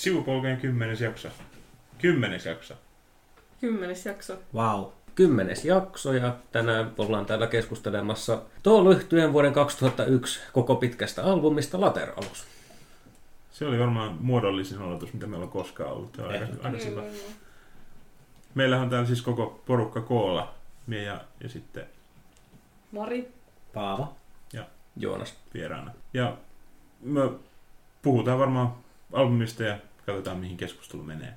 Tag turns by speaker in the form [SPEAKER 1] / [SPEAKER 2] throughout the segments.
[SPEAKER 1] Sivupolkeen kymmenes jakso. Kymmenes jakso.
[SPEAKER 2] Kymmenes jakso.
[SPEAKER 3] Wow. Kymmenes jakso ja tänään ollaan täällä keskustelemassa Tool-yhtyeen vuoden 2001 koko pitkästä albumista Lateralus.
[SPEAKER 1] Se oli varmaan muodollisin aloitus, mitä meillä on koskaan ollut. Tämä on aika, aika hyvä. Meillähän on täällä siis koko porukka koolla. Mie ja, ja sitten
[SPEAKER 2] Mari.
[SPEAKER 3] Paava.
[SPEAKER 1] Ja
[SPEAKER 3] Joonas.
[SPEAKER 1] vieraana. Ja me puhutaan varmaan albumista ja katsotaan mihin keskustelu menee.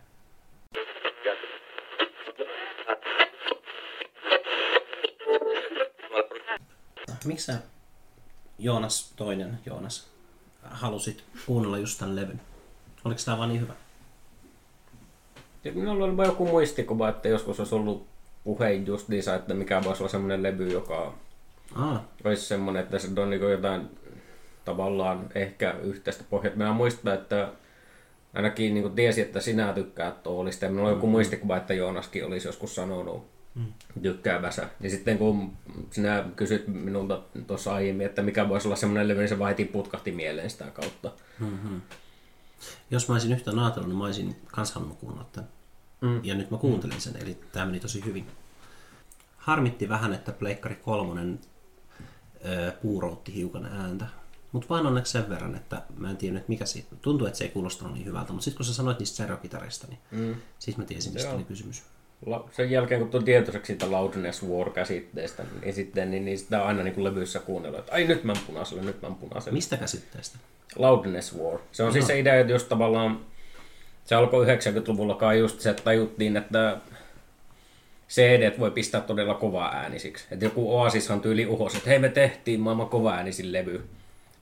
[SPEAKER 3] Miksi sä, Joonas, toinen Joonas, halusit kuunnella just tämän levyn? Oliko tämä vaan niin hyvä?
[SPEAKER 4] Ja minulla oli vaan joku muistikuva, että joskus olisi ollut puhe just niissä, että mikä voisi olla semmoinen levy, joka
[SPEAKER 3] Aa,
[SPEAKER 4] olisi semmoinen, että se on niin jotain tavallaan ehkä yhteistä pohjaa. Mä muistan, että ainakin niin tiesi, että sinä tykkäät Toolista. Minulla on joku muistikuva, että Joonaskin olisi joskus sanonut tykkäävänsä. Ja sitten kun sinä kysyt minulta tuossa aiemmin, että mikä voisi olla semmoinen levy, niin se vaan putkahti mieleen sitä kautta.
[SPEAKER 3] jos mä olisin yhtään ajatellut, niin mä olisin kans halunnut kuunnella tämän. Mm. Ja nyt mä kuuntelin sen, eli tämä meni tosi hyvin. Harmitti vähän, että Pleikkari kolmonen puuroutti hiukan ääntä. Mutta vaan onneksi sen verran, että mä en tiedä, että mikä se... Tuntuu, että se ei kuulostanut niin hyvältä, mutta sitten kun sä sanoit niistä serokitareista, niin mm. siis mä tiesin, mistä
[SPEAKER 4] Joo.
[SPEAKER 3] oli kysymys.
[SPEAKER 4] La- Sen jälkeen, kun tuli tietoiseksi siitä Loudness War-käsitteestä, niin sitten niin, niin sitä on aina niin kuin levyissä kuunnellut, että ai nyt mä punaiselle, nyt mä punaiselle.
[SPEAKER 3] Mistä käsitteestä?
[SPEAKER 4] Loudness War. Se on no. siis se idea, että jos tavallaan se alkoi 90-luvulla kai just se, että tajuttiin, että CD voi pistää todella kovaa äänisiksi. Että joku Oasishan tyyli uhos, että hei me tehtiin maailman kova äänisin levy.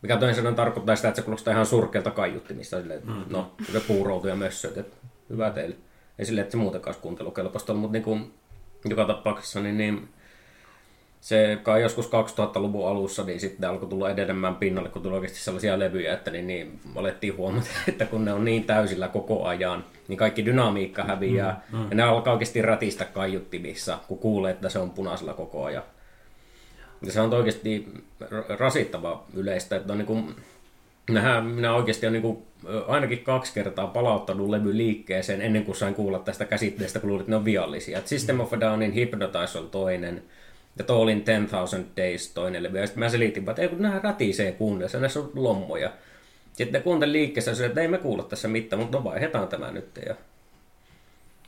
[SPEAKER 4] Mikä toinen tarkoittaa sitä, että se kuulostaa ihan surkealta kaiuttimista. Silleen, että mm-hmm. no, se puuroutu ja mössöt, että hyvä teille. Ei silleen, että se muutenkaan kuuntelukelpoista, mutta niin kuin, joka tapauksessa niin, niin se kai joskus 2000-luvun alussa, niin sitten alkoi tulla edelleen pinnalle, kun tuli oikeasti sellaisia levyjä, että niin, niin alettiin huomata, että kun ne on niin täysillä koko ajan, niin kaikki dynamiikka häviää, mm, mm. ja ne alkaa oikeasti rätistä kaiuttimissa, kun kuulee, että se on punaisella koko ajan. Se on oikeasti ra- rasittava yleistä, että on niin kuin, Nähdään, minä oikeasti olen niin kuin, ainakin kaksi kertaa palauttanut levy liikkeeseen ennen kuin sain kuulla tästä käsitteestä, kun luulin, että ne on viallisia. Et System of a Downin Hypnotize on toinen, ja Toolin 10,000 Days toinen levy. Ja sitten mä selitin, että ei kun nämä rätisee kuunnellessa, näissä on lommoja. Sitten ne kuuntelin liikkeessä ja että ei me kuulla tässä mitään, mutta no vaihdetaan tämä nyt. Ja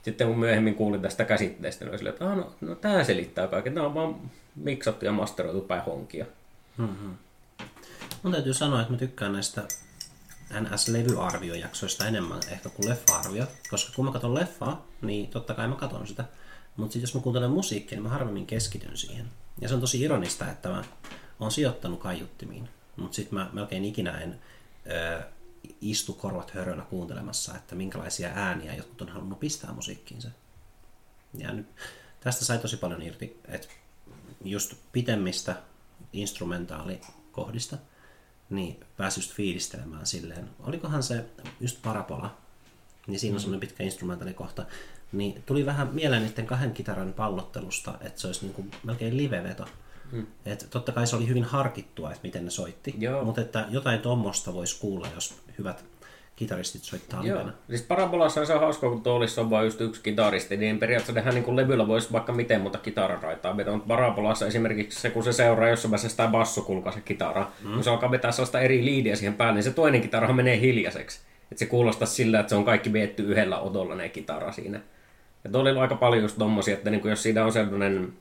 [SPEAKER 4] sitten kun myöhemmin kuulin tästä käsitteestä, niin silleen, että ah, no, no tämä selittää kaiken. Tämä on vaan miksattu ja masteroitu päin honkia.
[SPEAKER 3] Mun täytyy sanoa, että mä tykkään näistä NS-levyarviojaksoista enemmän ehkä kuin leffa-arvio, koska kun mä katson leffaa, niin totta kai mä katson sitä. Mutta jos mä kuuntelen musiikkia, niin mä harvemmin keskityn siihen. Ja se on tosi ironista, että mä oon sijoittanut kaiuttimiin, mutta sitten mä melkein ikinä en ö, istu korvat hörönä kuuntelemassa, että minkälaisia ääniä jotkut on halunnut pistää musiikkiinsa. Ja nyt tästä sai tosi paljon irti, että just pitemmistä instrumentaalikohdista, niin pääsi just fiilistelemään silleen. Olikohan se just Parabola, niin siinä on semmoinen pitkä instrumentaalikohta, niin tuli vähän mieleen niiden kahden kitaran pallottelusta, että se olisi niin kuin melkein liveveto. Hmm. Et totta kai se oli hyvin harkittua, että miten ne soitti,
[SPEAKER 4] Joo.
[SPEAKER 3] mutta että jotain tuommoista voisi kuulla, jos hyvät kitaristit soittaa
[SPEAKER 4] Joo.
[SPEAKER 3] livenä.
[SPEAKER 4] Siis Parabolassa se on hauska, kun Toolissa on vain just yksi kitaristi, niin periaatteessa tehdään niin levyllä voisi vaikka miten monta kitararaitaa vetää, mutta Parabolassa esimerkiksi se, kun se seuraa jossain vaiheessa sitä bassokulkaa se kitara, mm. kun se alkaa vetää sellaista eri liidiä siihen päälle, niin se toinen kitarahan menee hiljaiseksi. Että se kuulostaa sillä, että se on kaikki vietty yhdellä otolla ne kitara siinä. Ja tuolla oli aika paljon just tommosia, että niin jos siinä on sellainen,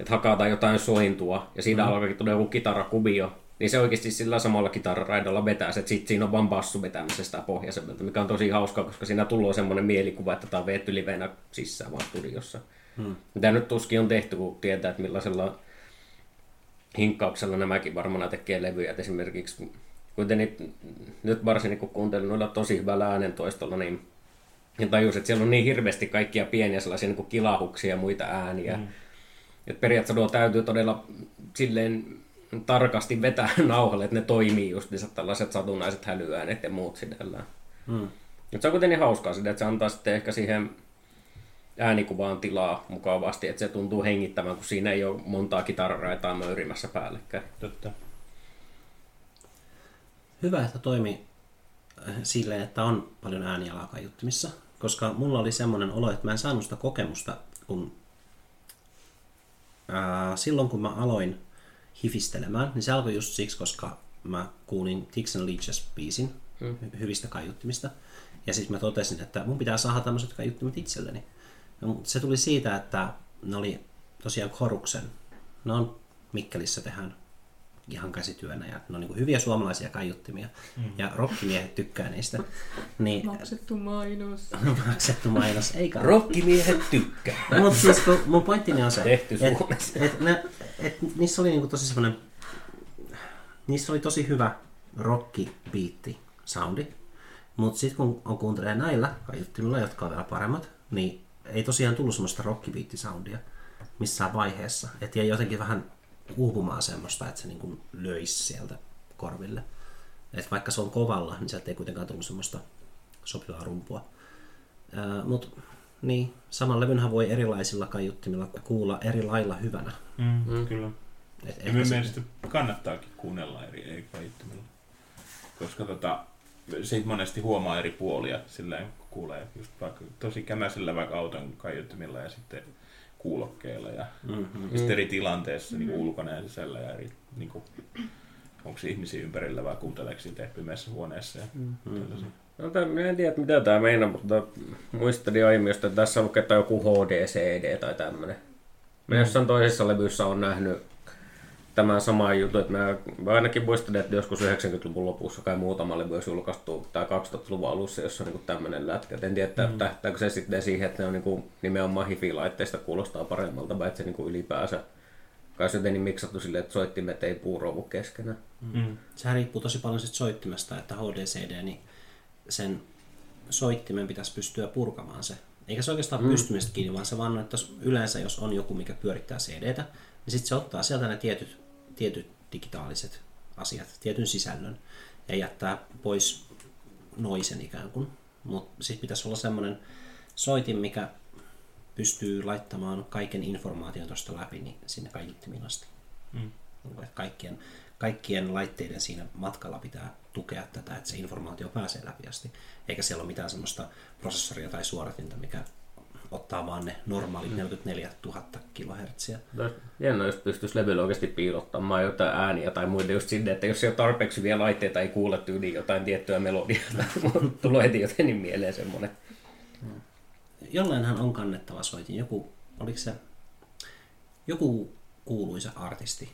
[SPEAKER 4] että hakataan jotain sointua, ja siitä mm. alkaakin tulla joku kitarakuvio, niin se oikeasti sillä samalla kitararaidalla vetää se, että sit siinä on vaan bassu vetämisestä pohjaisemmalta, mikä on tosi hauskaa, koska siinä tulee semmoinen mielikuva, että tämä on veetty livenä sisään vaan studiossa. Hmm. Mitä nyt tuskin on tehty, kun tietää, että millaisella hinkkauksella nämäkin varmaan tekee levyjä. Et esimerkiksi kuitenkin nyt varsinkin kun kuuntelin noilla tosi hyvällä äänentoistolla, niin ja tajus, että siellä on niin hirveästi kaikkia pieniä sellaisia niin kuin kilahuksia ja muita ääniä. Mm. Että periaatteessa nuo täytyy todella silleen tarkasti vetää nauhalle, että ne toimii just niin tällaiset satunnaiset hälyäänet ja muut sidellään.
[SPEAKER 3] Mm.
[SPEAKER 4] Mutta se on kuitenkin hauskaa sitä, että se antaa sitten ehkä siihen äänikuvaan tilaa mukavasti, että se tuntuu hengittävän, kun siinä ei ole montaa kitararaitaa möyrimässä päällekkäin.
[SPEAKER 1] Totta.
[SPEAKER 3] Hyvä, että toimi silleen, että on paljon äänialaa kaiuttimissa, koska mulla oli semmoinen olo, että mä en saanut sitä kokemusta, kun ää, silloin kun mä aloin hifistelemään, niin se alkoi just siksi, koska mä kuulin Tix and Leeches biisin hmm. hyvistä kaiuttimista. Ja sitten mä totesin, että mun pitää saada tämmöiset kaiuttimet itselleni. Ja se tuli siitä, että ne oli tosiaan Koruksen. Ne on Mikkelissä tehdään ihan käsityönä ja ne on niin hyviä suomalaisia kaiuttimia mm. ja rokkimiehet tykkää niistä. Niin,
[SPEAKER 2] maksettu mainos.
[SPEAKER 3] maksettu mainos, eikä
[SPEAKER 4] Rokkimiehet tykkää.
[SPEAKER 3] Mutta siis kun mun pointtini on se,
[SPEAKER 4] Tehty
[SPEAKER 3] että
[SPEAKER 4] Suomessa.
[SPEAKER 3] et, ne, et, niissä oli niinku tosi semmoinen, niissä oli tosi hyvä rocki biitti soundi, mutta sitten kun on kuuntelee näillä kaiuttimilla, jotka on vielä paremmat, niin ei tosiaan tullut semmoista rockibiitti-soundia missään vaiheessa. Että jäi jotenkin vähän uupumaan semmoista, että se niin löisi sieltä korville. Et vaikka se on kovalla, niin sieltä ei kuitenkaan tullut semmoista sopivaa rumpua. Mutta niin, saman levynhän voi erilaisilla kaiuttimilla kuulla eri lailla hyvänä.
[SPEAKER 1] Mm, mm. Kyllä.
[SPEAKER 3] Et
[SPEAKER 1] ja minun mielestä kannattaakin kuunnella eri, eri kaiuttimilla. Koska tota, siitä monesti huomaa eri puolia silleen, kun kuulee just vaikka tosi kämäisellä vaikka auton kaiuttimilla ja sitten kuulokkeilla ja, mm-hmm. ja sitten eri tilanteissa mm-hmm. niin ulkona ja sisällä ja eri, niin kuin, onko ihmisiä ympärillä vai kuunteleeko siitä pimeässä huoneessa ja mm-hmm.
[SPEAKER 4] No, tämän, en tiedä, mitä tämä meinaa, mutta muistelin aiemmin, että tässä lukee joku HD-CD tai tämmöinen. Mä mm. jossain toisessa levyssä on nähnyt tämän saman jutun, että mä, mä ainakin muistelin, että joskus 90-luvun lopussa kai muutama levy olisi julkaistu, tai 2000-luvun alussa, jossa on niin tämmöinen lätkä. Et en tiedä, että mm. tähtääkö se sitten siihen, että ne on niin nimenomaan hifi-laitteista kuulostaa paremmalta, vai että se niin ylipäänsä kai se niin miksattu silleen, että soittimet ei puurouvu keskenään.
[SPEAKER 3] Mm. Sehän riippuu tosi paljon sit soittimesta, että HDCD, niin sen soittimen pitäisi pystyä purkamaan se. Eikä se oikeastaan mm. pystymistä kiinni, vaan se vaan, että yleensä jos on joku, mikä pyörittää CDtä, niin sitten se ottaa sieltä ne tietyt, tietyt digitaaliset asiat, tietyn sisällön, ja jättää pois noisen ikään kuin. Mutta sitten pitäisi olla semmoinen soitin, mikä pystyy laittamaan kaiken informaation tuosta läpi niin sinne kaiuttimiin asti. Mm. Kaikkien, kaikkien laitteiden siinä matkalla pitää tukea tätä, että se informaatio pääsee läpi asti. Eikä siellä ole mitään semmoista prosessoria tai suoratinta, mikä ottaa vaan ne normaalit 44 000 kHz.
[SPEAKER 4] Hienoa, jos pystyisi levyllä oikeasti piilottamaan jotain ääniä tai muita just sinne, että jos ei ole tarpeeksi vielä laitteita, ei kuule tyyliin jotain tiettyä melodiaa. Tulee heti jotenkin mieleen semmoinen.
[SPEAKER 3] Jollainhan on kannettava soitin. Joku, oliko se joku kuuluisa artisti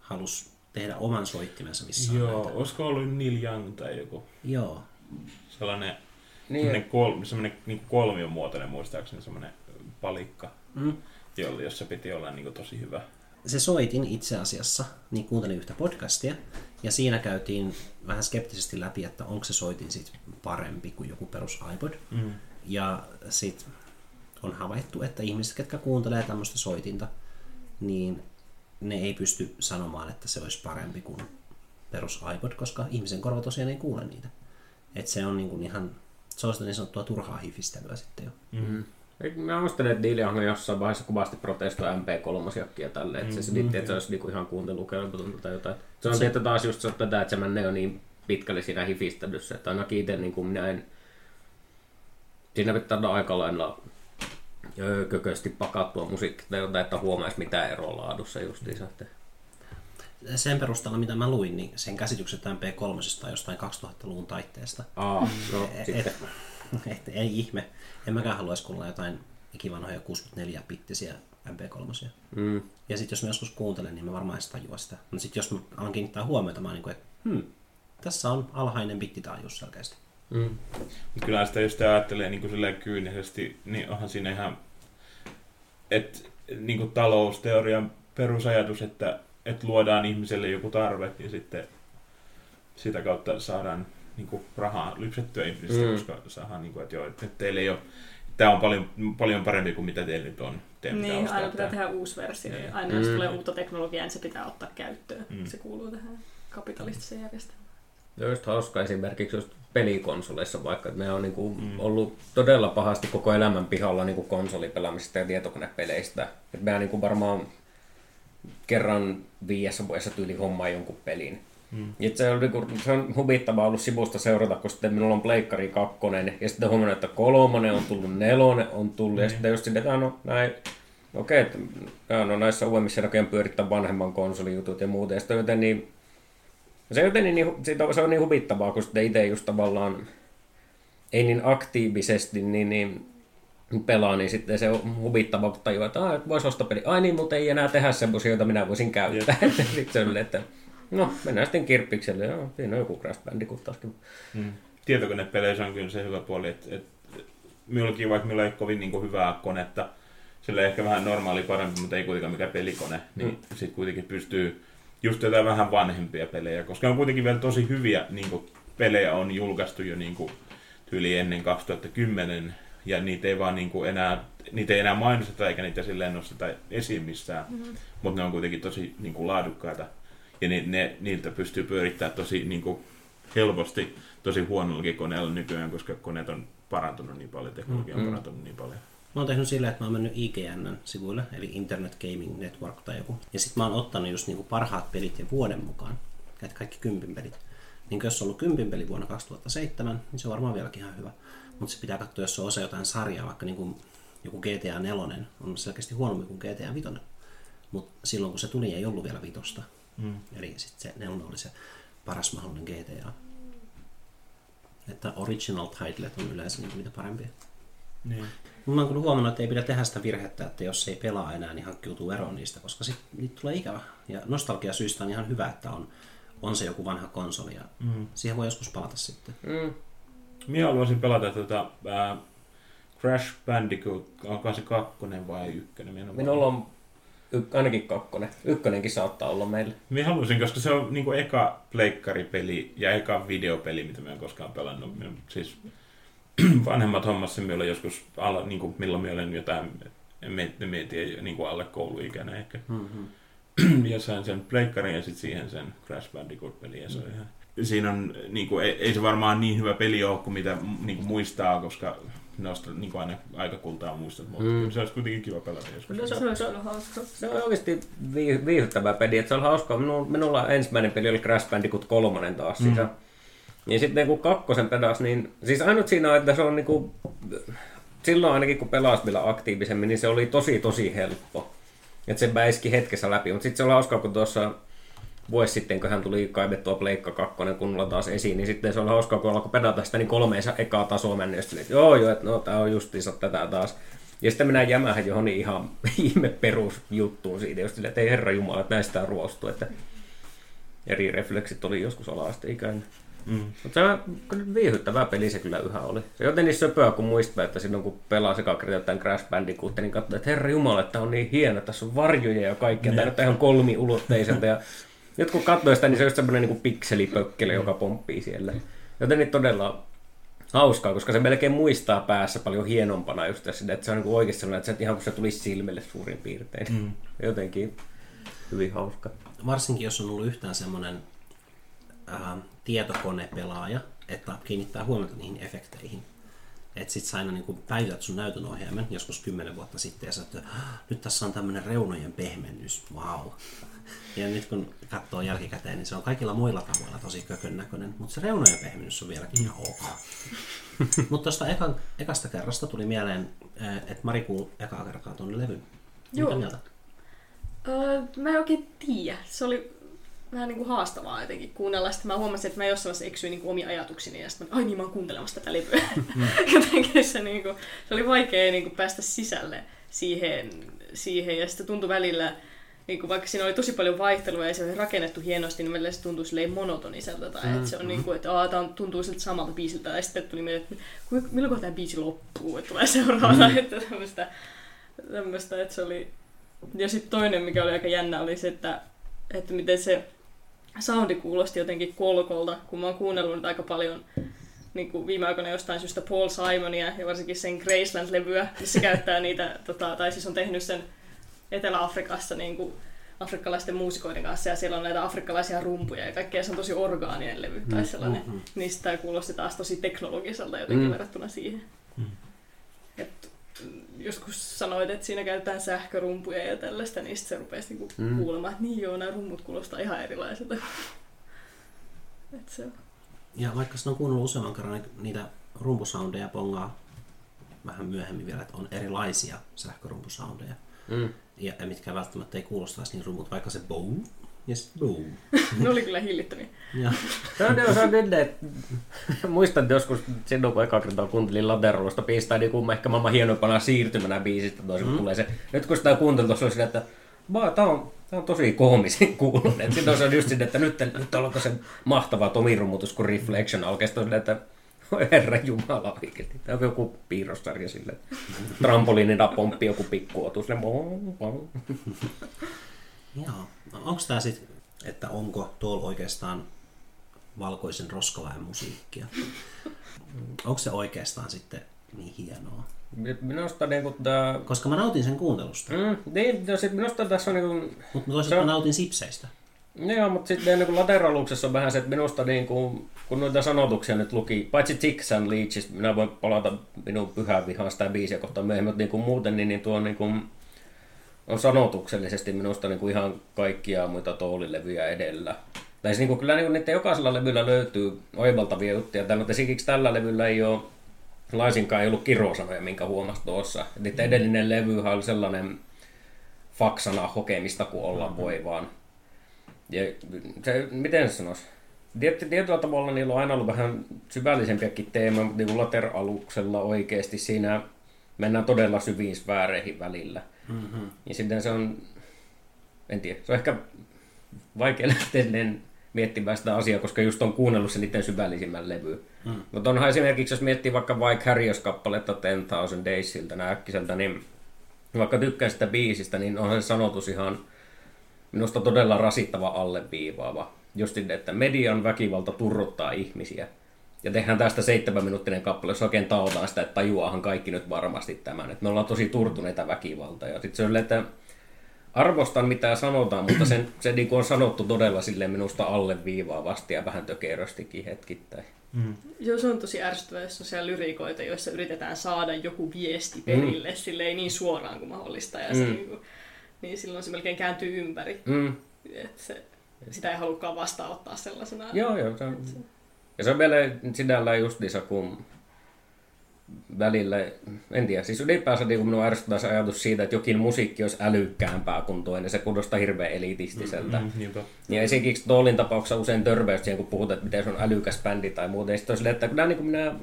[SPEAKER 3] halusi tehdä oman soittimensa, missä
[SPEAKER 1] Joo, on olisiko ollut Neil Young tai joku?
[SPEAKER 3] Joo.
[SPEAKER 1] Sellainen, niin. sellainen, kol, sellainen niin kolmion muotoinen muistaakseni sellainen palikka, mm. jossa piti olla niin kuin, tosi hyvä.
[SPEAKER 3] Se soitin itse asiassa, niin kuuntelin yhtä podcastia, ja siinä käytiin vähän skeptisesti läpi, että onko se soitin sit parempi kuin joku perus iPod. Mm. Ja sitten on havaittu, että ihmiset, ketkä kuuntelee tämmöistä soitinta, niin ne ei pysty sanomaan, että se olisi parempi kuin perus iPod, koska ihmisen korva tosiaan ei kuule niitä. Et se on niin kuin ihan, se on sitä niin sanottua turhaa hifistelyä sitten jo.
[SPEAKER 4] Mm-hmm. Mä muistelen, että Diili on jossain vaiheessa kovasti protestoi MP3-jakkia tälle, että se mm-hmm. että se olisi niinku ihan kuuntelukelpotonta tai jotain. Se on se... tietysti taas just tätä, että se menee jo niin pitkälle siinä hifistelyssä, että ainakin itse niin kuin minä en... Siinä pitää olla aika lailla kökösti pakattua musiikkia, että huomaisi mitään eroa laadussa justiinsa. Että...
[SPEAKER 3] Sen perusteella, mitä mä luin, niin sen käsitykset MP3 on jostain 2000-luvun taitteesta.
[SPEAKER 4] Aa, no, et,
[SPEAKER 3] et, et, ei ihme. En mäkään haluaisi kuulla jotain ikivanhoja 64-bittisiä MP3. Mm. Ja sitten jos mä joskus kuuntelen, niin mä varmaan en tajua sitä. No sitten jos mä alan kiinnittää huomiota, mä oon niin kuin, että hmm, tässä on alhainen bittitaajuus selkeästi.
[SPEAKER 1] Mm. Mutta kyllä sitä, jos sitä ajattelee niin kuin kyynisesti, niin onhan siinä ihan että niin kuin talousteorian perusajatus, että, että luodaan ihmiselle joku tarve ja sitten sitä kautta saadaan niin kuin rahaa lypsettyä ihmisistä, mm. koska saadaan, niin kuin, että, joo, että teille ei ole, tämä on paljon, paljon parempi kuin mitä teillä nyt on.
[SPEAKER 2] Teidän niin, pitää aina pitää tehdä uusi versio. Niin. Aina jos mm. tulee uutta teknologiaa, niin se pitää ottaa käyttöön. Mm. Se kuuluu tähän kapitalistiseen järjestelmään.
[SPEAKER 4] Just hauska esimerkiksi just pelikonsoleissa vaikka, että me on niin kuin mm. ollut todella pahasti koko elämän pihalla niin kuin konsolipelaamisesta ja tietokonepeleistä. Että mä niin kuin varmaan kerran viidessä vuodessa tyyli hommaa jonkun pelin. Mm. Se, on, niinku, se on huvittavaa ollut sivusta seurata, kun sitten minulla on Pleikkari 2, ja sitten huomannut, että kolmonen on tullut, nelonen on tullut, mm. ja sitten just että no näin, okei, että no näissä uudemmissa näköjään pyörittää vanhemman konsolijutut ja muuta, ja sitten joten niin, se, joten niin, siitä, se on niin huvittavaa, kun sitten itse just tavallaan ei niin aktiivisesti niin, niin pelaa, niin sitten se on huvittava, tajua, että, että voisi ostaa peli. Ai niin, mutta ei enää tehdä semmoisia, joita minä voisin käyttää. sitten se että no, mennään sitten kirppikselle. Joo, siinä on joku Crash Bandicoot taaskin.
[SPEAKER 1] Mm. Tietokonepeleissä on kyllä se hyvä puoli, että, että minullakin, vaikka minulla ei kovin niin kuin hyvää konetta, sillä ehkä vähän normaali parempi, mutta ei kuitenkaan mikään pelikone, niin mm. sitten kuitenkin pystyy just jotain vähän vanhempia pelejä, koska on kuitenkin vielä tosi hyviä niin kuin, pelejä on julkaistu jo niin kuin, tyyli ennen 2010, ja niitä ei vaan niin kuin enää, niitä ei enää mainosteta eikä niitä silleen nosteta esiin missään, mm-hmm. mutta ne on kuitenkin tosi niin kuin laadukkaita ja ne, ne, niiltä pystyy pyörittämään tosi niin kuin helposti tosi huonollakin koneella nykyään, koska koneet on parantunut niin paljon, teknologia on mm-hmm. parantunut niin paljon.
[SPEAKER 3] Mä oon tehnyt sillä, että mä oon mennyt IGN sivuille, eli Internet Gaming Network tai joku. Ja sitten mä oon ottanut just niinku parhaat pelit ja vuoden mukaan. Että kaikki kympin pelit. Niin jos on ollut kympin peli vuonna 2007, niin se on varmaan vieläkin ihan hyvä. Mutta se pitää katsoa, jos on osa jotain sarjaa, vaikka niin kuin joku GTA 4 on selkeästi huonompi kuin GTA 5. Mutta silloin kun se tuli, ei ollut vielä vitosta. Mm. Eli sitten se 4 oli se paras mahdollinen GTA. Että original titlet on yleensä niin mitä parempia. Niin. Mä oon huomannut, että ei pidä tehdä sitä virhettä, että jos ei pelaa enää, niin hankkiutuu eroon niistä, koska sitten niitä tulee ikävä. Ja nostalgia syystä on ihan hyvä, että on, on se joku vanha konsoli ja mm. siihen voi joskus palata sitten. Mm.
[SPEAKER 1] Minä haluaisin pelata tuota, äh, Crash Bandicoot, onko se kakkonen vai ykkönen?
[SPEAKER 4] Minulla on y- ainakin kakkonen. Ykkönenkin saattaa olla meillä.
[SPEAKER 1] Minä haluaisin, koska se on niin eka pleikkaripeli ja eka videopeli, mitä minä olen koskaan pelannut. Minä, siis vanhemmat hommassa minä olen joskus, alla, niin kuin, milloin minä olen jotain, en mieti, niin kuin alle kouluikäinen ehkä. Mm-hmm. ja sain sen pleikkarin ja sitten siihen sen Crash Bandicoot-peli ja se mm-hmm. ihan siinä on, niin kuin, ei, ei, se varmaan niin hyvä peli ole kuin mitä niin kuin muistaa, koska noista niin kuin aina aika kultaa muistat, mutta mm. se olisi kuitenkin kiva pelata joskus.
[SPEAKER 4] No, se, se, se, hauska. se on oikeasti viihdyttävä peli, että se on hauska. Minulla, minulla ensimmäinen peli oli Crash Bandicoot kolmonen taas mm. Ja sitten kun kakkosen pedas, niin siis ainut siinä on, että se on niin kuin, silloin ainakin kun pelasi vielä aktiivisemmin, niin se oli tosi tosi helppo. Että se väiski hetkessä läpi, mutta sitten se on hauskaa, kun tuossa vuosi sitten, kun hän tuli kaivettua Pleikka 2 kunnolla taas esiin, niin sitten se on hauskaa, kun alkoi pedata sitä niin kolmeensa ekaa tasoa mennä, ja sitten, että joo joo, että no tää on justiinsa tätä taas. Ja sitten minä jämähän johon niin ihan ihme perusjuttuun siitä, just että ei herra jumala, että näistä on ruostu, että eri refleksit oli joskus ala-asteikäinen. Mm. Mutta se on viihyttävä peli se kyllä yhä oli. Se joten niin söpöä, kun muistaa, että silloin kun pelaa se jotain Crash Bandicoot, niin katsoo, että herra jumala, että on niin hieno, tässä on varjoja ja kaikkea, tämä on ihan kolmiulotteiselta ja nyt kun katsoo sitä, niin se on just semmoinen niin pikselipökkelö, joka pomppii siellä. Joten niin todella hauskaa, koska se melkein muistaa päässä paljon hienompana just tässä, että se on niin oikeasti sellainen, että se ihan kun se tulisi silmille suurin piirtein. Mm. Jotenkin hyvin hauska.
[SPEAKER 3] Varsinkin jos on ollut yhtään semmoinen äh, tietokonepelaaja, että kiinnittää huomiota niihin efekteihin. Että sit sä aina niin päivität sun näytön ohjaimen joskus kymmenen vuotta sitten ja sä että nyt tässä on tämmöinen reunojen pehmennys, wow. Ja nyt kun katsoo jälkikäteen, niin se on kaikilla muilla tavoilla tosi kökön näköinen, mutta se reunojen pehmennys on vieläkin ihan ok. mutta tuosta eka, ekasta kerrasta tuli mieleen, eh, että Mari kuul ekaa kertaa tuonne levyn. Joo. Mitä mieltä?
[SPEAKER 2] Öö, mä en oikein tiedä. Se oli vähän niin kuin haastavaa jotenkin kuunnella. Sitten mä huomasin, että mä jossain vaiheessa eksyin niin kuin omia ajatuksini ja sitten mä, ai niin mä oon kuuntelemassa tätä levyä. Mm. Jotenkin se, niin kuin, se oli vaikea niin kuin päästä sisälle siihen, siihen ja sitten tuntui välillä, niin kuin vaikka siinä oli tosi paljon vaihtelua ja se oli rakennettu hienosti, niin välillä se tuntui silleen monotoniselta. Tai mm, että se on mm. niin kuin, että aah, tämä tuntuu siltä samalta biisiltä. Ja sitten tuli mieleen, että milloin tämä biisi loppuu, että tulee seuraava. Mm. että tämmöistä, tämmöistä, että se oli... Ja sitten toinen, mikä oli aika jännä, oli se, että, että miten se soundi kuulosti jotenkin kolkolta, kun mä oon kuunnellut nyt aika paljon niin kuin viime aikoina jostain syystä Paul Simonia ja varsinkin sen Graceland-levyä, missä käyttää niitä, tota, tai siis on tehnyt sen Etelä-Afrikassa niin kuin afrikkalaisten muusikoiden kanssa ja siellä on näitä afrikkalaisia rumpuja ja kaikkea se on tosi orgaaninen levy tai mm, sellainen. Mm, mm. Niistä tämä kuulosti taas tosi teknologiselta jotenkin mm. verrattuna siihen. Mm. Et joskus sanoit, että siinä käytetään sähkörumpuja ja tällaista, niin sitten se rupesi niinku mm. kuulemaan, että niin joo, nämä rummut kuulostaa ihan erilaiselta. Et se on.
[SPEAKER 3] Ja vaikka sitä on kuunnellut useamman kerran ni- niitä rumpusoundeja pongaa vähän myöhemmin vielä, että on erilaisia sähkörumpusoundeja,
[SPEAKER 4] Mm.
[SPEAKER 3] Ja, ja mitkä välttämättä ei kuulostaisi niin rumput, vaikka se bow ja sitten bow.
[SPEAKER 2] Ne oli kyllä hillittömiä.
[SPEAKER 3] Ja,
[SPEAKER 4] Se on, se on edelleen, muistan, että joskus eka kertaa kuuntelin Laterosta, pistää niin ehkä maailman hienoimpana siirtymänä biisistä toisin, kun tulee se. Nyt kun sitä kuunteltu, se oli sillä, että vaan, tää on, tää on tosi koomisen kuulonen. Sitten se on just sinne, että nyt, nyt alkoi se mahtava tomirummutus, kun Reflection alkoi. Sitten on että herra jumala oikeesti. Tämä on joku piirrossarja sille. Trampoliinina pomppi joku pikkuotus. Ne
[SPEAKER 3] joo. No, onko tämä sitten, että onko tuolla oikeastaan valkoisen roskaväen musiikkia? Onko se oikeastaan sitten niin hienoa?
[SPEAKER 4] Minusta niinku tää...
[SPEAKER 3] Koska mä nautin sen kuuntelusta,
[SPEAKER 4] Mm, niin, no sit minusta tässä on niinku...
[SPEAKER 3] mutta toisaalta
[SPEAKER 4] Se on-
[SPEAKER 3] mä nautin sipseistä.
[SPEAKER 4] Joo, mutta sitten niin lateraluksessa on vähän se, että minusta niin kuin, kun noita sanotuksia nyt luki, paitsi Ticks and Leeches, minä voin palata minun pyhään vihaan sitä biisiä kohta myöhemmin, mutta niin kuin muuten niin, niin tuo niin kuin, on sanotuksellisesti minusta niin kuin ihan kaikkia muita toolilevyjä edellä. Tai siis niin kuin, kyllä niin kuin niiden jokaisella levyllä löytyy oivaltavia juttuja, tällä, mutta esimerkiksi tällä levyllä ei ole laisinkaan ei ollut kirosanoja, minkä huomasi tuossa. Niiden edellinen levyhän oli sellainen faksana hokemista kuin olla voi vaan. Ja se, miten se sanoisi? Tiet, tietyllä tavalla niillä on aina ollut vähän syvällisempiäkin teemoja, mutta niin Later-aluksella oikeasti siinä mennään todella syviin sfääreihin välillä. Mm-hmm. Ja sitten se on, en tiedä, se on ehkä vaikea lähteä miettimään sitä asiaa, koska just on kuunnellut sen niiden syvällisimmän levy. Mm. Mutta onhan esimerkiksi, jos miettii vaikka vaikka Harrios-kappaletta 10,000 Daysiltä, äkkiseltä, niin vaikka tykkää sitä biisistä, niin onhan se sanotus ihan minusta todella rasittava alleviivaava. Just sinne, että median väkivalta turruttaa ihmisiä. Ja tehdään tästä seitsemän minuuttinen kappale, jos oikein tautaan sitä, että tajuahan kaikki nyt varmasti tämän. Että me ollaan tosi turtuneita väkivaltaa. Ja sitten se on että arvostan mitä sanotaan, mutta sen, se niin on sanottu todella silleen minusta alleviivaavasti ja vähän tökeröstikin hetkittäin.
[SPEAKER 2] Joo, se on tosi ärsyttävää, jos on siellä lyriikoita, joissa yritetään saada joku viesti perille, mm. silleen niin suoraan kuin mahdollista. Ja se,
[SPEAKER 4] Mm.
[SPEAKER 2] niin, kuin, niin silloin se melkein kääntyy ympäri.
[SPEAKER 4] Mm.
[SPEAKER 2] Et se, sitä ei halukkaan vastaanottaa sellaisena.
[SPEAKER 4] Joo, joo. Se on, ja se on vielä sinällään justiinsa, kun välillä, en tiedä, siis ylipäänsä niin minun ärsyttää se ajatus siitä, että jokin musiikki olisi älykkäämpää kuin toinen, se kuulostaa hirveän elitistiseltä.
[SPEAKER 1] Mm, niinpä.
[SPEAKER 4] Ja esimerkiksi Toolin tapauksessa usein törmäys siihen, kun puhutaan, että miten se on älykäs bändi tai muuta. Ja sitten on silleen, että kyllä niin kuin minä...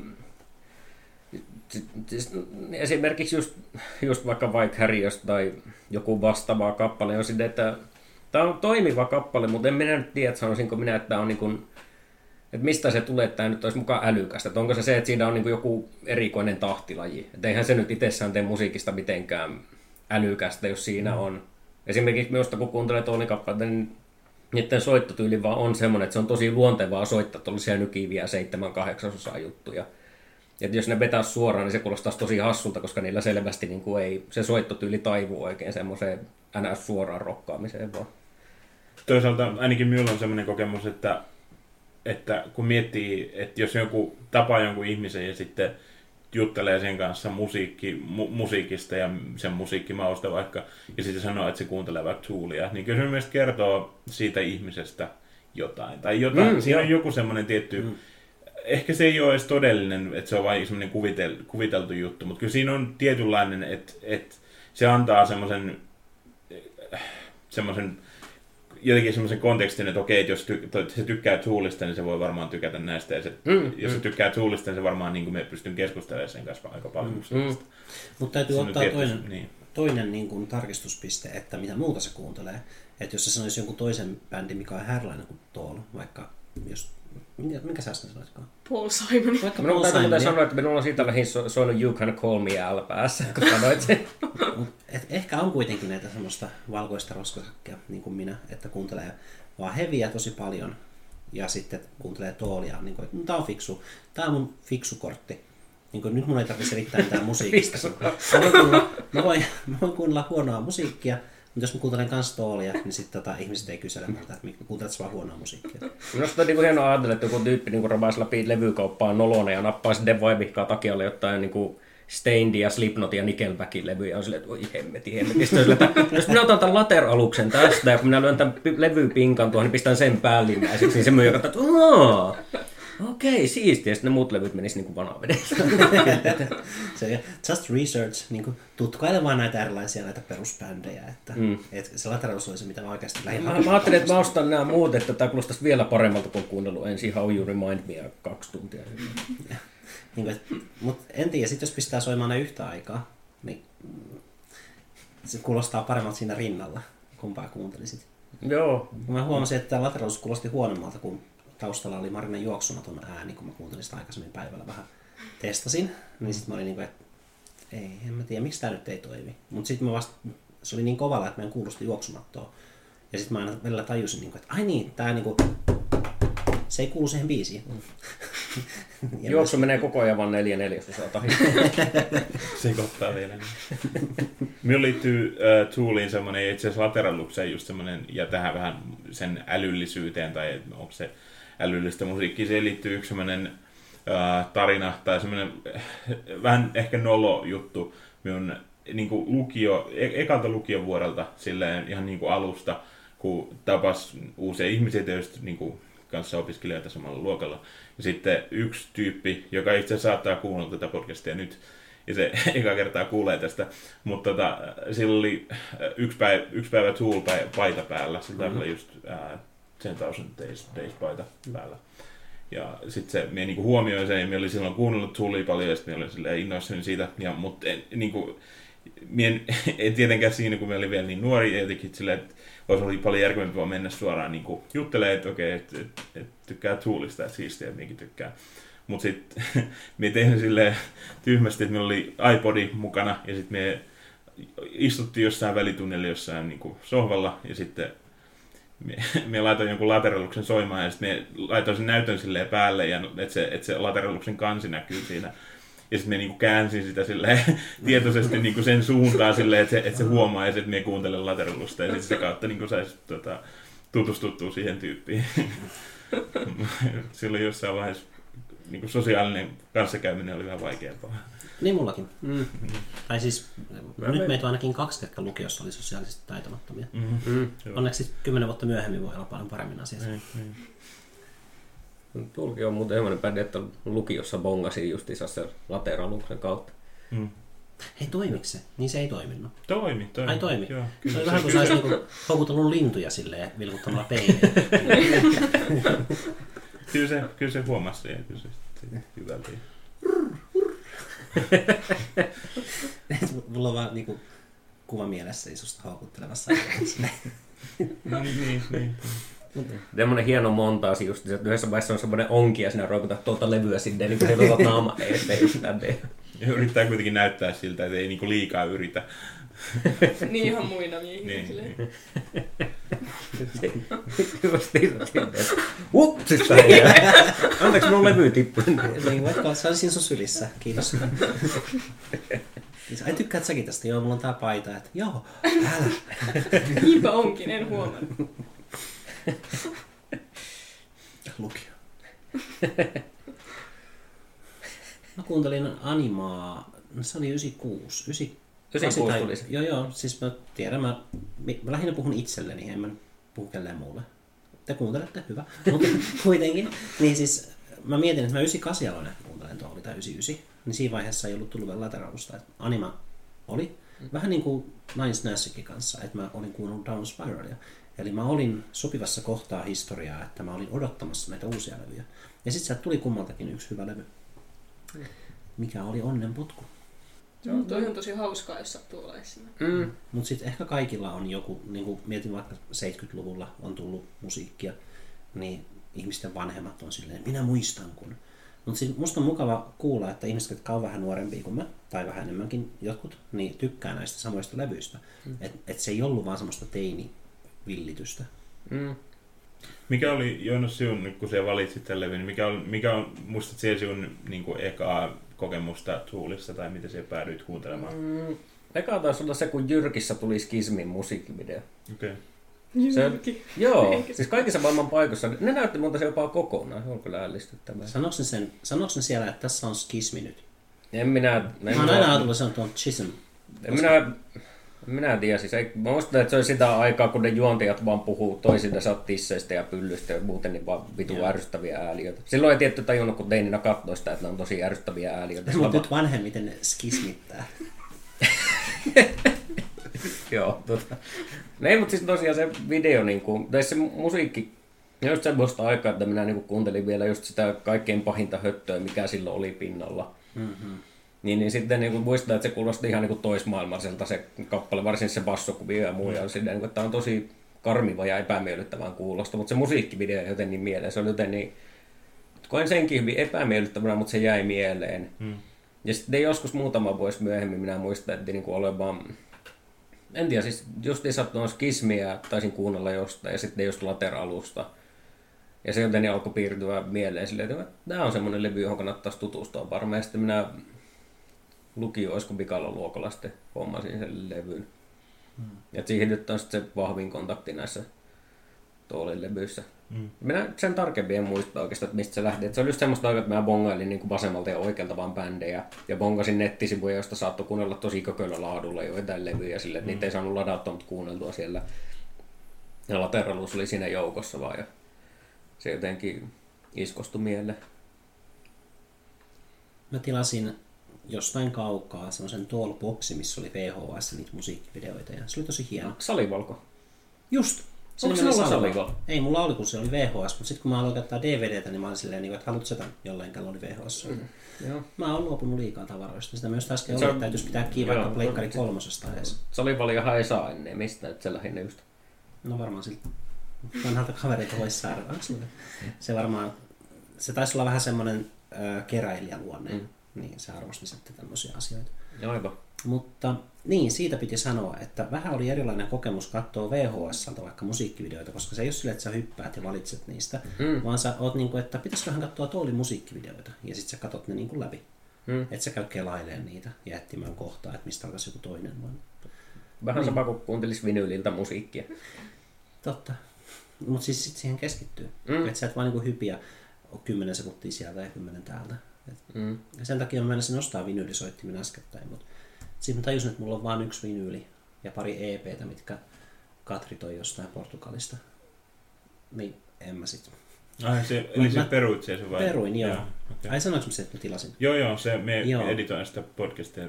[SPEAKER 4] Siis, esimerkiksi just, just vaikka vaikka Harrios tai joku vastaava kappale on silleen, että tämä on toimiva kappale, mutta en minä nyt tiedä, että sanoisinko minä, että tämä on niin kuin, että mistä se tulee, että tämä nyt olisi mukaan älykästä. Että onko se se, että siinä on niin kuin joku erikoinen tahtilaji. Että eihän se nyt itsessään tee musiikista mitenkään älykästä, jos siinä on. Esimerkiksi minusta, kun kuuntelee Toolin kappaleita, niin niiden soittotyyli vaan on semmoinen, että se on tosi luontevaa soittaa tuollaisia nykiviä 7 8 osaa juttuja. Et jos ne vetää suoraan, niin se kuulostaisi tosi hassulta, koska niillä selvästi niin kuin ei, se soittotyyli taivuu oikein semmoiseen ns. suoraan rokkaamiseen vaan.
[SPEAKER 1] Toisaalta ainakin minulla on sellainen kokemus, että, että kun miettii, että jos joku tapaa jonkun ihmisen ja sitten juttelee sen kanssa musiikki, mu, musiikista ja sen musiikkimausta vaikka, ja sitten sanoo, että se kuuntelee vaikka Toolia, niin kyllä se mielestäni kertoo siitä ihmisestä jotain. Tai jotain.
[SPEAKER 4] Mm,
[SPEAKER 1] Mm, Siinä
[SPEAKER 4] joo.
[SPEAKER 1] on joku semmoinen tietty... Mm. Ehkä se ei ole edes todellinen, että se on vain semmoinen kuvitel, kuviteltu juttu, mutta kyllä siinä on tietynlainen, että, että se antaa semmoisen semmoisen jotenkin semmoisen kontekstin, että okei, että jos ty, to, se tykkää Toolista, niin se voi varmaan tykätä näistä. Ja se,
[SPEAKER 4] Mm,
[SPEAKER 1] jos se tykkää Toolista, niin se varmaan niin kuin me pystyn keskustelemaan sen kanssa aika paljon.
[SPEAKER 4] Mm.
[SPEAKER 1] Mm.
[SPEAKER 3] Mutta täytyy
[SPEAKER 1] Se on
[SPEAKER 3] ottaa
[SPEAKER 1] tietysti-
[SPEAKER 3] toinen,
[SPEAKER 1] niin.
[SPEAKER 3] toinen niin kuin tarkistuspiste, että mitä muuta se kuuntelee. Että jos se sanoisi jonkun toisen bändin, mikä on härläinen kuin Tool, vaikka jos... Minkä, minkä sä äsken sanoitkaan?
[SPEAKER 2] Paul Simon.
[SPEAKER 3] Vaikka
[SPEAKER 4] Minun
[SPEAKER 3] Paul
[SPEAKER 4] täytyy muuten
[SPEAKER 3] Simon,
[SPEAKER 4] sanoa, että minulla on siitä lähin so, soinut You Can Call Me Al päässä, kun sanoit sen.
[SPEAKER 3] Et ehkä on kuitenkin näitä semmoista valkoista roskasakkia, niin kuin minä, että kuuntelee vaan heviä tosi paljon ja sitten kuuntelee toolia, niin kuin, että tämä on fiksu, tämä on mun fiksu kortti. Niin kuin, nyt mun ei tarvitse selittää mitään musiikista. Mä voin, kuunnella, mä, voin, mä voin kuunnella huonoa musiikkia, mutta jos mä kuuntelen kans toolia, niin sitten tota, ihmiset ei kysele multa, että kuuntelet vaan huonoa musiikkia.
[SPEAKER 4] Minusta on niin kuin hienoa ajatella, että joku tyyppi niin rabaisi läpi levykauppaan nolona ja nappaa sitten vaivihkaa takialle jotain niin kuin Stained ja Slipknot ja Nickelbackin levyjä on silleen, että oi hemmeti, hemmeti. Sitten on silleen, että jos minä otan tämän lateraluksen tästä ja kun minä lyön tämän pi- levypinkan tuohon, niin pistän sen päällimmäiseksi, niin se myy että "Aa, okei, siistiä. Sitten ne muut levyt menis niin kuin vanavedessä.
[SPEAKER 3] se just research, niin kuin, tutkaile vaan näitä erilaisia näitä perusbändejä, että mm. et, se lateralus oli se, mitä mä oikeasti lähdin
[SPEAKER 4] Mä, mä ajattelin, että mä ostan nämä muut, että tämä kuulostaisi vielä paremmalta kuin kuunnellut ensin How You Remind Me kaksi tuntia.
[SPEAKER 3] Niin kuin, et, mut en tiedä, sit jos pistää soimaan ne yhtä aikaa, niin se kuulostaa paremmalta siinä rinnalla, kumpaa kuuntelisit.
[SPEAKER 4] Joo,
[SPEAKER 3] Mä huomasin, että tämä lateralus kuulosti huonommalta, kun taustalla oli Marinen juoksumaton ääni, kun mä kuuntelin sitä aikaisemmin päivällä vähän testasin. Niin sitten mä olin niinku, että ei, en mä tiedä, miksi tämä nyt ei toimi. Mutta sitten mä vasta, se oli niin kovalla, että mä en kuulosti juoksumattoa. Ja sitten mä aina välillä tajusin, niinku, että ai niin, tää niinku, se ei kuulu siihen biisiin. ja
[SPEAKER 4] juoksu menee koko ajan vaan neljä neljäsosaa tahi.
[SPEAKER 1] sekoittaa vielä. Minulla liittyy äh, Tooliin semmoinen, itse asiassa lateralukseen just semmoinen, ja tähän vähän sen älyllisyyteen, tai onko se älyllistä musiikkia, siihen liittyy yksi semmoinen tarina, tai semmoinen äh, vähän ehkä nolo juttu minun niin kuin lukio, e- ekalta lukiovuodelta silleen ihan niin kuin alusta, kun tapas uusia ihmisiä tietysti niin kuin kanssa opiskelijoita samalla luokalla. Ja sitten yksi tyyppi, joka itse asiassa saattaa kuunnella tätä podcastia nyt, ja se eka kertaa kuulee tästä, mutta tota, sillä oli yksi päivä, yksi päivä Tool paita päällä, sillä mm-hmm. just uh, 10,000 days, paita päällä. Ja sitten se, me niinku huomioin sen, ja oli silloin kuunnellut Toolia paljon, ja sitten olin silleen innoissani siitä, ja, mutta en, niinku, en, en, tietenkään siinä, kun me oli vielä niin nuori, ja jotenkin silleen, että olisi ollut paljon järkevämpää mennä suoraan niin juttelemaan, että okei, että et, et, tykkää Toolista, että siistiä, että minäkin tykkää. Mutta sitten me tein silleen tyhmästi, että meillä oli iPodi mukana ja sitten me istuttiin jossain välitunnilla jossain niin sohvalla ja sitten me, laitoin jonkun lateraluksen soimaan ja sitten me laitoin sen näytön silleen päälle, ja että se, että se lateraluksen kansi näkyy siinä. Ja sitten me niinku käänsin sitä silleen, tietoisesti niinku sen suuntaan silleen, että se, että se huomaa ja että me kuuntelen lateralusta ja sitten sitä kautta niinku saisi tota, tutustuttua siihen tyyppiin. Silloin jossain vaiheessa niin sosiaalinen kanssakäyminen oli vähän vaikeampaa.
[SPEAKER 3] Niin mullakin. Mm. Tai siis Mä nyt meitä on ainakin kaksi, jotka lukiossa oli sosiaalisesti taitamattomia. Mm-hmm. Mm. Onneksi kymmenen vuotta myöhemmin voi olla paljon paremmin asiassa. Mm. Mm.
[SPEAKER 4] Tulki on muuten semmoinen bändi, että lukiossa bongasi justiinsa se lateraluksen kautta. Mm.
[SPEAKER 3] Hei, toimiko se? Niin se ei toiminut.
[SPEAKER 1] Toimi, toimi.
[SPEAKER 3] Ai toimi. Joo, kyllä, se oli vähän kuin saisi niinku houkutellut lintuja silleen vilkuttamalla peiliä.
[SPEAKER 1] kyllä, se, kyllä se huomasi ja kyllä se hyvältä.
[SPEAKER 3] Mulla on vaan niinku kuva mielessä isusta haukuttelevassa.
[SPEAKER 1] niin, niin, niin.
[SPEAKER 4] Tämmöinen hieno montaasi just, että yhdessä vaiheessa on semmoinen onki ja sinä roikutat tuota levyä sinne, niin kuin heillä on naama
[SPEAKER 1] ja yrittää kuitenkin näyttää siltä, että ei niinku liikaa yritä.
[SPEAKER 2] Niin ihan muina miehiä. Niin, niin.
[SPEAKER 4] Upsista Anteeksi, mun levy tippui.
[SPEAKER 3] niin, vaikka se olisi sun sylissä. Kiitos. Ai tykkäät säkin tästä? Joo, mulla on tää paita. Että, joo, älä.
[SPEAKER 2] Niinpä onkin, en huomannut.
[SPEAKER 3] Lukio. Mä kuuntelin Animaa, no se oli 96.
[SPEAKER 4] 96 tuli se.
[SPEAKER 3] Joo, joo, siis mä tiedän, mä, mä lähinnä puhun itselleni, en mä puhu kelleen muulle. Te kuuntelette, hyvä. Mutta kuitenkin, niin siis mä mietin, että mä 98 aloin, kuuntelen tuolla, tai 99. Niin siinä vaiheessa ei ollut tullut vielä lateralusta. Että anima oli. Vähän niin kuin Nine Nashikin kanssa, että mä olin kuunnellut Down Spiralia. Eli mä olin sopivassa kohtaa historiaa, että mä olin odottamassa näitä uusia levyjä. Ja sitten sieltä tuli kummaltakin yksi hyvä levy. Mikä oli onnenpotku.
[SPEAKER 2] Joo, toi on tosi hauskaa, jos sattuu olemaan siinä.
[SPEAKER 3] Mm. Mutta sitten ehkä kaikilla on joku, niin kuin mietin vaikka 70-luvulla on tullut musiikkia, niin ihmisten vanhemmat on silleen, minä muistan kun. Mutta siis musta on mukava kuulla, että ihmiset, jotka on vähän nuorempia kuin mä, tai vähän enemmänkin jotkut, niin tykkää näistä samoista levyistä. Mm. Että et se ei ollut vaan semmoista teini-villitystä. Mm.
[SPEAKER 1] Mikä oli, Joonas, sinun, kun sä valitsit tämän levyn, niin mikä on, mikä on muistat siellä sinun niin kuin, ekaa kokemusta Tuulissa, tai miten se päädyit kuuntelemaan? Mm,
[SPEAKER 4] eka taisi olla se, kun Jyrkissä tuli Skismin musiikkivideo.
[SPEAKER 1] Okei. Okay.
[SPEAKER 2] Jyrki.
[SPEAKER 4] joo, siis kaikissa maailman paikoissa. Ne näytti monta se jopa kokonaan. Se on kyllä ällistyttävää.
[SPEAKER 3] Sanoiko sen, sanoiko ne siellä, että tässä on skismi nyt?
[SPEAKER 4] En minä... En
[SPEAKER 3] Mä oon aina ajatellut, että se on tuon Chisholm.
[SPEAKER 4] En minä, minä tiedä, siis ei, mä muistan, että se oli sitä aikaa, kun ne juontajat vaan puhuu toisilta tisseistä ja pyllystä ja muuten niin vaan vitu
[SPEAKER 3] Joo.
[SPEAKER 4] ärsyttäviä ääliöitä. Silloin ei tietty tajunnut, kun teininä katsoi sitä, että ne on tosi ärsyttäviä ääliöitä.
[SPEAKER 3] Mutta nyt vanhemmiten ne skismittää.
[SPEAKER 4] Joo, tota. No ei, mutta siis tosiaan se video, niin kuin, tai se musiikki, just semmoista aikaa, että minä niin kuin kuuntelin vielä just sitä kaikkein pahinta höttöä, mikä silloin oli pinnalla.
[SPEAKER 3] Mm-hmm.
[SPEAKER 4] Niin, niin sitten niin muistaa, että se kuulosti ihan niin kuin toismaailmaiselta se kappale, varsinkin se bassokuvio ja muu. Ja silleen, niin kuin, että tämä on tosi karmiva ja epämiellyttävän kuulosta, mutta se musiikkivideo ei joten niin mieleen. Se oli joten niin, koen senkin hyvin epämiellyttävänä, mutta se jäi mieleen.
[SPEAKER 1] Mm.
[SPEAKER 4] Ja sitten joskus muutama vuosi myöhemmin minä muistan, että niin olevan, en tiedä, siis just sattunut skismiä, taisin kuunnella jostain, ja sitten just lateralusta. Ja se jotenkin alkoi piirtyä mieleen silleen, että tämä on semmoinen levy, johon kannattaisi tutustua varmaan. Ja sitten minä lukio, olisiko vikalla luokalla sitten hommasin sen levyn. Hmm. Ja siihen nyt on sitten se vahvin kontakti näissä Toolin levyissä.
[SPEAKER 1] Mm.
[SPEAKER 4] Minä sen tarkemmin en muista oikeastaan, että mistä se lähti. Et se oli just semmoista aikaa, että mä bongailin niin kuin vasemmalta ja oikealta vaan bändejä. Ja bongasin nettisivuja, joista saattoi kuunnella tosi kököllä laadulla joitain levyjä sille, että mm. niitä ei saanut ladattua, mutta kuunneltua siellä. Ja Lateralus oli siinä joukossa vaan. Ja se jotenkin iskostui mieleen.
[SPEAKER 3] Mä tilasin jostain kaukaa semmoisen Tall-boksi, missä oli VHS niitä musiikkivideoita ja se oli tosi hieno.
[SPEAKER 4] Salivalko?
[SPEAKER 3] Just!
[SPEAKER 4] Onko
[SPEAKER 3] nimi oli
[SPEAKER 4] sinulla
[SPEAKER 3] Salival.
[SPEAKER 4] Salival?
[SPEAKER 3] Ei mulla oli, kun se oli VHS, mutta sitten kun mä aloin käyttää DVDtä, niin mä olin silleen, niin että haluatko sitä jollain, kello oli VHS. Mm.
[SPEAKER 4] Joo.
[SPEAKER 3] Mä oon luopunut liikaa tavaroista. Sitä myös äsken
[SPEAKER 4] Se
[SPEAKER 3] oli, että täytyisi pitää kiinni vaikka Pleikkari kolmosesta edes.
[SPEAKER 4] Salivaliahan ei saa ennen mistä, että se lähinnä just.
[SPEAKER 3] No varmaan siltä vanhalta kaverilta voisi saada. Se varmaan, se taisi olla vähän semmoinen äh, keräilijäluonne, mm. Niin se arvosti sitten tämmöisiä asioita.
[SPEAKER 4] Aivan.
[SPEAKER 3] Mutta niin, siitä piti sanoa, että vähän oli erilainen kokemus katsoa VHSlta vaikka musiikkivideoita, koska se ei ole silleen, että sä hyppäät ja valitset niistä,
[SPEAKER 4] Mm.
[SPEAKER 3] vaan sä oot niin kuin, että pitäisiköhän katsoa Toolin musiikkivideoita, ja sitten sä katot ne niin kuin läpi.
[SPEAKER 4] Mm.
[SPEAKER 3] Et sä käy kelailemaan niitä ja etsimään kohtaa, että mistä alkaisi joku toinen. Vaan...
[SPEAKER 4] Vähän sama kuin kuuntelisi vinyyliltä musiikkia.
[SPEAKER 3] Totta. Mutta siis sit siihen keskittyy.
[SPEAKER 4] Mm.
[SPEAKER 3] Mm. Että sä et vaan niin hypiä 10 sekuntia sieltä ja 10 täältä. Et,
[SPEAKER 4] Mm.
[SPEAKER 3] sen takia mä menisin ostaa vinyylisoittimen äskettäin, mutta sitten mä tajusin, että mulla on vain yksi vinyyli ja pari EPtä, mitkä Katri toi jostain Portugalista. Niin en mä sit.
[SPEAKER 1] Ai, se, eli se peruit se vai?
[SPEAKER 3] Peruin, joo.
[SPEAKER 1] okay.
[SPEAKER 3] Ai sanoinko mä se, että mä tilasin?
[SPEAKER 1] Joo, joo, se, me
[SPEAKER 3] Joo.
[SPEAKER 1] joo. editoin sitä podcastia,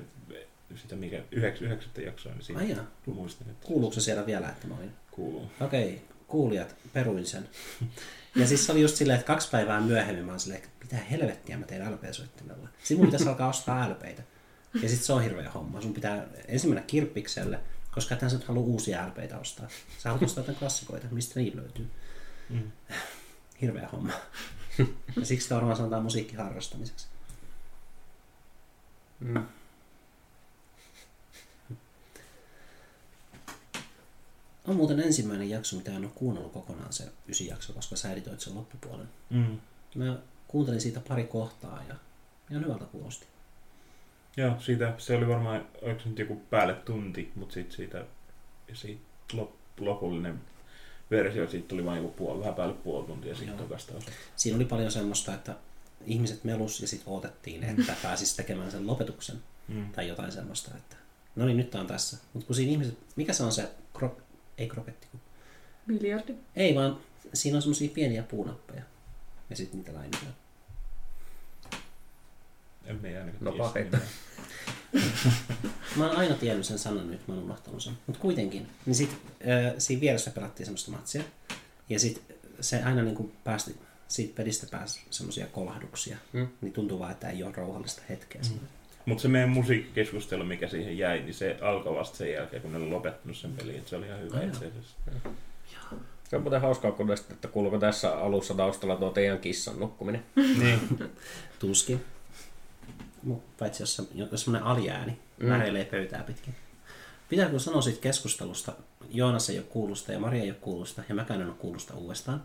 [SPEAKER 1] sitä mikä, yhdeks, yhdeksättä jaksoa, niin siitä
[SPEAKER 3] Ai jaa.
[SPEAKER 1] että
[SPEAKER 3] Kuuluuko se siellä vielä, että mä olin?
[SPEAKER 1] kuuluu.
[SPEAKER 3] Okei, kuulijat, peruin sen. Ja siis se oli just silleen, että kaksi päivää myöhemmin mä oon silleen, että mitä helvettiä mä teen LP-soittimella. Sitten mun pitäisi alkaa ostaa LPitä. Ja sitten se on hirveä homma. Sun pitää ensin mennä kirppikselle, koska ethän sä nyt halua uusia LPitä ostaa. Sä haluat ostaa jotain klassikoita, mistä niillä löytyy.
[SPEAKER 1] Mm.
[SPEAKER 3] Hirveä homma. Ja siksi sitä varmaan sanotaan musiikkiharrastamiseksi.
[SPEAKER 4] Mm.
[SPEAKER 3] On muuten ensimmäinen jakso, mitä en ole kuunnellut kokonaan se ysi jakso, koska sä editoit sen loppupuolen.
[SPEAKER 1] Mm.
[SPEAKER 3] Mä kuuntelin siitä pari kohtaa ja ihan hyvältä kuulosti.
[SPEAKER 1] Joo, siitä, se oli varmaan, oliko nyt joku päälle tunti, mutta sitten siitä, ja siitä lop, lopullinen versio, siitä tuli vain joku puoli, vähän päälle puoli tuntia siitä tokasta.
[SPEAKER 3] Siinä oli paljon semmoista, että ihmiset melus ja sitten odotettiin, että pääsis tekemään sen lopetuksen
[SPEAKER 1] Mm.
[SPEAKER 3] tai jotain semmoista, että no niin, nyt on tässä. Mutta kun siinä ihmiset, mikä se on se, ei kroketti, kun,
[SPEAKER 2] Miljardi.
[SPEAKER 3] ei vaan siinä on semmoisia pieniä puunappeja ja sitten niitä lainoja.
[SPEAKER 1] En me ainakaan
[SPEAKER 4] No
[SPEAKER 1] nimeä.
[SPEAKER 3] Mä oon aina tiennyt sen sanan, nyt mä oon unohtanut sen. Mutta kuitenkin, niin sit, äh, siinä vieressä pelattiin semmoista matsia. Ja sit se aina niin kuin päästi, siitä pelistä pääsi semmoisia kolahduksia.
[SPEAKER 4] Mm.
[SPEAKER 3] Niin tuntuu vaan, että ei ole rauhallista hetkeä siinä.
[SPEAKER 1] Mutta se meidän musiikkikeskustelu, mikä siihen jäi, niin se alkoi vasta sen jälkeen, kun ne oli lopettanut sen pelin. että Se oli ihan hyvä itse asiassa.
[SPEAKER 4] Se on muuten hauskaa kuulosta, että kuuluuko tässä alussa taustalla tuo teidän kissan nukkuminen.
[SPEAKER 1] niin.
[SPEAKER 3] Tuskin. Paitsi jos, se, jos semmoinen aliääni
[SPEAKER 4] Mm.
[SPEAKER 3] mm. väreilee pöytää pitkin. Pitää kun sanoa siitä keskustelusta, Joonas ei ole kuulusta ja Maria ei ole kuulusta ja mäkään en ole kuulusta uudestaan.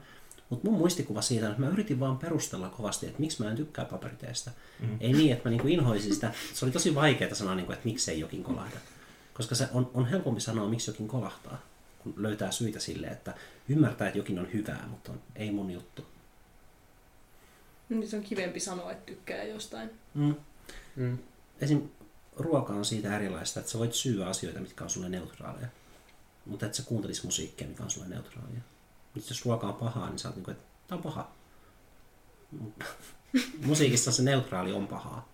[SPEAKER 3] Mutta mun muistikuva siitä on, että mä yritin vaan perustella kovasti, että miksi mä en tykkää paperiteestä. Mm. Ei niin, että mä niinku inhoisin sitä. Se oli tosi vaikeaa sanoa, niinku, että miksei jokin kolahda. Koska se on, on helpompi sanoa, miksi jokin kolahtaa, kun löytää syitä sille, että ymmärtää, että jokin on hyvää, mutta on, ei mun juttu.
[SPEAKER 2] Niin se on kivempi sanoa, että tykkää jostain.
[SPEAKER 3] Mm.
[SPEAKER 4] Mm.
[SPEAKER 3] esim. ruoka on siitä erilaista, että sä voit syyä asioita, mitkä on sulle neutraaleja. Mutta et sä kuuntelis musiikkia, mikä on sulle neutraalia. Mutta jos ruoka on pahaa, niin sä oot niinku, että tää on paha. Musiikissa se neutraali on pahaa,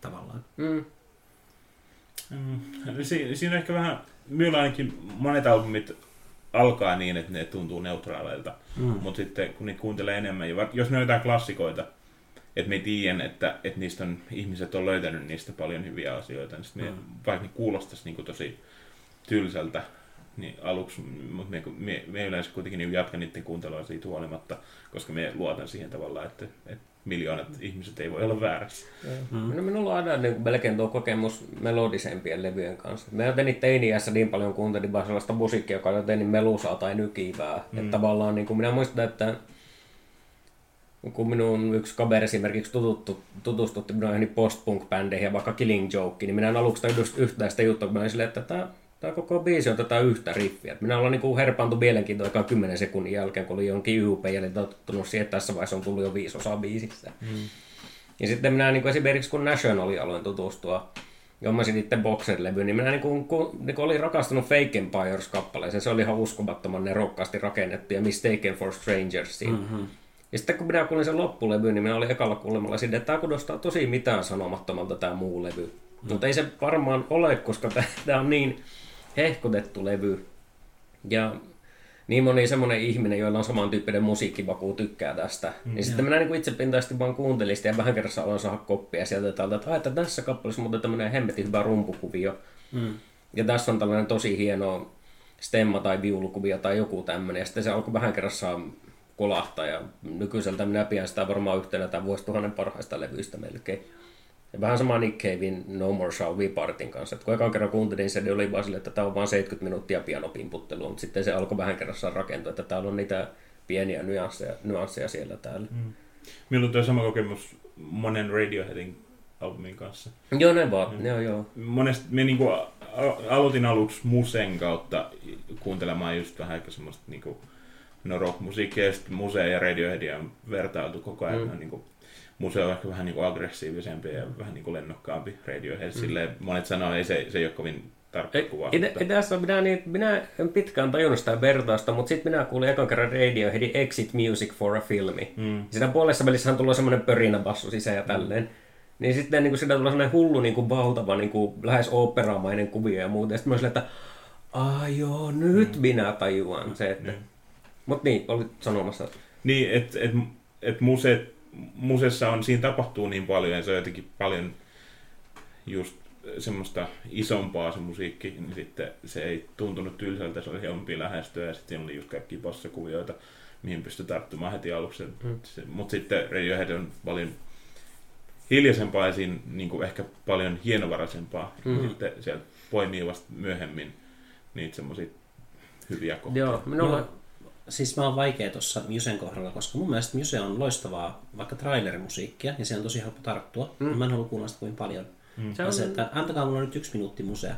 [SPEAKER 3] tavallaan.
[SPEAKER 4] Mm.
[SPEAKER 1] Mm, si- siinä ehkä vähän, minulla ainakin monet albumit alkaa niin, että ne tuntuu neutraaleilta.
[SPEAKER 3] Mm.
[SPEAKER 1] Mutta sitten kun niitä kuuntelee enemmän, jos ne on jotain klassikoita, että me tiedän, että, että niistä on, ihmiset on löytänyt niistä paljon hyviä asioita, niin sitten me,
[SPEAKER 3] Mm.
[SPEAKER 1] vaikka ne kuulostaisi niin tosi tylsältä, niin aluksi, mutta me, me, me yleensä kuitenkin niin jatkan niiden kuuntelua siitä huolimatta, koska me luotan siihen tavallaan, että, että miljoonat ihmiset ei voi olla väärässä.
[SPEAKER 4] Mm. No, minulla on aina niin kuin melkein tuo kokemus melodisempien levyjen kanssa. Mä jotenkin teiniässä niin paljon kuuntelin vaan sellaista musiikkia, joka oli jotenkin melusaa tai nykivää. Mm. Että tavallaan niin kuin minä muistan, että kun minun yksi kaveri esimerkiksi tututtu, tutustutti minua johonkin post-punk-bändeihin ja vaikka Killing Joke, niin minä en aluksi tajunnut yhtään sitä juttua, kun minä olin silleen, että tämä, tämä koko biisi on tätä yhtä riffiä. Minä olen niin herpaantu mielenkiintoa aikaan 10 sekunnin jälkeen, kun oli jonkin YUP ja tottunut siihen, että tässä vaiheessa on tullut jo viisi osaa biisistä. Mm. Ja sitten minä niin kuin esimerkiksi kun Nationali aloin tutustua, jommasin itse Boxer-levy, niin minä niin kuin, kun, niin kuin olin rakastunut Fake Empires-kappaleeseen. Se oli ihan uskomattoman nerokkaasti rakennettu ja Mistaken for Strangers siinä. Mm-hmm. Ja sitten kun minä kuulin sen loppulevyn, niin minä olin ekalla kuulemalla sinne, että tämä kuulostaa tosi mitään sanomattomalta tämä muu levy. Mm. Mutta ei se varmaan ole, koska tämä on niin hehkutettu levy. Ja niin moni semmoinen ihminen, joilla on samantyyppinen musiikkivakuu, tykkää tästä. Mm, niin sitten minä niin itse pintaisesti vaan kuuntelin sitä ja vähän kerrassa aloin saada koppia sieltä täältä, että, että tässä kappaleessa muuten tämmöinen hemmetin hyvä rumpukuvio. Mm. Ja tässä on tällainen tosi hieno stemma tai viulukuvio tai joku tämmöinen. Ja sitten se alkoi vähän kerrassa kolahtaa ja nykyiseltä minä pidän sitä varmaan yhtenä tämän vuosituhannen parhaista levyistä melkein. Ja vähän sama Nick Cavein No More Shall We Partin kanssa. Et kun ekan kerran kuuntelin sen, niin oli vaan silleen, että tämä on vain 70 minuuttia pianopimputtelua, mutta sitten se alkoi vähän kerrassaan rakentua, että täällä on niitä pieniä nyansseja, nyansseja siellä täällä. Mm.
[SPEAKER 1] Minulla on tuo sama kokemus monen Radioheadin albumin kanssa.
[SPEAKER 4] Joo, ne vaan. Mm. Joo, joo.
[SPEAKER 1] Monesti me niinku aloitin aluksi Musen kautta kuuntelemaan just vähän ehkä semmoista niinku, no rockmusiikkia, ja sitten Muse ja Radioheadia on vertailtu koko ajan. Mm. Niinku, Muse on ehkä vähän niinku aggressiivisempi ja vähän niinku lennokkaampi Radiohead. Mm. Silleen, monet sanoo, että ei se, se ei ole kovin tarkka kuva.
[SPEAKER 4] Ei, mutta... tässä minä, niin, minä en pitkään tajunnut sitä vertausta, mutta sitten minä kuulin ekan kerran Radioheadin Exit Music for a Filmi. Mm. Siinä puolessa välissähän tulee semmoinen pörinäbassu sisään ja tälleen. Mm. Niin sitten niin kuin, siinä tulee semmoinen hullu, niin kuin, valtava, niin kuin, lähes operamainen kuvio ja muuta. Ja sitten mä olin että ai joo, nyt mm. minä tajuan se, että... Mm. Mutta niin, olit sanomassa.
[SPEAKER 1] Niin, että et, et muse, musessa on, siinä tapahtuu niin paljon ja se on jotenkin paljon just semmoista isompaa se musiikki, niin sitten se ei tuntunut tylsältä, se oli helpompi lähestyä ja sitten oli just kaikki bossakuvioita, mihin pystyi tarttumaan heti aluksi. Mm. Mutta sitten Radiohead on paljon hiljaisempaa ja siinä niin kuin ehkä paljon hienovaraisempaa. Mm. Sitten sieltä poimii vasta myöhemmin niitä semmoisia hyviä kohtia.
[SPEAKER 4] Joo, minulla... No,
[SPEAKER 3] siis mä oon vaikea tuossa Musen kohdalla, koska mun mielestä Muse on loistavaa vaikka trailerimusiikkia ja se on tosi helppo tarttua. Mm. Mä en halua kuulla sitä kuin paljon. Mm. Se on... se, että antakaa mulle nyt yksi minuutti musea.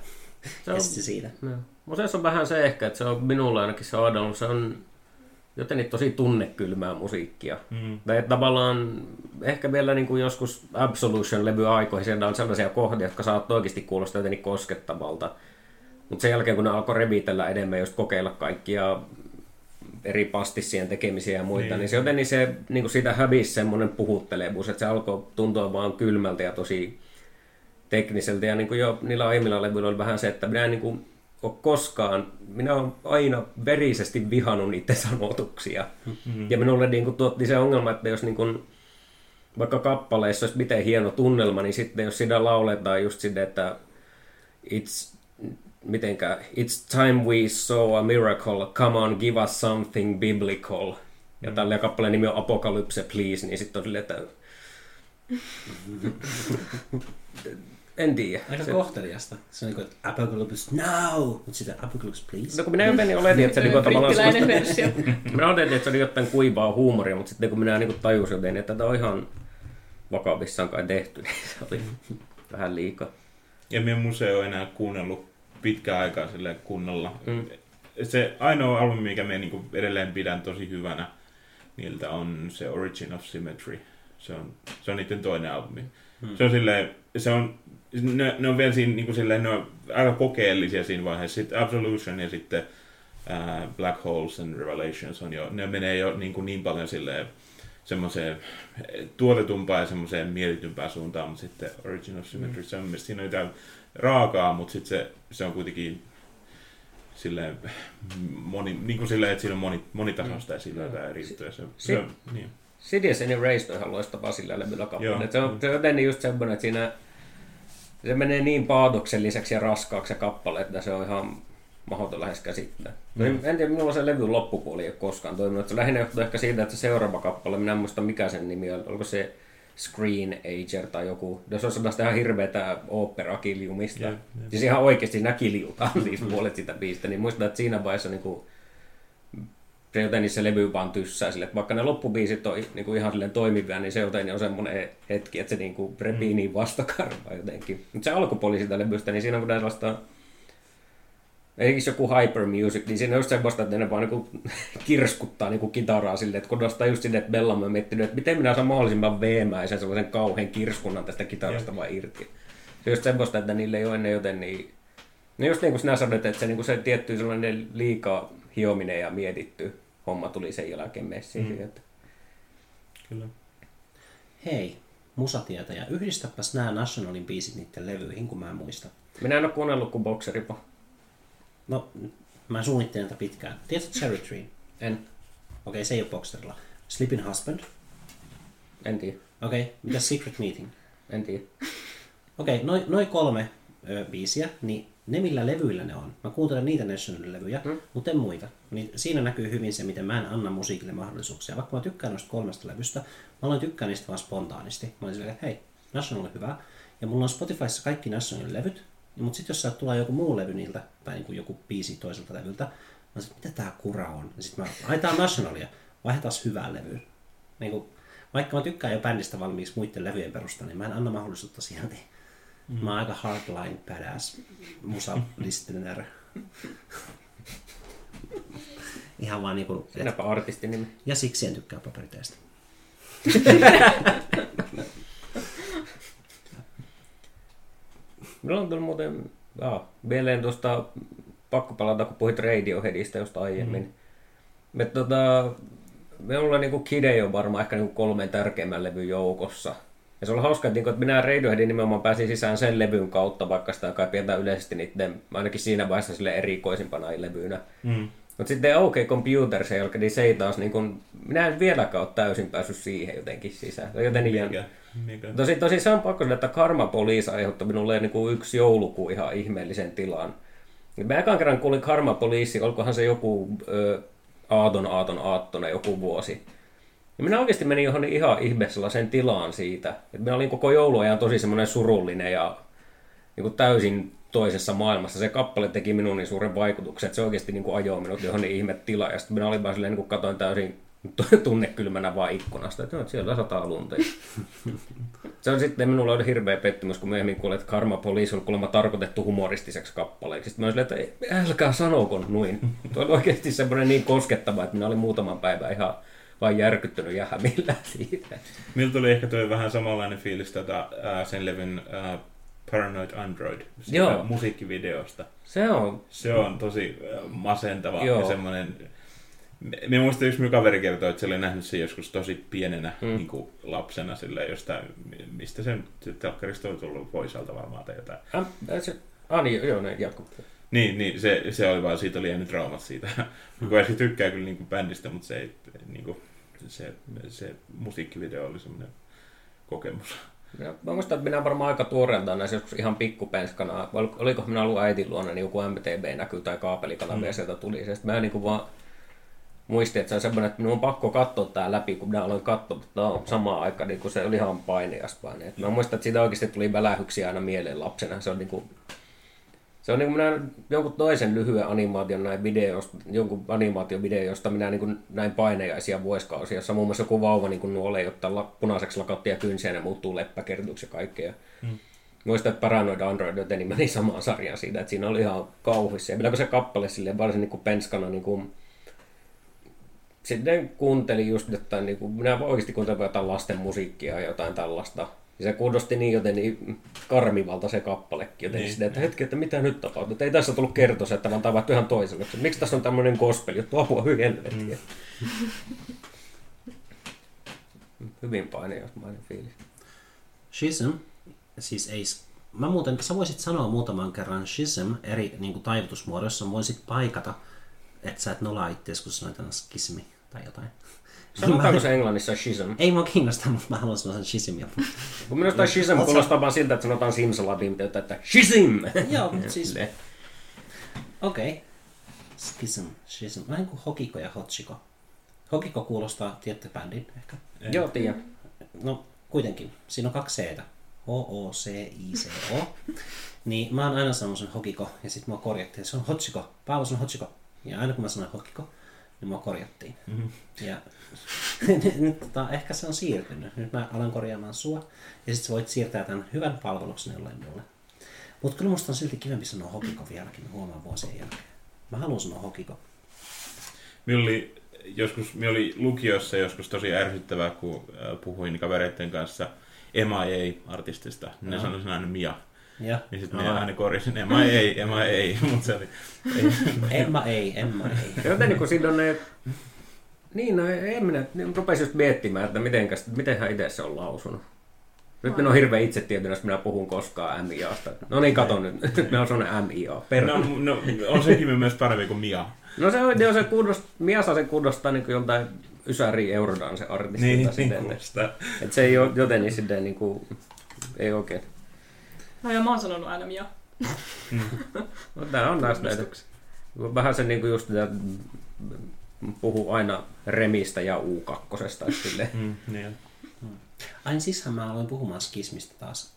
[SPEAKER 3] Se on... siitä. No.
[SPEAKER 4] Museessa on vähän se ehkä, että se on minulla ainakin se on, se on jotenkin tosi tunnekylmää musiikkia. Mm. Tai tavallaan ehkä vielä niin kuin joskus Absolution-levy aikoihin siellä on sellaisia kohdia, jotka saat oikeasti kuulostaa jotenkin koskettavalta. Mutta sen jälkeen, kun ne alkoi revitellä enemmän, just kokeilla kaikkia eri pastissien tekemisiä ja muita, niin, niin se jotenkin se, niin kuin siitä hävisi semmoinen puhuttelevuus, että se alkoi tuntua vaan kylmältä ja tosi tekniseltä. Ja niin kuin jo niillä aiemmilla levyillä oli vähän se, että minä en niin kuin ole koskaan, minä olen aina verisesti vihannut niiden sanotuksia. Mm-hmm. Ja minulle niin kuin tuotti se ongelma, että jos niin kuin, vaikka kappaleissa olisi miten hieno tunnelma, niin sitten jos sitä lauletaan just sitä, että it's, mitenkä, it's time we saw a miracle, come on, give us something biblical. Ja tällä kappaleen nimi on Apocalypse, please, niin sitten on silleen, että en tiedä.
[SPEAKER 3] Aika se... kohteliasta. Se on niin kuin, Apocalypse now! Mutta sitten Apocalypse please.
[SPEAKER 4] No kun minä jotenkin oletin, että se niin tavallaan sellaista... versio. minä oletin, että se oli jotain kuivaa huumoria, mutta sitten kun minä niin tajusin jotenkin, että tämä on ihan vakavissaan kai tehty, niin se oli vähän liikaa.
[SPEAKER 1] Ja minä museo enää kuunnellut pitkään aikaa sille kunnolla. Mm. Se ainoa albumi, mikä me niin edelleen pidän tosi hyvänä niiltä on se Origin of Symmetry. Se on, se on niiden toinen albumi. Hmm. Se on silleen, se on, ne, ne on vielä siinä niin kuin silleen, ne on aika kokeellisia siinä vaiheessa. Sitten Absolution ja sitten uh, Black Holes and Revelations on jo, ne menee jo niin, kuin niin paljon silleen semmoiseen tuotetumpaan ja semmoiseen mietitympään suuntaan, mutta sitten Original Symmetry, mm. se on siinä on jotain raakaa, mutta sitten se, se on kuitenkin silleen, moni, niin kuin silleen, että siinä on moni, monitasoista ja sillä jotain eri juttuja. Se, se, on, niin.
[SPEAKER 4] Sidious and Erased on ihan loistava sillä levyllä kappale. Se on, se on jotenkin just semmoinen, että siinä se menee niin paadokselliseksi ja raskaaksi se kappale, että se on ihan mahdoton lähes käsittää. Mm. En tiedä, minulla se levy loppupuoli ei ole koskaan toiminut. Se lähinnä johtuu ehkä siitä, että se seuraava kappale, minä en muista mikä sen nimi on, onko se Screen Ager tai joku. Se on sellaista ihan hirveätä opera-kiljumista. Yeah, yeah. Siis ihan oikeasti nämä kiljutaan siis puolet sitä biistä. Niin muistan, että siinä vaiheessa niin kuin, se jotenkin se levy vaan tyssää sille, että vaikka ne loppubiisit on niin kuin ihan silleen toimivia, niin se jotenkin on semmoinen hetki, että se niin kuin repii mm. niin vastakarvaa jotenkin. Mutta se alkupuoli sitä levystä, niin siinä on tällaista Esimerkiksi joku Hyper Music, niin siinä on just semmoista, että ne vaan niinku kirskuttaa niinku kitaraa silleen, että kun nostaa just sinne, että Bellamy on miettinyt, että miten minä saan mahdollisimman veemäisen sellaisen kauhean kirskunnan tästä kitarasta vaan irti. Se on just semmoista, että niille ei ole ennen joten niin... No just niin kuin sinä sanoit, että se, niin kuin se tietty sellainen liikaa hiominen ja mietitty homma tuli sen jälkeen messiin. Mm. Että...
[SPEAKER 3] Kyllä. Hei, musatietäjä, yhdistäpäs nämä Nationalin biisit niiden levyihin, kun mä en muista.
[SPEAKER 4] Minä en ole kuunnellut kuin Boxeripo.
[SPEAKER 3] No, mä suunnittelen tätä pitkään. Tiedätkö Cherry Tree?
[SPEAKER 4] En.
[SPEAKER 3] Okei, okay, se ei ole Boxerilla. Sleeping Husband?
[SPEAKER 4] En tiedä.
[SPEAKER 3] Okei, okay. mitä Secret Meeting?
[SPEAKER 4] En tiedä.
[SPEAKER 3] Okei, okay, noin noi kolme ö, biisiä, niin ne millä levyillä ne on. Mä kuuntelen niitä National-levyjä, hmm. mutta en muita. Niin siinä näkyy hyvin se, miten mä en anna musiikille mahdollisuuksia. Vaikka mä tykkään noista kolmesta levystä, mä aloin tykkää niistä vaan spontaanisti. Mä olin silleen, että hei, National on hyvä. Ja mulla on Spotifyssa kaikki Nationalin levyt, mutta sitten jos tulee joku muu levy niiltä, tai niin kuin joku biisi toiselta levyltä, mä sanoin, mitä tää kura on? Ja sitten mä, ai Nationalia, vaihdetaan hyvää levyä. Niin kuin, vaikka mä tykkään jo bändistä valmiiksi muiden levyjen perusta, niin mä en anna mahdollisuutta silti. Mm. Mä oon aika hardline badass musa listener. Ihan vaan niinku...
[SPEAKER 4] Sinäpä artistin nimi.
[SPEAKER 3] Ja siksi en tykkää paperiteistä.
[SPEAKER 4] Minulla on tullut muuten ah, mieleen tuosta, pakko palata, kun puhuit Radioheadista just aiemmin. Mm. Me, tota, minulla niin Kide on varmaan ehkä niin kolmen tärkeimmän levyn joukossa. Ja se oli hauska, että, niin kuin, että minä Radioheadin nimenomaan pääsin sisään sen levyn kautta, vaikka sitä kai pidetään yleisesti niiden, ainakin siinä vaiheessa sille erikoisimpana levyynä. Mm. Mutta sitten OK Computer se jälkeen, niin se ei taas, niin kun, minä en vieläkään ole täysin päässyt siihen jotenkin sisään. Joten Mikä? Mikä? Tosi, tosi se on pakko sanoa, että Karma Police aiheutti minulle niin kuin yksi joulukuu ihan ihmeellisen tilan. Mä ekan kerran kuulin Karma Police, olikohan se joku ö, aaton aaton aattona joku vuosi. Ja minä oikeasti menin johon ihan ihme sellaisen tilaan siitä. Että minä olin koko jouluajan tosi semmoinen surullinen ja niin kuin täysin toisessa maailmassa. Se kappale teki minun niin suuren vaikutuksen, että se oikeasti niin kuin ajoi minut johon ihme tila. Ja sitten minä olin vaan silleen, niin kuin katoin täysin tunnekylmänä vaan ikkunasta, että, että siellä sataa lunta. se on sitten minulla oli hirveä pettymys, kun myöhemmin kuulin, että Karma Police on kuulemma tarkoitettu humoristiseksi kappaleeksi. Sitten mä olin silleen, että älkää sanoko noin. Tuo oli oikeasti semmoinen niin koskettava, että minä olin muutaman päivän ihan vain järkyttynyt ja hämillä siitä.
[SPEAKER 1] Miltä tuli ehkä tuo vähän samanlainen fiilis tätä, ää, sen levyn ää, Paranoid Android Joo. musiikkivideosta.
[SPEAKER 4] Se on.
[SPEAKER 1] Se on tosi masentava Joo. ja semmoinen me muistan yksi minun kaveri kertoi, että se oli nähnyt sen joskus tosi pienenä mm. niin kuin lapsena sille jostain, mistä sen telkkarista on tullut poisalta varmaan tai jotain.
[SPEAKER 4] Ah, se, ah niin, joo, ne jatkuu.
[SPEAKER 1] Niin, niin se, se oli vaan, siitä oli jäänyt traumat siitä. Mm. kun tykkää kyllä niin kuin bändistä, mutta se, ei, niin kuin, se, se musiikkivideo oli semmoinen kokemus.
[SPEAKER 4] Ja mä muistan, että minä varmaan aika tuoreeltaan näissä joskus ihan pikkupenskana, oliko minä ollut äitin luona, niin joku MTV näkyy tai kaapelikanavia mm. sieltä tuli. Sitten mä niin kuin vaan muistin, että se on semmoinen, että minun on pakko katsoa tämä läpi, kun minä aloin katsoa tätä samaan aikaan, niin kun se oli ihan paineas paine. Mä muistan, että siitä oikeasti tuli välähyksiä aina mieleen lapsena. Se on niin kuin, se on niin kuin minä jonkun toisen lyhyen animaation näin videosta, jonkun animaatiovideosta minä niin kuin näin painejaisia vuosikausia, jossa muun muassa joku vauva niin kuin nuolee, jotta punaiseksi lakattia kynsiä ja ne muuttuu leppäkertuksi ja kaikkea. Hmm. Muistan, että Paranoid Android joten meni samaan sarjaan siitä, että siinä oli ihan kauhuissa. Ja vielä kun se kappale silleen, varsin niin kuin penskana niin kuin sitten kuuntelin just jotain, niin kuin, minä oikeasti kuuntelin jotain lasten musiikkia ja jotain tällaista. Ja se kuulosti niin joten niin karmivalta se kappalekin. Joten
[SPEAKER 1] Niin.
[SPEAKER 4] sitten, että hetki, että mitä nyt tapahtuu. Että ei tässä tullut kertoa, että vaan tavattu ihan toiselle. Että Miksi tässä on tämmöinen gospel juttu? Apua, hyi helvettiä. Hyvin painiomainen fiilis.
[SPEAKER 3] Schism, siis ei... Mä muuten, sä voisit sanoa muutaman kerran schism eri niin kuin taivutusmuodoissa, voisit paikata, että sä et nolaa itseäsi, kun sanoit aina skismi tai jotain.
[SPEAKER 4] Sanotaanko se englannissa schism?
[SPEAKER 3] Ei mua kiinnosta, mutta mä haluan sanoa sen schismia.
[SPEAKER 4] Kun minusta schism
[SPEAKER 3] sä-
[SPEAKER 4] kuulostaa vaan siltä, että sanotaan simsalabim, että että schism!
[SPEAKER 3] Joo, mutta siis... Okei. Okay. Schism, schism. Vähän kuin Hokiko ja Hotsiko. Hokiko kuulostaa, tiedätte bändin ehkä?
[SPEAKER 4] Joo, tiedän.
[SPEAKER 3] No, kuitenkin. Siinä on kaksi C-tä. H-O-C-I-C-O. Niin mä oon aina sanonut sen Hokiko, ja sitten mua korjattiin. Se on Hotsiko. Paavo, se on Hotsiko. Ja aina kun mä sanoin Hokiko, niin mua korjattiin. Mm-hmm. Ja nyt tota, ehkä se on siirtynyt. Nyt mä alan korjaamaan sua, ja sitten sä voit siirtää tämän hyvän palveluksen jollain mulle. Mutta kyllä musta on silti kivempi sanoa Hokiko vieläkin, mä huomaan vuosien jälkeen. Mä haluan sanoa Hokiko.
[SPEAKER 1] Minulla oli joskus, minä oli lukiossa joskus tosi ärsyttävää, kun äh, puhuin kavereiden kanssa Emma ei artistista. Ne
[SPEAKER 3] Joo.
[SPEAKER 1] sanoivat aina Mia.
[SPEAKER 3] Ja
[SPEAKER 1] Niin sitten minä aina korjasin Emma ei, Emma ei, mutta se oli... Ei.
[SPEAKER 3] Emma ei, Emma ei.
[SPEAKER 4] Joten niin kun siinä on ne... Niin, no en minä niin rupesin just miettimään, että mitenkäs, miten hän itse se on lausunut. Nyt minä on hirveän itsetietoinen, jos minä puhun koskaan MIAsta. No niin, kato nyt. Nyt minä on sellainen MIA.
[SPEAKER 1] No, no, on sekin myös parempi kuin Mia.
[SPEAKER 4] No se on, se kuulost, Mia saa sen kuulostaa niin kuin joltain Ysäri Eurodance artistilta
[SPEAKER 1] Niin,
[SPEAKER 4] niin,
[SPEAKER 1] niin
[SPEAKER 4] sitten.
[SPEAKER 1] kuulostaa.
[SPEAKER 4] Että se ei ole joten niin sitten niin kuin, ei oikein.
[SPEAKER 2] No ja mä oon sanonut aina Mia.
[SPEAKER 4] No, tää on näistä näitä. Vähän se niin kuin just että puhuu aina Remistä ja U2. Että silleen.
[SPEAKER 1] Mm, niin.
[SPEAKER 3] Ai niin, sishän mä aloin puhumaan skismistä taas.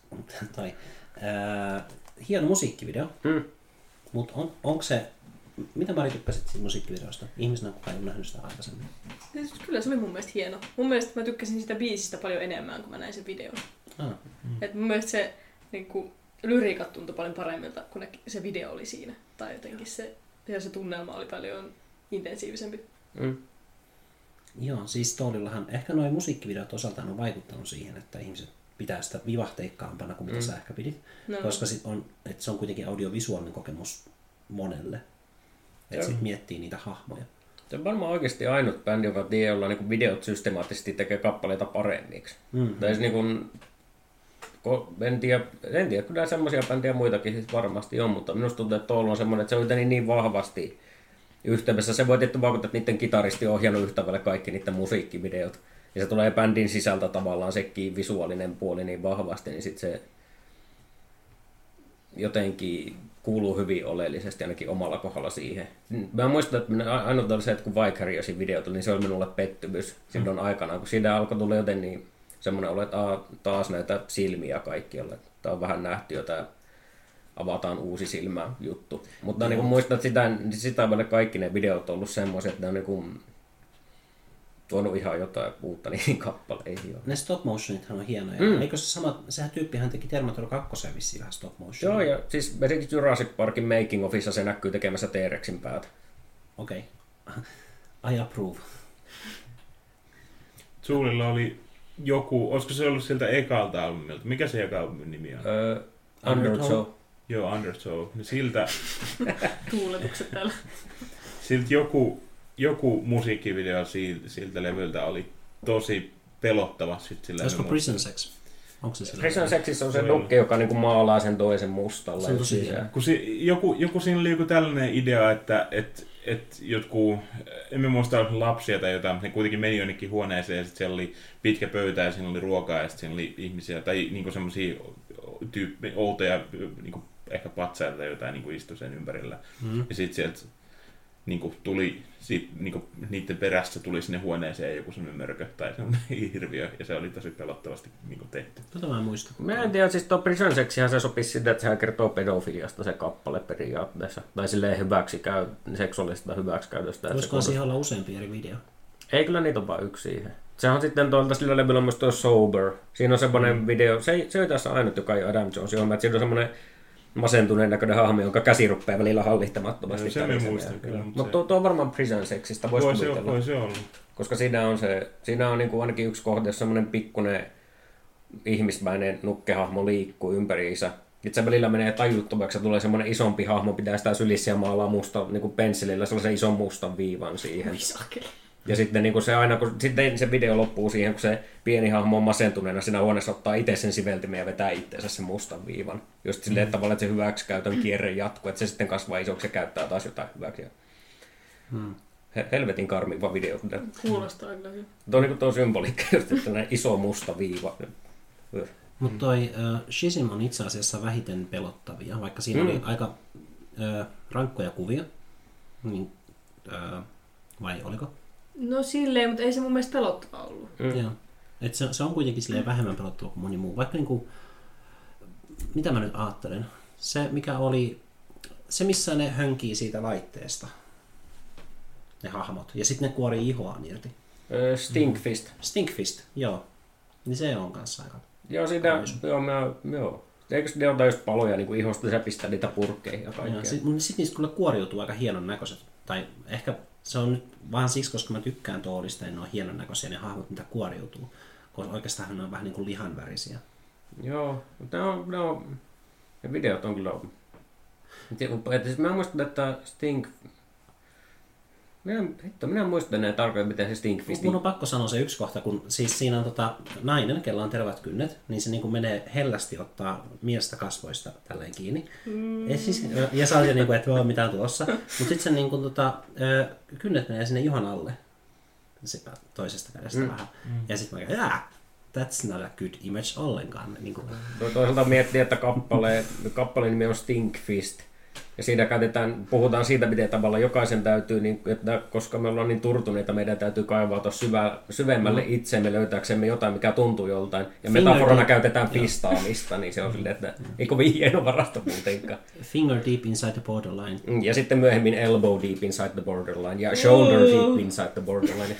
[SPEAKER 3] tai, ää, hieno musiikkivideo,
[SPEAKER 4] Mm.
[SPEAKER 3] mutta on, onko se... Mitä Mari tykkäsit siitä musiikkivideosta? Ihmisenä kukaan ei ole nähnyt sitä aikaisemmin.
[SPEAKER 2] Siis Kyllä se oli mun mielestä hieno. Mun mielestä mä tykkäsin sitä biisistä paljon enemmän, kun mä näin sen videon.
[SPEAKER 3] Ah,
[SPEAKER 2] Et mun mielestä se niin kuin, lyriikat tuntui paljon paremmilta, kun ne, se video oli siinä. Tai jotenkin se, ja se tunnelma oli paljon intensiivisempi.
[SPEAKER 4] Mm.
[SPEAKER 3] joo, siis Toolillahan ehkä noin musiikkivideot osaltaan on vaikuttanut siihen, että ihmiset pitää sitä vivahteikkaampana kuin mitä
[SPEAKER 4] Mm.
[SPEAKER 3] sä ehkä pidit.
[SPEAKER 2] No,
[SPEAKER 3] Koska sit on, että se on kuitenkin audiovisuaalinen kokemus monelle. Että
[SPEAKER 4] Joo.
[SPEAKER 3] sit miettii niitä hahmoja.
[SPEAKER 4] Se on varmaan oikeasti ainut bändi, joka tiedä, jolla niin videot systemaattisesti tekee kappaleita paremmiksi.
[SPEAKER 3] Mm.
[SPEAKER 4] Tai siis niin kuin, ko- en tiedä, en tiedä, kyllä semmoisia bändejä muitakin siis varmasti on, mutta minusta tuntuu, että Toulu on semmoinen, että se on jotenkin niin vahvasti yhteydessä. Se voi tietty vaikuttaa, että niiden kitaristi on ohjannut yhtä kaikki niiden musiikkivideot. Ja se tulee bändin sisältä tavallaan sekin visuaalinen puoli niin vahvasti, niin sitten se jotenkin kuuluu hyvin oleellisesti ainakin omalla kohdalla siihen. Mä muistan, että minä ainut oli se, että kun Vicariosin video tuli, niin se oli minulle pettymys silloin aikanaan, kun siitä alkoi tulla joten niin semmoinen aa, taas näitä silmiä kaikkialle. Tämä on vähän nähty jo tämä avataan uusi silmä juttu. Mutta niin muistan, että sitä, sitä välillä kaikki ne videot on ollut semmoisia, että ne on niin kuin tuonut ihan jotain uutta niihin kappaleihin. jo.
[SPEAKER 3] Ne stop motionithan on hienoja.
[SPEAKER 4] Mm.
[SPEAKER 3] Eikö se sama, sehän tyyppihän teki Terminator 2 vissiin vähän stop motion.
[SPEAKER 4] Joo, ja siis esimerkiksi Jurassic Parkin making ofissa se näkyy tekemässä T-Rexin päätä.
[SPEAKER 3] Okei. Okay. I approve.
[SPEAKER 1] Suulilla oli joku, olisiko se ollut sieltä ekalta albumilta? Mikä se eka albumin nimi on?
[SPEAKER 4] Öö,
[SPEAKER 3] Undertow.
[SPEAKER 1] Joo, Undertow. Niin Siltä,
[SPEAKER 2] tuuletukset täällä.
[SPEAKER 1] siltä joku, joku musiikkivideo siltä, siltä levyltä oli tosi pelottava. Sit sillä
[SPEAKER 3] Olisiko Prison Sex? Onko se?
[SPEAKER 4] Prison Sexissä on se nukke, joka niinku maalaa sen toisen mustalla.
[SPEAKER 3] Se on tosi hieno.
[SPEAKER 1] Kun si, joku, joku siinä oli joku tällainen idea, että et, et jotkut, emme muista lapsia tai jotain, mutta ne kuitenkin meni jonnekin huoneeseen ja sitten siellä oli pitkä pöytä ja siinä oli ruokaa ja sitten siinä oli ihmisiä tai niinku semmoisia tyyppi, outoja niinku ehkä patsaita tai jotain niinku istui sen ympärillä.
[SPEAKER 3] Mm.
[SPEAKER 1] Ja sitten sieltä niinku tuli, sit, niinku, niiden perässä tuli sinne huoneeseen joku semmoinen mörkö tai semmoinen hirviö ja se oli tosi pelottavasti niinku tehty.
[SPEAKER 3] Tota mä en muista.
[SPEAKER 4] Mä en tiedä, siis tuo Prison Sexihän se sopisi sitä, että sehän kertoo pedofiliasta se kappale periaatteessa. Tai silleen hyväksi käy, seksuaalista hyväksikäytöstä. kuulostaa-
[SPEAKER 3] siihen olla useampi eri video?
[SPEAKER 4] Ei kyllä niitä on vaan yksi siihen. Se on sitten tuolta sillä levyllä myös tuo Sober. Siinä on semmoinen video, se, ei- se on tässä ainut, joka ei ole Adam Jonesin homma, että siinä on semmoinen masentuneen näköinen hahmo, jonka käsi rupeaa välillä hallittamattomasti.
[SPEAKER 1] No,
[SPEAKER 4] tärisemään.
[SPEAKER 1] muistan kyllä, mutta se-
[SPEAKER 4] tuo, tuo on varmaan Prison Sexista, voisi
[SPEAKER 1] Voi se,
[SPEAKER 4] kuvitella.
[SPEAKER 1] voi se olla.
[SPEAKER 4] Koska siinä on, se, siinä on niin kuin ainakin yksi kohde, jossa semmoinen pikkuinen ihmismäinen nukkehahmo liikkuu ympäriinsä. Sitten se välillä menee tajuttomaksi ja tulee semmoinen isompi hahmo, pitää sitä sylissä ja maalaa musta niin kuin pensselillä sellaisen ison mustan viivan siihen.
[SPEAKER 2] Sakeli.
[SPEAKER 4] Ja sitten niin kuin se aina, kun sitten se video loppuu siihen, kun se pieni hahmo on masentuneena siinä huoneessa ottaa itse sen siveltimen ja vetää itseensä sen mustan viivan. Just silleen, että tavallaan että se hyväksikäytön kierre jatkuu, että se sitten kasvaa isoksi ja käyttää taas jotain hyväksi. He- Helvetin karmiva video. Tuo
[SPEAKER 2] Kuulostaa kyllä hyvin.
[SPEAKER 4] on niin tuo symboliikka, just, että iso musta viiva.
[SPEAKER 3] Mutta toi uh, Shizim on itse asiassa vähiten pelottavia, vaikka siinä mm. oli aika uh, rankkoja kuvia. Niin, uh, vai oliko?
[SPEAKER 2] No silleen, mutta ei se mun mielestä pelottava ollut.
[SPEAKER 3] Mm. Joo. Et se, se on kuitenkin silleen vähemmän pelottava kuin moni muu. Vaikka niinku, mitä mä nyt ajattelen? Se, mikä oli, se missä ne hönkii siitä laitteesta, ne hahmot, ja sitten ne kuorii ihoaan irti.
[SPEAKER 4] Öö, Stinkfist.
[SPEAKER 3] Stinkfist, joo. Niin se on kanssa aika.
[SPEAKER 4] Joo, siinä, joo, mä, joo. Eikö ne ota just paloja niin kuin ihosta, ja pistää niitä purkkeihin ja kaikkea?
[SPEAKER 3] Sitten sit niistä kyllä kuoriutuu aika hienon näköiset. Tai ehkä se on nyt vaan siksi, koska mä tykkään toolista, niin ne on hienon näköisiä ne hahmot, mitä kuoriutuu. Koska oikeastaan ne on vähän niin kuin lihanvärisiä.
[SPEAKER 4] Joo, mutta ne on, ne on, ne videot on kyllä... Että siis mä muistan, että Stink... Minä, hitto, minä muistan enää tarkoin, miten se Stinkfist...
[SPEAKER 3] Mun on pakko sanoa se yksi kohta, kun siis siinä on tota, nainen, kella on tervat kynnet, niin se niin menee hellästi ottaa miestä kasvoista tälleen kiinni. Mm. Ja, siis, ja olit niin kuin, että joo, mitä on tulossa. Mutta sitten se niin kuin, tota, kynnet menee sinne ihon alle. Sitä toisesta kädestä mm. vähän. Mm. Ja sitten mä käyn, yeah, that's not a good image ollenkaan. Niin kuin,
[SPEAKER 4] To- Toisaalta miettii, että kappale, kappaleen nimi on Stinkfist. Ja siinä käytetään, puhutaan siitä, miten tavalla jokaisen täytyy, niin, että koska me ollaan niin turtuneita, meidän täytyy kaivautua syvä, syvemmälle mm. itseemme löytääksemme jotain, mikä tuntuu joltain. Ja metaforana
[SPEAKER 3] deep.
[SPEAKER 4] käytetään pistaamista, niin se on silleen, että ei kovin hieno varasto muutenkaan.
[SPEAKER 3] finger deep inside the borderline.
[SPEAKER 4] Mm, Ja sitten myöhemmin elbow deep inside the borderline ja shoulder deep inside the borderline.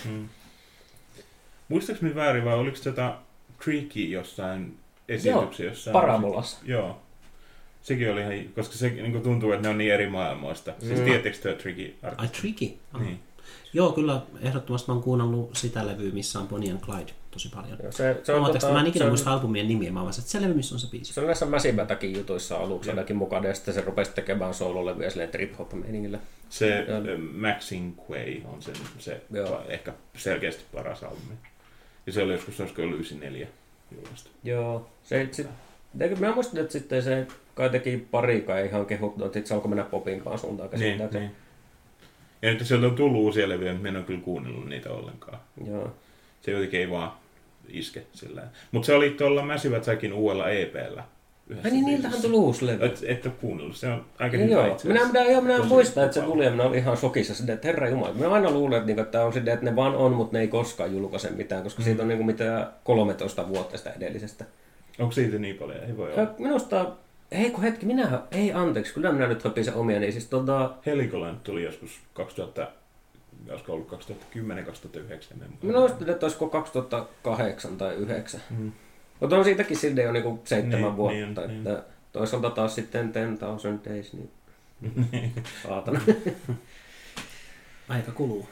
[SPEAKER 1] Muistaaks nyt väärin vai oliko tätä Tricky jossain esityksiä jossain?
[SPEAKER 4] Parabolassa.
[SPEAKER 1] Joo. Sekin oli ihan, koska se niin tuntuu, että ne on niin eri maailmoista. Siis
[SPEAKER 4] Mm.
[SPEAKER 1] te Tricky
[SPEAKER 3] Ai tricky. Ah.
[SPEAKER 1] Niin.
[SPEAKER 3] Joo, kyllä ehdottomasti mä oon kuunnellut sitä levyä, missä on Bonnie and Clyde tosi paljon.
[SPEAKER 4] Joo, Se, se
[SPEAKER 3] Mä,
[SPEAKER 4] on,
[SPEAKER 3] tota,
[SPEAKER 4] tota,
[SPEAKER 3] mä en ikinä muista albumien nimiä, mä vaan se, että se levy, missä on se biisi.
[SPEAKER 4] se on näissä Massive Attackin jutuissa aluksi ainakin mukana, ja sitten se rupesi tekemään soololevyä silleen trip-hop-meiningillä.
[SPEAKER 1] Se ö, Maxine Quay on sen, se
[SPEAKER 4] Joo.
[SPEAKER 1] ehkä selkeästi paras albumi. Ja se oli joskus, olisiko ollut 94 julkaistu.
[SPEAKER 4] Joo. Se, sit, mä muistan, että sitten se kai teki pari kai ihan kehuttu, että se alkoi mennä popimpaan suuntaan
[SPEAKER 1] Niin,
[SPEAKER 4] käsittääkseni.
[SPEAKER 1] niin. Ja nyt sieltä on tullut uusia levyjä, mutta en ole kyllä kuunnellut niitä ollenkaan.
[SPEAKER 4] Joo.
[SPEAKER 1] Se jotenkin ei vaan iske sillä Mutta se oli tuolla Massive Attackin uudella EPllä.
[SPEAKER 4] Ai niin, niiltähän tuli uusi levy.
[SPEAKER 1] Et, et ole kuunnellut, se on aika
[SPEAKER 4] Niin
[SPEAKER 1] hyvä
[SPEAKER 4] joo, minä, minä, joo, minä muistan, että se tuli ja minä olin ihan shokissa sitä, että herra jumala. Minä aina luulen, että, niinku, että tämä on sitä, että ne vaan on, mutta ne ei koskaan julkaise mitään, koska siitä on niinku mitä 13 vuotta sitä edellisestä.
[SPEAKER 1] Onko siitä niin paljon? Ei voi olla.
[SPEAKER 4] minusta, ei kun hetki, minä, ei anteeksi, kyllä minä nyt höpin sen omia, niin siis tota,
[SPEAKER 1] Helikolan tuli joskus 2000, olisiko ollut 2010 2009 en
[SPEAKER 4] minä muistin, että olisiko 2008 tai 2009.
[SPEAKER 1] Mm.
[SPEAKER 4] Mutta on siitäkin silleen jo niinku seitsemän
[SPEAKER 1] Niin,
[SPEAKER 4] vuotta,
[SPEAKER 1] niin,
[SPEAKER 4] että
[SPEAKER 1] niin.
[SPEAKER 4] toisaalta taas sitten 10,000 days, niin saatana.
[SPEAKER 3] Aika kuluu.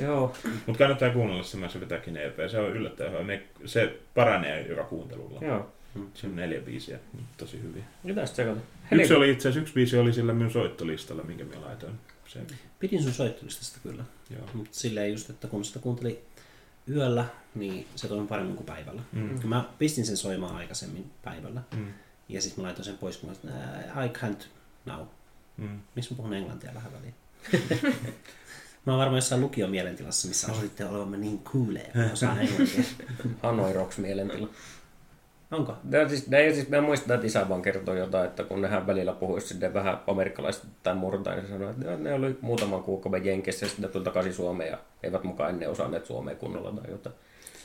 [SPEAKER 4] Joo,
[SPEAKER 1] Mutta kannattaa kuunnella se Massive Attackin EP, se on yllättävän hyvä. Se paranee joka kuuntelulla.
[SPEAKER 4] joo.
[SPEAKER 1] Se on neljä biisiä, tosi hyviä.
[SPEAKER 4] Mitäs tsekata?
[SPEAKER 1] Yksi oli itse asiassa, yksi biisi oli sillä minun soittolistalla, minkä minä laitoin. Se,
[SPEAKER 3] Pidin sun soittolistasta kyllä.
[SPEAKER 1] joo.
[SPEAKER 3] Mutta silleen just, että kun sitä kuunteli yöllä, niin se toimi paremmin kuin päivällä.
[SPEAKER 1] Mm.
[SPEAKER 3] Mä pistin sen soimaan aikaisemmin päivällä.
[SPEAKER 1] Mm.
[SPEAKER 3] Ja sitten mä laitoin sen pois, kun mä sanoin, "Ää, I can't now.
[SPEAKER 1] Mm.
[SPEAKER 3] Miksi mä puhun englantia vähän väliin? mä oon varmaan jossain lukion mielentilassa, missä osoitte olevamme niin cooleja, kun osaan englantia.
[SPEAKER 4] Hanoi Rocks mielentila.
[SPEAKER 3] Onko?
[SPEAKER 4] Ja siis, ne, siis mä muistan, että isä vaan kertoi jotain, että kun nehän välillä puhuisi sitten vähän amerikkalaiset tai murtain, niin sanoi, että ne oli muutaman kuukauden Jenkessä ja sitten tuli takaisin Suomeen ja eivät mukaan ennen osanneet Suomea kunnolla tai jotain.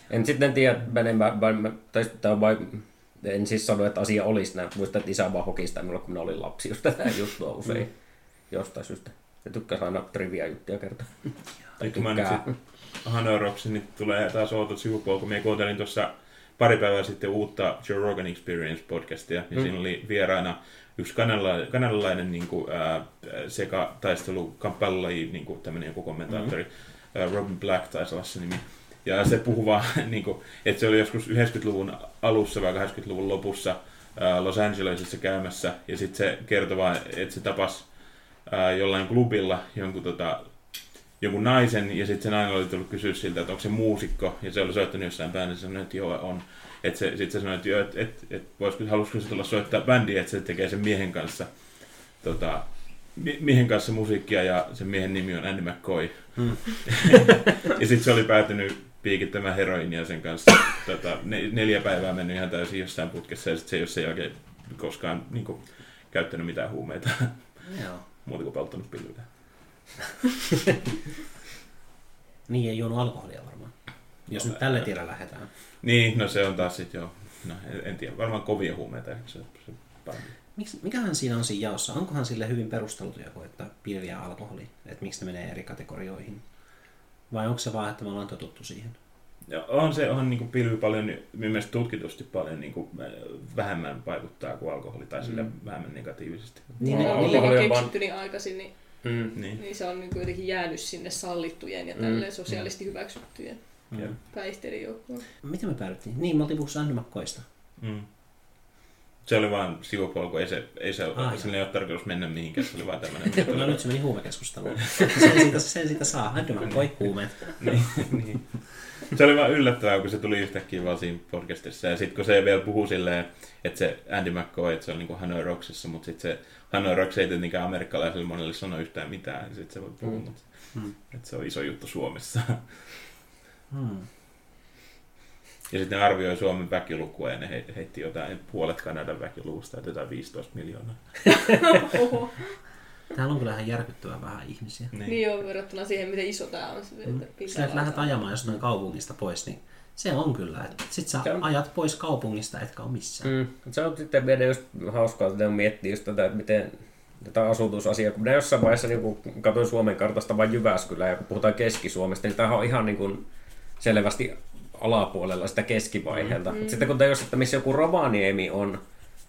[SPEAKER 4] En sitten tiedä, enemmän, vai, tai sitten vai, en siis sano, että asia olisi näin. Muistan, että isä vaan hoki sitä minulla, kun minä olin lapsi, just tätä juttua usein jostain syystä. Se tykkäsi aina trivia juttuja kertoa. Tai tykkää.
[SPEAKER 1] Rocksin, niin tulee taas outo sivupolku. Minä kuuntelin tuossa pari päivää sitten uutta Joe Rogan Experience podcastia, ja
[SPEAKER 4] Mm.
[SPEAKER 1] siinä oli vieraana yksi kanadalainen, kanadalainen niin kuin, ää, sekataistelukkamppailullaji niin kuin tämmöinen joku kommentaattori, mm-hmm. Robin Black taisi olla se nimi. Ja se puhuu vaan, niin kuin, että se oli joskus 90-luvun alussa vai 80-luvun lopussa ää, Los Angelesissa käymässä, ja sitten se kertoo vaan, että se tapasi jollain klubilla jonkun, tota, jonkun naisen, ja sitten se nainen oli tullut kysyä siltä, että onko se muusikko, ja se oli soittanut jossain bändissä, sanoi, että joo, on. Että se, sitten se sanoi, että, joo, että, että, että voisiko, halusiko se tulla soittaa bändiä, että se tekee sen miehen kanssa, tota, mie- miehen kanssa musiikkia, ja sen miehen nimi on Andy McCoy.
[SPEAKER 3] Hmm.
[SPEAKER 1] ja sitten se oli päätynyt piikittämään heroinia sen kanssa. Tota, ne, neljä päivää mennyt ihan täysin jossain putkessa, ja sitten se ei ole sen jälkeen koskaan niin kuin, käyttänyt mitään huumeita,
[SPEAKER 3] Joo.
[SPEAKER 1] muuta kuin polttanut pilviä.
[SPEAKER 3] Niin ei juonut alkoholia varmaan. Jos nyt tälle tiellä lähdetään.
[SPEAKER 1] Niin, no se on taas sitten jo, no en, en tiedä, varmaan kovia huumeita, se, se paremmin.
[SPEAKER 3] Miks, mikähän siinä on siinä jaossa? Onkohan sille hyvin perusteltu joku, että pilvi ja alkoholi? Että miksi ne menee eri kategorioihin? Vai onko se vaan, että me ollaan totuttu siihen?
[SPEAKER 1] Ja on se, on niin pilvi paljon, minun mielestä tutkitusti paljon niin kuin, vähemmän vaikuttaa kuin alkoholi, tai sille vähemmän negatiivisesti.
[SPEAKER 3] Niin, niin,
[SPEAKER 4] alkoholi on
[SPEAKER 2] niin
[SPEAKER 4] vaan-
[SPEAKER 2] keksitty niin aikaisin, niin,
[SPEAKER 4] Mm.
[SPEAKER 1] Niin.
[SPEAKER 2] niin se on niin jotenkin jäänyt sinne sallittujen ja tälleen sosiaalisesti hyväksyttyjen
[SPEAKER 1] Mm.
[SPEAKER 2] päihteiden joukkoon.
[SPEAKER 3] miten me päädyttiin? Niin, me oltiin puhussa Andy McCoysta.
[SPEAKER 1] Mm. Se oli vaan sivupolku, ei se, ei se
[SPEAKER 3] Ah,
[SPEAKER 1] ah, sillä ei ole tarkoitus mennä mihinkään, se oli vaan tämmöinen.
[SPEAKER 3] No nyt se meni huumekeskusteluun. sen, siitä, sen siitä saa. Andy McCoy huumeet.
[SPEAKER 1] niin, niin. Se oli vaan yllättävää, kun se tuli yhtäkkiä vaan siinä podcastissa. Ja sitten kun se vielä puhuu silleen, että se Andy McCoy, että se on niin kuin Hanoi Rocksissa, mutta sitten se Hanoi Rocks ei tietenkään amerikkalaisille monelle sano yhtään mitään. Ja sitten se voi puhua,
[SPEAKER 3] Mm.
[SPEAKER 1] mutta
[SPEAKER 3] Mm.
[SPEAKER 1] että se on iso juttu Suomessa.
[SPEAKER 3] Hmm.
[SPEAKER 1] Ja sitten ne arvioi Suomen väkilukua ja ne he- heitti jotain puolet Kanadan väkiluvusta, että jotain 15 miljoonaa.
[SPEAKER 3] Täällä on kyllä ihan järkyttävän vähän ihmisiä.
[SPEAKER 2] Niin joo, verrattuna siihen, miten iso tämä on. Se,
[SPEAKER 3] Mm.
[SPEAKER 2] että
[SPEAKER 3] Sillä, että lähdet
[SPEAKER 2] on.
[SPEAKER 3] ajamaan jostain kaupungista pois, niin se on kyllä. Että sit sä
[SPEAKER 4] on-
[SPEAKER 3] ajat pois kaupungista, etkä ole missään.
[SPEAKER 4] Mm. Se on sitten vielä just hauskaa, että miettii just tätä, että miten tätä asutusasiaa, kun minä jossain vaiheessa niin kun katsoin Suomen kartasta vain Jyväskylää, ja kun puhutaan Keski-Suomesta, niin tämähän on ihan niin kuin selvästi alapuolella sitä keskivaiheelta. Mm. Sitten kun tajus, että missä joku Rovaniemi on,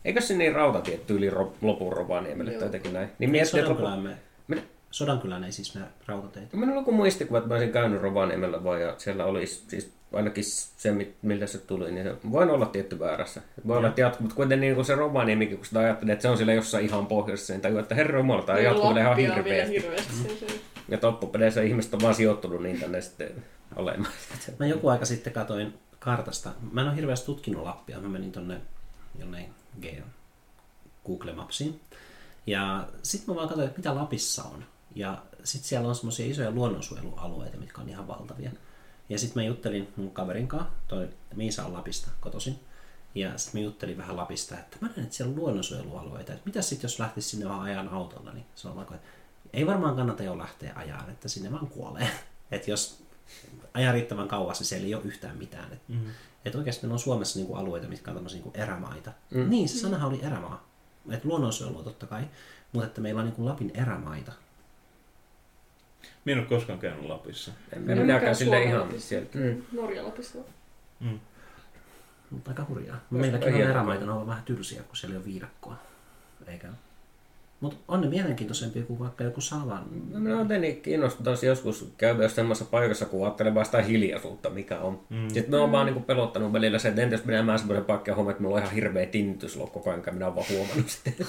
[SPEAKER 4] eikö se niin rautatietyyli ro- lopun Rovaniemelle tai jotenkin näin? Niin miettii, että lopu...
[SPEAKER 3] Me,
[SPEAKER 4] Minä-
[SPEAKER 3] Sodankylään ei siis mene rautateitä.
[SPEAKER 4] Minulla on joku muistikuva, että mä olisin käynyt Rovaniemellä vaan ja siellä olisi siis ainakin se, mi- miltä se tuli, niin se voi olla tietty väärässä. Voi olla, että jatku, mutta kuitenkin niin kuin se Rovaniemikin, kun sitä ajattelee, että se on siellä jossain ihan pohjoisessa, niin tajuu, että herra jumala, tämä
[SPEAKER 2] Niin,
[SPEAKER 4] jatkuu ihan hirveästi.
[SPEAKER 2] hirveästi. Se, se.
[SPEAKER 4] Ja loppupeleissä ihmiset on vaan sijoittunut niin tänne sitten olemaan.
[SPEAKER 3] Mä joku aika sitten katoin kartasta. Mä en ole hirveästi tutkinut Lappia. Mä menin tonne jonnein G- Google Mapsiin. Ja sitten mä vaan katsoin, että mitä Lapissa on. Ja sitten siellä on semmoisia isoja luonnonsuojelualueita, mitkä on ihan valtavia. Ja sitten mä juttelin mun kaverin kanssa, toi Miisa on Lapista kotoisin. Ja sitten mä juttelin vähän Lapista, että mä näen, että siellä on luonnonsuojelualueita. Että mitä sitten, jos lähtisi sinne vaan ajan autolla, niin se on että ei varmaan kannata jo lähteä ajaa, että sinne vaan kuolee. Että jos ajaa riittävän kauas, niin siellä ei ole yhtään mitään. Et, mm. et oikeasti meillä on Suomessa niinku alueita, mitkä on tämmöisiä niinku erämaita. Mm. Niin, se sanahan oli erämaa. Et luonnonsuojelua totta kai, mutta että meillä on niinku Lapin erämaita.
[SPEAKER 1] Minä en ole koskaan käynyt Lapissa.
[SPEAKER 4] En
[SPEAKER 2] En
[SPEAKER 4] minä minäkään sille ihan sieltä. Mm.
[SPEAKER 2] Norja Lapista.
[SPEAKER 1] Mm.
[SPEAKER 3] Mutta aika hurjaa. Meilläkin on erämaita, ne on vähän tylsiä, kun siellä ei ole viidakkoa. Eikä mutta on ne mielenkiintoisempia kuin vaikka joku Savan.
[SPEAKER 4] No, minä olen kiinnostunut joskus käydä jos semmoisessa paikassa, kun ajattelee vaan sitä hiljaisuutta, mikä on. Mm. Sitten me on vaan niin pelottanut välillä se, että entäs minä mä semmoinen paikka ja huomaa, että mulla on ihan hirveä tinnityslo koko ajan, minä olen vaan huomannut sitä.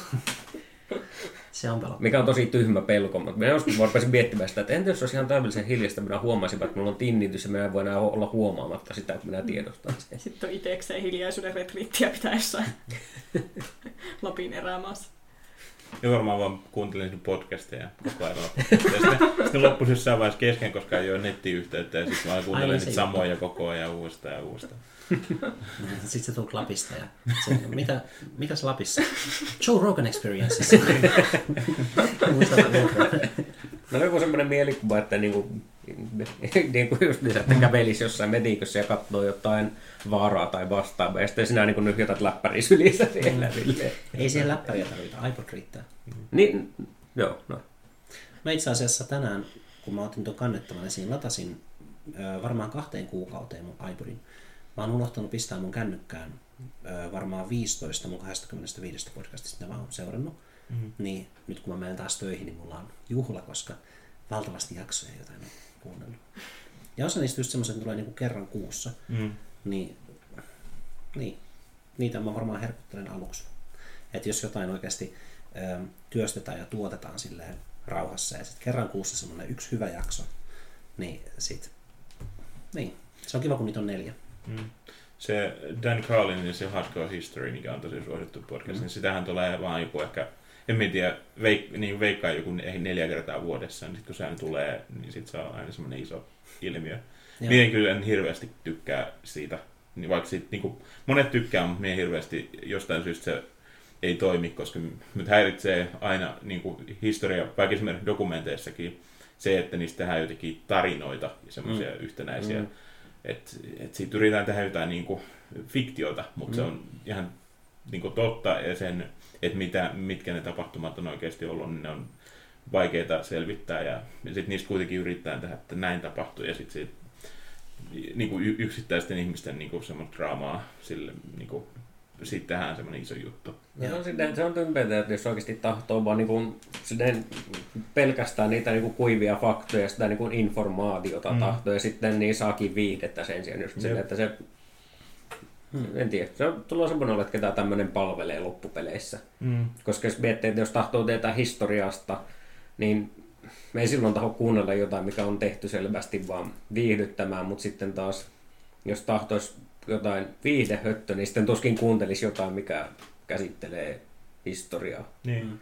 [SPEAKER 3] Se on pelottavaa.
[SPEAKER 4] Mikä on tosi tyhmä pelko, mutta minä joskus vaan rupesin miettimään sitä, että entä jos olisi ihan täydellisen hiljasta, minä huomaisin, että mulla on tinnitys ja minä en voi enää olla huomaamatta sitä, että minä tiedostan sen.
[SPEAKER 2] Sitten on itsekseen hiljaisuuden retriittiä pitää jossain Lapin erämaassa.
[SPEAKER 1] Ja varmaan vaan kuuntelin sinun podcasteja koko ajan. Ja sitten, sitten loppui jossain vaiheessa kesken, koska ei ole nettiyhteyttä. Ja sitten vaan kuuntelin niitä
[SPEAKER 3] juttu.
[SPEAKER 1] samoja koko ajan uudestaan ja uudestaan.
[SPEAKER 3] Sitten se tuli Lapista ja se, mitä, mitäs Lapissa? Joe Rogan ulkoa.
[SPEAKER 4] No joku semmoinen mielikuva, että niinku, niinku just niin, että kävelisi jossain metikössä ja katsoo jotain vaaraa tai vastaavaa, ja sitten sinä niinku nyhjätät läppäri sylissä siellä. silleen.
[SPEAKER 3] Ei siihen läppäriä tarvita, iPod riittää.
[SPEAKER 4] Niin, joo, no.
[SPEAKER 3] Mä itse asiassa tänään, kun mä otin tuon kannettavan esiin, latasin varmaan kahteen kuukauteen mun iPodin. Mä oon unohtanut pistää mun kännykkään varmaan 15 mun 25 podcastista ne vaan on seurannut.
[SPEAKER 1] Mm.
[SPEAKER 3] Niin nyt kun mä menen taas töihin, niin mulla on juhla, koska valtavasti jaksoja, joita en ole kuunnellut. Ja osa niistä just semmoiset, että tulee niinku kerran kuussa.
[SPEAKER 1] Mm.
[SPEAKER 3] Niin, niin, niitä mä varmaan herkuttelen aluksi. Että jos jotain oikeasti ö, työstetään ja tuotetaan silleen rauhassa ja sitten kerran kuussa semmoinen yksi hyvä jakso, niin sit, niin, se on kiva kun niitä on neljä.
[SPEAKER 1] Mm. Se Dan Carlin ja se Hardcore History, mikä on tosi suosittu podcast, mm. niin sitähän tulee vaan joku ehkä, en mä tiedä, veik, niin veikkaa joku neljä kertaa vuodessa, niin sit kun sehän tulee, niin sit se on aina semmoinen iso ilmiö.
[SPEAKER 3] Joo.
[SPEAKER 1] Mie en kyllä en hirveästi tykkää siitä, niin vaikka siitä, niin kuin, monet tykkää, mutta mie hirveästi jostain syystä se ei toimi, koska nyt häiritsee aina niin kuin historia, vaikka esimerkiksi dokumenteissakin, se, että niistä tehdään jotenkin tarinoita ja semmoisia mm. yhtenäisiä. Mm. Että et siitä yritetään tehdä jotain niin kuin fiktiota, mutta mm. se on ihan niin kuin totta ja sen, että mitä, mitkä ne tapahtumat on oikeasti ollut, niin ne on vaikeita selvittää ja, ja sitten niistä kuitenkin yritetään tehdä, että näin tapahtuu ja sitten siitä niin kuin y- yksittäisten ihmisten niin kuin semmoista draamaa sille, niin kuin, siitä tehdään semmoinen iso juttu.
[SPEAKER 4] Ja se on, sitten, se on tympeitä, että jos oikeasti tahtoo vaan niin kuin, pelkästään niitä niin kuin kuivia faktoja, sitä niin kuin informaatiota
[SPEAKER 1] Mm.
[SPEAKER 4] tahtoo, ja sitten niin saakin viihdettä sen sijaan just silleen,
[SPEAKER 1] Jep.
[SPEAKER 4] että se En tiedä, se on, tulee semmoinen olo, että ketä tämmöinen palvelee loppupeleissä.
[SPEAKER 1] Mm.
[SPEAKER 4] Koska jos miettii, että jos tahtoo tietää historiasta, niin me ei silloin taho kuunnella jotain, mikä on tehty selvästi vaan viihdyttämään, mutta sitten taas, jos tahtoisi jotain viihdehöttö, niin sitten tuskin kuuntelisi jotain, mikä käsittelee historiaa.
[SPEAKER 1] Niin.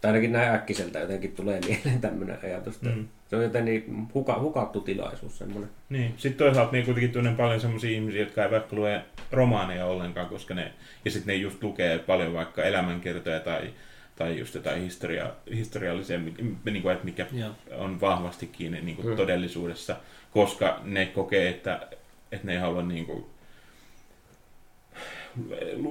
[SPEAKER 4] Tai ainakin näin äkkiseltä jotenkin tulee mieleen tämmöinen ajatus.
[SPEAKER 1] Mm.
[SPEAKER 4] Se on jotenkin huka, hukattu tilaisuus semmoinen.
[SPEAKER 1] Niin. Sitten toisaalta niin kuitenkin tunnen paljon sellaisia ihmisiä, jotka ei vaikka lue romaaneja ollenkaan, koska ne, ja sitten ne just lukee paljon vaikka elämänkertoja tai, tai just jotain historia, historiallisia, niin kuin, että mikä
[SPEAKER 3] Joo.
[SPEAKER 1] on vahvasti kiinni niin kuin
[SPEAKER 4] Mm.
[SPEAKER 1] todellisuudessa, koska ne kokee, että, että ne ei halua niin kuin,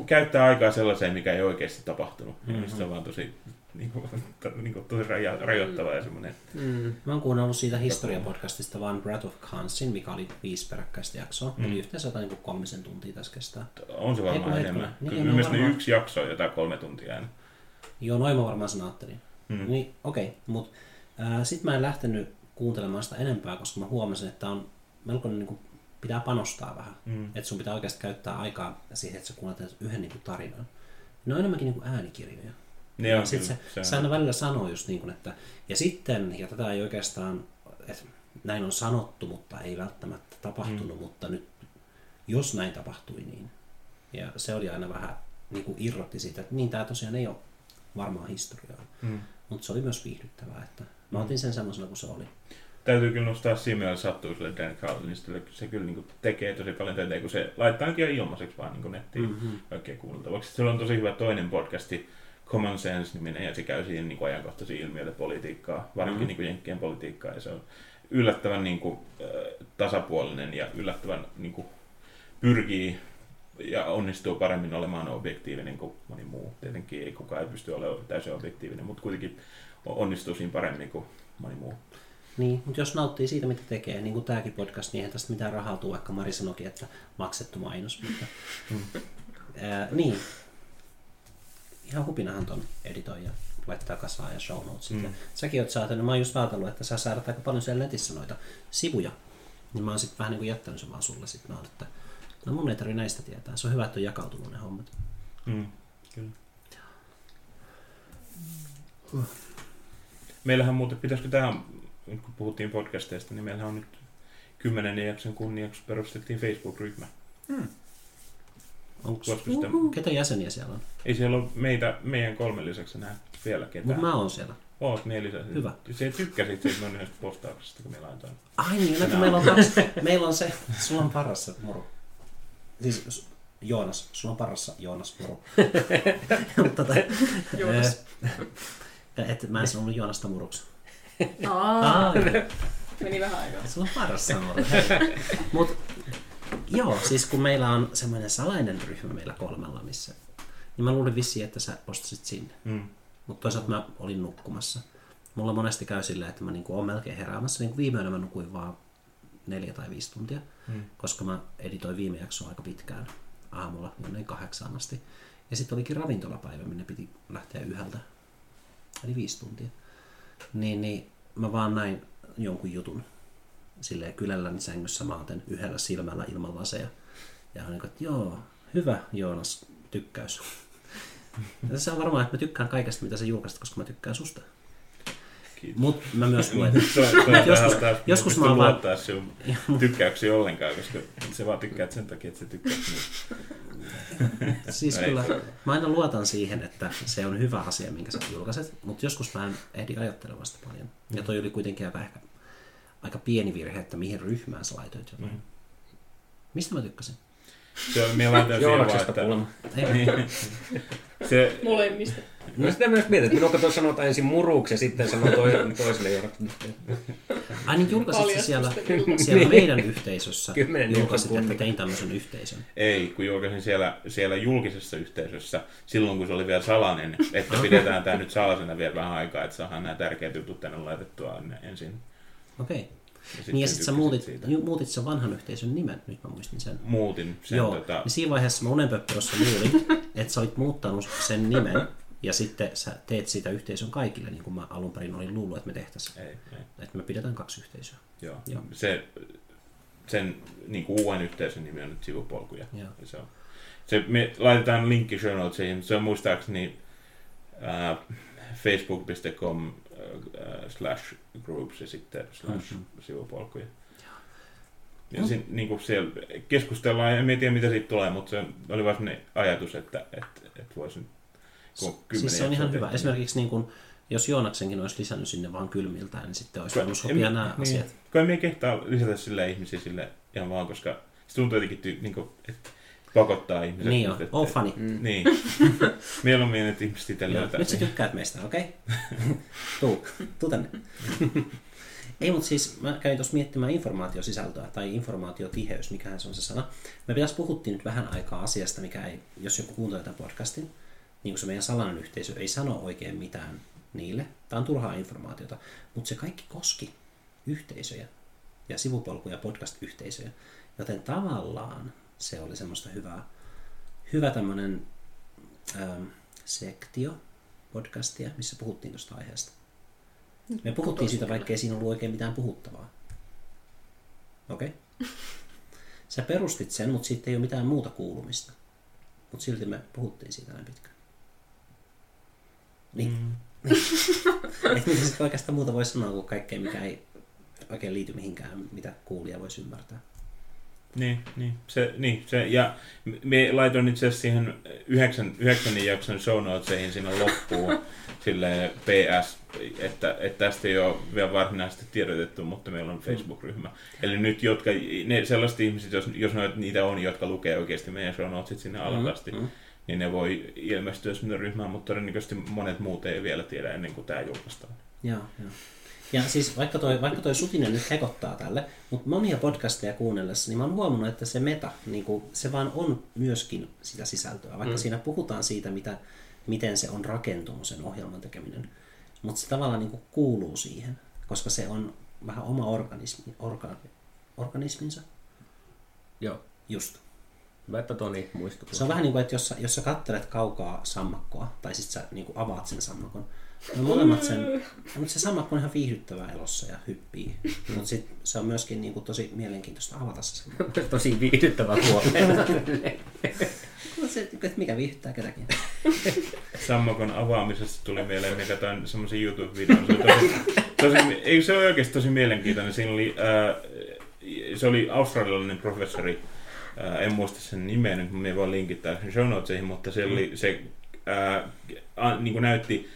[SPEAKER 1] käyttää aikaa sellaiseen, mikä ei oikeasti tapahtunut. Mm-hmm. Ja se on vaan tosi, niin kuin, to, niin kuin, tosi raja, rajoittava ja semmoinen.
[SPEAKER 3] Mm. Mä oon kuunnellut siitä historiapodcastista vaan Breath of Khansin, mikä oli viisi peräkkäistä jaksoa.
[SPEAKER 1] Mm.
[SPEAKER 3] Mm. Eli yhteensä jotain niin kolmisen tuntia tässä kestää.
[SPEAKER 1] On se varmaan
[SPEAKER 3] Ei kun
[SPEAKER 1] enemmän.
[SPEAKER 3] Niin,
[SPEAKER 1] Kyllä
[SPEAKER 3] ne varmaan-
[SPEAKER 1] yksi jakso on jotain kolme tuntia aina.
[SPEAKER 3] Joo, noin mä varmaan sen ajattelin.
[SPEAKER 1] Mm.
[SPEAKER 3] Mm. Niin, okei. Okay. Mut äh, sit mä en lähtenyt kuuntelemaan sitä enempää, koska mä huomasin, että on melkoinen niin kuin, pitää panostaa vähän.
[SPEAKER 1] Mm.
[SPEAKER 3] Että sun pitää oikeasti käyttää aikaa siihen, että sä kuuntelet yhden niin kuin, tarinan. Ne on enemmänkin niin kuin äänikirjoja.
[SPEAKER 1] Ne on
[SPEAKER 3] Ja sitten
[SPEAKER 1] kyllä,
[SPEAKER 3] se,
[SPEAKER 1] se
[SPEAKER 3] se aina välillä sanoo just niin kuin, että ja sitten, ja tätä ei oikeastaan, että näin on sanottu, mutta ei välttämättä tapahtunut, mm. mutta nyt jos näin tapahtui, niin. Ja se oli aina vähän niin kuin irrotti siitä, että niin tämä tosiaan ei ole varmaa historiaa.
[SPEAKER 1] Mm.
[SPEAKER 3] Mutta se oli myös viihdyttävää, että mä otin sen semmoisena kuin se oli.
[SPEAKER 1] Täytyy kyllä nostaa siinä mielessä sattuu sille Dan Carlinista, että se kyllä niin kuin, tekee tosi paljon töitä, kun se laittaa ihan ilmaiseksi vaan niin nettiin mm-hmm. Oikein kuultavaksi. Sillä on tosi hyvä toinen podcasti, Common Sense-niminen, ja se käy siihen niin kuin ajankohtaisia ilmiöitä, politiikkaa, varsinkin
[SPEAKER 3] Mhm.
[SPEAKER 1] mm-hmm. niin kuin Jenkkien politiikkaa, ja se on yllättävän niin kuin, tasapuolinen ja yllättävän niin kuin, pyrkii ja onnistuu paremmin olemaan objektiivinen kuin moni muu. Tietenkin ei kukaan ei pysty olemaan täysin objektiivinen, mutta kuitenkin onnistuu siinä paremmin kuin moni muu.
[SPEAKER 3] Niin, mutta jos nauttii siitä, mitä tekee, niin kuin tämäkin podcast, niin eihän tästä mitään rahaa tule, vaikka Mari sanoikin, että maksettu mainos. Mutta,
[SPEAKER 1] Mm.
[SPEAKER 3] ää, niin, ihan hupinahan ton editoi ja laittaa kasaan ja show notesit.
[SPEAKER 1] Mm.
[SPEAKER 3] Mm. Säkin oot säätänyt, mä oon just ajatellut, että sä säädät aika paljon siellä netissä noita sivuja. Niin mä oon sitten vähän niin kuin jättänyt sen vaan sulle sit. Mä oon, että no mun ei tarvi näistä tietää. Se on hyvä, että on jakautunut ne hommat.
[SPEAKER 1] Mm, kyllä. Meillähän muuten, pitäisikö tähän, nyt kun puhuttiin podcasteista, niin meillähän on nyt kymmenen jakson kunniaksi perustettiin Facebook-ryhmä.
[SPEAKER 3] Onko
[SPEAKER 1] sitä,
[SPEAKER 3] ketä jäseniä siellä on?
[SPEAKER 1] ei siellä ole meitä, meidän kolme lisäksi enää vielä ketään.
[SPEAKER 3] Mutta mä oon siellä.
[SPEAKER 1] Oot meidän lisäksi.
[SPEAKER 3] Hyvä.
[SPEAKER 1] Se tykkäsit siitä noin yhdestä postauksesta, kun me laitoin.
[SPEAKER 3] Ai niin, no, kun meillä on kaksi. Meillä on se, sulla on parassa muru. Siis Joonas, sulla on parassa Joonas muru. Mutta tota,
[SPEAKER 2] Joonas.
[SPEAKER 3] eh, et, mä en sanonut Joonasta muruksi.
[SPEAKER 2] Aa, meni vähän aikaa.
[SPEAKER 3] Sulla on parassa muru. Mut joo, siis kun meillä on semmoinen salainen ryhmä meillä kolmella, missä niin mä luulin vissiin, että sä postasit sinne.
[SPEAKER 1] Mm.
[SPEAKER 3] Mutta toisaalta mä olin nukkumassa. Mulla monesti käy silleen, että mä niinku oon melkein heräämässä. Niin viime yönä mä nukuin vaan neljä tai viisi tuntia,
[SPEAKER 1] Mm.
[SPEAKER 3] koska mä editoin viime jaksoa aika pitkään aamulla noin kahdeksaan asti. Ja sitten olikin ravintolapäivä, minne piti lähteä yhdeltä. Eli viisi tuntia. Niin, niin mä vaan näin jonkun jutun silleen kylälläni sängyssä maaten yhdellä silmällä ilman laseja. Ja hän niin että joo, hyvä Joonas, tykkäys. Ja se on varmaan, että mä tykkään kaikesta, mitä sä julkaist, koska mä tykkään susta. Mutta mä myös luen.
[SPEAKER 1] Se se
[SPEAKER 3] Joskus- joskus
[SPEAKER 1] mä
[SPEAKER 3] vaan-
[SPEAKER 1] luottaa tykkäyksiä ollenkaan, koska se vaan tykkäät sen takia, että sä tykkäät muuta.
[SPEAKER 3] Siis kyllä, mä aina luotan siihen, että se on hyvä asia, minkä sä julkaiset, mutta joskus mä en ehdi ajattelemaan sitä paljon. Ja toi oli kuitenkin aika, ehkä, aika pieni virhe, että mihin ryhmään sä laitoit jotain.
[SPEAKER 1] Mhm.
[SPEAKER 3] Mistä mä tykkäsin?
[SPEAKER 1] Se on, minä laitan siihen vaan, että...
[SPEAKER 4] kuulemma.
[SPEAKER 1] Niin. Se,
[SPEAKER 2] Molemmista.
[SPEAKER 4] No sitä myös mietit, että minun tuossa sanotaan ensin muruksi ja sitten sanoo toi- toiselle Joonakselle.
[SPEAKER 3] Ai niin julkaisit sä siellä, siellä meidän yhteisössä,
[SPEAKER 4] Kymmenen
[SPEAKER 3] julkaisit, että tein tämmöisen yhteisön.
[SPEAKER 1] Ei, kun julkaisin siellä, siellä julkisessa yhteisössä silloin, kun se oli vielä salainen, että pidetään tämä nyt salasena vielä vähän aikaa, että saadaan nämä tärkeät jutut tänne laitettua ensin.
[SPEAKER 3] Okei.
[SPEAKER 1] Ja
[SPEAKER 3] Niin ja sitten sä muutit,
[SPEAKER 1] siitä.
[SPEAKER 3] muutit sen vanhan yhteisön nimen, nyt mä muistin sen.
[SPEAKER 1] Muutin sen
[SPEAKER 3] Joo,
[SPEAKER 1] tota,
[SPEAKER 3] niin siinä vaiheessa mä unenpöppörössä luulin, että sä olit muuttanut sen nimen ja sitten sä teet siitä yhteisön kaikille, niin kuin mä alun perin olin luullut, että me tehtäisiin.
[SPEAKER 1] ei, ei,
[SPEAKER 3] Että me pidetään kaksi yhteisöä.
[SPEAKER 1] joo.
[SPEAKER 3] Joo.
[SPEAKER 1] Se, sen niin kuin uuden yhteisön nimi on nyt sivupolkuja.
[SPEAKER 3] Joo.
[SPEAKER 1] Ja Se on. Se, me laitetaan linkki show notesiin, mutta se on muistaakseni äh, facebook.com äh, slash groups ja sitten slash
[SPEAKER 3] Mhm.
[SPEAKER 1] sivupolkuja. Ja sin, niin kuin siellä keskustellaan, en tiedä mitä siitä tulee, mutta se oli vaan sellainen ajatus, että, että, että voisin
[SPEAKER 3] Siis se on ihan hyvä.
[SPEAKER 1] tehtiin.
[SPEAKER 3] Esimerkiksi niin kun, jos Joonaksenkin olisi lisännyt sinne vaan kylmiltään, niin sitten olisi voinut sopia nämä
[SPEAKER 1] niin.
[SPEAKER 3] asiat.
[SPEAKER 1] Kun en minä kehtaa lisätä sille ihmisiä sille ihan vaan, koska se tuntuu jotenkin, ty, niin kuin, että pakottaa ihmiset.
[SPEAKER 3] Niin on, oh funny.
[SPEAKER 4] Mm.
[SPEAKER 1] Niin. Mieluummin, että ihmiset itse löytää.
[SPEAKER 3] Nyt sä tykkäät meistä, okei? tuu, tuu tänne. Ei, mutta siis mä kävin tuossa miettimään informaatiosisältöä tai informaatiotiheys, mikähän se on se sana. Me pitäisi puhuttiin nyt vähän aikaa asiasta, mikä ei, jos joku kuuntelee tämän podcastin, niin kuin se meidän salainen yhteisö ei sano oikein mitään niille. Tämä on turhaa informaatiota, mutta se kaikki koski yhteisöjä ja sivupolkuja podcast-yhteisöjä. Joten tavallaan se oli semmoista hyvää, hyvä tämmöinen ähm, sektio podcastia, missä puhuttiin tuosta aiheesta. Me puhuttiin siitä, vaikka ei siinä ollut oikein mitään puhuttavaa. Okei. Okay. Sä perustit sen, mutta siitä ei ole mitään muuta kuulumista. Mutta silti me puhuttiin siitä näin pitkään. Niin.
[SPEAKER 1] Mm.
[SPEAKER 3] Et mitä sitten oikeastaan muuta voi sanoa kuin kaikkea, mikä ei oikein liity mihinkään, mitä kuulija voisi ymmärtää.
[SPEAKER 1] Niin, niin. Se, niin se, ja me laitoin itse asiassa siihen yhdeksän, yhdeksännen jakson show notesihin sinne loppuun sille PS, että, että tästä ei ole vielä varsinaisesti tiedotettu, mutta meillä on Facebook-ryhmä. Eli nyt jotka, ne sellaiset ihmiset, jos, jos noit, niitä on, jotka lukee oikeasti meidän show notesit sinne alasti,
[SPEAKER 3] Mm, mm.
[SPEAKER 1] niin ne voi ilmestyä sinne ryhmään, mutta todennäköisesti monet muut ei vielä tiedä ennen kuin tämä julkaistaan.
[SPEAKER 3] Joo, joo. Ja siis vaikka toi, vaikka toi sutinen nyt hekottaa tälle, mutta monia podcasteja kuunnellessa, niin mä oon huomannut, että se meta, niin kuin, se vaan on myöskin sitä sisältöä. Vaikka mm. siinä puhutaan siitä, mitä, miten se on rakentunut sen ohjelman tekeminen. Mutta se tavallaan niin kuin kuuluu siihen, koska se on vähän oma organismi, orga, organisminsa.
[SPEAKER 4] Joo.
[SPEAKER 3] Just.
[SPEAKER 4] Hyvä, että Toni muistui.
[SPEAKER 3] Se on vähän niin kuin, että jos sä, jos sä kattelet kaukaa sammakkoa, tai sitten sä niin kuin avaat sen sammakon, no molemmat sen, mutta se sammakko on ihan viihdyttävää elossa ja hyppii. Mutta sitten se on myöskin niin kuin tosi mielenkiintoista avata se
[SPEAKER 4] tosi viihdyttävä.
[SPEAKER 3] Mutta se, että mikä viihdyttää ketäkin.
[SPEAKER 1] Sammakon avaamisesta tuli mieleen, mikä katsoin semmoisen YouTube-videon. Se, tosi, tosi, ei, se oli oikeasti tosi mielenkiintoinen. Siinä oli, ää, se oli australialainen professori, ää, en muista sen nimeä nyt, me voi linkittää sen show notesihin, mutta se, oli, se ää, a, niin kuin näytti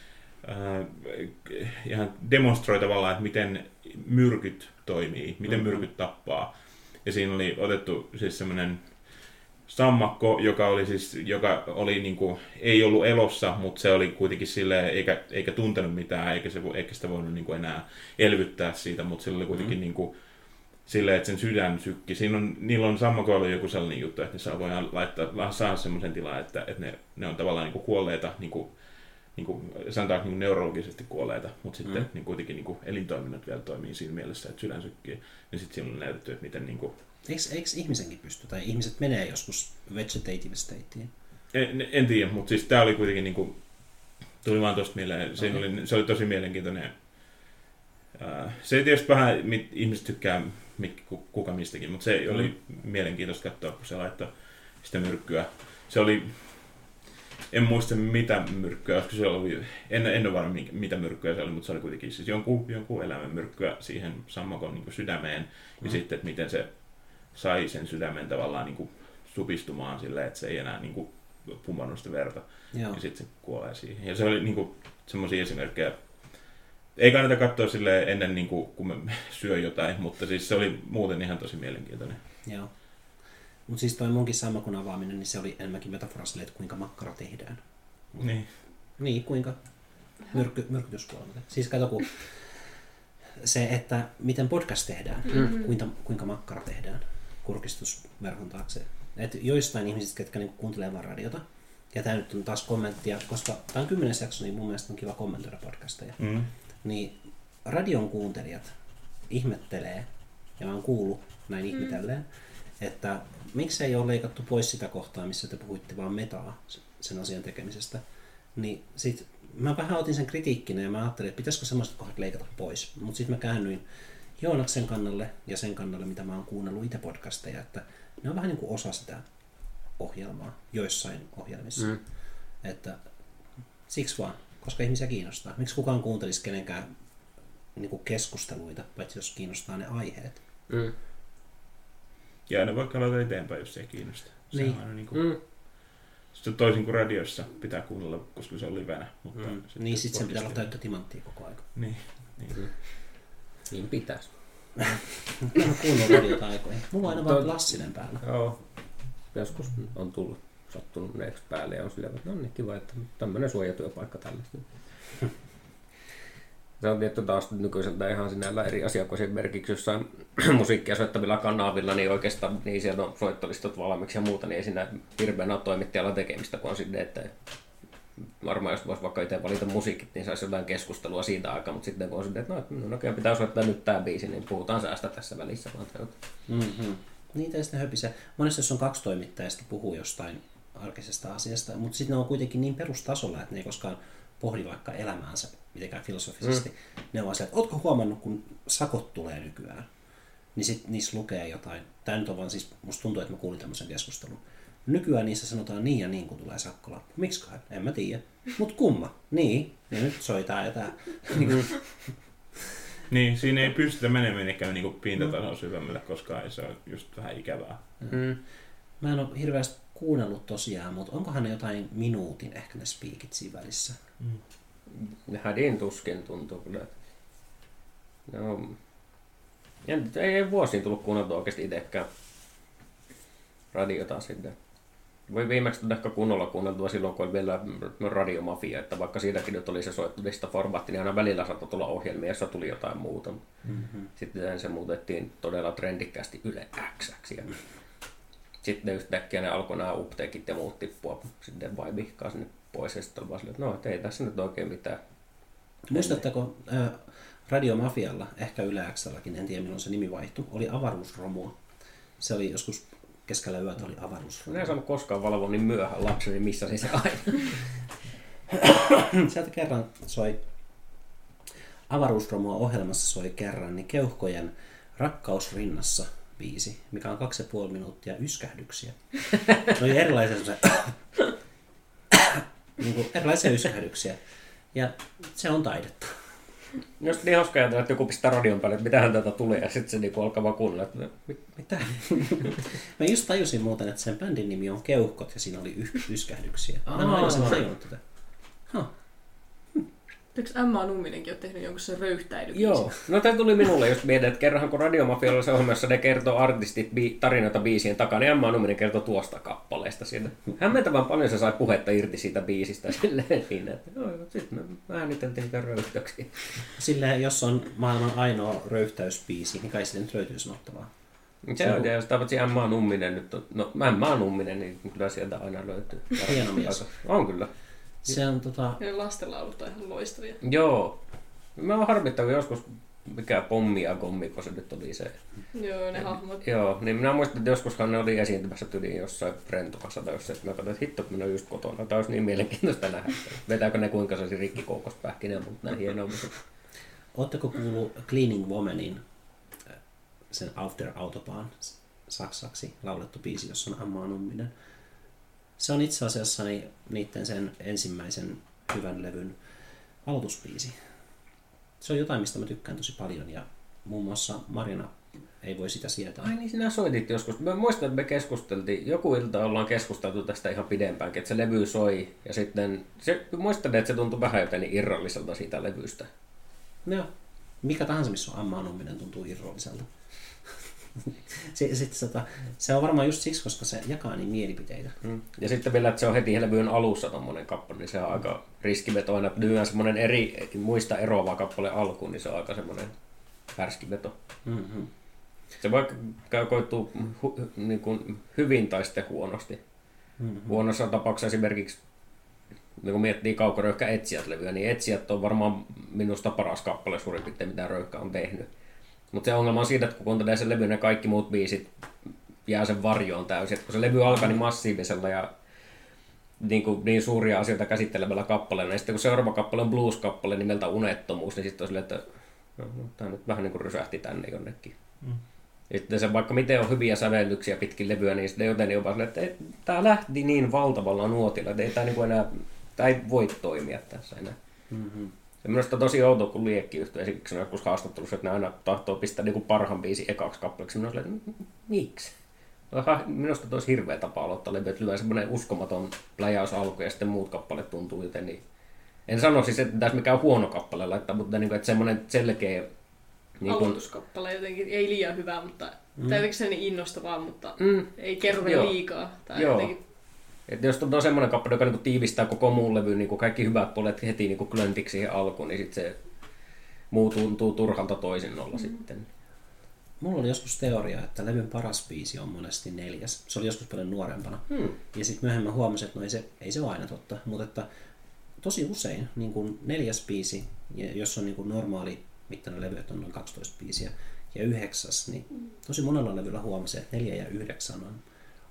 [SPEAKER 1] ihan demonstroi tavallaan, että miten myrkyt toimii, miten
[SPEAKER 3] Mhm.
[SPEAKER 1] myrkyt tappaa. Ja siinä oli otettu siis semmoinen sammakko, joka oli siis, joka oli niinku, ei ollut elossa, mutta se oli kuitenkin silleen, eikä, eikä tuntenut mitään, eikä, se, eikä sitä voinut niinku enää elvyttää siitä, mutta sillä oli kuitenkin mm. niinku, silleen, että sen sydän sykki. Siinä on, niillä on sammakoilla joku sellainen juttu, että ne saa, voidaan laittaa, saada semmoisen tilan, että, että ne, ne on tavallaan niinku kuolleita, niinku, niinku, sanotaan niinku neurologisesti kuolleita, mutta sitten
[SPEAKER 3] Mm.
[SPEAKER 1] mm. niin kuitenkin niinku elintoiminnot vielä toimii siinä mielessä, että sydän sykkii. Ja sitten siinä on näytetty, että miten niinku,
[SPEAKER 3] Eikö, eikö ihmisenkin pysty? Tai ihmiset menee joskus vegetative stateen?
[SPEAKER 1] En, en tiedä, mutta siis tämä oli kuitenkin niinku, tuli vaan tuosta mieleen, se,
[SPEAKER 3] Okei.
[SPEAKER 1] oli, se oli tosi mielenkiintoinen. Se ei tietysti vähän, mit, ihmiset tykkää kuka mistäkin, mutta se oli mielenkiintoista katsoa, kun se laittoi sitä myrkkyä. Se oli, en muista mitä myrkkyä, koska se oli, en, en ole varma mitä myrkkyä se oli, mutta se oli kuitenkin siis jonkun, jonkun eläimen myrkkyä siihen sammakon niin sydämeen. Ja
[SPEAKER 3] Mm.
[SPEAKER 1] sitten, että miten se sai sen sydämen tavallaan niin kuin supistumaan silleen, että se ei enää niin kuin pumpannut sitä verta.
[SPEAKER 3] Joo.
[SPEAKER 1] Ja sitten se kuolee siihen. Ja se oli niinku semmoisia esimerkkejä. Ei kannata katsoa sille ennen, niinku, kun me syö jotain, mutta siis se oli muuten ihan tosi mielenkiintoinen.
[SPEAKER 3] Joo. Mutta siis toi munkin sammakon avaaminen, niin se oli enemmänkin metafora sille, että kuinka makkara tehdään.
[SPEAKER 1] Niin.
[SPEAKER 3] Niin, kuinka myrkky, myrkytyskuolema. Siis kato, kun se, että miten podcast tehdään,
[SPEAKER 2] Mm-hmm.
[SPEAKER 3] kuinka, kuinka makkara tehdään kurkistusverhon taakse. Et joistain ihmisistä, ketkä niinku kuuntelee vaan radiota, ja tämä nyt on taas kommenttia, koska tämä on kymmenes jakso, niin mun mielestä on kiva kommentoida podcasteja.
[SPEAKER 1] Mm.
[SPEAKER 3] Niin radion kuuntelijat ihmettelee, ja mä oon kuullut näin mm. ihmetelleen, että miksei ole leikattu pois sitä kohtaa, missä te puhuitte vaan metaa sen asian tekemisestä. Niin sit mä vähän otin sen kritiikkinä ja mä ajattelin, että pitäisikö semmoiset kohdat leikata pois. Mutta sitten mä käännyin Joonaksen kannalle ja sen kannalle, mitä mä oon kuunnellut itse podcasteja, että ne on vähän niin kuin osa sitä ohjelmaa joissain ohjelmissa.
[SPEAKER 4] Mm.
[SPEAKER 3] Että siksi vaan, koska ihmisiä kiinnostaa. Miksi kukaan kuuntelisi kenenkään niin kuin keskusteluita, paitsi jos kiinnostaa ne aiheet.
[SPEAKER 4] Mm.
[SPEAKER 1] Ja aina vaikka aloita eteenpäin, jos se ei kiinnosta. Se
[SPEAKER 3] Niin.
[SPEAKER 1] on aina niinku,
[SPEAKER 4] Mm.
[SPEAKER 1] sitten toisin kuin radiossa pitää kuunnella, koska se on livenä. Mutta
[SPEAKER 4] Mm.
[SPEAKER 3] Niin sit sen pitää olla täyttä timanttia koko aika.
[SPEAKER 1] Niin. niin.
[SPEAKER 4] Niin pitäisi.
[SPEAKER 3] Mä oon kuunnellut radiota aikoihin. Mulla on aina vaan klassinen päällä.
[SPEAKER 4] Joo. Joskus on tullut sattuneeksi päälle ja on silleen, että no niin kiva, että tämmöinen suojatyöpaikka tälle. Se on tietty taas nykyiseltä ihan sinällä eri asia, kun esimerkiksi jossain musiikkia soittavilla kanavilla, niin oikeastaan niin sieltä on soittolistot valmiiksi ja muuta, niin ei siinä hirveän ole toimittajalla tekemistä, kun on sinne, että varmaan jos voisi vaikka itse valita musiikit, niin saisi jotain keskustelua siitä aikaa, mutta sitten kun on sinne, että no, no okei, pitää soittaa nyt tämä biisi, niin puhutaan säästä tässä välissä.
[SPEAKER 3] Mm-hmm. Niitä ei sitten höpisee. Jos on kaksi toimittajaa, puhuu jostain arkisesta asiasta, mutta sitten ne on kuitenkin niin perustasolla, että ne ei koskaan pohdi vaikka elämäänsä mitenkään filosofisesti. Mm. Ne on vaan se, että ootko huomannut, kun sakot tulee nykyään, niin sitten niissä lukee jotain. Tämä nyt on vaan siis, musta tuntuu, että mä kuulin tämmöisen keskustelun. Nykyään niissä sanotaan niin ja niin, kun tulee sakkolappu. Miksiköhän? En mä tiedä. Mut kumma? Niin. Ja nyt soi tää ja tää. Niin
[SPEAKER 1] niin, siinä ei pystytä menemään minnekään niinku pintatason syvemmälle, koska ei se on just vähän ikävää.
[SPEAKER 4] Mm.
[SPEAKER 3] Mä en ole hirveästi kuunnellut tosiaan, mutta onkohan ne jotain minuutin ehkä ne spiikit siinä välissä?
[SPEAKER 4] Hädin tuskin tuntuu kyllä. No, en, ei, ei vuosiin tullut kuunneltua oikeasti itsekään radiota sitten. Voi viimeksi tulla ehkä kunnolla kuunneltua silloin, kun oli vielä radiomafia, että vaikka siitäkin nyt oli se soittolista formaatti, niin aina välillä saattoi tulla ohjelmia, jossa tuli jotain muuta.
[SPEAKER 3] Mm-hmm.
[SPEAKER 4] Sitten se muutettiin todella trendikkäästi Yle X. Ja sitten yhtäkkiä ne alkoi nämä upteekit ja muut tippua sitten vai vihkaa sinne pois. Ja sitten oli vaan silleen, että no, et ei tässä nyt oikein mitään.
[SPEAKER 3] Muistatteko äh, Radiomafialla, ehkä Yle Xlläkin, en tiedä milloin se nimi vaihtui, oli avaruusromua. Se oli joskus keskellä yötä oli avaruusromua.
[SPEAKER 4] en saanut koskaan valvoa niin myöhään lapseni, missä se se aina.
[SPEAKER 3] Sieltä kerran soi avaruusromua ohjelmassa soi kerran, niin keuhkojen Rakkaus rinnassa biisi, mikä on kaksi ja puoli minuuttia yskähdyksiä. Oli erilaisia semmoisia niin kuin erilaisia yskähdyksiä. Ja se on taidetta.
[SPEAKER 4] Jos niin hauska ajatella, että joku pistää radion päälle, että mitähän tätä tulee, ja sitten se niinku alkaa vaan kuunnella, että mit- mitä?
[SPEAKER 3] Mä just tajusin muuten, että sen bändin nimi on Keuhkot ja siinä oli yskähdyksiä. Mä en aikaisemmin tajunnut tätä. Huh.
[SPEAKER 2] Eikö Emma Numminenkin ole tehnyt jonkun sen röyhtäilyn?
[SPEAKER 4] Joo, no tämä tuli minulle just mietin, että kerranhan kun Radiomafialla oli se ohjelma, jossa ne kertoo artistit bi- tarinoita biisien takana, niin Emma Numminen kertoo tuosta kappaleesta siitä. Hämmentävän paljon se sai puhetta irti siitä biisistä silleen siinä, että joo, sitten me ääniteltiin niitä röyhtöksiä.
[SPEAKER 3] Silleen, jos on maailman ainoa röyhtäyspiisi, niin kai siitä nyt löytyy sanottavaa.
[SPEAKER 4] Se on, ja jos tavatsi Emma Numminen nyt, no Emma Numminen, niin kyllä sieltä aina löytyy.
[SPEAKER 3] Hieno mies.
[SPEAKER 4] On kyllä.
[SPEAKER 3] Se on tota...
[SPEAKER 2] Ja lastenlaulut on ihan loistavia.
[SPEAKER 4] Joo. Mä oon harmittanut, kun joskus mikä pommi ja gommiko se nyt oli se.
[SPEAKER 2] Joo, ne hahmot.
[SPEAKER 4] Joo, niin minä muistan, että joskushan ne oli esiintymässä tyliin jossain Rentukassa tai jossain, että mä katsoin, että hitto, kun minä olen just kotona. Tämä olisi niin mielenkiintoista nähdä. Vetääkö ne kuinka se olisi rikkikoukosta pähkinä, mutta näin hienoa.
[SPEAKER 3] Oletteko kuullut Cleaning Womanin äh, sen After Autobahn saksaksi laulettu biisi, jossa on Amma Numminen? Se on itse asiassa ni- niiden sen ensimmäisen hyvän levyn aloitusbiisi. Se on jotain, mistä mä tykkään tosi paljon ja muun muassa Marina ei voi sitä sietää.
[SPEAKER 4] Ai niin, sinä soitit joskus. Mä muistan, että me keskusteltiin, joku ilta ollaan keskusteltu tästä ihan pidempäänkin, että se levy soi. Ja sitten, se, muistan, että se tuntui vähän jotenkin irralliselta siitä levystä.
[SPEAKER 3] Joo. Mikä tahansa, missä on Amma Numminen, tuntuu irralliselta. se, sit, sata, se on varmaan just siksi, koska se jakaa niin mielipiteitä.
[SPEAKER 4] Mm. Ja sitten vielä, että se on heti levyn alussa tommonen kappale, niin se on aika riskivetoinen. Että lyhyen semmoinen eri, muista eroava kappale alkuun, niin se on aika semmoinen härskiveto.
[SPEAKER 3] Mm-hmm.
[SPEAKER 4] Se vaikka käy koittuu hu, niin kuin hyvin tai sitten huonosti.
[SPEAKER 3] Mm-hmm.
[SPEAKER 4] Huonossa tapauksessa esimerkiksi, niin kun miettii kaukoröyhkä Etsijät-levyä, niin Etsijät on varmaan minusta paras kappale suurin piirtein, mitä Röyhkä on tehnyt. Mutta se ongelma on siitä, että kun kuuntelee sen levyn, ne kaikki muut biisit jää sen varjoon täysin. Et kun se levy alkaa niin massiivisella ja niin, kuin, niin suuria asioita käsittelevällä kappaleella, niin sitten kun seuraava kappale on blues-kappale nimeltä Unettomuus, niin sitten on silleen, että no, no, tämä nyt vähän niin kuin rysähti tänne jonnekin. Mm. Sitten se vaikka miten on hyviä sävellyksiä pitkin levyä, niin sitten jotenkin on vaan silleen, että ei, tämä lähti niin valtavalla nuotilla, että ei tämä niin kuin enää, tämä ei voi toimia tässä enää.
[SPEAKER 3] Mm-hmm.
[SPEAKER 4] Se minusta on tosi outo, kun liekki yhtyy esimerkiksi on joskus haastattelussa, että ne aina tahtoo pistää niin kuin parhaan biisin ekaksi kappaleeksi. Minä olen miksi? Aha, Minusta olisi hirveä tapa aloittaa levy, että lyö semmoinen uskomaton pläjäys alku ja sitten muut kappaleet tuntuu joten niin. En sano siis, että tässä mikään huono kappale laittaa, mutta niin kuin, että semmoinen selkeä
[SPEAKER 2] Niin kun... Aloituskappale jotenkin ei liian hyvä, mutta, mm. tai jotenkin sellainen innostavaa, mutta mm. ei kerro vielä liikaa. Tai
[SPEAKER 4] Joo.
[SPEAKER 2] jotenkin,
[SPEAKER 4] että jos on semmoinen kappale, joka niinku tiivistää koko muun levyn, niinku kaikki hyvät puolet heti niinku klöntiksi siihen alkuun, niin sitten se muu tuntuu turhalta toisinnolla mm. sitten.
[SPEAKER 3] Mulla oli joskus teoria, että levyn paras biisi on monesti neljäs. Se oli joskus paljon nuorempana.
[SPEAKER 4] Hmm.
[SPEAKER 3] Ja sitten myöhemmin huomasin, että no ei se, ei se ole aina totta. Mutta että tosi usein niin kun neljäs biisi, ja jos on niin kun normaali mittainen levy, että on noin 12 biisiä, ja yhdeksäs, niin tosi monella levyllä huomasin, että neljä ja yhdeksän on,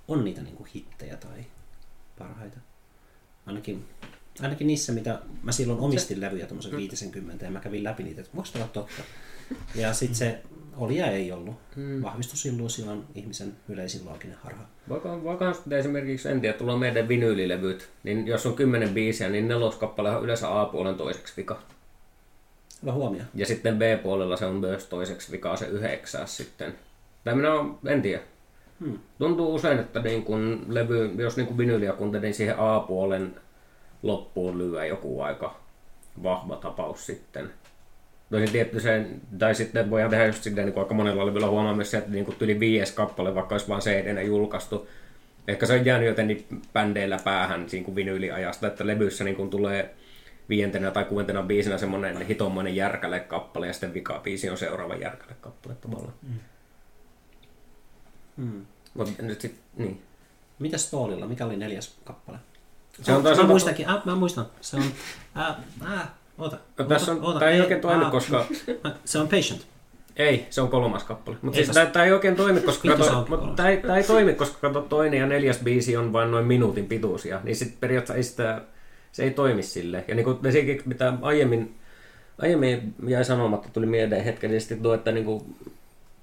[SPEAKER 3] on niitä niin kuin hittejä tai parhaita. Ainakin, ainakin niissä, mitä mä silloin omistin levyjä tuommoisen 50 ja mä kävin läpi niitä, että voiko olla totta. Ja sitten se oli ja ei ollut.
[SPEAKER 4] Hmm.
[SPEAKER 3] Vahvistusilluusio on ihmisen yleisin looginen harha.
[SPEAKER 4] Vaikka, vaikka sitten esimerkiksi, en tiedä, tulla meidän vinyylilevyt, niin jos on kymmenen biisiä, niin neloskappale on yleensä A-puolen toiseksi vika.
[SPEAKER 3] Hyvä huomio.
[SPEAKER 4] Ja sitten B-puolella se on myös toiseksi vika se yhdeksäs sitten. Tai minä on, en tiedä.
[SPEAKER 3] Hmm.
[SPEAKER 4] Tuntuu usein, että niin kun levy, jos niin kun vinyyliä kuuntelee, niin siihen A-puolen loppuun lyö joku aika vahva tapaus sitten. Tosin tietty se, tai sitten voidaan tehdä just silleen, niin aika monella levyllä huomaa myös se, että niin yli viides kappale, vaikka olisi vain cd julkaistu, ehkä se on jäänyt jotenkin bändeillä päähän siinä kuin vinyyliajasta, että levyssä niin kuin tulee viientenä tai kuudentena biisinä semmoinen hitommoinen järkäle kappale ja sitten vika biisi on seuraava järkäle kappale tavallaan.
[SPEAKER 3] Hmm.
[SPEAKER 4] Mutta nyt sit, niin.
[SPEAKER 3] Mitäs Stoolilla? Mikä oli neljäs kappale?
[SPEAKER 4] Se on
[SPEAKER 3] mä
[SPEAKER 4] toisaalta-
[SPEAKER 3] muistankin, äh, mä muistan. Se on, äh, äh, oota.
[SPEAKER 4] No, tässä on,
[SPEAKER 3] oota,
[SPEAKER 4] tämä ei
[SPEAKER 3] ei,
[SPEAKER 4] oikein toimi,
[SPEAKER 3] äh,
[SPEAKER 4] koska...
[SPEAKER 3] Se on Patient.
[SPEAKER 4] Ei, se on kolmas kappale. Mutta
[SPEAKER 3] Ei
[SPEAKER 4] siis tämä, tämä ei oikein toimi, koska kato, mutta tämä, ei, tämä ei toimi, koska kato, toinen ja neljäs biisi on vain noin minuutin pituisia. Niin sitten periaatteessa ei sitä, se ei toimi sille. Ja niin kuin esimerkiksi mitä aiemmin, aiemmin jäi sanomatta, tuli mieleen hetkellisesti tuo, että niin kuin,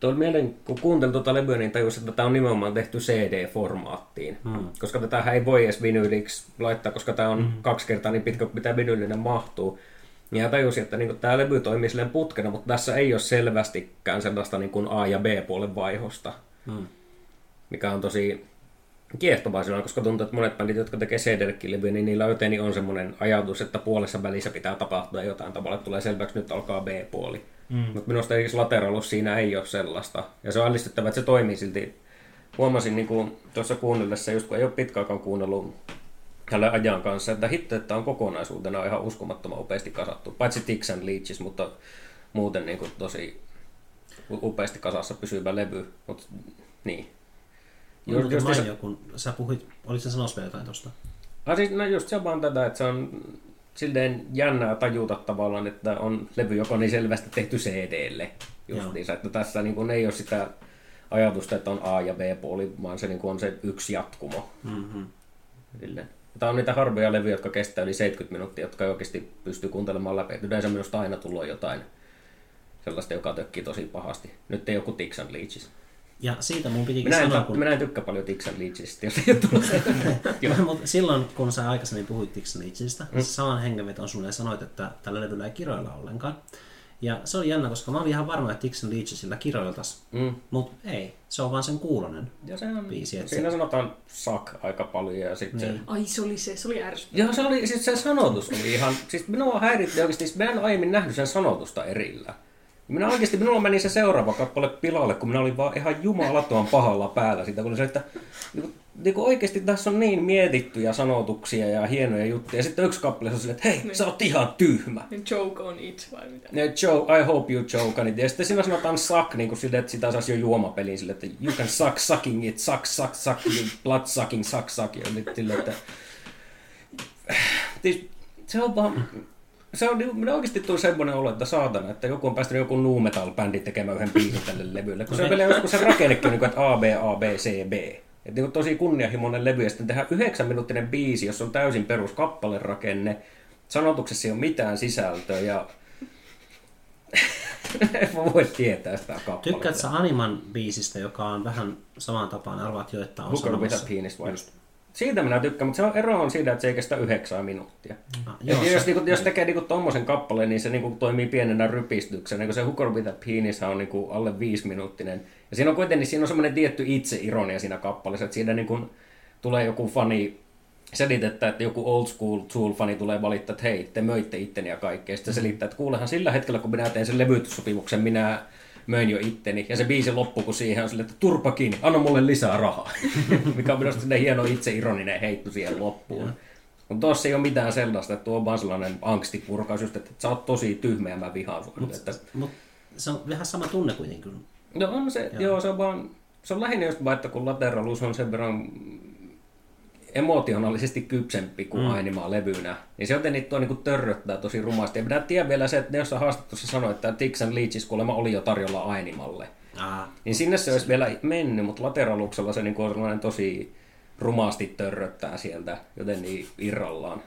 [SPEAKER 4] tuli mieleen, kun kuuntelin tuota levyä, niin tajusin, että tämä on nimenomaan tehty CD-formaattiin.
[SPEAKER 3] Hmm.
[SPEAKER 4] Koska tätä ei voi edes vinyyliksi laittaa, koska tämä on kaksi kertaa niin pitkä kuin mitä vinyylinen mahtuu. Ja tajusin, että niin tämä levy toimii silleen putkena, mutta tässä ei ole selvästikään sellaista niin kuin A- ja B-puolen vaihosta,
[SPEAKER 3] Hmm.
[SPEAKER 4] mikä on tosi kiehtovaa silloin, koska tuntuu, että monet bändit, jotka tekee CD-levyä, niin niillä jotenkin on semmoinen ajatus, että puolessa välissä pitää tapahtua jotain tavalla, tulee selväksi, että nyt alkaa B-puoli. Mm. Mutta minusta esimerkiksi Lateralus siinä ei ole sellaista. Ja se on ällistyttävää, että se toimii silti. Huomasin niin kuin tuossa kuunnellessa, just kun ei ole pitkä aikaan kuunnellut tällä ajan kanssa, että hitto, että on kokonaisuutena ihan uskomattoman upeasti kasattu. Paitsi Tix and Leeches, mutta muuten niin kuin tosi upeasti kasassa pysyvä levy. Mut, niin.
[SPEAKER 3] Just, just,
[SPEAKER 4] just,
[SPEAKER 3] mainio, kun sä puhuit, olit sä sanois vielä jotain tosta?
[SPEAKER 4] Ah, siis, no just se on vaan tätä, että se on silleen jännää tajuta tavallaan, että on levy, joka on niin selvästi tehty CDlle. Justiinsa, että tässä niin kuin ei ole sitä ajatusta, että on A ja B-puoli, vaan se niin kuin on se yksi jatkumo.
[SPEAKER 3] Mm-hmm.
[SPEAKER 4] Silleen. Tämä on niitä harvoja levyjä, jotka kestää yli 70 minuuttia, jotka ei oikeasti pysty kuuntelemaan läpi. Yleensä minusta aina tulee jotain sellaista, joka tökkii tosi pahasti. Nyt ei joku Tixan Leaches.
[SPEAKER 3] Ja siitä mun pitikin
[SPEAKER 4] Minä en,
[SPEAKER 3] sanoa,
[SPEAKER 4] ta-
[SPEAKER 3] kun...
[SPEAKER 4] minä en tykkää paljon Tixan Leachesista, jos ei ole tullut
[SPEAKER 3] silloin, kun sä aikaisemmin puhuit Dixon Leachista, mm. saman hengenveton sulle sanoit, että tällä levyllä ei kiroilla ollenkaan. Ja se oli jännä, koska mä olin ihan varma, että Dixon Leachesillä kiroiltas.
[SPEAKER 4] Mm.
[SPEAKER 3] Mutta ei, se on vaan sen kuulonen.
[SPEAKER 4] Ja se on,
[SPEAKER 3] Biisi, et
[SPEAKER 4] siinä
[SPEAKER 3] se-
[SPEAKER 4] sanotaan suck aika paljon ja sitten
[SPEAKER 3] Niin.
[SPEAKER 4] se...
[SPEAKER 2] Ai se oli se, se oli ärsyttävää.
[SPEAKER 4] Joo, se oli, siis se sanotus oli ihan, siis minua häiritti oikeasti, siis minä en aiemmin nähnyt sen sanotusta erillä. Minä oikeasti, minulla meni se seuraava kappale pilalle, kun minä olin vaan ihan jumalattoman pahalla päällä siitä, kun se, että niin, niin kuin oikeasti tässä on niin mietittyjä sanotuksia ja hienoja juttuja. Ja sitten yksi kappale on silleen, että hei, sä oot ihan tyhmä.
[SPEAKER 2] Joke on it vai mitä?
[SPEAKER 4] Ne joke, I hope you choke on it. Ja sitten siinä sanotaan suck, niin kuin sille, että sitä saisi jo juomapeliin sille, että you can suck sucking it, suck, suck, suck, you blood sucking, suck, suck. Ja nyt sille, että... Siis, se on vaan... Se on, minä oikeasti tuli semmoinen olo, että saatana, että joku on päästänyt joku nu metal bändi tekemään yhden biisin tälle levylle. Kun se on vielä joskus se rakennekin, niin kuin, että A, B, A, B, C, B. Että niin tosi kunnianhimoinen levy, ja sitten tehdään yhdeksän minuuttinen biisi, jossa on täysin perus kappalerakenne. Sanotuksessa ei ole mitään sisältöä, ja en voi tietää sitä kappaletta.
[SPEAKER 3] Tykkäät sä Animan biisistä, joka on vähän samaan tapaan, arvaat jo, että on
[SPEAKER 4] Hooker with a
[SPEAKER 3] sanomassa.
[SPEAKER 4] penis vai? Siitä minä tykkään, mutta se on, ero on siinä, että se ei kestä yhdeksää minuuttia.
[SPEAKER 3] Ah,
[SPEAKER 4] Joo,
[SPEAKER 3] joo,
[SPEAKER 4] jos,
[SPEAKER 3] se-
[SPEAKER 4] niinku, jos tekee niinku tommosen kappaleen, niin se niinku toimii pienenä rypistyksenä. Niin se Hooker with a penis on niinku alle viisi minuuttinen. Ja siinä on kuitenkin siinä on semmoinen tietty itseironia siinä kappaleessa, että siinä niinku tulee joku fani selitettä, että joku old school Tool-fani tulee valittaa, että hei, te möitte itteni ja kaikkea. Sitten se selittää, että kuulehan sillä hetkellä, kun minä tein sen levytyssopimuksen, minä möin jo itteni. Ja se biisi loppuu, kun siihen on silleen, että turpa kiinni, anna mulle lisää rahaa. Mikä on minusta sinne hieno itseironinen heitto siihen loppuun. Mutta tuossa ei ole mitään sellaista, että tuo on vaan sellainen angstipurkaus, just, että sä oot tosi tyhmä ja mä vihaan sua. nyt, Että,
[SPEAKER 3] Mut se on vähän sama tunne kuitenkin.
[SPEAKER 4] no on se, joo. joo, se on vaan, se on lähinnä just vaan, että kun Lateralus on sen verran emotionaalisesti kypsempi kuin mm. Ainima levynä, niin se jotenkin tuo niin törröttää tosi rumasti. Ja pitää tiedä vielä se, että ne jossain haastattelussa sanoi, että Tixan Leachis kuulemma oli jo tarjolla Ainimalle.
[SPEAKER 3] Ah,
[SPEAKER 4] Niin sinne se olisi vielä mennyt, mutta Lateraluksella se niin on sellainen tosi rumasti törröttää sieltä, joten niin irrallaan.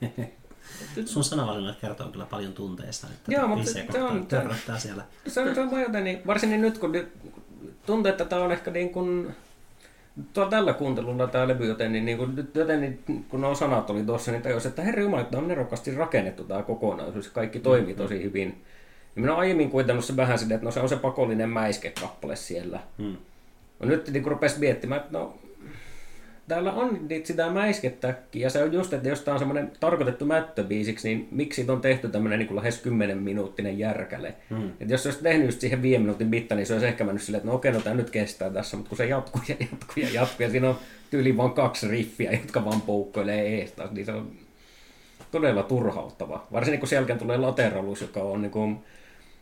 [SPEAKER 3] sun sanavalinnat kertoo kyllä paljon tunteista, että
[SPEAKER 4] Joo, mutta se on-
[SPEAKER 3] törröttää siellä.
[SPEAKER 4] Se on, se on jotenkin, varsinkin nyt kun tuntuu, että tämä on ehkä niin kuin, tuo tällä kuuntelulla tämä levy joten, niin, niin joten niin, kun nuo sanat oli tuossa, niin tajus, että herra Jumala, tämä on nerokkaasti rakennettu tämä kokonaisuus, kaikki toimii tosi hyvin. Ja minä olen aiemmin kuitenut se vähän silleen, että no se on se pakollinen mäiskekappale siellä.
[SPEAKER 3] Hmm.
[SPEAKER 4] No nyt niin kun rupesi miettimään, että no, täällä on niitä sitä mäiskettäkin, ja se on just, että jos tämä on semmoinen tarkoitettu mättöbiisiksi, niin miksi siitä on tehty tämmöinen niin lähes 10 minuuttinen järkäle. Mm. Että jos se olisi tehnyt just siihen 5 minuutin mitta, niin se olisi ehkä mennyt silleen, että no okei, no tämä nyt kestää tässä, mutta kun se jatkuu ja jatkuu ja jatkuu, ja siinä on tyyli vain kaksi riffiä, jotka vaan poukkoilee ees taas, niin se on todella turhauttava. Varsinkin kun sen jälkeen tulee lateralus, joka on niin kuin,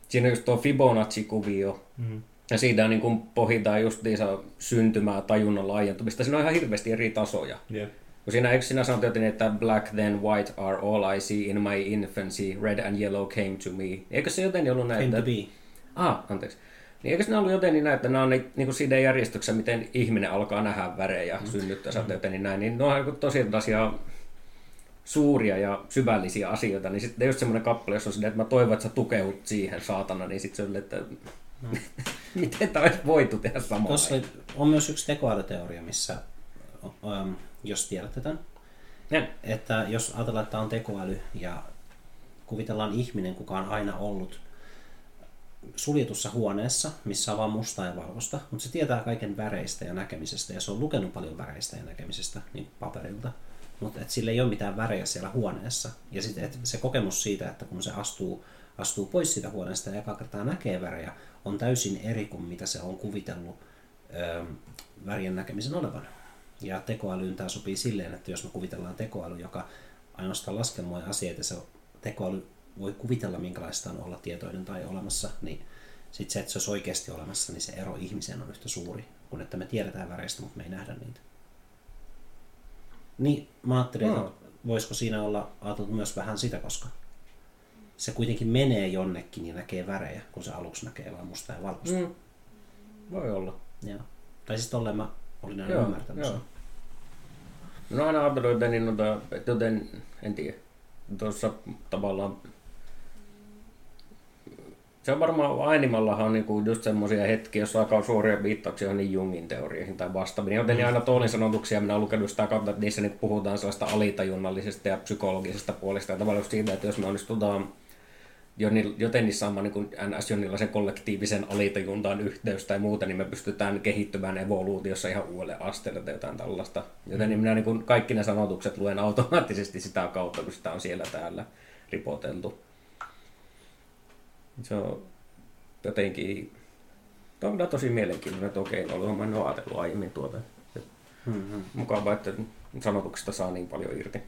[SPEAKER 4] siinä on just tuo Fibonacci-kuvio, mm. Ja siitä niin kuin pohditaan justiinsa syntymää, tajunnan laajentumista. Siinä on ihan hirveästi eri tasoja.
[SPEAKER 1] Jep.
[SPEAKER 4] Kun siinä, eikö siinä sanottu jotenkin, että black then white are all I see in my infancy, red and yellow came to me. Eikö se jotenkin ollut näin?
[SPEAKER 3] Came
[SPEAKER 4] että-
[SPEAKER 3] to be.
[SPEAKER 4] Ah, anteeksi. Niin eikö ne ollut jotenkin näin, että nämä on niin, niin kuin siinä järjestyksessä, miten ihminen alkaa nähdä värejä mm. synnyttää mm. jotenkin näin, niin ne on niin tosi tällaisia suuria ja syvällisiä asioita, niin sitten just semmoinen kappale, jossa on silleen, että mä toivon, että sä tukeudut siihen saatana, niin sitten se on silleen, että miten tämä olisi voitu tehdä samalla.
[SPEAKER 3] Tuossa oli- on myös yksi tekoälyteoria, missä, um, jos tiedätte tämän,
[SPEAKER 4] En.
[SPEAKER 3] että jos ajatellaan, että tämä on tekoäly ja kuvitellaan ihminen, kuka on aina ollut suljetussa huoneessa, missä on vain musta ja valkoista, mutta se tietää kaiken väreistä ja näkemisestä ja se on lukenut paljon väreistä ja näkemisestä niin paperilta, mutta sillä ei ole mitään värejä siellä huoneessa. Ja sitten se kokemus siitä, että kun se astuu, astuu pois siitä huoneesta ja eka kertaa näkee värejä, on täysin eri kuin mitä se on kuvitellut ö, värien näkemisen olevan. Ja tekoälyyn tämä sopii silleen, että jos me kuvitellaan tekoäly, joka ainoastaan laskelmoja asioita, se tekoäly voi kuvitella, minkälaista on olla tietoinen tai olemassa, niin sitten se, että se olisi oikeasti olemassa, niin se ero ihmiseen on yhtä suuri, kun että me tiedetään väreistä, mutta me ei nähdä niitä. Niin, mä ajattelin, että voisiko siinä olla ajateltu myös vähän sitä, koska se kuitenkin menee jonnekin ja näkee värejä, kun se aluksi näkee vain musta ja valkoista.
[SPEAKER 4] Mm. Voi olla.
[SPEAKER 3] Joo. Tai siis tolleen mä olin aina ymmärtänyt sen.
[SPEAKER 4] No aina ajatellut, että, niin, noita, että joten, en tiedä, tuossa tavallaan se on varmaan Ainimallahan on niinku just semmoisia hetkiä, jossa alkaa suoria viittauksia niin Jungin teorioihin tai vastaaviin. Joten mm. aina Toolin sanotuksia minä olen lukenut sitä kautta, että niissä niinku puhutaan sellaista alitajunnallisesta ja psykologisesta puolesta. Ja tavallaan siitä, että jos me onnistutaan jonni- jotenkin saamaan niin NS jonkinlaisen kollektiivisen alitajuntaan yhteys tai muuta, niin me pystytään kehittymään evoluutiossa ihan uudelle asteelle tai jotain tällaista. Joten niin minä niin kuin kaikki ne sanotukset luen automaattisesti sitä kautta, kun sitä on siellä täällä ripoteltu. Se on jotenkin... Tämä on tosi mielenkiintoinen, että okei, no, mä en ole ajatellut aiemmin tuota.
[SPEAKER 3] Mm-hmm.
[SPEAKER 4] Mukavaa, että sanotuksesta saa niin paljon irti.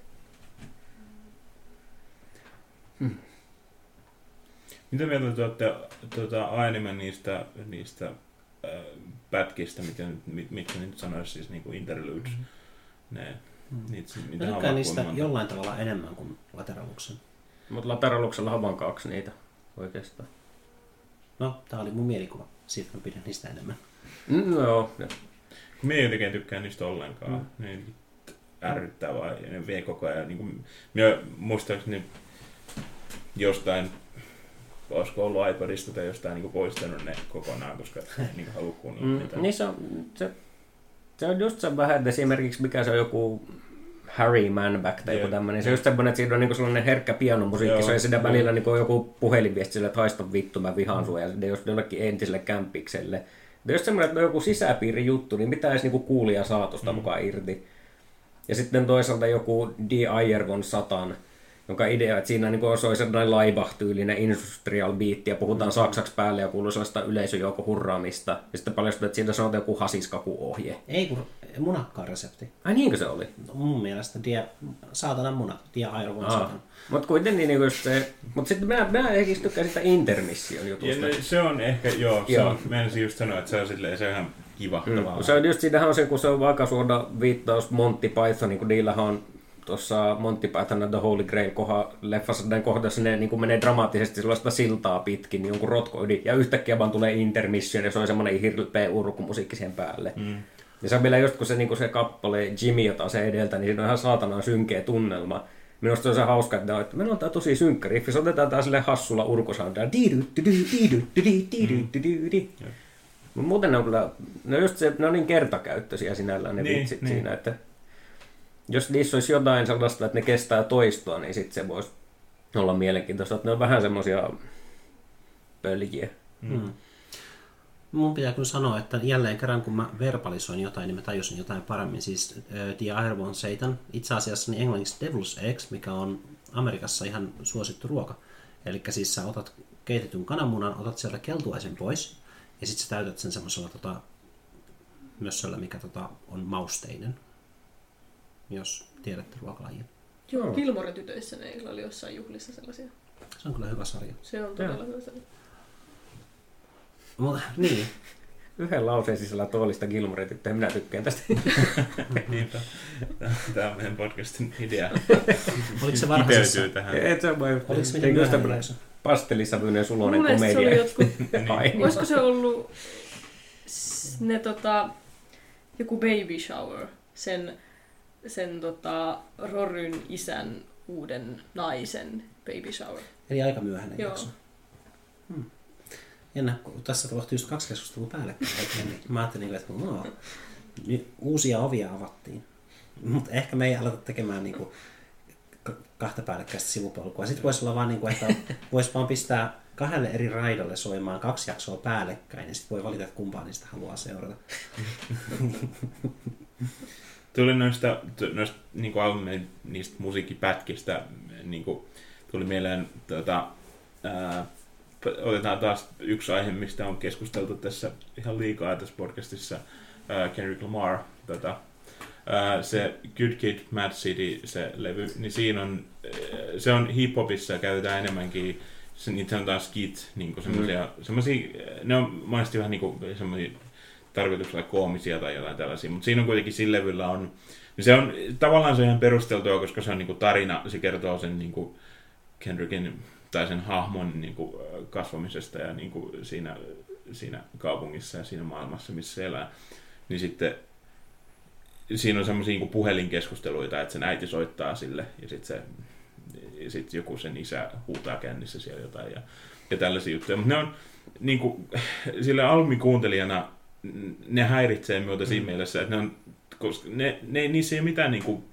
[SPEAKER 1] Mitä mieltä te olette tuota, Ainemen niistä, niistä äh, pätkistä, miten, mit, mitkä nyt sanoisi, siis niin kuin interludes? Ne, niitä,
[SPEAKER 3] Mä
[SPEAKER 1] mitä
[SPEAKER 3] tykkään niistä jollain tavalla enemmän kuin lateraluksen.
[SPEAKER 4] Mutta Lateraluksella on vain kaksi niitä oikeastaan.
[SPEAKER 3] No, tää oli mun mielikuva. Siitä mä pidän niistä enemmän.
[SPEAKER 4] Mm, No joo,
[SPEAKER 1] Kun minä jotenkin tykkään niistä ollenkaan. Mm. Ne ärryttää vaan ja ne vie koko ajan. Niin kuin, minä muistaakseni jostain, olisiko ollut iPadista tai jostain niin poistanut ne kokonaan, koska niin halua kuunnella
[SPEAKER 4] Mm,
[SPEAKER 1] niitä.
[SPEAKER 4] niin se on, se, se on just se vähän, että esimerkiksi mikä se on joku Harry Manback tai joku
[SPEAKER 1] Jep.
[SPEAKER 4] tämmöinen. Se on just semmoinen, että siinä on niinku sellainen herkkä pianomusiikki, se on
[SPEAKER 1] Joo.
[SPEAKER 4] välillä niinku joku puhelinviesti sille, että haista vittu, mä vihaan sua, ja sitten just jollekin entiselle kämpikselle. Ja jos semmoinen, että on joku sisäpiiri juttu, niin mitä edes niinku kuulija saa tuosta mm. mukaan irti. Ja sitten toisaalta joku D. Ayervon Satan, jonka idea, että siinä niin olisi sellainen laibah-tyylinen industrial beat ja puhutaan saksaksi päälle ja kuuluu sellaista yleisöjoukko hurraamista. Ja sitten paljastuu, että siitä sanotaan joku hasiskaku-ohje.
[SPEAKER 3] Ei kun munakkaan resepti.
[SPEAKER 4] Ai niinkö se oli?
[SPEAKER 3] No, mun mielestä dia, saatanan munat, dia airvon
[SPEAKER 4] Aa.
[SPEAKER 3] saatan.
[SPEAKER 4] Mutta kuitenkin niin just se... Mutta sitten minä, minä ehkä tykkään sitä intermission
[SPEAKER 1] Ja
[SPEAKER 4] jutusta.
[SPEAKER 1] ne, se on ehkä, joo, se
[SPEAKER 4] Joo.
[SPEAKER 1] on, menisin just sanoa, että se on, silleen, se on ihan kivahtavaa.
[SPEAKER 4] Mm. Se on just, siinähän on se, kun se on aika suora viittaus Monty Python, kun niillähän on tuossa Monty Python and the Holy Grail koha, leffassa näin kohdassa ne niin menee dramaattisesti sellaista siltaa pitkin, niin jonkun rotko yli, ja yhtäkkiä vaan tulee intermission, ja se on semmoinen hirveä urkumusiikki siihen päälle.
[SPEAKER 1] Mm.
[SPEAKER 4] Ja se on vielä just kun se, niin kuin se kappale Jimmy, jota se edeltä, niin siinä on ihan saatanaan synkeä tunnelma. Minusta se on se hauska, että, on, että meillä on tää tosi synkkä riffi, se otetaan tää sille hassulla urkusoundia. Mut muuten ne on kyllä, ne on just se, ne on niin kertakäyttöisiä sinällään ne
[SPEAKER 1] Niin,
[SPEAKER 4] vitsit
[SPEAKER 1] niin.
[SPEAKER 4] siinä, että jos niissä olisi jotain sellaista, että ne kestää toistoa, niin sitten se voisi olla mielenkiintoista, että ne on vähän semmoisia pöljiä.
[SPEAKER 3] Mm. Mun pitää kyllä sanoa, että jälleen kerran kun mä verbalisoin jotain, niin mä tajusin jotain paremmin. Siis uh, The Airborne Satan, itse asiassa niin englanniksi Devil's Eggs, mikä on Amerikassa ihan suosittu ruoka. Eli siis sä otat keitetyn kananmunan, otat sieltä keltuaisen pois, ja sitten sä täytät sen semmoisella tota, mössöllä, mikä tota, on mausteinen, jos tiedätte ruokalajin.
[SPEAKER 2] Joo, Gilmore-tytöissä ne oli jossain juhlissa sellaisia.
[SPEAKER 3] Se on kyllä hyvä sarja.
[SPEAKER 2] Se on todella hyvä sarja.
[SPEAKER 3] Mutta niin,
[SPEAKER 4] Yhden lauseen sisällä tuolista Gilmore tyttöä, minä tykkään tästä.
[SPEAKER 1] Niinpä. Tämä on meidän podcastin idea.
[SPEAKER 3] oliko se varhaisessa?
[SPEAKER 1] Tähän.
[SPEAKER 4] Et se on vain
[SPEAKER 3] Oliko se miten jakso?
[SPEAKER 4] pastellisävyinen sulonen
[SPEAKER 2] Mun mielestä se oli
[SPEAKER 4] komedia.
[SPEAKER 2] jotkut,
[SPEAKER 4] Ai.
[SPEAKER 2] olisiko se ollut ne tota, joku baby shower, sen, sen tota, Roryn isän uuden naisen baby shower.
[SPEAKER 3] Eli aika myöhäinen
[SPEAKER 2] Joo.
[SPEAKER 3] jakso. Hmm. Jännä, kun tässä tapahtui just kaksi keskustelua päällekkäin oikein, niin mä ajattelin, että no, nyt uusia ovia avattiin. Mutta ehkä me ei aleta tekemään niinku kahta päällekkäistä sivupolkua. Sitten voisi olla vaan, niinku, että voisi vaan pistää kahdelle eri raidalle soimaan kaksi jaksoa päällekkäin, ja sitten voi valita, että kumpaa niistä haluaa seurata.
[SPEAKER 1] Tuli noista, noista niin kuin albumin niistä musiikkipätkistä, niin kuin, tuli mieleen, tota, ää, otetaan taas yksi aihe, mistä on keskusteltu tässä ihan liikaa tässä podcastissa, ää, Kendrick Lamar, tota, ää, se Good Kid, Mad City, se levy, niin siinä on, se on hip-hopissa, käytetään enemmänkin, se, niitä on taas skit, niin kuin semmosia, mm. semmosia, ne on monesti vähän niin kuin semmosia tarkoituksella koomisia tai jotain tällaisia, mutta siinä on kuitenkin sillä levyllä on, niin se on tavallaan se ihan perusteltua, koska se on niin kuin tarina, se kertoo sen niin kuin Kendrickin tai sen hahmon niin kuin kasvamisesta ja niin kuin siinä, siinä kaupungissa ja siinä maailmassa, missä elää. Niin sitten siinä on semmoisia niin puhelinkeskusteluita, että sen äiti soittaa sille ja sitten sit joku sen isä huutaa kännissä siellä jotain ja, ja tällaisia juttuja. Mutta ne on niin kuin, sille albumikuuntelijana ne häiritsee myötä siinä mm. mielessä, että ne on, koska ne, ne, niissä ei ole mitään niin kuin,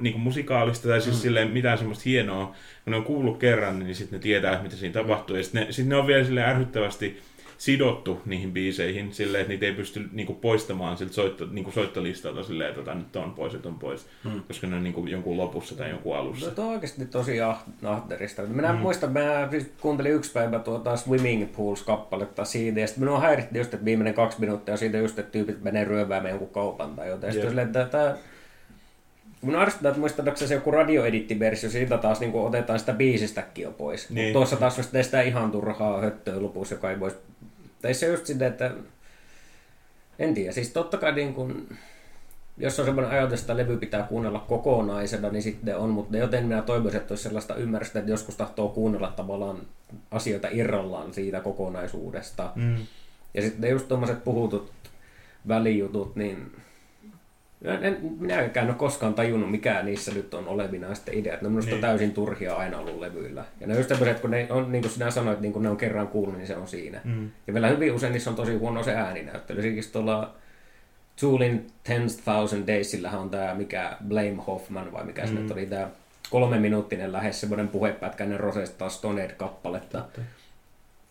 [SPEAKER 1] niin kuin musikaalista tai siis mm. silleen mitään semmoista hienoa. Kun ne on kuullut kerran, niin sitten ne tietää, mitä siinä tapahtuu. Ja sitten ne, sit ne on vielä sille ärsyttävästi sidottu niihin biiseihin silleen, että niitä ei pysty niinku poistamaan siltä soitto, niinku soittolistalta silleen, että nyt on pois ja on pois, hmm. koska ne on niinku jonkun lopussa tai jonkun alussa.
[SPEAKER 4] No, tuo on oikeasti tosi ahterista. Minä hmm. muistan, mä siis kuuntelin yksi päivä tuota Swimming Pools-kappaletta siitä, ja sitten minua häiritti just, että viimeinen kaksi minuuttia siitä just, että tyypit menee ryöväämään jonkun kaupan tai jotain. Sitten silleen, että tämä Mun arvostaa, että muistaakseni se joku radioedittiversio, siitä taas niin otetaan sitä biisistäkin jo pois. Niin. tuossa taas sitä ihan turhaa höttöä lopussa, joka ei voisi tai se just sitä, että en tiedä, siis totta kai niin kun, jos on semmoinen ajatus, että levy pitää kuunnella kokonaisena, niin sitten on, mutta joten minä toivoisin, että olisi sellaista ymmärrystä, että joskus tahtoo kuunnella tavallaan asioita irrallaan siitä kokonaisuudesta. Mm. Ja sitten just tuommoiset puhutut välijutut, niin en, minäkään ole koskaan tajunnut, mikä niissä nyt on olevina sitten ideat. Ne on minusta niin. täysin turhia aina ollut levyillä. Ja ne on just tämmöiset, kun ne on, niin kuin sinä sanoit, niin kun ne on kerran kuullut, niin se on siinä. Mm. Ja vielä hyvin usein niissä on tosi huono se ääninäyttely. Esimerkiksi tuolla Toolin 10,000 Daysillähän on tämä, mikä Blame Hoffman, vai mikä mm. se nyt oli, tämä kolme minuuttinen lähes semmoinen puhepätkäinen Rosetta Stoned-kappaletta. Totta.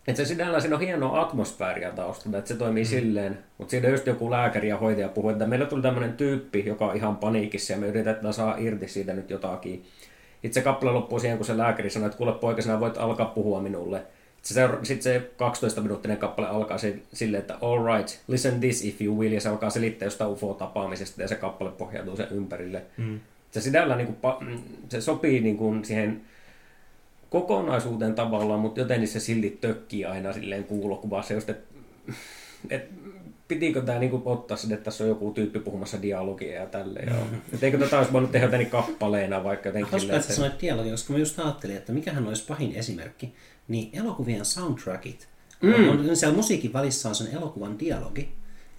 [SPEAKER 4] Että se sinällään siinä on hienoa atmosfääriä taustalla, että se toimii mm. silleen. Mutta siinä just joku lääkäri ja hoitaja puhuu, että meillä tuli tämmöinen tyyppi, joka on ihan paniikissa ja me yritetään saa irti siitä nyt jotakin. Itse kappale loppuu siihen, kun se lääkäri sanoi, että kuule poika, sinä voit alkaa puhua minulle. Sitten se 12-minuuttinen kappale alkaa silleen, että all right, listen this if you will, ja se alkaa selittää jostain UFO-tapaamisesta, ja se kappale pohjautuu sen ympärille. Mm. Se sinällään niin kuin, se sopii niin kuin siihen kokonaisuuteen tavallaan, mutta jotenkin se silti tökkii aina silleen kuulokuvassa, just, että et, pitikö tämä niinku ottaa sinne, että tässä on joku tyyppi puhumassa dialogia ja tälleen. Mm. Et eikö tätä olisi voinut tehdä jotenkin kappaleena vaikka jotenkin
[SPEAKER 3] Hauska, että sanoit dialogia, koska mä just ajattelin, että mikähän olisi pahin esimerkki, niin elokuvien soundtrackit. Mm. On, siellä musiikin välissä on sen elokuvan dialogi,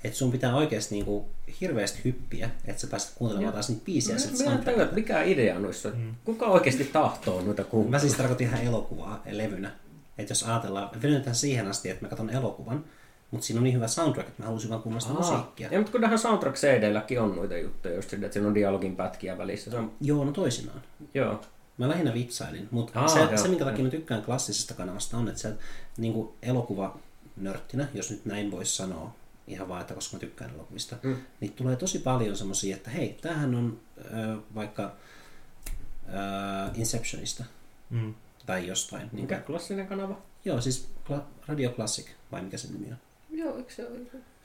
[SPEAKER 3] että sun pitää oikeasti niinku hirveästi hyppiä, että sä pääset kuuntelemaan taas niitä biisejä.
[SPEAKER 4] Mä, mä tajua, että mikä idea noissa. Mm. Kuka oikeasti tahtoo noita kuunnella?
[SPEAKER 3] Mä siis tarkoitin ihan elokuvaa levynä. Että jos ajatellaan, venytään siihen asti, että mä katson elokuvan, mutta siinä on niin hyvä soundtrack, että mä halusin vaan kuunnella sitä musiikkia.
[SPEAKER 4] Ja, mutta kyllähän soundtrack cd on noita juttuja, just sille, että siinä on dialogin pätkiä välissä. Se on...
[SPEAKER 3] Joo, no toisinaan.
[SPEAKER 4] Joo.
[SPEAKER 3] Mä lähinnä vitsailin, mutta Aa, se, joo, se, minkä takia mä tykkään klassisesta kanavasta on, että se niin elokuva nörttinä, jos nyt näin voisi sanoa, ihan vaan, että koska mä tykkään elokuvista, mm. niin tulee tosi paljon semmoisia, että hei, tämähän on äh, vaikka äh, Inceptionista mm. tai jostain.
[SPEAKER 4] Niin mikä niin, klassinen kanava?
[SPEAKER 3] Joo, siis Kla- Radio Classic, vai mikä se nimi on?
[SPEAKER 2] Joo, eikö se ole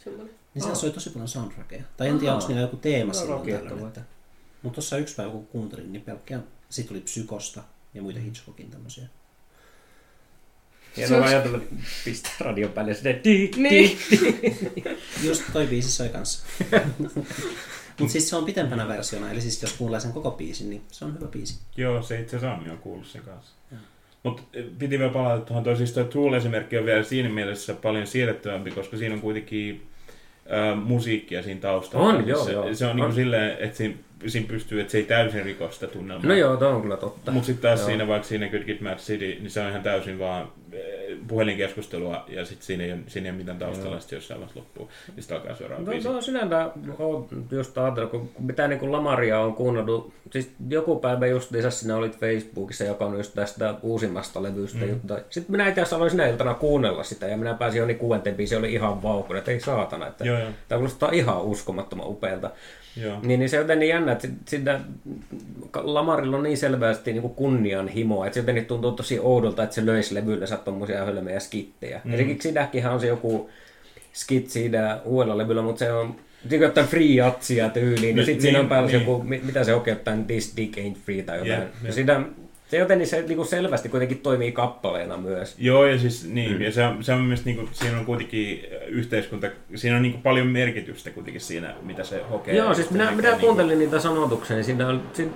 [SPEAKER 2] semmoinen?
[SPEAKER 3] Niin siellä soi tosi paljon soundtrackeja. Tai en tiedä, onko niillä joku teema no, silloin tällöin. Että... Mutta tuossa yksi päivä kun kuuntelin, niin pelkkää, sit tuli Psykosta ja muita Hitchcockin tämmöisiä.
[SPEAKER 4] Hienoa olisi... ajatella, pistää radion päälle sinne di, niin. di,
[SPEAKER 3] di. Just toi biisi soi kanssa. Mutta siis se on pitempänä versiona, eli siis jos kuulee sen koko biisin, niin se on hyvä biisi.
[SPEAKER 1] Joo, se itse asiassa on jo kuullut sen kanssa. Mutta eh, piti vielä palata tuohon, toi siis toi Tool-esimerkki on vielä siinä mielessä paljon siedettävämpi, koska siinä on kuitenkin äh, musiikkia siinä taustalla.
[SPEAKER 4] On, joo,
[SPEAKER 1] se,
[SPEAKER 4] joo.
[SPEAKER 1] Se on, niinku on. niin silleen, että siinä, siinä pystyy, että se ei täysin rikosta tunnelmaa.
[SPEAKER 4] No joo, tuo on kyllä totta.
[SPEAKER 1] Mutta sitten taas joo. siinä, vaikka siinä Good Mad City, niin se on ihan täysin vaan puhelinkeskustelua ja sitten siinä ei ole, siinä ei ole mitään taustalla, sitten jossain vaiheessa loppuu, niin sitten alkaa seuraava no, biisi.
[SPEAKER 4] No sinänsä on just ajatellut, kun mitä niin kuin Lamaria on kuunnellut, siis joku päivä just lisäsi sinä olit Facebookissa jakanut just tästä uusimmasta levystä mm. juttua. Sitten minä itse asiassa aloin sinä iltana kuunnella sitä ja minä pääsin jo niin kuudenteen biisi, oli ihan vauhkunut, että ei saatana, että joo, joo. tämä kuulostaa ihan uskomattoman upealta. Joo. Niin, niin se on niin jännä, että sitä, Lamarilla on niin selvästi niin kunnianhimoa, että se jotenkin tuntuu tosi oudolta, että se löisi levyllä tuommoisia hölmejä skittejä. Mm. Esimerkiksi sitäkin on se joku skit siinä uudella levyllä, mutta se on niin jotain free jatsia tyyliin, ja sitten niin, siinä on päällä niin. joku, mitä se onkin, jotain this dick ain't free tai jotain. Yeah, yeah. Sitä, Se joten se niin kuin selvästi kuitenkin toimii kappaleena myös.
[SPEAKER 1] Joo, ja siis niin, mm. ja se on, se on myös, niin kuin, siinä on kuitenkin yhteiskunta, siinä on niin kuin paljon merkitystä kuitenkin siinä, mitä se hokee.
[SPEAKER 4] Joo, siis minä, minä
[SPEAKER 1] niin
[SPEAKER 4] kuuntelin kuin... niitä sanotuksia, niin siinä on, siinä,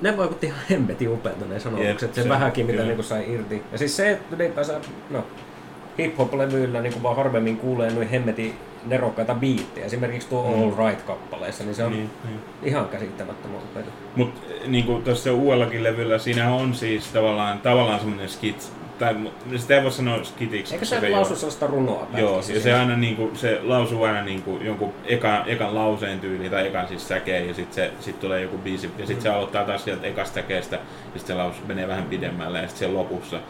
[SPEAKER 4] ne vaikutti ihan hemmetin upealta ne sanotukset, Jep, se, se vähänkin mitä niin kuin sai irti. Ja siis se, että ylipäänsä, no, hip-hop-levyillä niin kuin vaan harvemmin kuulee noin hemmetin nerokkaita biittejä. Esimerkiksi tuo mm. All Right-kappaleessa, niin se on niin, niin. ihan käsittämättömän upeita.
[SPEAKER 1] Mutta niin kuin tuossa uudellakin levyllä, siinä on siis tavallaan, tavallaan semmoinen skit, tai sitä ei voi sanoa skitiksi.
[SPEAKER 4] Eikö se lausu sellaista runoa?
[SPEAKER 1] Joo, ja se, aina niin kuin, se lausuu aina niin kuin jonkun ekan, ekan lauseen tyyliin tai ekan siis säkeen ja sitten sit tulee joku biisi ja sitten mm. se aloittaa taas sieltä ekasta säkeestä ja sitten se lausu menee vähän pidemmälle ja sitten se lopussa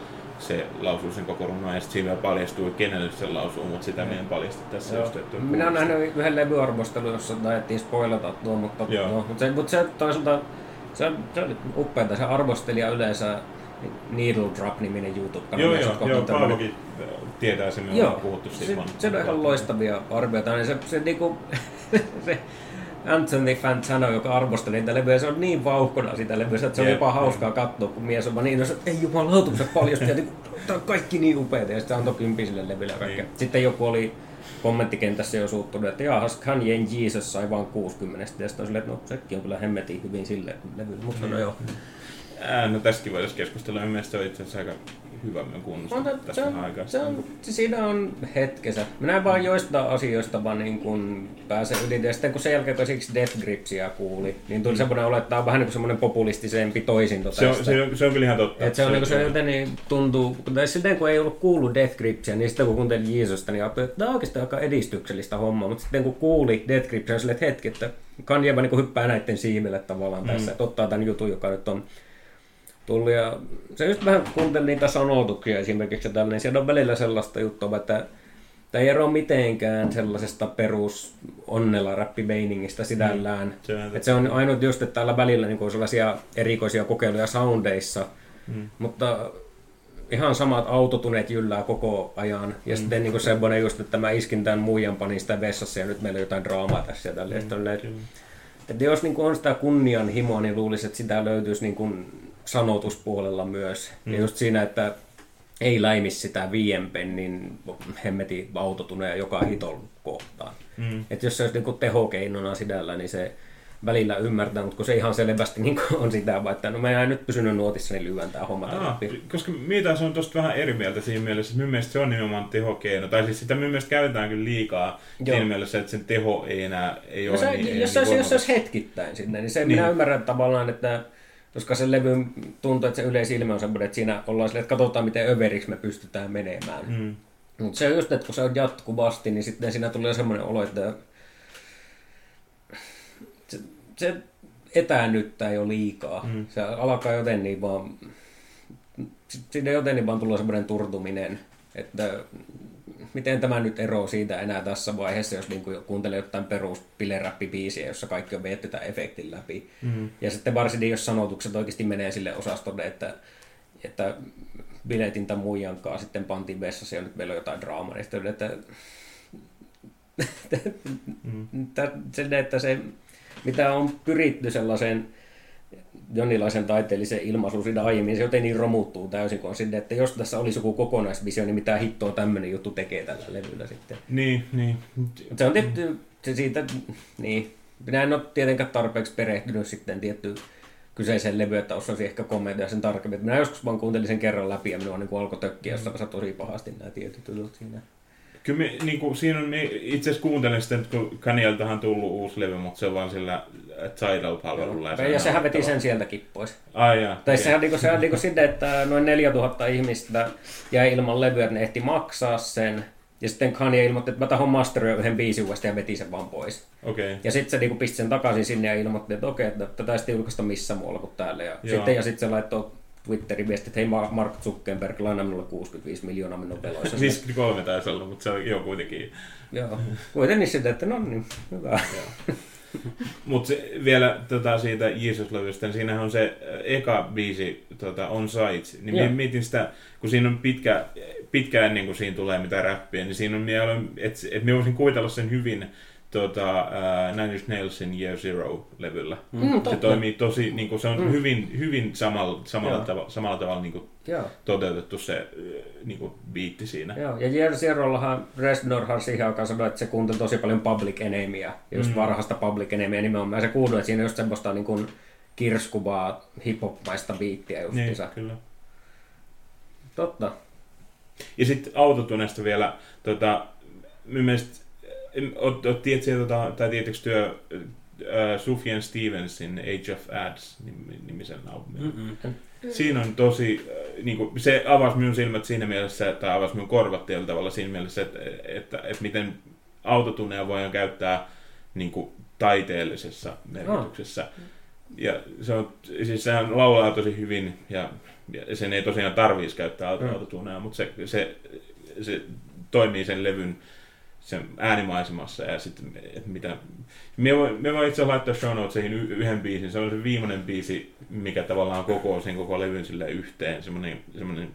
[SPEAKER 1] se lausuu sen koko runon ja sitten siinä paljastuu, kenelle se lausuu, mutta sitä meidän paljasta tässä
[SPEAKER 4] just, että Minä olen nähnyt yhden levyarvostelun, jossa taidettiin spoilata tuo, mutta, no, mutta, se, mutta se toisaalta se, se oli upeaa, se arvostelija yleensä Needle Drop-niminen YouTube-kanava.
[SPEAKER 1] Joo, joo, joo Paavokin tietää sen, me ollaan puhuttu siitä.
[SPEAKER 4] Se, se on ihan loistavia arvioita, niin se, se, niinku, se Anthony Fantano, joka arvosteli niitä levyjä, se on niin vauhkona sitä levyä, että se on jopa hauskaa katsoa, kun mies on niin, että ei jumalautu, se paljosti, ja niin, tämä on kaikki niin upeita, ja sitten antoi kympi sille levylle niin. Sitten joku oli kommenttikentässä jo suuttunut, että jaahas, Kanye Jesus sai vain 60, ja sitten on silleen, että no sekin on kyllä hemmetin hyvin silleen levyllä, mutta no joo.
[SPEAKER 1] Ää, no tästäkin voitaisiin keskustella, mielestäni se on itse asiassa aika hyvä kunnossa
[SPEAKER 4] tässä se on, aikaa. Se on, siinä on hetkensä. Minä vaan joista asioista vaan niin kun pääsen yli. Ja sitten kun sen jälkeen kun Death Gripsia kuuli, niin tuli mm. semmoinen on vähän niin kuin semmoinen populistisempi toisinto
[SPEAKER 1] tästä. Se on, se on, se on kyllä ihan totta.
[SPEAKER 4] Et se, on, niin se, se niin tuntuu, tai sitten kun ei ollut kuullut Death Gripsia, niin sitten kun kuuntelin Jeesusta, niin ajattelin, että tämä on oikeastaan aika edistyksellistä hommaa. Mutta sitten kun kuuli Death Gripsia, niin silleen, että hetki, että Kanye niin hyppää näiden siiville tavallaan mm. tässä, että ottaa tämän jutun, joka nyt on tullut. Ja se just vähän kuuntelin niitä sanotuksia esimerkiksi tällä, niin siellä on välillä sellaista juttua, että Tämä ei ero mitenkään sellaisesta perus onnella räppimeiningistä sidällään. Mm, se, on, se on ainut just, että täällä välillä niin on sellaisia erikoisia kokeiluja soundeissa, mm. mutta ihan samat autotuneet jyllää koko ajan. Ja mm. sitten niin semmoinen just, että mä iskin tämän muijan, panin sitä vessassa ja nyt meillä on jotain draamaa tässä ja tälleen. Mm, että, että jos niin on sitä kunnianhimoa, niin luulisin, että sitä löytyisi niin kuin sanotuspuolella myös. Mm. Ja just siinä, että ei läimi sitä viien pennin hemmeti autotuneja joka hiton kohtaan. Mm. Että jos se olisi niin tehokeinona sidällä, niin se välillä ymmärtää, mutta kun se ihan selvästi niin on sitä, että no mä en nyt pysynyt nuotissa, niin lyhyen tämä homma
[SPEAKER 1] Aa, Koska mitä se on tosta vähän eri mieltä siinä mielessä, että minun mielestä se on nimenomaan tehokeino. Tai siis sitä minun mielestä käytetään kyllä liikaa Joo. siinä mielessä, että sen teho ei enää ei no ole
[SPEAKER 4] se,
[SPEAKER 1] niin,
[SPEAKER 4] jos,
[SPEAKER 1] niin
[SPEAKER 4] se, jos se olisi hetkittäin sinne, niin se niin. minä ymmärrän tavallaan, että koska se levy tuntuu, että se yleisilme on semmoinen, että siinä ollaan silleen, että katsotaan miten överiksi me pystytään menemään. Mm. Mutta se on just, että kun se on jatkuvasti, niin sitten siinä tulee semmoinen olo, että se, se etäännyttää jo liikaa. Mm. Se alkaa joten niin vaan, siinä joten niin vaan tulee semmoinen turtuminen, että miten tämä nyt eroaa siitä enää tässä vaiheessa, jos niin kuuntelee jotain perus biisiä, jossa kaikki on vietty tämän efektin läpi. Mm. Ja sitten varsinkin, jos sanotukset oikeasti menee sille osastolle, että, että biletin tai muijankaan sitten pantiin vessassa ja nyt meillä on jotain draamaa, niin sitten että, mm. että se, mitä on pyritty sellaiseen jonkinlaisen taiteellisen ilmaisun siinä aiemmin, se jotenkin romuttuu täysin, kun on sinne, että jos tässä olisi joku kokonaisvisio, niin mitä hittoa tämmöinen juttu tekee tällä levyllä sitten.
[SPEAKER 1] Niin, niin.
[SPEAKER 4] Se on tietty, se siitä, niin. Minä en ole tietenkään tarpeeksi perehtynyt sitten tietty kyseiseen levyyn, että osaisin ehkä kommentoida sen tarkemmin. Minä joskus vaan kuuntelin sen kerran läpi ja minua niin alkoi tökkiä mm. tosi pahasti nämä tietyt jutut siinä.
[SPEAKER 1] Kyllä me, niin kuin, siinä on, itse asiassa kuuntelen sitä, että kun Kanieltahan on tullut uusi levy, mutta se on vaan sillä Tidal-palvelulla.
[SPEAKER 4] Ja, ja sehän veti sen sieltäkin pois.
[SPEAKER 1] Ai jaa,
[SPEAKER 4] tai sehän, niin kuin, sehän niin kuin sinne, että noin 4000 ihmistä jäi ilman levyä, ne ehti maksaa sen. Ja sitten Kanye ilmoitti, että mä tahon masteroida yhden biisin uudestaan ja veti sen vaan pois.
[SPEAKER 1] Okay.
[SPEAKER 4] Ja sitten se niinku pisti sen takaisin sinne ja ilmoitti, että okei, okay, että tätä ei sitten julkaista missään muualla kuin täällä. Ja sitten, ja sitten se laittoi Twitterin viesti, että hei Mark Zuckerberg, laina minulle 65 miljoonaa minun veloissa.
[SPEAKER 1] 53 taisi olla, mutta se on jo kuitenkin.
[SPEAKER 4] Joo, kuitenkin sitten, että no niin, hyvä.
[SPEAKER 1] mutta vielä tota, siitä Jesus-levystä, niin siinähän on se äh, eka biisi tota, On Sight. Niin Joo. mietin sitä, kun siinä on pitkä, pitkä ennen kuin siinä tulee mitään räppiä, niin siinä on, että et, et voisin kuvitella sen hyvin tota, uh, Nine Inch Nailsin Year Zero-levyllä.
[SPEAKER 4] Mm,
[SPEAKER 1] Se
[SPEAKER 4] totta.
[SPEAKER 1] toimii tosi, niin kuin, se on
[SPEAKER 4] Mm.
[SPEAKER 1] mm. hyvin, hyvin samalla, samalla,
[SPEAKER 4] Joo.
[SPEAKER 1] tavalla, samalla tavalla niin kuin,
[SPEAKER 4] Joo.
[SPEAKER 1] toteutettu se äh, niin kuin, biitti siinä.
[SPEAKER 4] Joo, ja Year Zerollahan Resnorhan siihen aikaan sanoi, että se kuunteli tosi paljon Public Enemyä, ja just
[SPEAKER 1] Mm.
[SPEAKER 4] varhaista Public Enemyä nimenomaan. Se kuului, että siinä on just semmoista niin kuin kirskuvaa hip-hop-maista biittiä
[SPEAKER 1] Niin,
[SPEAKER 4] justiinsa.
[SPEAKER 1] kyllä.
[SPEAKER 4] Totta.
[SPEAKER 1] Ja sitten autotunesta vielä, tota, minun mielestä, tiedätkö, tota, tai tiedätkö työ äh, Sufjan Stevensin Age of Ads nim- nimisen albumin?
[SPEAKER 3] Mm-mm.
[SPEAKER 1] Siinä on tosi, äh, niin kuin, se avasi minun silmät siinä mielessä, tai avasi minun korvat tietyllä tavalla siinä mielessä, että, että, että miten autotunneja voidaan käyttää niin kuin, taiteellisessa merkityksessä. Ja se on, siis sehän laulaa tosi hyvin, ja, ja sen ei tosiaan tarvitsisi käyttää
[SPEAKER 4] Mm.
[SPEAKER 1] autotunneja, mutta se, se, se toimii sen levyn sen äänimaisemassa ja sitten, että mitä... Me voin, me voin itse laittaa show notesihin yhden biisin, se on se viimeinen biisi, mikä tavallaan kokoo sen koko levyn sille yhteen, semmoinen, semmoinen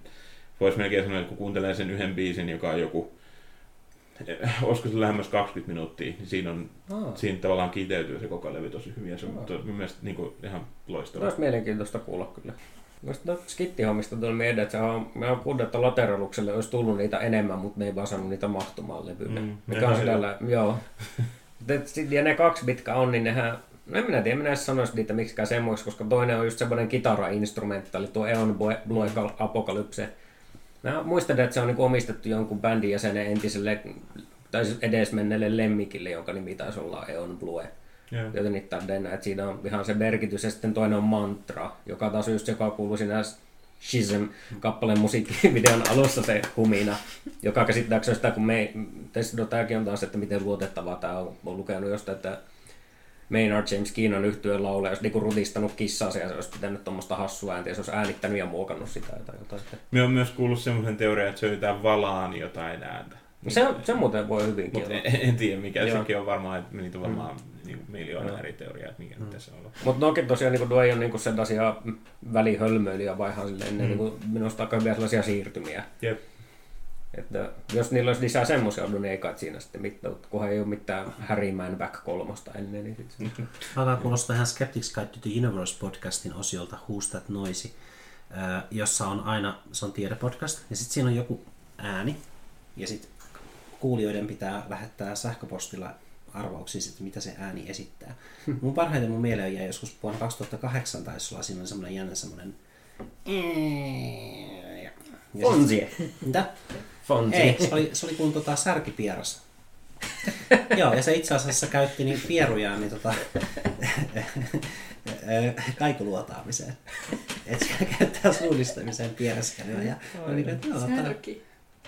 [SPEAKER 1] voisi melkein sanoa, että kun kuuntelee sen yhden biisin, joka on joku, olisiko se lähemmäs 20 minuuttia, niin siinä, on,
[SPEAKER 4] Aa.
[SPEAKER 1] siinä tavallaan kiteytyy se koko levy tosi hyvin ja se on to, mun mielestä niin kuin, ihan loistava.
[SPEAKER 4] olisi mielenkiintoista kuulla kyllä. Noista skittihommista tuli mieleen, että on, me on että lateralukselle olisi tullut niitä enemmän, mutta ne ei vaan saanut niitä mahtumaan levylle.
[SPEAKER 1] Mm, ne
[SPEAKER 4] mikä on sillä joo. Ja ne kaksi, mitkä on, niin nehän, no en minä tiedä, minä sanoisi niitä miksikään semmoiksi, koska toinen on just semmoinen kitara-instrumentaali, tuo Eon Blue- Apocalypse. Mä muistan, että se on niin omistettu jonkun bändin jäsenen entiselle, tai siis edesmenneelle lemmikille, jonka nimi taisi olla Eon Blue.
[SPEAKER 1] Joo.
[SPEAKER 4] Joten täydennä, että siinä on ihan se merkitys, ja sitten toinen on mantra, joka taas just joka kuuluu siinä Shism-kappaleen musiikkivideon alussa se humina, joka käsittääkseni sitä, kun me, no, tämäkin on taas, että miten luotettavaa tämä on, olen lukenut jostain, että Maynard James Keenan yhtyeen laulaja olisi niinku rutistanut kissaa ja se olisi pitänyt tuommoista hassua ääntä ja se olisi äänittänyt ja muokannut sitä tai jotain.
[SPEAKER 1] Me on myös kuullut semmoisen teorian, että se yritetään valaan jotain ääntä.
[SPEAKER 4] Se, se muuten voi hyvinkin
[SPEAKER 1] Mutta
[SPEAKER 4] olla.
[SPEAKER 1] en, en, tiedä mikä,
[SPEAKER 4] Joo.
[SPEAKER 1] sekin on varmaan, että niitä on varmaan niin miljoona
[SPEAKER 4] Joo.
[SPEAKER 1] eri teoriaa, että mikä mm. tässä on ollut.
[SPEAKER 4] Mutta nokin tosiaan niin tuo ei ole niin sellaisia välihölmöilyjä, vaan ihan silleen, mm.
[SPEAKER 1] Mm.
[SPEAKER 4] niin minusta aika hyviä sellaisia siirtymiä.
[SPEAKER 1] Jep.
[SPEAKER 4] Että jos niillä olisi lisää semmoisia ollut, niin ei kai siinä sitten mitään, kunhan ei ole mitään Harry Man Back kolmosta ennen, niin sitten.
[SPEAKER 3] Alkaa kuulostaa ihan Skeptics Guide to the Universe podcastin osiolta Who's That Noisy, äh, jossa on aina, se on tiedepodcast, ja sitten siinä on joku ääni, ja sitten kuulijoiden pitää lähettää sähköpostilla arvauksia siitä, mitä se ääni esittää. Mun parhaiten mun mieleen jäi joskus vuonna 2008 taisi olla, siinä oli semmoinen jännä semmoinen
[SPEAKER 4] Fonzie.
[SPEAKER 3] Mitä?
[SPEAKER 4] Fonzie.
[SPEAKER 3] Ei, se oli, se oli kuin tota, särkipieras. Joo, ja se itse asiassa käytti niin pierujaan niin tota, kaikuluotaamiseen. Että se käyttää suunnistamiseen piereskelyä. Ja oli niin, että joo,
[SPEAKER 2] Särki.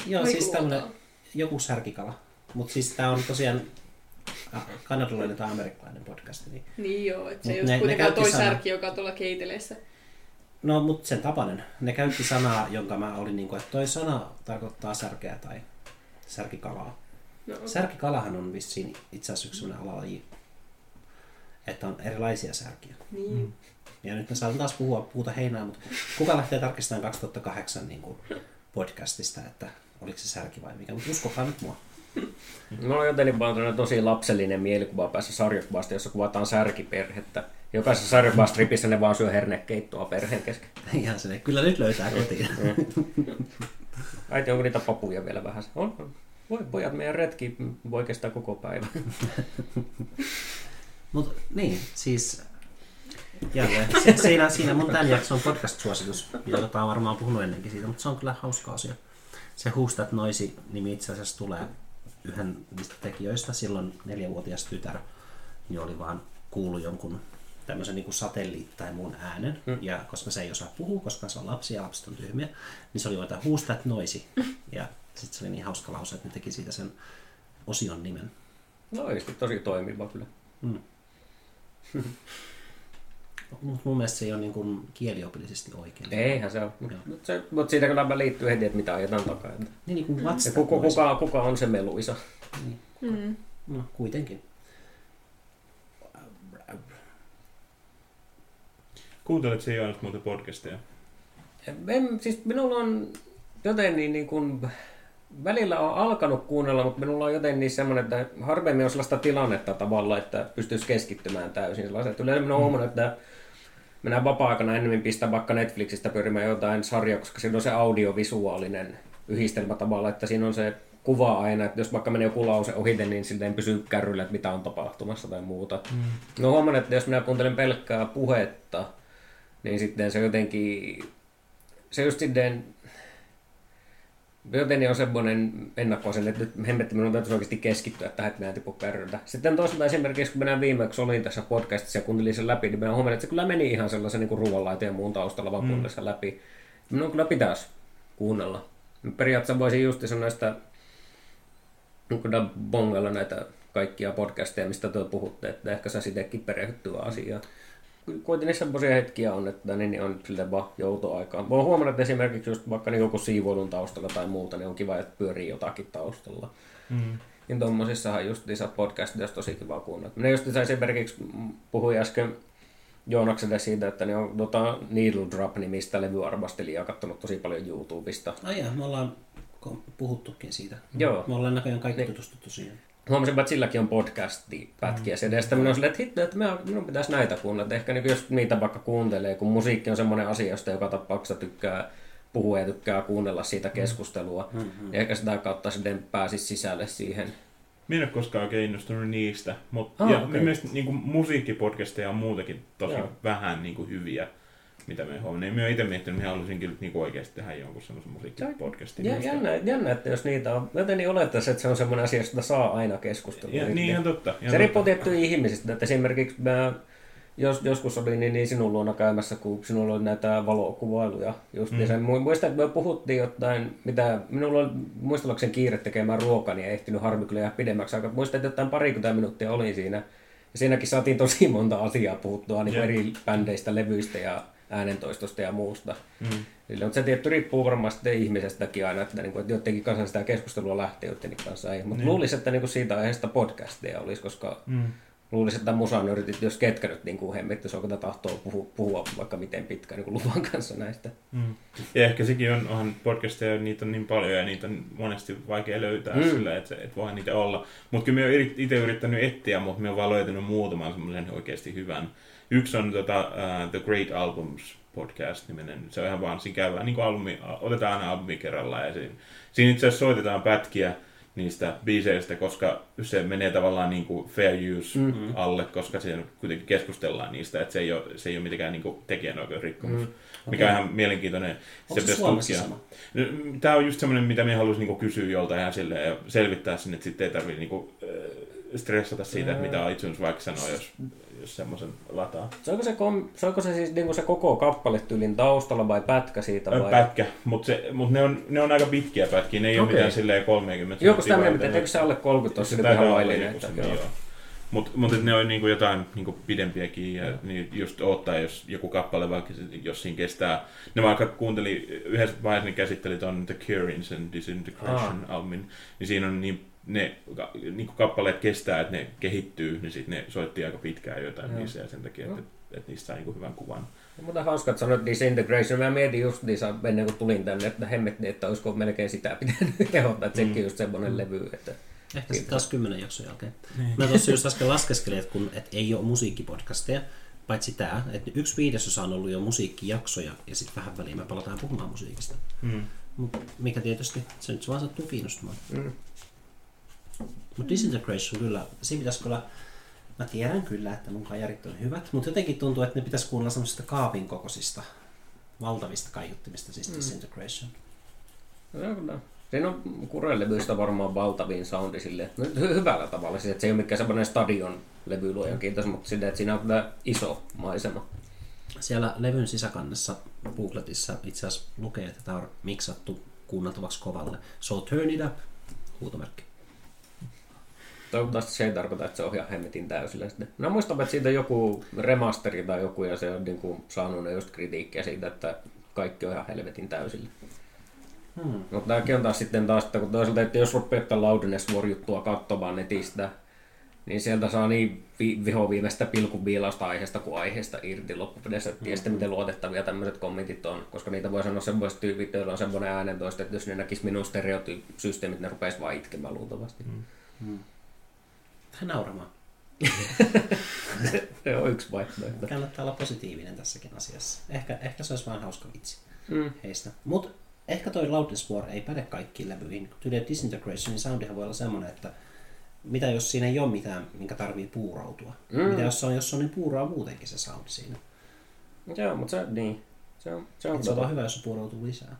[SPEAKER 3] joo siis
[SPEAKER 2] Kaikuluotaa.
[SPEAKER 3] Joku särkikala. Mutta siis tää on tosiaan kanadalainen tai amerikkalainen podcast. Niin.
[SPEAKER 2] Niin joo, että se ei
[SPEAKER 3] ne-
[SPEAKER 2] ole kuitenkaan toi
[SPEAKER 3] sanaa.
[SPEAKER 2] särki, joka on tuolla keiteleessä.
[SPEAKER 3] No, mutta sen tapainen. Ne käytti sanaa, jonka mä olin niin kuin, että toi sana tarkoittaa särkeä tai särkikalaa.
[SPEAKER 2] No.
[SPEAKER 3] Särkikalahan on vissiin itse asiassa yksi sellainen alalaji, että on erilaisia särkiä.
[SPEAKER 2] Niin.
[SPEAKER 3] Ja nyt me saadaan taas puhua puuta heinää, mutta kuka lähtee tarkistamaan 2008 niin kuin podcastista, että oliko se särki vai mikä, mutta uskokaa nyt mua.
[SPEAKER 4] On jotenkin vaan tosi lapsellinen mielikuva päässä sarjakuvasta, jossa kuvataan särkiperhettä. Jokaisessa sarjakuvastripissä ne vaan syö hernekeittoa perheen kesken.
[SPEAKER 3] Ihan se, kyllä nyt löytää kotiin.
[SPEAKER 4] Äiti, onko niitä papuja vielä vähän? On, on. Voi pojat, meidän retki voi kestää koko päivän.
[SPEAKER 3] Mutta niin, siis jälleen. Se, siinä, siinä mun tämän jakson podcast-suositus, jota on varmaan puhunut ennenkin siitä, mutta se on kyllä hauska asia. Se Who's That Noisy nimi itse asiassa tulee yhden niistä tekijöistä. Silloin neljävuotias tytär niin oli vaan kuullut jonkun tämmöisen niin satelliitti tai muun äänen. Mm. Ja koska se ei osaa puhua, koska se on lapsi ja lapset on tyhmiä, niin se oli vaan Who's That Noisy. Ja sitten se oli niin hauska lause, että ne teki siitä sen osion nimen.
[SPEAKER 4] No oikeasti tosi toimiva kyllä.
[SPEAKER 3] Mut mun mielestä se ei ole niin kuin kieliopillisesti oikein.
[SPEAKER 4] Eihän se ole. Mutta se, mut siitä kyllä liittyy heti, että mitä ajetaan takaa.
[SPEAKER 3] Niin, niin kuin
[SPEAKER 4] Ja
[SPEAKER 3] that
[SPEAKER 4] kuka, kuka, kuka on se meluisa?
[SPEAKER 2] Mm.
[SPEAKER 3] No, kuitenkin.
[SPEAKER 1] Kuuntelet se Joonas muuten podcasteja?
[SPEAKER 4] En, siis minulla on jotenkin niin kuin välillä on alkanut kuunnella, mutta minulla on jotenkin semmoinen, että harvemmin on sellaista tilannetta tavalla, että pystyisi keskittymään täysin sellaiset. Yleensä minä olen huomannut, että minä vapaa-aikana enemmän pistän vaikka Netflixistä pyörimään jotain sarjaa, koska siinä on se audiovisuaalinen yhdistelmä tavalla, että siinä on se kuva aina, että jos vaikka menee joku lause ohite, niin silleen pysyy kärryllä, että mitä on tapahtumassa tai muuta. Mm. No huomannut, että jos minä kuuntelen pelkkää puhetta, niin sitten se jotenkin, se just sitten Joten on semmoinen ennakkoasen, että nyt hemmetti minun täytyisi oikeasti keskittyä tähän, että minä tipu kärryltä. Sitten toisaalta esimerkiksi, kun minä viimeksi olin tässä podcastissa ja kuuntelin sen läpi, niin minä huomasin, että se kyllä meni ihan sellaisen niin ruoanlaiteen ja muun taustalla vaan mm. läpi. Minun kyllä pitäisi kuunnella. Periaatteessa voisin just kun bongella näitä kaikkia podcasteja, mistä te puhutte, että ehkä sä sittenkin perehtyä asiaan kuitenkin semmoisia hetkiä on, että niin on sille vaan joutoaikaan. Mä oon huomannut, että esimerkiksi just vaikka niin joku siivoilun taustalla tai muuta, niin on kiva, että pyörii jotakin taustalla. Mm. Niin tommosissahan just lisää podcastit olisi tosi kiva kuunnella. Minä just esimerkiksi puhuin äsken Joonakselle siitä, että ne on tota, Needle Drop-nimistä levyarvostelijaa katsonut tosi paljon YouTubesta.
[SPEAKER 3] Ai ja, me ollaan puhuttukin siitä.
[SPEAKER 4] Joo.
[SPEAKER 3] Me ollaan näköjään kaikki niin. tutustuttu siihen
[SPEAKER 4] huomasin, että silläkin on podcasti-pätkiä. Mm. Ja sitten minä olin että hitto, että minun pitäisi näitä kuunnella. Ehkä niin jos niitä vaikka kuuntelee, kun musiikki on semmoinen asia, josta joka tapauksessa tykkää puhua ja tykkää kuunnella siitä mm. keskustelua. Mm-hmm. Ja ehkä sitä kautta sitten pääsisi sisälle siihen.
[SPEAKER 1] Minä en ole koskaan oikein innostunut niistä, mutta ah, ja okay. mielestäni niin musiikkipodcasteja on muutenkin tosi Joo. vähän niin kuin hyviä mitä me huomioon. Niin mä itse miettinyt, että haluaisin kyllä niin oikeasti tehdä jonkun semmoisen musiikkipodcastin.
[SPEAKER 4] Ja, jännä, jännä, että jos niitä on. Jotenkin olettaisiin, että se on semmoinen asia, josta saa aina keskustella.
[SPEAKER 1] Ja, niin, ihan totta.
[SPEAKER 4] Ihan se riippuu tiettyjä ihmisistä. Että esimerkiksi mä jos, joskus oli niin, niin sinun luona käymässä, kun sinulla oli näitä valokuvailuja. Just, mm. sen, muistan, että me puhuttiin jotain, mitä minulla oli muistellakseni kiire tekemään ruokaa, niin ei ehtinyt harmi kyllä jää pidemmäksi aikaa. Muistan, että jotain parikymmentä minuuttia oli siinä. Ja siinäkin saatiin tosi monta asiaa puhuttua niin eri bändeistä, levyistä ja äänentoistosta ja muusta. Mm. Eli, mutta se tietty riippuu varmasti ihmisestäkin aina, että, niin kuin, että joidenkin kanssa sitä keskustelua lähtee, joidenkin kanssa ei. Mutta niin. luulisin, että niin kuin siitä aiheesta podcasteja olisi, koska mm. luulisin, että musanörtit, jos ketkä nyt niin kuin hemmetti, jos onko tahtoa puhua, puhua vaikka miten pitkään niin kuin luvan kanssa näistä.
[SPEAKER 1] Mm. Ja ehkä sekin on, onhan podcasteja, niitä on niin paljon ja niitä on monesti vaikea löytää mm. sillä, että, että voi niitä olla. Mutta kyllä minä olen itse yrittänyt etsiä, mutta minä olen vaan löytänyt muutaman semmoisen oikeasti hyvän Yksi on tota, uh, The Great Albums podcast nimenen. Se on ihan vaan, siinä käydään niin albumi, otetaan aina albumi kerrallaan ja siinä, siinä itse asiassa soitetaan pätkiä niistä biiseistä, koska se menee tavallaan niin kuin fair use mm-hmm. alle, koska siinä kuitenkin keskustellaan niistä, että se ei ole, se ei ole mitenkään niin tekijänoikeusrikkomus, mm-hmm. mikä okay. on ihan mielenkiintoinen.
[SPEAKER 3] Onko se, Suomessa sama?
[SPEAKER 1] No, Tämä on just semmoinen, mitä minä haluaisin niin kysyä joltain ihan silleen, ja selvittää sinne, että sitten ei tarvitse niin kuin, stressata siitä, että mitä iTunes vaikka sanoo, jos jos semmoisen lataa.
[SPEAKER 4] Soiko se, kom, soiko se siis niin se koko kappale tyylin taustalla vai pätkä siitä? Vai?
[SPEAKER 1] Pätkä, mutta mut ne, on, ne on aika pitkiä pätkiä, ne ei okay. ole mitään silleen 30
[SPEAKER 4] Joku sitä mieltä, että eikö se alle 30 ole sille ihan laillinen?
[SPEAKER 1] Mutta mut, ne on niinku jotain niinku pidempiäkin ja niin just ottaa, jos joku kappale vaikka, jos siinä kestää. Ne vaikka kuunteli, yhdessä vaiheessa ne käsitteli tuon The Currents and Disintegration ah. albumin, niin siinä on niin ne niin kuin kappaleet kestää, että ne kehittyy, niin sitten ne soitti aika pitkään jotain Joo. niissä ja sen takia, että, että niistä saa niin kuin hyvän kuvan.
[SPEAKER 4] No, mutta hauska, että sanoit Disintegration. Mä mietin just niissä ennen kuin tulin tänne, että hemmetti, että olisiko melkein sitä pitänyt kehottaa, että sekin mm. just semmoinen mm. levy. Että...
[SPEAKER 3] Ehkä sitten taas kymmenen jakson jälkeen. Niin. Mä tuossa just äsken laskeskelin, että kun et ei ole musiikkipodcasteja, paitsi tämä, että yksi viidesosa on ollut jo musiikkijaksoja ja sitten vähän väliin me palataan puhumaan musiikista. Mm. Mut mikä tietysti, se nyt vaan sattuu kiinnostumaan. Mm. Mutta Disintegration kyllä, siinä pitäisi kyllä, mä tiedän kyllä, että mun kajarit on hyvät, mutta jotenkin tuntuu, että ne pitäisi kuunnella semmoisista kaapin kokoisista, valtavista kaiuttimista, siis mm. Disintegration.
[SPEAKER 4] No, kyllä. Siinä on kurelevyistä varmaan valtavin soundi sille, no, hyvällä tavalla, siis, että se ei ole mikään semmoinen stadion levyluojan kiitos, mutta sille, että siinä on kyllä iso maisema.
[SPEAKER 3] Siellä levyn sisäkannessa Googletissa itse asiassa lukee, että tämä on miksattu kuunneltavaksi kovalle. So turn it up, huutomerkki.
[SPEAKER 4] Toivottavasti se ei tarkoita, että se ohjaa hemmetin täysillä sitten. No muistan, että siitä joku remasteri tai joku, ja se on niin kuin saanut just kritiikkiä siitä, että kaikki on ihan helvetin täysillä. Hmm. Mutta tämäkin on taas sitten taas, että kun toisaalta, että jos rupeaa jotain Loudness War-juttua katsomaan netistä, niin sieltä saa niin vi- vihoviimeistä pilkun viilausta aiheesta kuin aiheesta irti loppupeleissä. Mm-hmm. Tiedätte, miten luotettavia tämmöiset kommentit on, koska niitä voi sanoa semmoiset tyypit, joilla on semmoinen äänentoista, että jos ne näkis minun stereotyyppisysteemit, ne rupeaisi vaan itkemään luultavasti. Mm.
[SPEAKER 3] Tai nauramaan.
[SPEAKER 4] Se on yksi vaihtoehto.
[SPEAKER 3] Kannattaa olla positiivinen tässäkin asiassa. Ehkä, ehkä se olisi vain hauska vitsi
[SPEAKER 4] Mm.
[SPEAKER 3] heistä. Mutta ehkä toi Loudness War ei päde kaikkiin levyihin. Tyyliin Disintegrationin soundihan voi olla semmoinen, että mitä jos siinä ei ole mitään, minkä tarvii puurautua? Mm. Mitä jos se on, jos se on niin puuraa muutenkin se sound siinä?
[SPEAKER 4] Joo, mutta se, niin. Se on, se on,
[SPEAKER 3] Et se on vaan hyvä, jos se puurautuu lisää.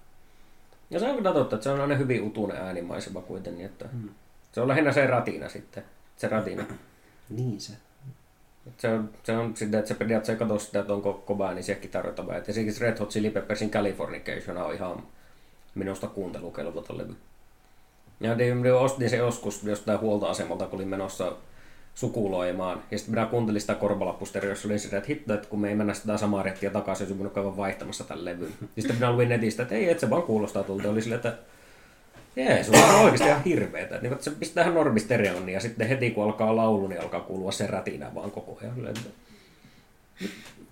[SPEAKER 4] ja se on kyllä totta, että se on aina hyvin utunen äänimaisema kuitenkin, että mm. se on lähinnä se ratina sitten, se ratina.
[SPEAKER 3] Niin se.
[SPEAKER 4] Et Se on, se on sitä, että se periaatteessa ei katso sitä, että onko kova ääni siellä kitarroita vai. Et esimerkiksi Red Hot Chili Peppersin Californication on ihan minusta kuuntelukelvoton levy. Ja niin, minä ostin se joskus jostain huoltoasemalta, kun olin menossa sukuloimaan. Ja sitten minä kuuntelin sitä korvalappustereossa, oli sitä, että hitto, että kun me ei mennä sitä samaa rettiä takaisin, olisi minun käydä vaihtamassa tämän levyn. Ja sitten minä luin netistä, että ei, että se vaan kuulostaa tulta. Oli silleen, että Jee, se on oikeasti ihan hirveetä. Niin, se pistää ihan normistereon ja sitten heti kun alkaa laulu, niin alkaa kuulua se rätinä vaan koko ajan.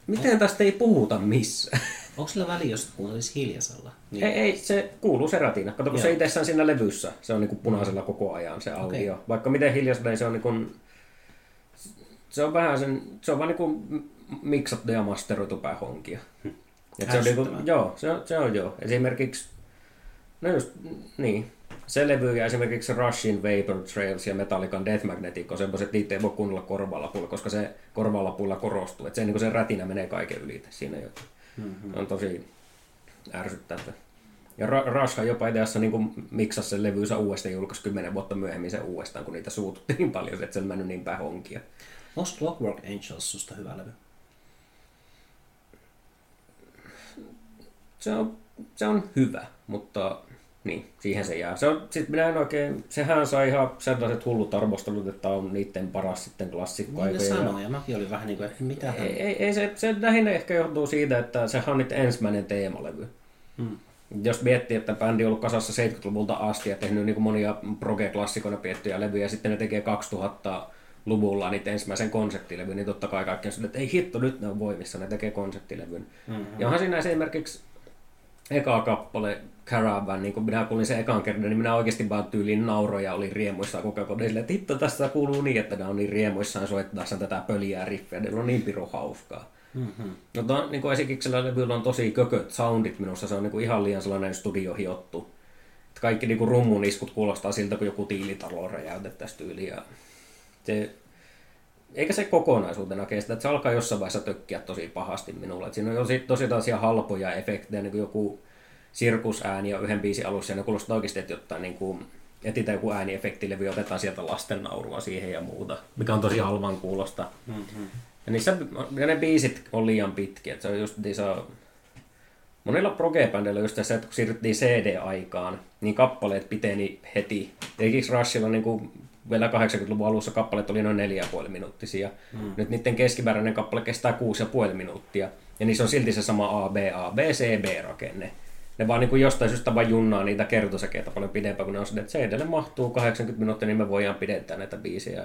[SPEAKER 4] Miten tästä ei puhuta missään?
[SPEAKER 3] Onko sillä väliä, jos kuuntelisi hiljaisella?
[SPEAKER 4] Niin. Ei, ei, se kuuluu se rätinä. Kato, kun se
[SPEAKER 3] Joo.
[SPEAKER 4] itsessään siinä levyssä, se on niinku punaisella koko ajan se audio. Okay. Vaikka miten hiljaista, niin se on niinku, se on vähän sen, se on vaan niinku miksattu ja masteroitu päähonkia. Et se on niinku, joo, se on, se on joo. Esimerkiksi, no just, niin. Se levy ja esimerkiksi Rushin Vapor Trails ja Metallican Death Magnetic on semmoiset, niitä ei voi kuunnella korvalapuilla, koska se korvalapuilla korostuu. Että se, niin se rätinä menee kaiken yli siinä jotain. Mm-hmm. On tosi ärsyttävää. Ja Ra- jopa ideassa niin miksasi sen levyysä uudestaan ja julkaisi kymmenen vuotta myöhemmin sen uudestaan, kun niitä suututtiin paljon, että se on mennyt niin päin honkia.
[SPEAKER 3] Onko Clockwork Angels susta hyvä levy?
[SPEAKER 4] Se on, se on hyvä, mutta niin, siihen se jää. Se on, sit minä en oikein, sehän sai ihan sellaiset hullut arvostelut, että on niiden paras sitten klassikko.
[SPEAKER 3] Niin ne sanoo, ja mäkin olin vähän niin kuin, että mitä.
[SPEAKER 4] Ei, ei, ei se, se lähinnä ehkä johtuu siitä, että sehän on nyt ensimmäinen teemalevy.
[SPEAKER 3] Hmm.
[SPEAKER 4] Jos miettii, että bändi on ollut kasassa 70-luvulta asti ja tehnyt niin monia proge-klassikoina piettyjä levyjä, ja sitten ne tekee 2000-luvulla niitä ensimmäisen konseptilevyn, niin totta kai kaikki on sille, että ei hitto, nyt ne on voimissa, ne tekee konseptilevyn. Mm-hmm. Ja onhan siinä esimerkiksi eka kappale Caravan, niin kun minä kuulin sen ekan kerran, niin minä oikeasti vaan tyyliin nauroja oli riemuissaan koko ajan, silleen, että hitto, tässä kuuluu niin, että ne on niin riemuissaan soittaessa tätä pöliää riffiä, ne on niin piru hauskaa. Mm-hmm. No to, niin kuin esikiksellä levyllä on tosi kököt soundit minusta, se on niin kuin ihan liian sellainen studiohiottu. Että kaikki niin kuin rummun iskut kuulostaa siltä, kun joku tiilitalo räjäytettäisiin tyyliin. Ja se, eikä se kokonaisuutena kestä, että se alkaa jossain vaiheessa tökkiä tosi pahasti minulle. Että siinä on tosi, tosi tällaisia halpoja efektejä, niin kuin joku sirkusääni ja yhden biisin alussa, ja ne kuulostaa oikeasti, että jotain niin kuin, etsitään joku ääniefektilevy otetaan sieltä lasten naurua siihen ja muuta, mikä on tosi halvan kuulosta. Mm-hmm. Ja, niissä, ja ne biisit on liian pitkiä, että se on just niissä, monilla proge-bändeillä just se, että kun siirryttiin CD-aikaan, niin kappaleet piteni heti. Esimerkiksi Rushilla niin kuin vielä 80-luvun alussa kappaleet oli noin 4,5 minuuttisia. Mm. Nyt niiden keskimääräinen kappale kestää 6,5 minuuttia. Ja niissä on silti se sama A, B, A, B, C, B-rakenne. Ne vaan niin kuin jostain syystä vaan junnaa niitä kertosäkeitä paljon pidempään, kun ne on sitä, että CDlle mahtuu 80 minuuttia, niin me voidaan pidentää näitä biisejä.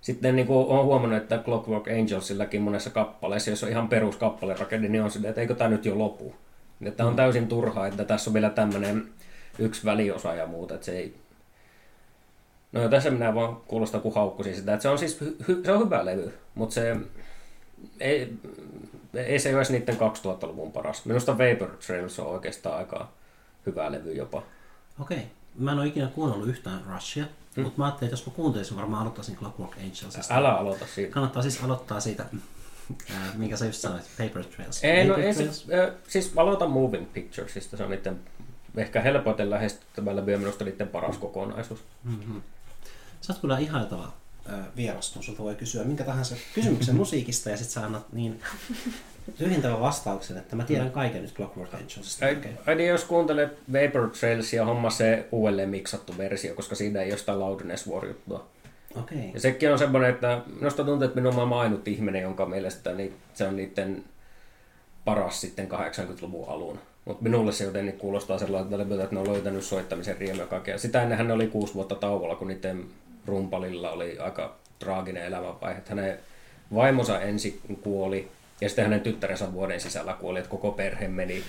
[SPEAKER 4] Sitten niin kuin olen huomannut, että Clockwork Angelsillakin monessa kappaleessa, jos on ihan peruskappalerakenne, niin on sitä, että eikö tämä nyt jo lopu. Että on täysin turhaa, että tässä on vielä tämmöinen yksi väliosa ja muuta, että se ei... No tässä minä vaan kuulostaa kuin haukkusin sitä, että se on siis hy- se on hyvä levy, mutta se ei, ei se ole edes niiden 2000-luvun paras. Minusta Vapor Trails on oikeastaan aika hyvä levy jopa.
[SPEAKER 3] Okei. Mä en ole ikinä kuunnellut yhtään Rushia, mm. mutta mä ajattelin, että jos mä kuuntelisin, varmaan aloittaisin Clockwork Angelsista.
[SPEAKER 4] Älä aloita siitä.
[SPEAKER 3] Kannattaa siis aloittaa siitä, ää, minkä sä just sanoit, Paper Trails.
[SPEAKER 4] Ei, no
[SPEAKER 3] Paper
[SPEAKER 4] ei,
[SPEAKER 3] Trails?
[SPEAKER 4] siis, äh, siis aloita Moving Picturesista, se on niiden ehkä helpoiten lähestyttävä levy ja minusta niiden paras kokonaisuus.
[SPEAKER 3] Sä oot kyllä ihailtava ää, vieras, kun sulta voi kysyä minkä tahansa kysymyksen musiikista ja sit sä annat niin tyhjentävän vastauksen, että mä tiedän kaiken nyt Clockwork Angelsista.
[SPEAKER 4] Ai,
[SPEAKER 3] Okay.
[SPEAKER 4] ai niin, jos kuuntelet Vapor Trails ja homma se uudelleen miksattu versio, koska siinä ei ole sitä Loudness War juttua.
[SPEAKER 3] Okei.
[SPEAKER 4] Ja sekin on semmoinen, että minusta tuntuu, että minun on ainut ihminen, jonka mielestä niin se on niiden paras sitten 80-luvun alun. Mutta minulle se jotenkin kuulostaa sellaiselta levyltä, että ne on löytänyt soittamisen riemua ja kaikkea. Sitä ennenhän ne oli kuusi vuotta tauolla, kun niiden rumpalilla oli aika traaginen elämänvaihe. Että hänen vaimonsa ensin kuoli ja sitten hänen tyttärensä vuoden sisällä kuoli, että koko perhe meni.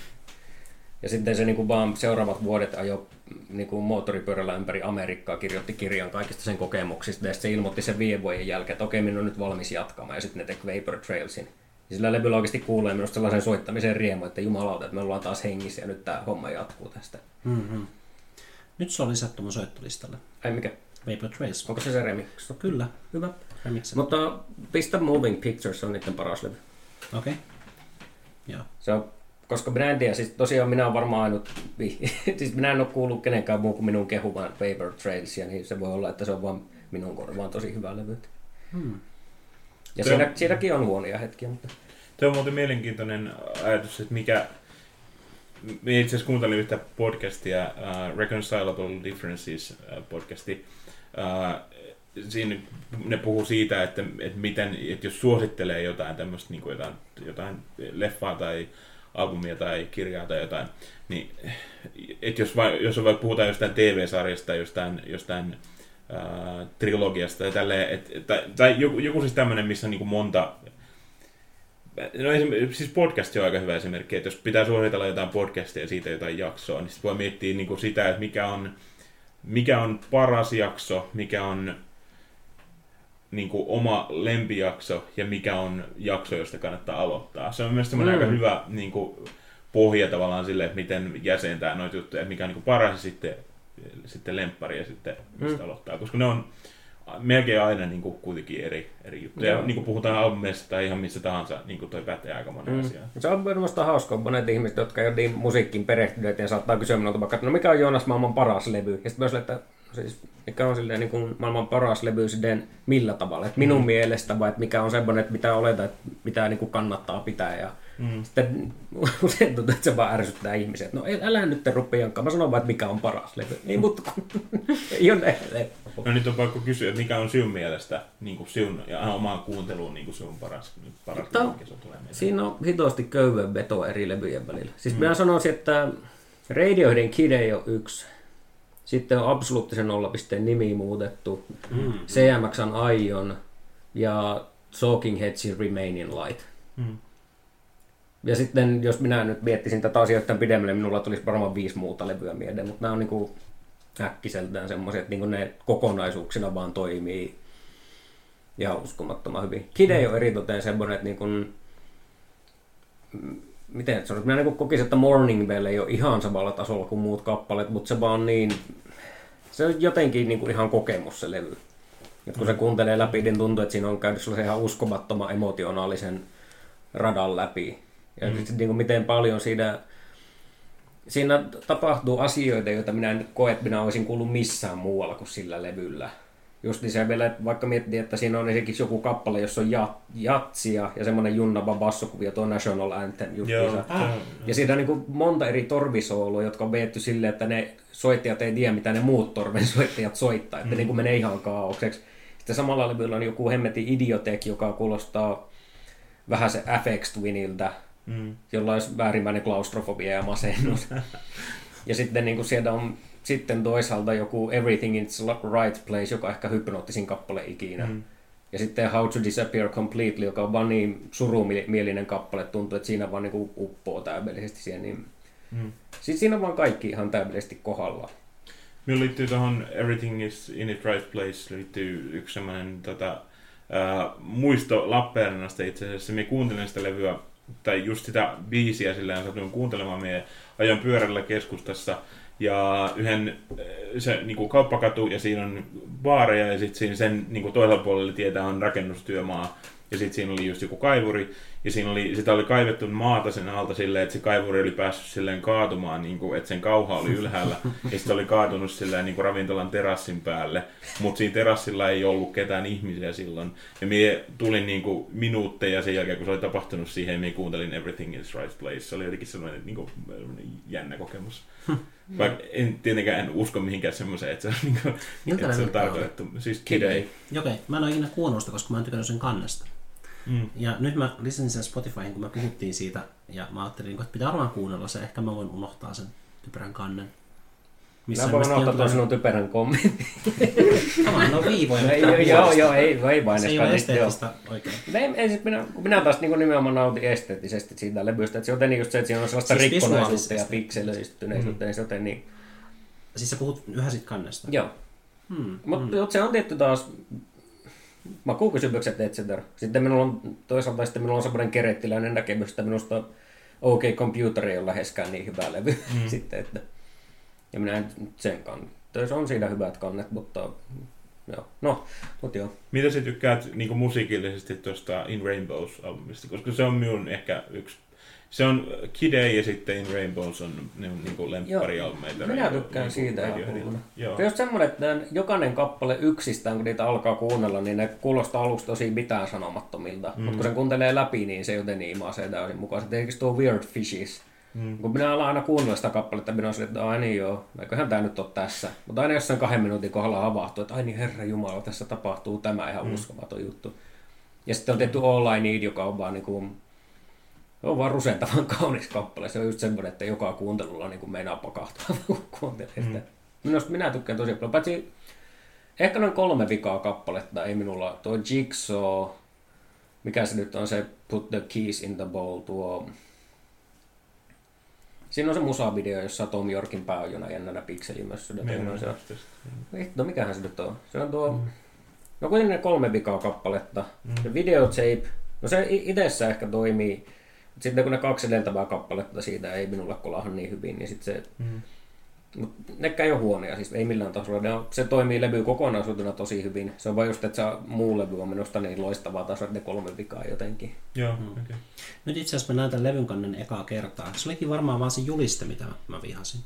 [SPEAKER 4] Ja sitten se niin kuin vaan seuraavat vuodet ajo niin kuin moottoripyörällä ympäri Amerikkaa, kirjoitti kirjan kaikista sen kokemuksista. Ja sitten se ilmoitti sen viiden vuoden jälkeen, että okei, minun on nyt valmis jatkamaan. Ja sitten ne teki Vapor Trailsin. Ja sillä levyllä oikeasti kuulee minusta sellaisen soittamisen riemu, että jumalauta, että me ollaan taas hengissä ja nyt tämä homma jatkuu tästä.
[SPEAKER 3] Mm-hmm. Nyt se on lisätty mun soittolistalle.
[SPEAKER 4] Ai mikä?
[SPEAKER 3] Vapor Trails.
[SPEAKER 4] Onko se se remix?
[SPEAKER 3] Kyllä,
[SPEAKER 4] Hyvä.
[SPEAKER 3] remixi.
[SPEAKER 4] Mutta pistä Moving Pictures on niiden paras levy.
[SPEAKER 3] Okei. Okay. Joo.
[SPEAKER 4] Se on, koska brändiä, siis tosiaan minä olen varmaan ainut, siis minä en ole kuullut kenenkään muun kuin minun kehumaan Paper Trailsia, niin se voi olla, että se on vaan minun korvaan tosi hyvä levy.
[SPEAKER 3] Hmm.
[SPEAKER 4] Ja
[SPEAKER 1] Se
[SPEAKER 4] siinä,
[SPEAKER 1] on-
[SPEAKER 4] siinäkin on huonoja hetkiä, mutta
[SPEAKER 1] Se on muuten mielenkiintoinen ajatus, että mikä... Itse asiassa kuuntelin yhtä podcastia, uh, Reconcilable Differences uh, podcasti. Siinä ne puhuu siitä, että, että, miten, että jos suosittelee jotain tämmöistä niin kuin jotain, jotain leffaa tai albumia tai kirjaa tai jotain, niin että jos, vai, jos on vaikka puhutaan jostain TV-sarjasta tai jostain, jostain uh, trilogiasta tai tälleen, et, tai, tai joku, joku siis tämmöinen, missä on niin kuin monta No siis podcast on aika hyvä esimerkki, että jos pitää suositella jotain podcastia ja siitä jotain jaksoa, niin sitten voi miettiä niin kuin sitä, että mikä on, mikä on paras jakso, mikä on niin kuin oma lempijakso ja mikä on jakso, josta kannattaa aloittaa. Se on myös semmoinen
[SPEAKER 4] Mm.
[SPEAKER 1] aika hyvä niin kuin, pohja tavallaan sille, että miten jäsentää noita juttuja, että mikä on niin kuin paras ja sitten, sitten lemppari ja sitten mistä
[SPEAKER 4] Mm.
[SPEAKER 1] aloittaa. Koska ne on melkein aina niin kuin, kuitenkin eri, eri juttuja.
[SPEAKER 4] Joo.
[SPEAKER 1] Niin kuin puhutaan albumeista tai ihan missä tahansa, niin kuin toi pätee aika monen mm. asiaan.
[SPEAKER 4] se on minusta hauskaa, monet ihmiset, jotka ei ole niin musiikkiin perehtyneet, ja saattaa kysyä minulta vaikka, että no mikä on Joonas maailman paras levy? Ja sitten myös, että siis, mikä on silleen, niin kuin maailman paras levy silleen, millä tavalla? Että minun mm. mielestä vai että mikä on semmoinen, että mitä oletan, että mitä niin kuin kannattaa pitää. Ja
[SPEAKER 1] Mm.
[SPEAKER 4] sitten usein tuntuu, että se vaan ärsyttää ihmisiä. että No älä nyt rupea jankkaan. Mä sanon vaan, että mikä on paras levy. Ei, mutta ei ole ne.
[SPEAKER 1] No nyt on pakko kysyä, että mikä on sinun mielestä niin kuin sinun, ja omaan kuunteluun niin kuin sinun paras, paras
[SPEAKER 4] Tämä-
[SPEAKER 1] levy, mikä tulee mieleen?
[SPEAKER 4] Siinä on hitosti köyden veto eri levyjen välillä. Siis mm. minä sanoisin, että Radioheadin Kid ei ole yksi. Sitten on absoluuttisen nollapisteen nimi muutettu.
[SPEAKER 3] Mm.
[SPEAKER 4] CMXn Aion ja Talking Headsin Remaining Light.
[SPEAKER 1] Mm.
[SPEAKER 4] Ja sitten, jos minä nyt miettisin tätä asioita pidemmälle, minulla tulisi varmaan viisi muuta levyä mieleen, mutta nämä on niinku äkkiseltään semmoisia, että niinku ne kokonaisuuksina vaan toimii ihan uskomattoman hyvin. Kide on eritoten semmoinen, että niinku, mm, miten nyt sanoisi, minä niinku kokisin, että Morning Bell ei ole ihan samalla tasolla kuin muut kappaleet, mutta se vaan niin, se on jotenkin niinku ihan kokemus se levy. Et kun se kuuntelee läpi, niin tuntuu, että siinä on käynyt sellaisen ihan uskomattoman emotionaalisen radan läpi. Ja mm. sitten niin kuin miten paljon siinä, siinä tapahtuu asioita, joita minä en koe, että minä olisin kuullut missään muualla kuin sillä levyllä. Just niin se vielä, että vaikka miettii, että siinä on esimerkiksi joku kappale, jossa on jat, jatsia ja semmoinen junnava bassokuvio, tuo National Anthem justiinsa.
[SPEAKER 1] Joo, se on-
[SPEAKER 4] Ja siinä on niin kuin monta eri torvisoulua, jotka on veetty silleen, että ne soittajat ei tiedä, mitä ne muut torven soittajat soittaa. Että mm. niin kuin menee ihan kaaukseksi. Sitten samalla levyllä on joku hemmetin idiotek, joka kuulostaa vähän se FX Twiniltä,
[SPEAKER 1] Mm.
[SPEAKER 4] jolla olisi väärimmäinen klaustrofobia ja masennus. ja sitten niin kuin siellä on sitten toisaalta joku Everything in its Right Place, joka on ehkä hypnoottisin kappale ikinä. Mm. Ja sitten How to Disappear Completely, joka on vaan niin surumielinen kappale, tuntuu, että siinä vaan niin uppoo täydellisesti siihen. Niin...
[SPEAKER 1] Mm.
[SPEAKER 4] Siis siinä on vaan kaikki ihan täydellisesti kohdalla.
[SPEAKER 1] Minulla liittyy tuohon Everything is in its right place, liittyy yksi semmoinen tota, muisto Lappeenrannasta itse asiassa. Me kuuntelin sitä levyä, tai just sitä biisiä sillä satuin kuuntelemaan. Me ajoin pyörällä keskustassa ja yhden äh, se niin kuin kauppakatu ja siinä on baareja ja sitten siinä sen niin kuin toisella puolella tietää on rakennustyömaa ja sitten siinä oli just joku kaivuri ja siinä oli, sitä oli kaivettu maata sen alta silleen, että se kaivuri oli päässyt silleen kaatumaan, niin kuin, että sen kauha oli ylhäällä ja sitten oli kaatunut silleen niin kuin ravintolan terassin päälle, mutta siinä terassilla ei ollut ketään ihmisiä silloin ja mie tulin niin kuin minuutteja sen jälkeen, kun se oli tapahtunut siihen mie kuuntelin Everything is Right Place. Se oli jotenkin sellainen niin kuin, jännä kokemus. Vaikka en tietenkään en usko mihinkään semmoiseen, että se on, niin kuin, että se on tarkoitettu. Siis Kid.
[SPEAKER 3] Okei, mä en ole ikinä kuunnellut koska mä en tykännyt sen kannesta.
[SPEAKER 1] Mm.
[SPEAKER 3] Ja nyt mä lisäsin sen Spotifyhin, kun me puhuttiin siitä, ja mä ajattelin, että pitää varmaan kuunnella se, ehkä mä voin unohtaa sen typerän kannen. Missä
[SPEAKER 4] Mä voin ottaa tuon sinun typerän kommentin.
[SPEAKER 3] Tavallaan on viivoja.
[SPEAKER 4] ei, joo, joo, joo, ei, ei vain
[SPEAKER 3] Se ei ole
[SPEAKER 4] joo.
[SPEAKER 3] esteettistä oikein.
[SPEAKER 4] Ei, ei siis minä, kun minä taas niin nimenomaan nautin esteettisesti siitä levystä, että se jotenkin just se, että siinä on sellaista
[SPEAKER 3] Siis
[SPEAKER 4] rikkonaisuutta ja pikselöistyneisyyttä, niin se joten niin,
[SPEAKER 3] Siis sä puhut yhä sit kannesta.
[SPEAKER 4] joo.
[SPEAKER 3] Hmm.
[SPEAKER 4] Mutta mm. se on tietty taas makuukysymykset, et cetera. Sitten minulla on toisaalta sitten minulla on semmoinen kerettiläinen näkemys, että minusta OK Computer ei ole läheskään niin hyvä levy mm. sitten, että ja minä en sen kannan. Se on siinä hyvät kannet, mutta joo. No, mutta joo.
[SPEAKER 1] Mitä sä tykkäät niin musiikillisesti tuosta In Rainbows-albumista? Koska se on minun ehkä yksi... Se on Kid A ja sitten In Rainbows on ne on niin lempparialbumeita.
[SPEAKER 4] Minä tykkään
[SPEAKER 1] niinku
[SPEAKER 4] siitä ihan. Se just semmoinen, että jokainen kappale yksistään, kun niitä alkaa kuunnella, niin ne kuulostaa aluksi tosi mitään sanomattomilta. Mm. Mutta kun sen kuuntelee läpi, niin se joten imaisee täysin mukaan. Se Esimerkiksi tuo Weird Fishes. Mm. Kun minä alan aina kuunnella sitä kappaletta, minä olen että ai niin joo, eiköhän tämä nyt ole tässä. Mutta aina jossain kahden minuutin kohdalla havahtuu, että ai niin herra jumala, tässä tapahtuu tämä ihan mm. uskomaton juttu. Ja sitten on tehty All I Need, joka on vaan niin kuin, on vaan rusentavan kaunis kappale. Se on just semmoinen, että joka kuuntelulla niin kuin meinaa pakahtaa, kun kuuntelee sitä. Minusta minä tykkään tosi paljon. Paitsi ehkä noin kolme vikaa kappaletta ei minulla. Tuo Jigsaw, mikä se nyt on se Put the Keys in the Bowl, tuo... Siinä on se musavideo, jossa Tom Yorkin pää on jonain jännänä se on.
[SPEAKER 1] se.
[SPEAKER 4] No mikähän se nyt on? Se on tuo... No kuitenkin ne kolme vikaa kappaletta. Mm. Se videotape, no se itsessä ehkä toimii. Sitten kun ne kaksi edeltävää kappaletta siitä ei minulle kolahda niin hyvin, niin sitten se...
[SPEAKER 1] Mm.
[SPEAKER 4] Mut nekään ei ole huonoja, siis ei millään tasolla. Ne on, se toimii levy kokonaisuutena tosi hyvin. Se on vain just, että se muu levy on minusta niin loistavaa tasoa, että ne kolme vikaa jotenkin.
[SPEAKER 1] Joo, mm. okei. Okay.
[SPEAKER 3] Nyt itse asiassa mä näen tämän levyn kannen ekaa kertaa. Se olikin varmaan vaan se juliste, mitä mä vihasin.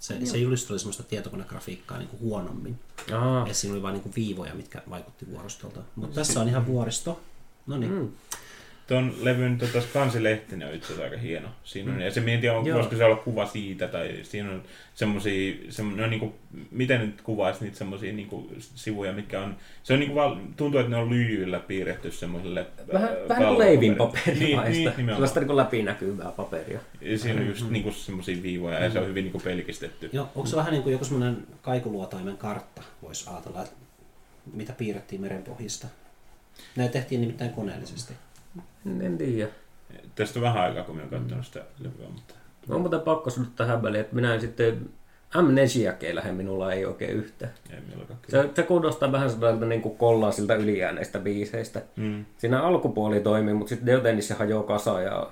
[SPEAKER 3] Se, se juliste oli semmoista tietokonegrafiikkaa niin kuin huonommin.
[SPEAKER 4] Aa.
[SPEAKER 3] Ja siinä oli vain niin kuin viivoja, mitkä vaikutti vuoristolta. Mutta tässä on ihan vuoristo. No niin.
[SPEAKER 4] Mm.
[SPEAKER 1] Tuon levyn tota, kansilehtinen on itse asiassa aika hieno. Siinä on, ja se tiedä, on,
[SPEAKER 4] Joo.
[SPEAKER 1] voisiko se olla kuva siitä, tai siinä on semmosia, semmo, no, niin kuin, miten nyt kuvaisi niitä semmosia niin kuin, sivuja, mitkä on, se on niin kuin, val, tuntuu, että ne on lyijyllä piirretty semmoiselle
[SPEAKER 4] Vähän,
[SPEAKER 1] äh,
[SPEAKER 4] vähän niin kuin leivin
[SPEAKER 1] valkopaperille.
[SPEAKER 4] paperia.
[SPEAKER 1] Niin, niin, nimenomaan.
[SPEAKER 4] Sellaista niin kuin läpinäkyvää paperia.
[SPEAKER 1] Ja siinä on just niin kuin, semmosia viivoja, ja se on hyvin niin kuin, pelkistetty.
[SPEAKER 3] Joo, onko se vähän niin kuin joku semmoinen kaikuluotaimen kartta, voisi ajatella, että mitä piirrettiin merenpohjista. Ne tehtiin nimittäin koneellisesti.
[SPEAKER 4] En, en tiedä.
[SPEAKER 1] Tästä on vähän aikaa, kun minä olen katsonut sitä levyä, mutta
[SPEAKER 4] On muuten pakko sanoa tähän väliin, että minä en sitten amnesiakin lähde minulla ei oikein yhtään.
[SPEAKER 1] ei.
[SPEAKER 4] Se, se kuulostaa vähän sellailta niin kuin kollaasilta ylijääneistä biiseistä.
[SPEAKER 1] Mm.
[SPEAKER 4] Siinä alkupuoli toimii, mutta sitten jotenkin se hajoaa kasaan ja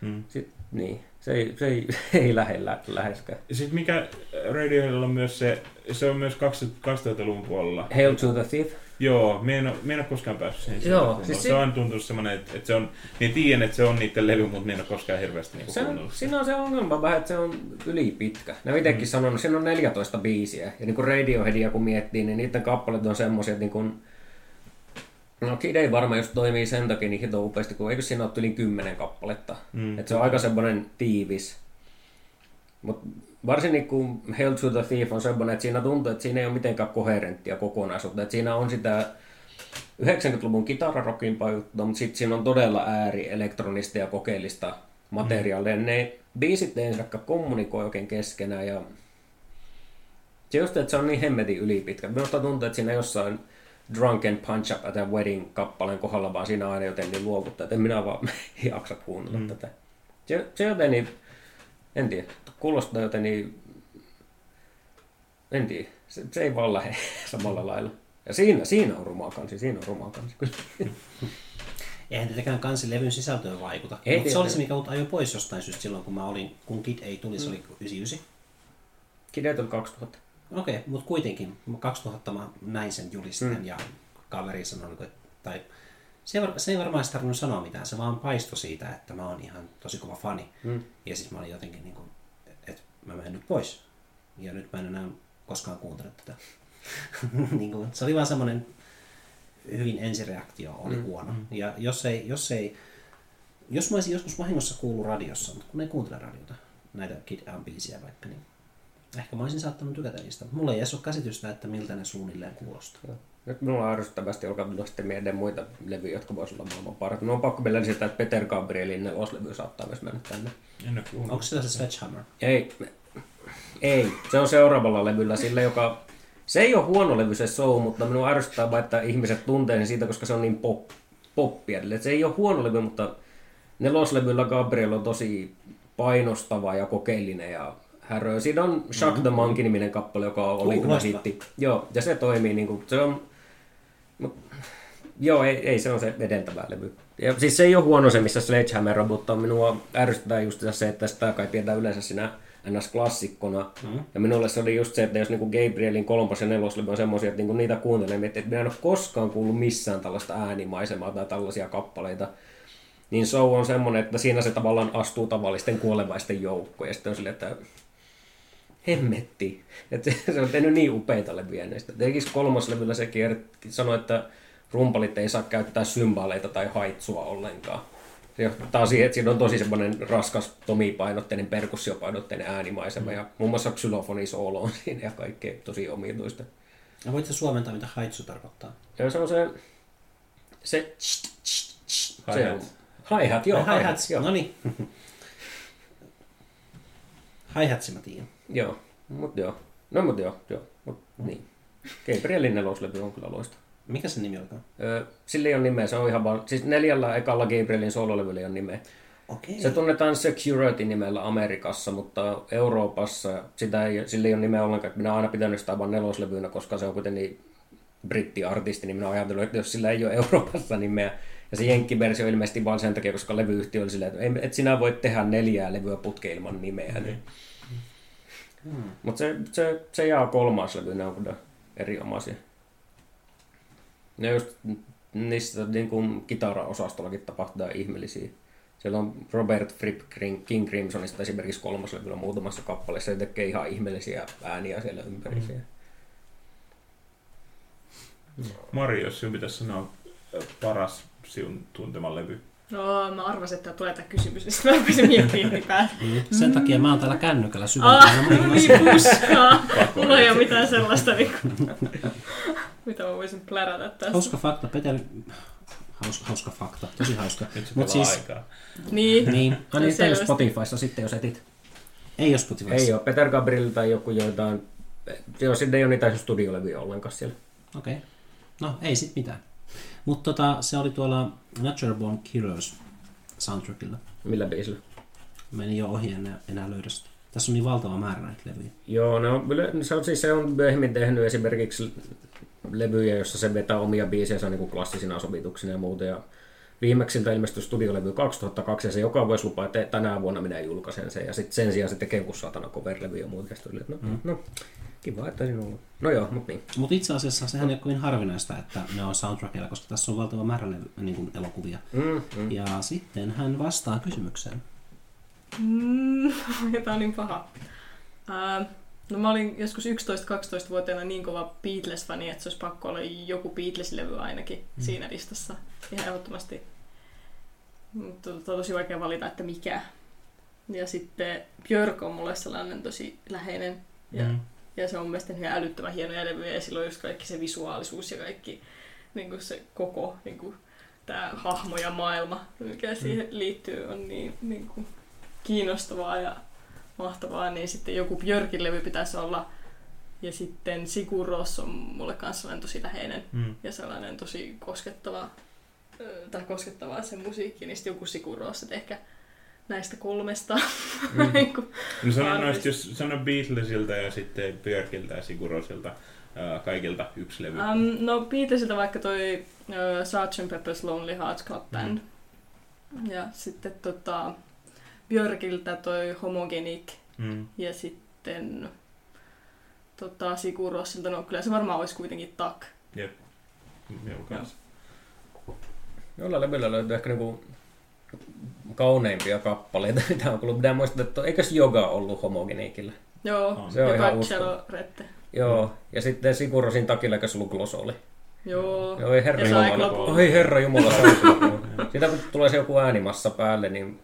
[SPEAKER 1] Mm.
[SPEAKER 4] sit, niin, se ei, se ei, ei lähde lä- läheskään.
[SPEAKER 1] Sitten mikä Radioheadilla on myös se, se on myös 2000-luvun puolella.
[SPEAKER 4] Hail to the Thief.
[SPEAKER 1] Joo, me en, ole, me en ole koskaan päässyt siihen.
[SPEAKER 4] Joo, siis
[SPEAKER 1] se
[SPEAKER 4] si-
[SPEAKER 1] on tuntunut semmoinen, että, että se on, niin tiedän, että se on niiden levy, mutta me en ole koskaan hirveästi niinku
[SPEAKER 4] Se on, siinä on se ongelma vähän, että se on ylipitkä. Ne on itsekin mm. sanonut, siinä on 14 biisiä. Ja niin kuin Radioheadia kun miettii, niin niiden kappaleet on semmoisia, että niin kuin, No Kid ei varmaan just toimii sen takia niin hito upeasti, kun eikö siinä ole yli kymmenen kappaletta.
[SPEAKER 1] Mm.
[SPEAKER 4] Että se on aika semmoinen tiivis. Mutta varsinkin kun Hell to the Thief on semmoinen, että siinä tuntuu, että siinä ei ole mitenkään koherenttia kokonaisuutta. Että siinä on sitä 90-luvun kitararokimpaa juttua, mutta sitten siinä on todella ääri elektronista ja kokeellista materiaalia. Mm. Ne biisit ei ensinnäkään kommunikoi oikein keskenään ja se just, että se on niin hemmetin ylipitkä. Minusta tuntuu, että siinä jossain Drunken Punch Up at a Wedding kappaleen kohdalla vaan siinä aina joten niin luovuttaa, että en minä vaan jaksa kuunnella mm. tätä. Se, se joten niin, en tiedä, kuulostaa joten niin, en tiedä, se, se ei vaan lähde samalla lailla. Ja siinä, siinä on rumaa kansi, siinä on rumaa kansi.
[SPEAKER 3] Eihän tietenkään kansilevyn sisältöön vaikuta.
[SPEAKER 4] Ei
[SPEAKER 3] Mutta se oli se, mikä mut ajoi pois jostain syystä silloin, kun mä olin, kun Kid ei tuli, se oli 99.
[SPEAKER 4] Kidet on 2000.
[SPEAKER 3] Okei, okay, mutta kuitenkin. Mä 2000 mä näin sen julisteen
[SPEAKER 4] Mm.
[SPEAKER 3] ja kaveri sanoi, että tai se ei, var- se ei varmaan edes tarvinnut sanoa mitään, se vaan paistoi siitä, että mä oon ihan tosi kova fani.
[SPEAKER 4] Mm.
[SPEAKER 3] Ja siis mä olin jotenkin niin kuin, että mä menen nyt pois. Ja nyt mä en enää koskaan kuuntele tätä. niin kuin, se oli vaan semmoinen hyvin ensireaktio oli mm. huono. Ja jos ei, jos ei, jos mä olisin joskus vahingossa kuullut radiossa, mutta kun ei kuuntele radiota, näitä Kid biisiä vaikka, niin ehkä mä olisin saattanut tykätä niistä. Mutta mulla ei edes ole käsitystä, että miltä ne suunnilleen kuulostaa.
[SPEAKER 4] Joo. Nyt minulla on ärsyttävästi alkaa tulla sitten mieleen muita levyjä, jotka voisivat olla maailman parhaat. Minun on pakko vielä lisätä, että Peter Gabrielin neloslevy saattaa myös mennä tänne.
[SPEAKER 1] En.
[SPEAKER 3] Onko sillä se Sledgehammer?
[SPEAKER 4] Ei, ei. Se on seuraavalla levyllä sille, joka... Se ei ole huono levy se show, mutta minua ärsyttää vain, että ihmiset tuntee sen siitä, koska se on niin pop, poppia. Eli se ei ole huono levy, mutta neloslevyllä Gabriel on tosi painostava ja kokeellinen ja häröä. Siinä on Shock the Monkey-niminen kappale, joka oli
[SPEAKER 3] Uh,
[SPEAKER 4] kyllä hitti. Joo, ja se toimii niin kuin, se on... Joo, ei, ei, se on se edeltävä levy. Ja siis se ei ole huono se, missä Sledgehammer on, mutta minua ärsyttää just se, että sitä kai pidetään yleensä sinä NS-klassikkona. Mm. Ja minulle se oli just se, että jos niinku Gabrielin kolmas ja neloslevy on semmoisia, että niinku niitä kuuntelen, että minä en ole koskaan kuullut missään tällaista äänimaisemaa tai tällaisia kappaleita. Niin show on semmoinen, että siinä se tavallaan astuu tavallisten kuolevaisten joukkoon. Ja sitten on silleen, että hemmetti. Että se on tehnyt niin upeita levyjä näistä. Tekis kolmoslevyllä se kier- sanoi, että rumpalit ei saa käyttää symbaaleita tai haitsua ollenkaan. Se johtaa siihen, että siinä on tosi semmoinen raskas tomipainotteinen, perkussiopainotteinen äänimaisema ja muun muassa xylofonisoolo on siinä ja kaikkea tosi omituista.
[SPEAKER 3] Ja voitko suomentaa, mitä haitsu tarkoittaa?
[SPEAKER 4] Ja se on se... Se... Se on...
[SPEAKER 1] Hi-hat.
[SPEAKER 4] Joo.
[SPEAKER 3] Hi-hats.
[SPEAKER 4] joo.
[SPEAKER 3] No niin. Hi-hatsi mä tiedän.
[SPEAKER 4] Joo, mut joo. No mut joo, joo. Mut niin. Gabrielin neloslevy on kyllä loistava.
[SPEAKER 3] Mikä se nimi olikaan?
[SPEAKER 4] Sillä ei ole nimeä, se on ihan vaan, siis neljällä ekalla Gabrielin sololevyllä ei ole nimeä.
[SPEAKER 3] Okei.
[SPEAKER 4] Se tunnetaan Security nimellä Amerikassa, mutta Euroopassa sitä ei, sillä ei ole nimeä ollenkaan. Minä olen aina pitänyt sitä vain neloslevyynä, koska se on kuitenkin brittiartisti, niin minä olen ajatellut, että jos sillä ei ole Euroopassa nimeä, ja se jenkkiversio ilmeisesti vain sen takia, koska levyyhtiö oli silleen, että et sinä voi tehdä neljää levyä putkeen ilman nimeä. Niin.
[SPEAKER 3] Hmm.
[SPEAKER 4] Mutta se, se, se jää kolmas levy, ne on kyllä erinomaisia. Ne just niissä niin kuin kitara-osastollakin tapahtuu ihmeellisiä. Siellä on Robert Fripp King Crimsonista esimerkiksi kolmas levyllä muutamassa kappaleessa. Se tekee ihan ihmeellisiä ääniä siellä ympäri. Mm.
[SPEAKER 1] Mari, jos sinun pitäisi sanoa paras sinun tuntema levy.
[SPEAKER 2] No, mä arvasin, että tulee tämä kysymys, niin sitten mä rupesin miettimään päälle.
[SPEAKER 3] Niin, Sen takia mä oon täällä kännykällä
[SPEAKER 2] Ah,
[SPEAKER 3] syventämällä muihin
[SPEAKER 2] niin puskaa. Mulla ei ole mitään sellaista, niin kuin, mitä mä voisin plärätä tästä.
[SPEAKER 3] Hauska fakta, Peter... Hauska, hauska fakta, tosi hauska.
[SPEAKER 1] Nyt se
[SPEAKER 3] Mut siis-
[SPEAKER 1] aikaa.
[SPEAKER 2] Niin,
[SPEAKER 3] Niin,
[SPEAKER 4] No niin,
[SPEAKER 2] Selvästi.
[SPEAKER 4] Spotifyssa sitten, jos etit.
[SPEAKER 3] ei ole Spotifyssa.
[SPEAKER 4] Ei ole. Peter Gabriel tai joku joitain... Joo, sitten ei ole niitä studiolevyjä ollenkaan siellä.
[SPEAKER 3] Okei. Okay. No, ei sit mitään. Mutta tota, se oli tuolla Natural Born Killers soundtrackilla.
[SPEAKER 4] Millä biisillä?
[SPEAKER 3] Meni jo ohi, en enää, enää löydä sitä. Tässä on niin valtava määrä näitä levyjä.
[SPEAKER 4] Joo, yle- se on siis se on myöhemmin tehnyt esimerkiksi levyjä, jossa se vetää omia biisejä niin kuin klassisina sovituksina ja muuta. Ja viimeksi siltä ilmestyi studiolevy 2002 ja se joka vuosi lupaa, että tänä vuonna minä julkaisen sen. Ja sitten sen sijaan se tekee joku saatana cover-levy ja muuta. Ja no, mm. no, kiva, että siinä on ollut. No joo, mutta niin.
[SPEAKER 3] Mutta itse asiassa sehän ei ole kovin harvinaista, että ne on soundtrackilla, koska tässä on valtava määrä levy, niin kuin elokuvia.
[SPEAKER 4] Mm, mm.
[SPEAKER 3] Ja sitten hän vastaa kysymykseen.
[SPEAKER 2] Mm, Tämä on niin paha. Ää, no mä olin joskus 11-12-vuotiaana niin kova Beatles-fani, että se olisi pakko olla joku Beatles-levy ainakin mm. siinä listassa. Ihan ehdottomasti. Mutta to, tosi vaikea valita, että mikä. Ja sitten Björk on mulle sellainen tosi läheinen. Ja, mm. ja se on mun mielestä ihan älyttömän hienoja levyjä. Ja silloin just kaikki se visuaalisuus ja kaikki niin kuin se koko niin kuin, tämä hahmo ja maailma, mikä siihen liittyy, on niin, niin kuin, kiinnostavaa ja mahtavaa, niin sitten joku Björkin levy pitäisi olla. Ja sitten Sigur Rós on mulle kanssa sellainen tosi läheinen
[SPEAKER 1] Mm.
[SPEAKER 2] ja sellainen tosi koskettava, tai koskettavaa se musiikki, niin sitten joku Sigur Rós, että ehkä näistä kolmesta.
[SPEAKER 4] Mm.
[SPEAKER 2] niin
[SPEAKER 1] No sano noista, jos sano Beatlesilta ja sitten Björkiltä ja Sigurosilta, kaikilta yksi levy.
[SPEAKER 2] um, no Beatlesilta vaikka toi uh, Sgt. Pepper's Lonely Hearts Club Band. Ja sitten tota, Björkiltä toi Homogenic
[SPEAKER 1] Mm.
[SPEAKER 2] ja sitten tota, Sigur Rossilta, no kyllä se varmaan olisi kuitenkin Tak.
[SPEAKER 1] Jep. Joo, kans.
[SPEAKER 4] Jollain levyllä löytyy ehkä niinku kauneimpia kappaleita, mitä on kuullut. Pitää muistaa, että eikös Joga ollut homogeniikillä?
[SPEAKER 2] Joo,
[SPEAKER 1] On.
[SPEAKER 4] Se on
[SPEAKER 2] ja
[SPEAKER 4] ihan
[SPEAKER 2] Rette.
[SPEAKER 4] Joo, ja sitten Sigurosin takilla eikös ollut Glosoli.
[SPEAKER 2] Joo.
[SPEAKER 4] Oi herra
[SPEAKER 2] Ja
[SPEAKER 4] jumala. Oi herra jumala. Sitä kun tulee se joku äänimassa päälle, niin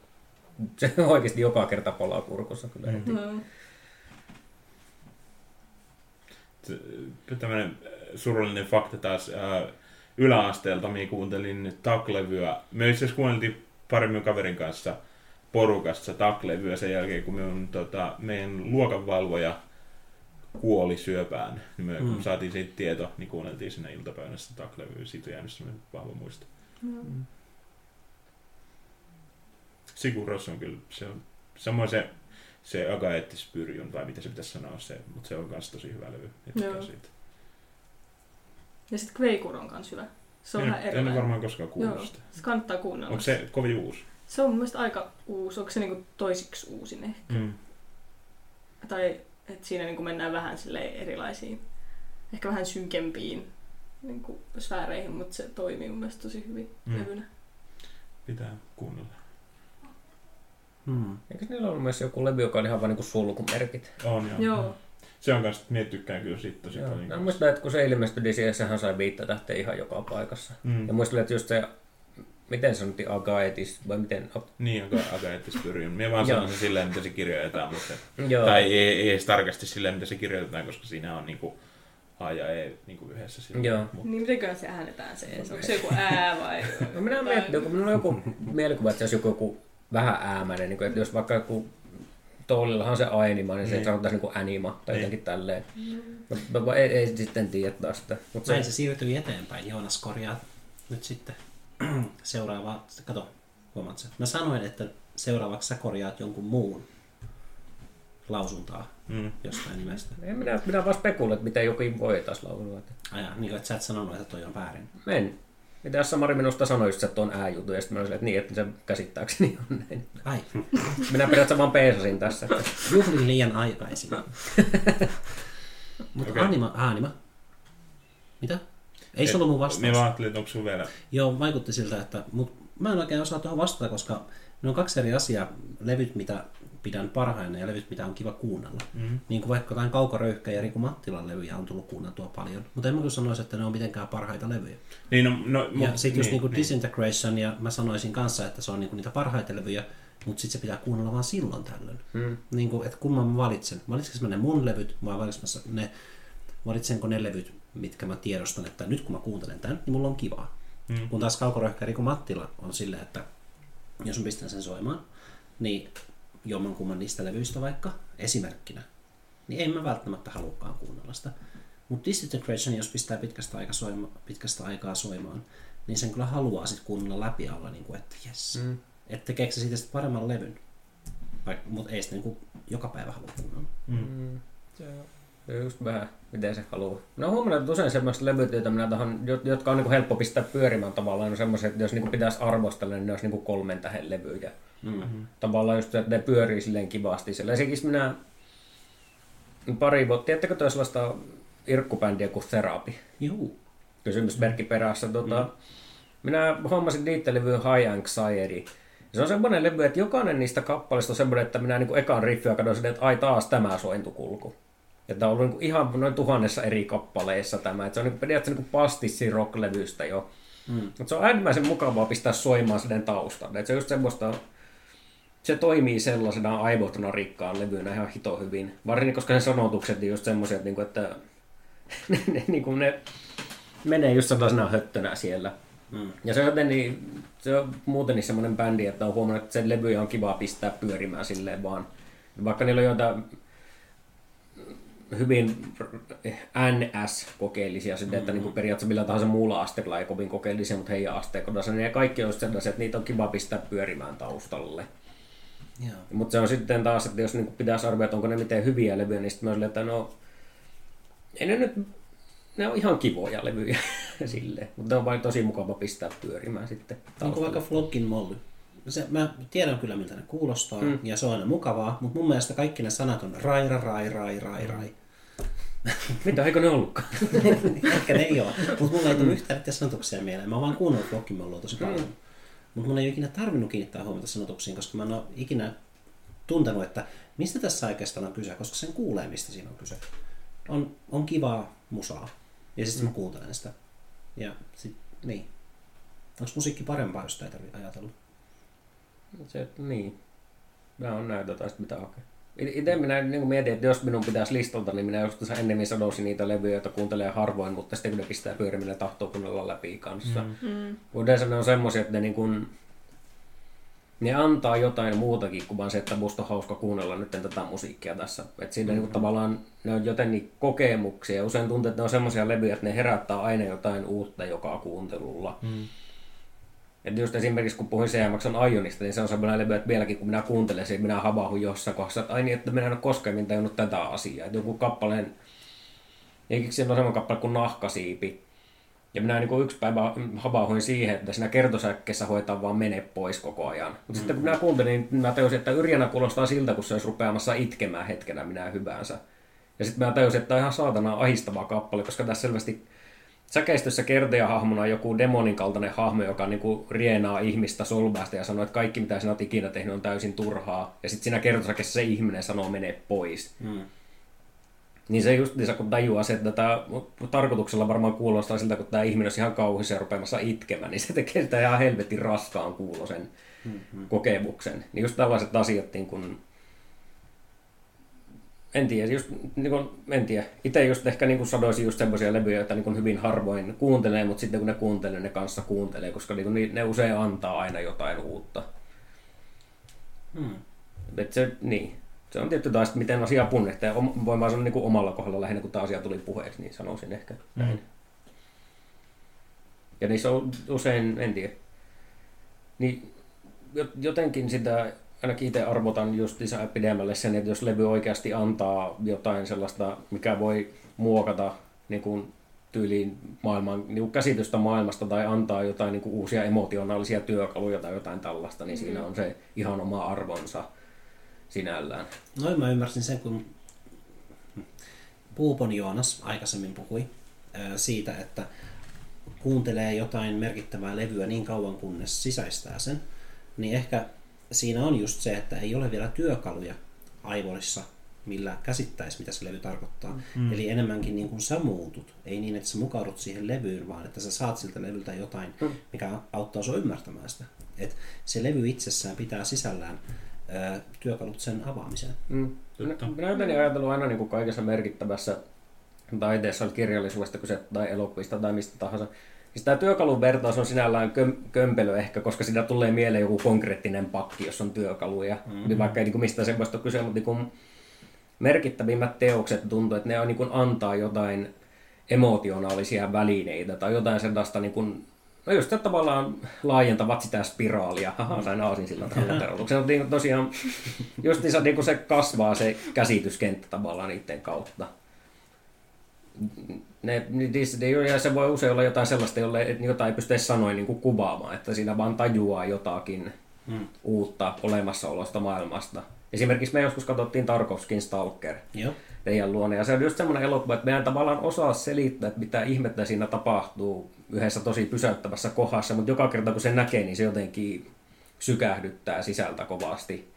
[SPEAKER 4] se oikeasti joka kerta palaa kurkussa kyllä heti.
[SPEAKER 2] No.
[SPEAKER 1] Tämmöinen surullinen fakta taas ää, yläasteelta, minä kuuntelin taklevyä. Me itse asiassa kuunneltiin pari minun kaverin kanssa porukasta taklevyä sen jälkeen, kun minun, tota, meidän luokanvalvoja kuoli syöpään. Niin me, mm. kun saatiin siitä tieto, niin kuunneltiin sinne iltapäivänä sitä taklevyä. Siitä on jäänyt semmoinen vahva muisto.
[SPEAKER 2] Mm.
[SPEAKER 1] Rós on kyllä, se on samoin se, se Agaettis Pyrjun, vai mitä se pitäisi sanoa, se, mutta se on myös tosi hyvä levy.
[SPEAKER 2] Joo.
[SPEAKER 1] siitä.
[SPEAKER 2] Ja sitten Kveikur on kans hyvä. Se on
[SPEAKER 1] en,
[SPEAKER 2] vähän
[SPEAKER 1] en varmaan koskaan kuullut
[SPEAKER 2] Joo,
[SPEAKER 1] sitä.
[SPEAKER 2] se kannattaa kuunnella.
[SPEAKER 1] Onko se kovin uusi?
[SPEAKER 2] Se on mun mielestä aika uusi. Onko se niinku toisiksi uusin ehkä?
[SPEAKER 1] Mm.
[SPEAKER 2] Tai että siinä niinku mennään vähän erilaisiin, ehkä vähän synkempiin niinku sfääreihin, mutta se toimii mun mielestä tosi hyvin
[SPEAKER 1] mm.
[SPEAKER 2] levynä.
[SPEAKER 1] Pitää kuunnella.
[SPEAKER 3] Hmm.
[SPEAKER 4] Eikö niillä ollut myös joku levy, joka oli ihan vaan niinku sulkumerkit?
[SPEAKER 1] On, joo.
[SPEAKER 2] Joo.
[SPEAKER 1] Se on kanssa, minä tykkään kyllä siitä tosi
[SPEAKER 4] Joo.
[SPEAKER 1] paljon.
[SPEAKER 4] Mä muistan, että kun se ilmestyi, niin siihen sehän sai viittä tähteä ihan joka paikassa.
[SPEAKER 1] Mm.
[SPEAKER 4] Ja muistelin, että just se, miten se sanottiin, Agaetis, vai miten?
[SPEAKER 1] Niin, onko Agaettis Pyrjun. Minä vaan sanon sen silleen, mitä se kirjoitetaan, mutta
[SPEAKER 4] Joo.
[SPEAKER 1] Tai ei, ei edes tarkasti silleen, mitä se kirjoitetaan, koska siinä on niinku A ja E niinku yhdessä. Silleen.
[SPEAKER 4] Joo.
[SPEAKER 1] Mut,
[SPEAKER 2] Niin mitenköhän se äänetään se? Onko se joku ää vai?
[SPEAKER 4] No minä mietin, kun minulla on joku mielikuva, että se olisi joku, joku vähän äämäinen, niin kuin, että jos vaikka joku Toolillahan on se ainima, niin se
[SPEAKER 1] Niin.
[SPEAKER 4] sanotaan niin kuin anima tai
[SPEAKER 1] Niin.
[SPEAKER 4] jotenkin tälleen. No, no, ei, ei sitten tiedä taas sitä. Mutta
[SPEAKER 3] Näin
[SPEAKER 4] se,
[SPEAKER 3] se siirtyi eteenpäin. Joonas korjaa nyt sitten seuraavaa. Kato, huomaat sen. Mä sanoin, että seuraavaksi sä korjaat jonkun muun lausuntaa
[SPEAKER 1] mm.
[SPEAKER 3] jostain nimestä.
[SPEAKER 4] en minä, minä vaan spekuloin, että miten joku voi taas laulua. Että
[SPEAKER 3] Aja, niin kuin, että sä et sanonut, että toi on väärin.
[SPEAKER 4] Men. Mitä jos Samari minusta sanoi just, että on ääjutu, ja sitten mä olin silleen, että niin, että se käsittääkseni on näin.
[SPEAKER 3] Ai,
[SPEAKER 4] Minä periaatteessa vaan peesasin tässä. Että
[SPEAKER 3] juhlin liian aikaisin. Mutta
[SPEAKER 1] Okei.
[SPEAKER 3] anima, anima. Mitä? Ei se ollut mun vastaus.
[SPEAKER 1] Minä vaan ajattelin, että onko sun vielä...
[SPEAKER 3] Joo, vaikutti siltä, että mut mä en oikein osaa tuohon vastata, koska ne on kaksi eri asiaa. Levyt, mitä pidän parhaina ja levyt, mitä on kiva kuunnella.
[SPEAKER 1] Mm.
[SPEAKER 3] Niin kuin vaikka jotain Kauko Röyhkä ja Riku Mattilan levyjä on tullut kuunneltua paljon. Mutta en mä kyllä sanoisi, että ne on mitenkään parhaita levyjä.
[SPEAKER 1] Niin, no, no,
[SPEAKER 3] Ja sitten just
[SPEAKER 1] niin,
[SPEAKER 3] niinku Disintegration, ja mä sanoisin kanssa, että se on niinku niitä parhaita levyjä, mutta sitten se pitää kuunnella vaan silloin tällöin.
[SPEAKER 4] Mm.
[SPEAKER 3] Niin kuin, että kumman mä valitsen. Valitsenko mä ne mun levyt, vai valitsenko ne, valitsenko ne levyt, mitkä mä tiedostan, että nyt kun mä kuuntelen tämän, niin mulla on kivaa.
[SPEAKER 1] Mm.
[SPEAKER 3] Kun taas Kaukoröhkä Riku Mattila on silleen, että jos mä pistän sen soimaan, niin jommankumman niistä levyistä vaikka esimerkkinä, niin en mä välttämättä halukaan kuunnella sitä. Mutta Disintegration, jos pistää pitkästä, aika soima, pitkästä aikaa soimaan, niin sen kyllä haluaa sitten kuunnella läpi alla, niin kuin, että jes. Mm. Että tekeekö se siitä sitten paremman levyn. Mutta ei sitä niin kuin joka päivä halua kuunnella.
[SPEAKER 4] Mm. Se on just vähän, miten se haluaa. No huomannut, että usein semmoiset levyt, joita minä tahan, jo- jotka on niin helppo pistää pyörimään tavallaan, on semmoiset, että jos niin pitäisi arvostella, niin ne olisi niin kolmen tähden levyjä.
[SPEAKER 3] Mm.
[SPEAKER 4] Tavallaan just, että ne pyörii silleen kivasti. Siellä esimerkiksi minä pari vuotta, tiedättekö toi sellaista irkkubändiä kuin Therapy?
[SPEAKER 3] Juu.
[SPEAKER 4] kysymysmerkki perässä. Tota, mm. Minä hommasin niiden levyyn High Anxiety. Se on semmoinen levy, että jokainen niistä kappaleista on semmoinen, että minä niin ekan riffiä katsoin että ai taas tämä sointukulku. Ja tämä on ollut niin ihan noin tuhannessa eri kappaleessa tämä. Että se on niin periaatteessa niin pastissi rock-levystä jo.
[SPEAKER 3] Mm.
[SPEAKER 4] Mutta se on äärimmäisen mukavaa pistää soimaan sen taustalle. Et se on just semmoista, se toimii sellaisena aivotuna rikkaan levynä ihan hito hyvin. Varsinkin, koska ne sanotukset on just semmoisia, että, niinku, että ne, ne, niinku ne menee just sellaisena höttönä siellä.
[SPEAKER 3] Mm.
[SPEAKER 4] Ja se on joten niin, se on muutenkin semmoinen bändi, että on huomannut, että sen levy on kiva pistää pyörimään silleen vaan. Vaikka niillä on jotain hyvin NS-kokeellisia, sitten, että niin kuin periaatteessa millä tahansa muulla asteella ei kovin kokeellisia, mutta heidän niin ne kaikki on sellaisia, että niitä on kiva pistää pyörimään taustalle. Mutta se on sitten taas, että jos niin pitäisi arvioida, onko ne miten hyviä levyjä, niin sitten mä silleen, että no, ei ne nyt, ne on ihan kivoja levyjä silleen, mutta ne on vain tosi mukava pistää pyörimään sitten
[SPEAKER 3] Onko
[SPEAKER 4] taustalle.
[SPEAKER 3] vaikka Flogin molly? Se, mä tiedän kyllä, miltä ne kuulostaa, mm. ja se on aina mukavaa, mutta mun mielestä kaikki ne sanat on raira, rai, rai, rai, rai.
[SPEAKER 4] Mitä, eikö ne ollutkaan?
[SPEAKER 3] Ehkä ne ei ole, mutta mulla ei tule yhtään niitä sanotuksia mieleen. Mä oon vaan kuunnellut Flogin mollua tosi paljon. Mm. Mutta mun ei ole ikinä tarvinnut kiinnittää huomiota sanotuksiin, koska mä en ole ikinä tuntenut, että mistä tässä oikeastaan on kyse, koska sen kuulee, mistä siinä on kyse. On, on kivaa musaa, ja sitten mm. mä kuuntelen sitä. Ja sit, niin. Onko musiikki parempaa, jos sitä ei tarvitse ajatella?
[SPEAKER 4] Se, niin. Mä on näitä tai mitä hakee. Itse minä niin mietin, että jos minun pitäisi listalta, niin minä just ennemmin sanoisin niitä levyjä, joita kuuntelee harvoin, mutta sitten kun ne pistää pyörimään, ne tahtoo kuunnella läpi kanssa. Mm.
[SPEAKER 2] Mm.
[SPEAKER 4] Yleensä ne on semmoisia, että ne niin kuin, ne antaa jotain muutakin kuin vaan se, että musta on hauska kuunnella nyt tätä musiikkia tässä. Että siinä mm-hmm. niin tavallaan ne on jotenkin kokemuksia. Usein tuntuu, että ne on semmoisia levyjä, että ne herättää aina jotain uutta joka kuuntelulla. Mm. Et just esimerkiksi kun puhuin CMXn Ionista, niin se on semmoinen levy, että vieläkin kun minä kuuntelen sen, minä havahun jossain kohdassa, että ai niin, että minä en ole koskaan tajunnut tätä asiaa. Että joku kappaleen, eikä siinä on semmoinen kappale kuin Nahkasiipi, ja minä niin yksi päivä havahduin siihen, että siinä kertosäkkeessä hoitaa vaan mene pois koko ajan. Mutta mm-hmm. sitten kun minä kuuntelin, niin minä tajusin, että Yrjänä kuulostaa siltä, kun se olisi rupeamassa itkemään hetkenä minä hyvänsä. Ja sitten minä tajusin, että tämä on ihan saatana ahistava kappale, koska tässä selvästi säkeistössä kertoja-hahmona on joku demonin kaltainen hahmo, joka niin kuin rienaa ihmistä solvaasta ja sanoo, että kaikki mitä sinä olet ikinä tehnyt on täysin turhaa. Ja sitten siinä kertosäkeessä se ihminen sanoo, mene pois. Mm. Niin se just niin kun tajuaa se, että tämä tarkoituksella varmaan kuulostaa siltä, kun tämä ihminen olisi ihan kauhissa ja rupeamassa itkemään, niin se tekee sitä ihan helvetin raskaan kuulosen mm-hmm. kokemuksen. Niin just tällaiset asiat, niin kun, en tiedä, just, niin kun, en tiedä. Itse just ehkä niin sadoisin just semmoisia levyjä, joita niin hyvin harvoin kuuntelee, mutta sitten kun ne kuuntelee, ne kanssa kuuntelee, koska niin ne usein antaa aina jotain uutta. Hmm. Et se, niin se on tietty taas, miten asiaa punnehtaa. Voin vaan sanoa niin kuin omalla kohdalla lähinnä, kun tämä asia tuli puheeksi, niin sanoisin ehkä mm. näin. Ja niissä on usein, en tiedä, niin jotenkin sitä ainakin itse arvotan just lisää pidemmälle sen, että jos levy oikeasti antaa jotain sellaista, mikä voi muokata niin kuin tyyliin maailman, niin kuin käsitystä maailmasta tai antaa jotain niin kuin uusia emotionaalisia työkaluja tai jotain tällaista, niin mm. siinä on se ihan oma arvonsa sinällään.
[SPEAKER 3] Noin mä ymmärsin sen, kun Puupon Joonas aikaisemmin puhui siitä, että kuuntelee jotain merkittävää levyä niin kauan kunnes sisäistää sen, niin ehkä siinä on just se, että ei ole vielä työkaluja aivoissa, millä käsittäisi, mitä se levy tarkoittaa. Mm. Eli enemmänkin niin kuin sä muutut. Ei niin, että sä mukaudut siihen levyyn, vaan että sä saat siltä levyltä jotain, mm. mikä auttaa sua ymmärtämään sitä. Et se levy itsessään pitää sisällään työkalut sen avaamiseen. Mm.
[SPEAKER 4] Minä olen ajatellut aina niin kuin kaikessa merkittävässä taiteessa, kirjallisuudesta kyse tai elokuvista tai mistä tahansa. Siis tämä työkalun vertaus on sinällään köm- kömpelö ehkä, koska siinä tulee mieleen joku konkreettinen pakki, jos on työkaluja. Mm-hmm. Niin vaikka ei niin kuin mistään sellaista kyse, mutta niin merkittävimmät teokset tuntuu, että ne on, niin kuin antaa jotain emotionaalisia välineitä tai jotain sellaista niin kuin No just että tavallaan laajentavat sitä spiraalia. Haha, sain aasin sillä tavalla Se on niin, tosiaan, just niin se, niin se kasvaa se käsityskenttä tavallaan niiden kautta. Ne, ne, se voi usein olla jotain sellaista, jolle jotain ei pysty sanoin niin kuin kuvaamaan, että siinä vaan tajuaa jotakin hmm. uutta olemassaolosta maailmasta. Esimerkiksi me joskus katsottiin Tarkovskin Stalker. Joo teidän luona. Ja se on just semmoinen elokuva, että meidän tavallaan osaa selittää, että mitä ihmettä siinä tapahtuu yhdessä tosi pysäyttävässä kohdassa, mutta joka kerta kun se näkee, niin se jotenkin sykähdyttää sisältä kovasti.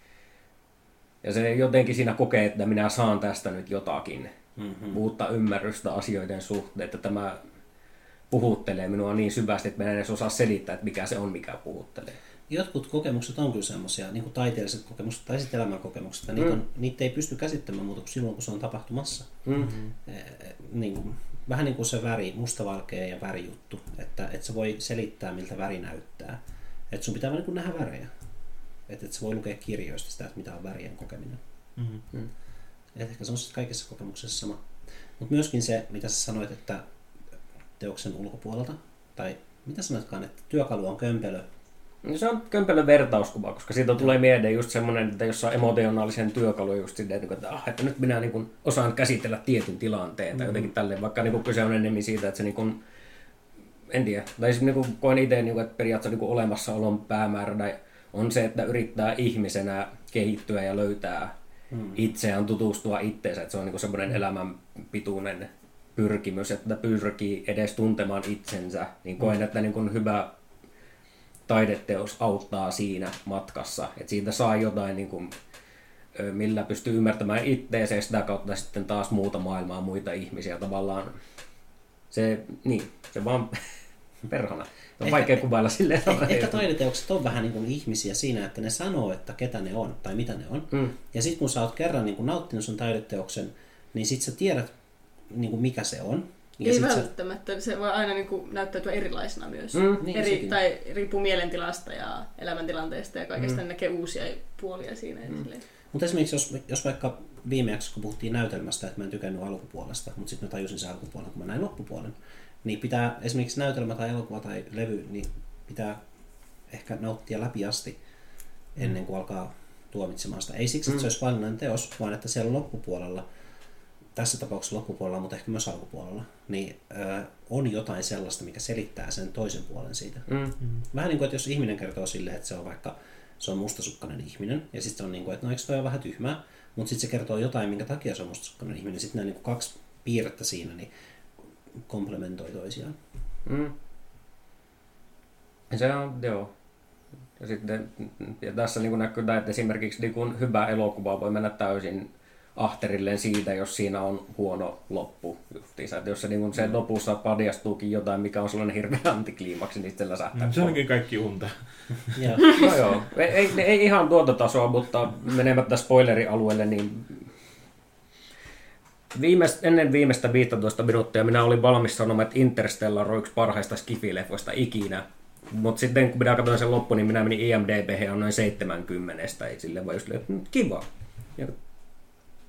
[SPEAKER 4] Ja se jotenkin siinä kokee, että minä saan tästä nyt jotakin mm-hmm. uutta ymmärrystä asioiden suhteen, että tämä puhuttelee minua niin syvästi, että minä en edes osaa selittää, että mikä se on, mikä puhuttelee
[SPEAKER 3] jotkut kokemukset on kyllä semmoisia, niin kuin taiteelliset kokemukset tai sitten elämänkokemukset, että mm. niitä, on, niitä ei pysty käsittämään muuta kuin silloin, kun se on tapahtumassa. Mm-hmm. E, niin kuin, vähän niin kuin se väri, mustavalkea ja värijuttu, että, että se voi selittää, miltä väri näyttää. Että sun pitää vaan niin nähdä värejä. Että, että se voi lukea kirjoista sitä, että mitä on värien kokeminen. Mm-hmm. Mm. Että ehkä se on kaikissa kokemuksissa sama. Mutta myöskin se, mitä sä sanoit, että teoksen ulkopuolelta, tai mitä sanoitkaan, että työkalu on kömpelö,
[SPEAKER 4] No se on kömpelön vertauskuva, koska siitä tulee mieleen just semmoinen, että jos on emotionaalisen työkalu just silleen, että, ah, että nyt minä niin kuin osaan käsitellä tietyn tilanteen tai mm. jotenkin tälleen, vaikka niin kuin kyse on enemmän siitä, että se niin kuin, en tiedä, tai siis niin kuin koen itse, niin kuin, että periaatteessa niin kuin olemassaolon päämäärä on se, että yrittää ihmisenä kehittyä ja löytää mm. itseään, tutustua itseensä, että se on niin semmoinen elämän pituinen pyrkimys, että pyrkii edes tuntemaan itsensä, niin koen, mm. että niin kuin hyvä taideteos auttaa siinä matkassa. Että siitä saa jotain, niin kuin, millä pystyy ymmärtämään itteensä ja sitä kautta sitten taas muuta maailmaa, muita ihmisiä. Tavallaan se, niin, se vaan perhana. On ehkä, vaikea kuvailla silleen.
[SPEAKER 3] Ehkä, ehkä taideteokset on vähän niin kuin ihmisiä siinä, että ne sanoo, että ketä ne on tai mitä ne on. Mm. Ja sitten kun sä oot kerran niin kuin nauttinut sun taideteoksen, niin sit sä tiedät, niin kuin mikä se on.
[SPEAKER 2] Ei
[SPEAKER 3] sit se-
[SPEAKER 2] välttämättä, se voi aina niin kuin näyttäytyä erilaisena myös.
[SPEAKER 4] Mm,
[SPEAKER 3] niin
[SPEAKER 2] Eri,
[SPEAKER 3] sekin.
[SPEAKER 2] tai riippuu mielentilasta ja elämäntilanteesta ja kaikesta, mm. näkee uusia puolia siinä. Mm.
[SPEAKER 3] Mutta esimerkiksi jos, jos vaikka viimeksi, kun puhuttiin näytelmästä, että mä en tykännyt alkupuolesta, mutta sitten mä tajusin sen alkupuolen, kun mä näin loppupuolen, niin pitää esimerkiksi näytelmä tai elokuva tai levy, niin pitää ehkä nauttia läpi asti ennen kuin alkaa tuomitsemaan sitä. Ei siksi, että se olisi vaillinainen teos, vaan että siellä loppupuolella, tässä tapauksessa loppupuolella, mutta ehkä myös alkupuolella, niin ö, on jotain sellaista, mikä selittää sen toisen puolen siitä.
[SPEAKER 4] Mm.
[SPEAKER 3] Vähän niin kuin, että jos ihminen kertoo silleen, että se on vaikka se on mustasukkainen ihminen, ja sitten on niin kuin, että no eikö toi ole vähän tyhmää, mutta sitten se kertoo jotain, minkä takia se on mustasukkainen ihminen, sitten nämä niin kuin kaksi piirrettä siinä niin komplementoi toisiaan.
[SPEAKER 4] Mm. Se on, joo. Ja, sitten, ja tässä niin näkyy, että esimerkiksi niin kuin hyvä elokuva voi mennä täysin ahterilleen siitä, jos siinä on huono loppu. Justiinsa. Että jos se, niin se lopussa padjastuukin jotain, mikä on sellainen hirveä antikliimaksi, niin sitten läsähtää.
[SPEAKER 1] Mm, Se onkin kaikki unta.
[SPEAKER 4] No joo, ei, ei, ei ihan tuota tasoa, mutta menemättä spoilerialueelle, niin Viimeist, ennen viimeistä 15 minuuttia minä olin valmis sanomaan, että Interstellar on yksi parhaista skifileffoista ikinä. Mutta sitten kun minä katsoin sen loppu, niin minä menin IMDb ja on noin 70. Ei sille vaan just että, kiva. Ja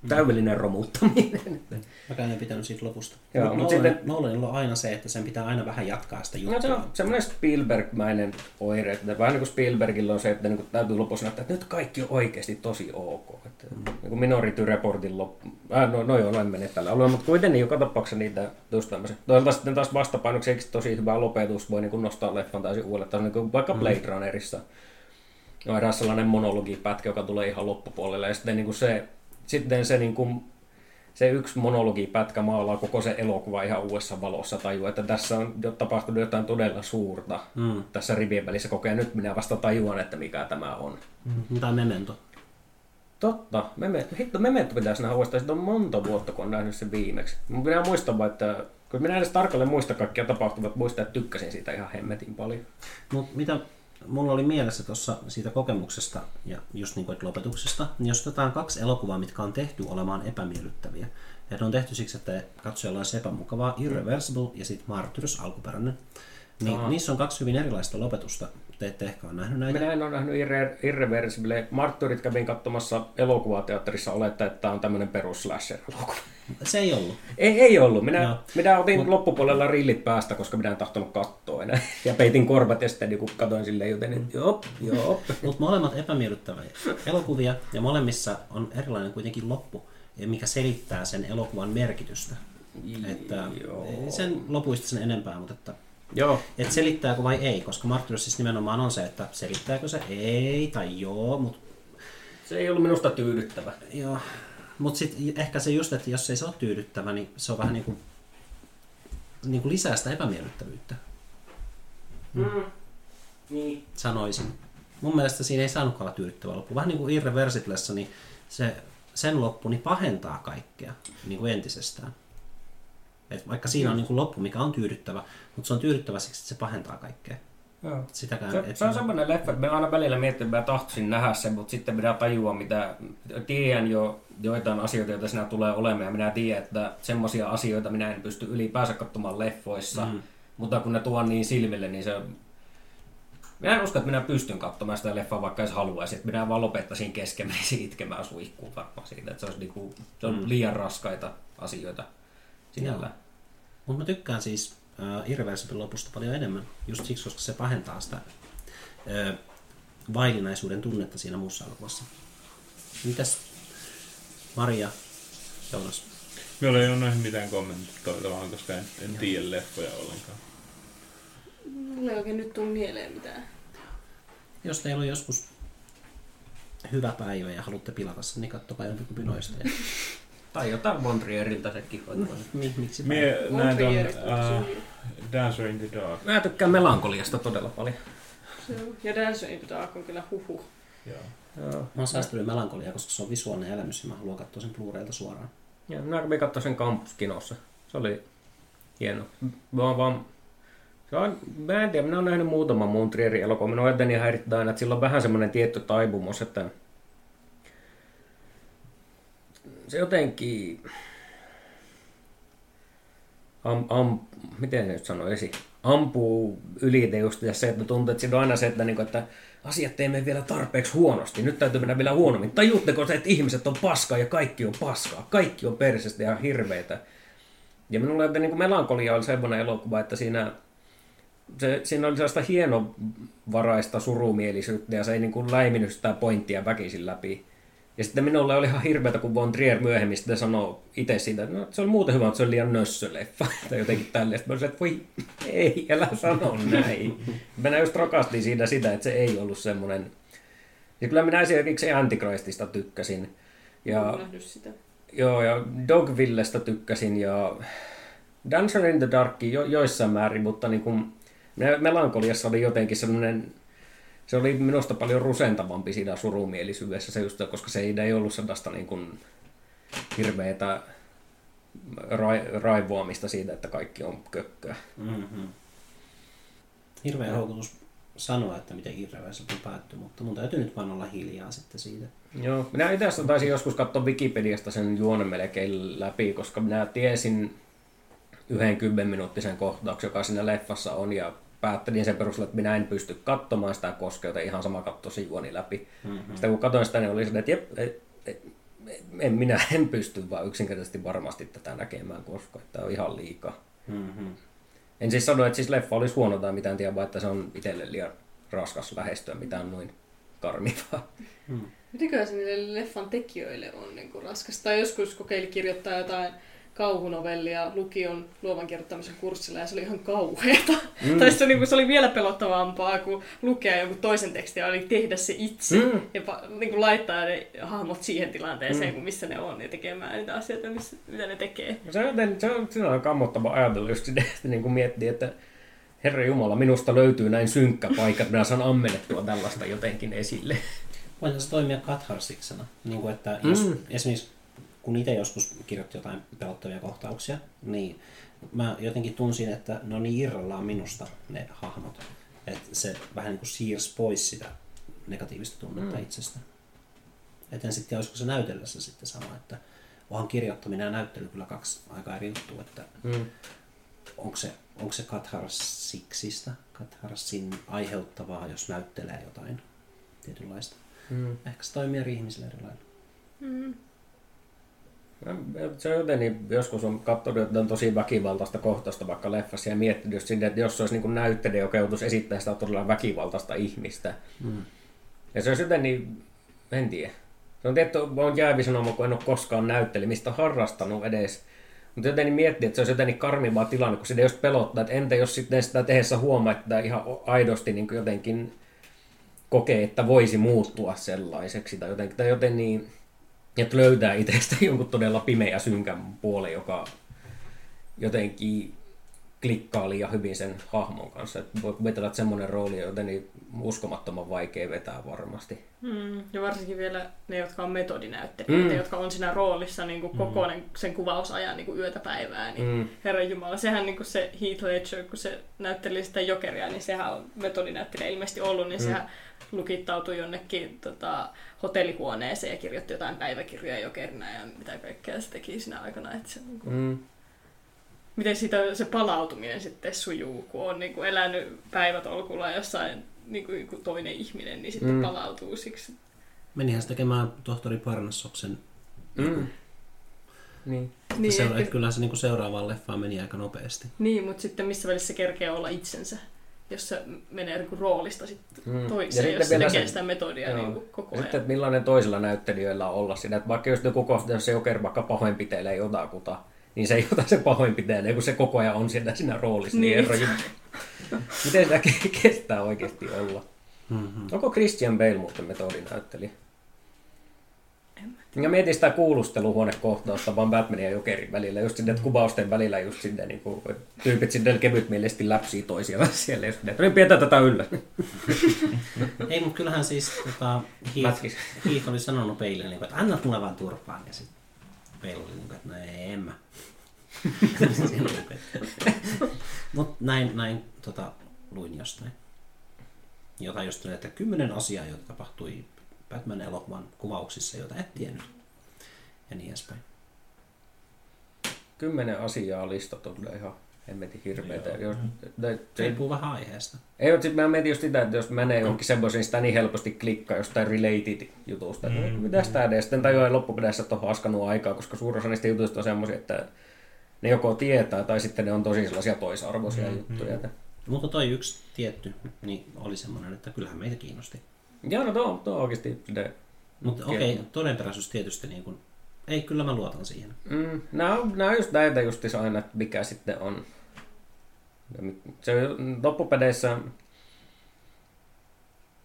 [SPEAKER 4] täydellinen romuttaminen.
[SPEAKER 3] mäkään en pitänyt siitä lopusta.
[SPEAKER 4] Joo,
[SPEAKER 3] Mut
[SPEAKER 4] mut
[SPEAKER 3] Nolan,
[SPEAKER 4] sitten-
[SPEAKER 3] Nolanilla on aina se, että sen pitää aina vähän jatkaa sitä
[SPEAKER 4] No, se
[SPEAKER 3] juttua.
[SPEAKER 4] on semmoinen Spielberg-mäinen oire, että vähän niin kuin Spielbergillä on se, että niin kuin täytyy lopussa näyttää, että nyt kaikki on oikeasti tosi ok. Että, mm. niin kuin Minority Reportin loppu. Äh, no, no joo, no en mene tällä alueella, mutta kuitenkin joka tapauksessa niitä just tämmöisiä. Toisaalta sitten taas vastapainoksi eikö tosi hyvä lopetus voi niin kuin nostaa leffan täysin uudelle tasolle, niin kuin vaikka Blade Runnerissa. On eräs sellainen monologipätkä, joka tulee ihan loppupuolelle ja sitten niin kuin se, sitten se niin kuin se yksi monologipätkä maalaa koko se elokuva ihan uudessa valossa tajuu, että tässä on tapahtunut jotain todella suurta
[SPEAKER 3] Mm.
[SPEAKER 4] tässä rivien välissä koko ajan. Nyt minä vasta tajuan, että mikä tämä on.
[SPEAKER 3] Mm. Tai Memento.
[SPEAKER 4] Totta, Meme, hitto, Memento pitäisi nähdä uudestaan. Siitä on monta vuotta, kun on nähnyt sen viimeksi. Minä muistan vaan, että kun minä edes tarkalleen muista kaikkia tapahtumat, muistan, että tykkäsin siitä ihan hemmetin paljon.
[SPEAKER 3] Mutta mitä mulla oli mielessä tuossa siitä kokemuksesta ja just niin kuin että lopetuksesta, niin jos otetaan kaksi elokuvaa, mitkä on tehty olemaan epämiellyttäviä, ja ne on tehty siksi, että katsojalla olisi epämukavaa, Irreversible ja sitten Martyrs, alkuperäinen, niin
[SPEAKER 4] Aha.
[SPEAKER 3] niissä on kaksi hyvin erilaista lopetusta. Te ette ehkä ole nähnyt näitä.
[SPEAKER 4] Minä en ole nähnyt Irre, Irreversible. Marttyrit kävin katsomassa elokuvateatterissa oletta, että tämä on tämmöinen perus slasher-elokuva.
[SPEAKER 3] Se ei ollut.
[SPEAKER 4] Ei, ei ollut. Minä,
[SPEAKER 3] Joo.
[SPEAKER 4] minä otin Mut... loppupuolella rillit päästä, koska minä en tahtonut katsoa enää. Ja peitin korvat ja sitten niin katoin silleen, joten että joo, joo.
[SPEAKER 3] Mutta molemmat epämiellyttäviä elokuvia, ja molemmissa on erilainen kuitenkin loppu, mikä selittää sen elokuvan merkitystä. Että
[SPEAKER 4] Joo.
[SPEAKER 3] sen lopuista sen enempää, mutta että
[SPEAKER 4] Joo,
[SPEAKER 3] että selittääkö vai ei, koska Martyrs siis nimenomaan on se, että selittääkö se ei tai joo, mutta
[SPEAKER 4] se ei ollut minusta tyydyttävä.
[SPEAKER 3] joo. Mut sitten ehkä se just, että jos ei se ole tyydyttävä, niin se on vähän niin kuin, niin kuin lisää sitä epämiellyttävyyttä,
[SPEAKER 4] Mm. Niin.
[SPEAKER 3] sanoisin. Mun mielestä siinä ei saanutkaan olla tyydyttävä loppu. Vähän niin kuin Irreversiblessä, niin se, sen loppu niin pahentaa kaikkea niin kuin entisestään. Et vaikka siinä on niin kuin loppu, mikä on tyydyttävä, mutta se on tyydyttävä siksi, että se pahentaa kaikkea.
[SPEAKER 4] Joo.
[SPEAKER 3] Sitäkään,
[SPEAKER 4] Se, se on semmoinen leffa, että me aina välillä miettii, että mä tahtoisin nähdä sen, mutta sitten minä tajua, mitä tiedän jo joitain asioita, joita siinä tulee olemaan, ja minä tiedän, että semmoisia asioita minä en pysty ylipäänsä katsomaan leffoissa, mm. mutta kun ne tuon niin silmille, niin se minä en usko, että minä pystyn katsomaan sitä leffaa, vaikka jos haluaisin. Että minä vaan lopettaisin kesken, menisin itkemään suihkuun varmaan siitä. Että se, olisi niinku, se on liian raskaita asioita sinällään.
[SPEAKER 3] Mutta mä tykkään siis äh, Irreversible lopusta paljon enemmän, just siksi, koska se pahentaa sitä äh, vaillinaisuuden tunnetta siinä muussa elokuvassa. Mitäs Maria, Joonas?
[SPEAKER 1] Meillä ei ole näihin mitään kommentoitavaa, koska en, en tiedä leffoja ollenkaan.
[SPEAKER 2] Mulla ei oikein nyt tuu mieleen mitään.
[SPEAKER 3] Jos teillä on joskus hyvä päivä ja haluatte pilata sen, niin katsokaa jompikumpi noista. Ja...
[SPEAKER 4] Tai jotain Montrierilta sekin.
[SPEAKER 3] Mi- miksi
[SPEAKER 1] Mie
[SPEAKER 2] On
[SPEAKER 1] näin ton
[SPEAKER 2] se
[SPEAKER 1] uh,
[SPEAKER 2] on-
[SPEAKER 1] Dancer in the Dark.
[SPEAKER 4] Mä tykkään melankoliasta todella paljon.
[SPEAKER 2] Se on. Ja Dance in the Dark on kyllä huhu.
[SPEAKER 1] Joo.
[SPEAKER 4] Joo.
[SPEAKER 3] Mä oon säästynyt melankoliaa, koska se on visuaalinen elämys ja mä haluan katsoa sen Blu-raylta suoraan.
[SPEAKER 4] Ja minä kävin katsoa sen kampuskinossa. Se oli hieno. Mä oon vaan... Se on, mä en tiedä, minä olen nähnyt muutaman Montrierin elokuvan. Minua eteni häirittää aina, että sillä on vähän semmoinen tietty taipumus, että se jotenkin... am, am, miten se nyt sanoisi, ampuu yli just se, että tuntuu, että siinä on aina se, että, niin että asiat teemme vielä tarpeeksi huonosti, nyt täytyy mennä vielä huonommin. Tajuutteko se, että ihmiset on paskaa ja kaikki on paskaa, kaikki on persestä ja hirveitä. Ja minulla että niin Melankolia oli semmoinen elokuva, että siinä, se, siinä oli sellaista hienovaraista surumielisyyttä ja se ei niin kuin läiminyt sitä pointtia väkisin läpi. Ja sitten minulle oli ihan hirveätä, kun Von Trier myöhemmin sitten sanoo itse siitä, että no, se oli muuten hyvä, että se oli liian nössöleffa tai jotenkin tälleen. Sitten mä olisin, että voi ei, älä sano näin. Mä just rakastin siitä sitä, että se ei ollut semmoinen... Ja kyllä minä esimerkiksi Antichristista tykkäsin. Ja,
[SPEAKER 2] sitä.
[SPEAKER 4] Joo, ja Dogvillesta tykkäsin ja Dancer in the Dark jo, joissain määrin, mutta niin kuin, Melankoliassa oli jotenkin semmoinen se oli minusta paljon rusentavampi siinä surumielisyydessä, se just, koska se ei ollut sellaista niin kuin hirveätä ra- raivoamista siitä, että kaikki on kökköä. Mm-hmm.
[SPEAKER 3] Hirveä houkutus sanoa, että miten hirveä se päättyi, mutta mun täytyy nyt vaan olla hiljaa sitten siitä.
[SPEAKER 4] Joo, minä itse taisin joskus katsoa Wikipediasta sen juonen melkein läpi, koska minä tiesin yhden kymmenminuuttisen kohtauksen, joka siinä leffassa on, ja päättelin sen perusteella, että minä en pysty katsomaan sitä koskeuta ihan sama katto sivuoni läpi. Mm-hmm. Sitten kun katsoin sitä, niin oli se, että jep, et, et, en, minä en pysty vaan yksinkertaisesti varmasti tätä näkemään, koska tämä on ihan liikaa. Mm-hmm. En siis sano, että siis leffa olisi huono tai mitään, tiedä, vaan että se on itselle liian raskas lähestyä mitään noin karmivaa.
[SPEAKER 2] Mm. Mitenköhän se niille leffan tekijöille on niin kuin raskas? Tai joskus kokeili kirjoittaa jotain kauhunovellia lukion luovan kirjoittamisen kurssilla ja se oli ihan kauheata. Mm. tai se, niin se oli vielä pelottavampaa kuin lukea jonkun toisen tekstin, eli tehdä se itse mm. ja niin kuin laittaa ne hahmot siihen tilanteeseen, mm. missä ne on ja tekemään niitä asioita, missä, mitä ne tekee.
[SPEAKER 4] Se on, se on, se on kammottava ajatella että niin kuin miettii, että Herra Jumala, minusta löytyy näin synkkä paikka, että minä saan ammennettua tällaista jotenkin esille.
[SPEAKER 3] Voisi se toimia katharsiksena. Niin kuin, että jos mm. esimerkiksi kun itse joskus kirjoitti jotain pelottavia kohtauksia, niin mä jotenkin tunsin, että ne on niin irrallaan minusta ne hahmot, että se vähän niin kuin siirsi pois sitä negatiivista tunnetta mm. itsestä. Et en sitten olisiko se näytellessä sitten sama, että onhan kirjoittaminen ja näyttely kyllä kaksi aika eri juttua, että mm. onko se, onko se katharsiksista, katharsin aiheuttavaa, jos näyttelee jotain tietynlaista. Mm. Ehkä se toimii eri ihmisille eri lailla. Mm.
[SPEAKER 4] Se on jotenkin, joskus on katsonut, että on tosi väkivaltaista kohtausta vaikka leffassa ja miettinyt just sinne, että jos se olisi niin näyttelijä, joka joutuisi esittämään sitä todella väkivaltaista ihmistä. Mm. Ja se olisi jotenkin, en tiedä. Se on tietty, on jäävi sanoma, kun en ole koskaan näyttelemistä harrastanut edes. Mutta jotenkin miettii, että se olisi jotenkin karmivaa tilanne, kun sitä just pelottaa, että entä jos sitten sitä tehdessä huomaa, että ihan aidosti niin jotenkin kokee, että voisi muuttua sellaiseksi tai jotenkin, tai joten niin, että löytää itsestä jonkun todella pimeä synkän puolen, joka jotenkin klikkaa liian hyvin sen hahmon kanssa. Että voi vetää, että semmoinen rooli on jotenkin uskomattoman vaikea vetää varmasti.
[SPEAKER 2] Mm, ja varsinkin vielä ne, jotka on metodinäyttelijöitä, mm. jotka on siinä roolissa niin kuin koko mm. sen kuvausajan niin kuin yötä päivää. Niin mm. Herra Jumala, sehän niin kuin se Heath Ledger, kun se näytteli sitä jokeria, niin sehän on metodinäyttelijä ilmeisesti ollut, niin mm. sehän lukittautui jonnekin tota, hotellihuoneeseen ja kirjoitti jotain päiväkirjoja jokerina ja mitä kaikkea se teki siinä aikana. Että se, niin kuin, mm. Miten siitä se palautuminen sitten sujuu, kun on niin kuin elänyt päivätolkulla jossain niin kuin, toinen ihminen, niin sitten mm. palautuu siksi.
[SPEAKER 3] Menihän se tekemään tohtori Parnassoksen mm.
[SPEAKER 2] Niin.
[SPEAKER 3] niin se, että... Kyllä se niin kuin seuraavaan leffaan meni aika nopeasti.
[SPEAKER 2] Niin, mutta sitten missä välissä kerkeä olla itsensä jos se menee niin roolista sitten mm. toiseen, jos se tekee se, sitä metodia niin kuin koko ajan.
[SPEAKER 4] Sitten, että millainen toisilla näyttelijöillä on olla siinä. Että vaikka jos joku kohta, jos se joker vaikka pahoinpitelee jotakuta, niin se ei ota se pahoinpitelee, kun se koko ajan on siinä, siinä roolissa. Niin. niin Miten sitä kestää oikeasti olla? Mm-hmm. Onko Christian Bale muuten metodinäyttelijä? Ja mietin sitä kuulusteluhuonekohtausta vaan Batmanin ja Jokerin välillä, just sinne kuvausten välillä just sinne niin kuin, tyypit sinne kevytmielisesti läpsii toisiaan siellä, just sinne, että pidetään tätä yllä.
[SPEAKER 3] Ei, mutta kyllähän siis tota, Heath, Heath oli sanonut Peille, niin että anna mulle vaan turpaan, ja sitten Peille oli niin kuin, että no ei, en mä. mutta näin, näin tota, luin jostain. Jota just tuli, että kymmenen asiaa, jotka tapahtui Batman-elokuvan kuvauksissa, joita et tiennyt. Ja niin edespäin.
[SPEAKER 4] kymmenen asiaa listattu kyllä ihan hemmetin hirveitä.
[SPEAKER 1] Joo.
[SPEAKER 4] Jos, tai- se,
[SPEAKER 3] Riippuu vähän aiheesta.
[SPEAKER 4] ei, mutta sitten mä mietin just sitä, että jos menee johonkin semmoisen, sitä niin helposti klikkaa jostain related jutusta. Mm.
[SPEAKER 1] Mm.
[SPEAKER 4] Mitä tää edes? Sitten tajuaa loppupeleissä, että on haskanut aikaa, koska suurin osa niistä jutuista on semmoisia, että ne joko tietää tai sitten ne on tosi sellaisia toisarvoisia mm. juttuja. Että...
[SPEAKER 3] Mutta toi yksi tietty, niin oli semmoinen, että kyllähän meitä kiinnosti.
[SPEAKER 4] Joo, no tuo, tuo on oikeasti sitä.
[SPEAKER 3] Mutta okei, okay, todenperäisyys tietysti niin kuin, ei, kyllä mä luotan siihen.
[SPEAKER 4] Mm, nämä, on, nämä on just näitä justiinsa aina, että mikä sitten on. Se loppupeleissä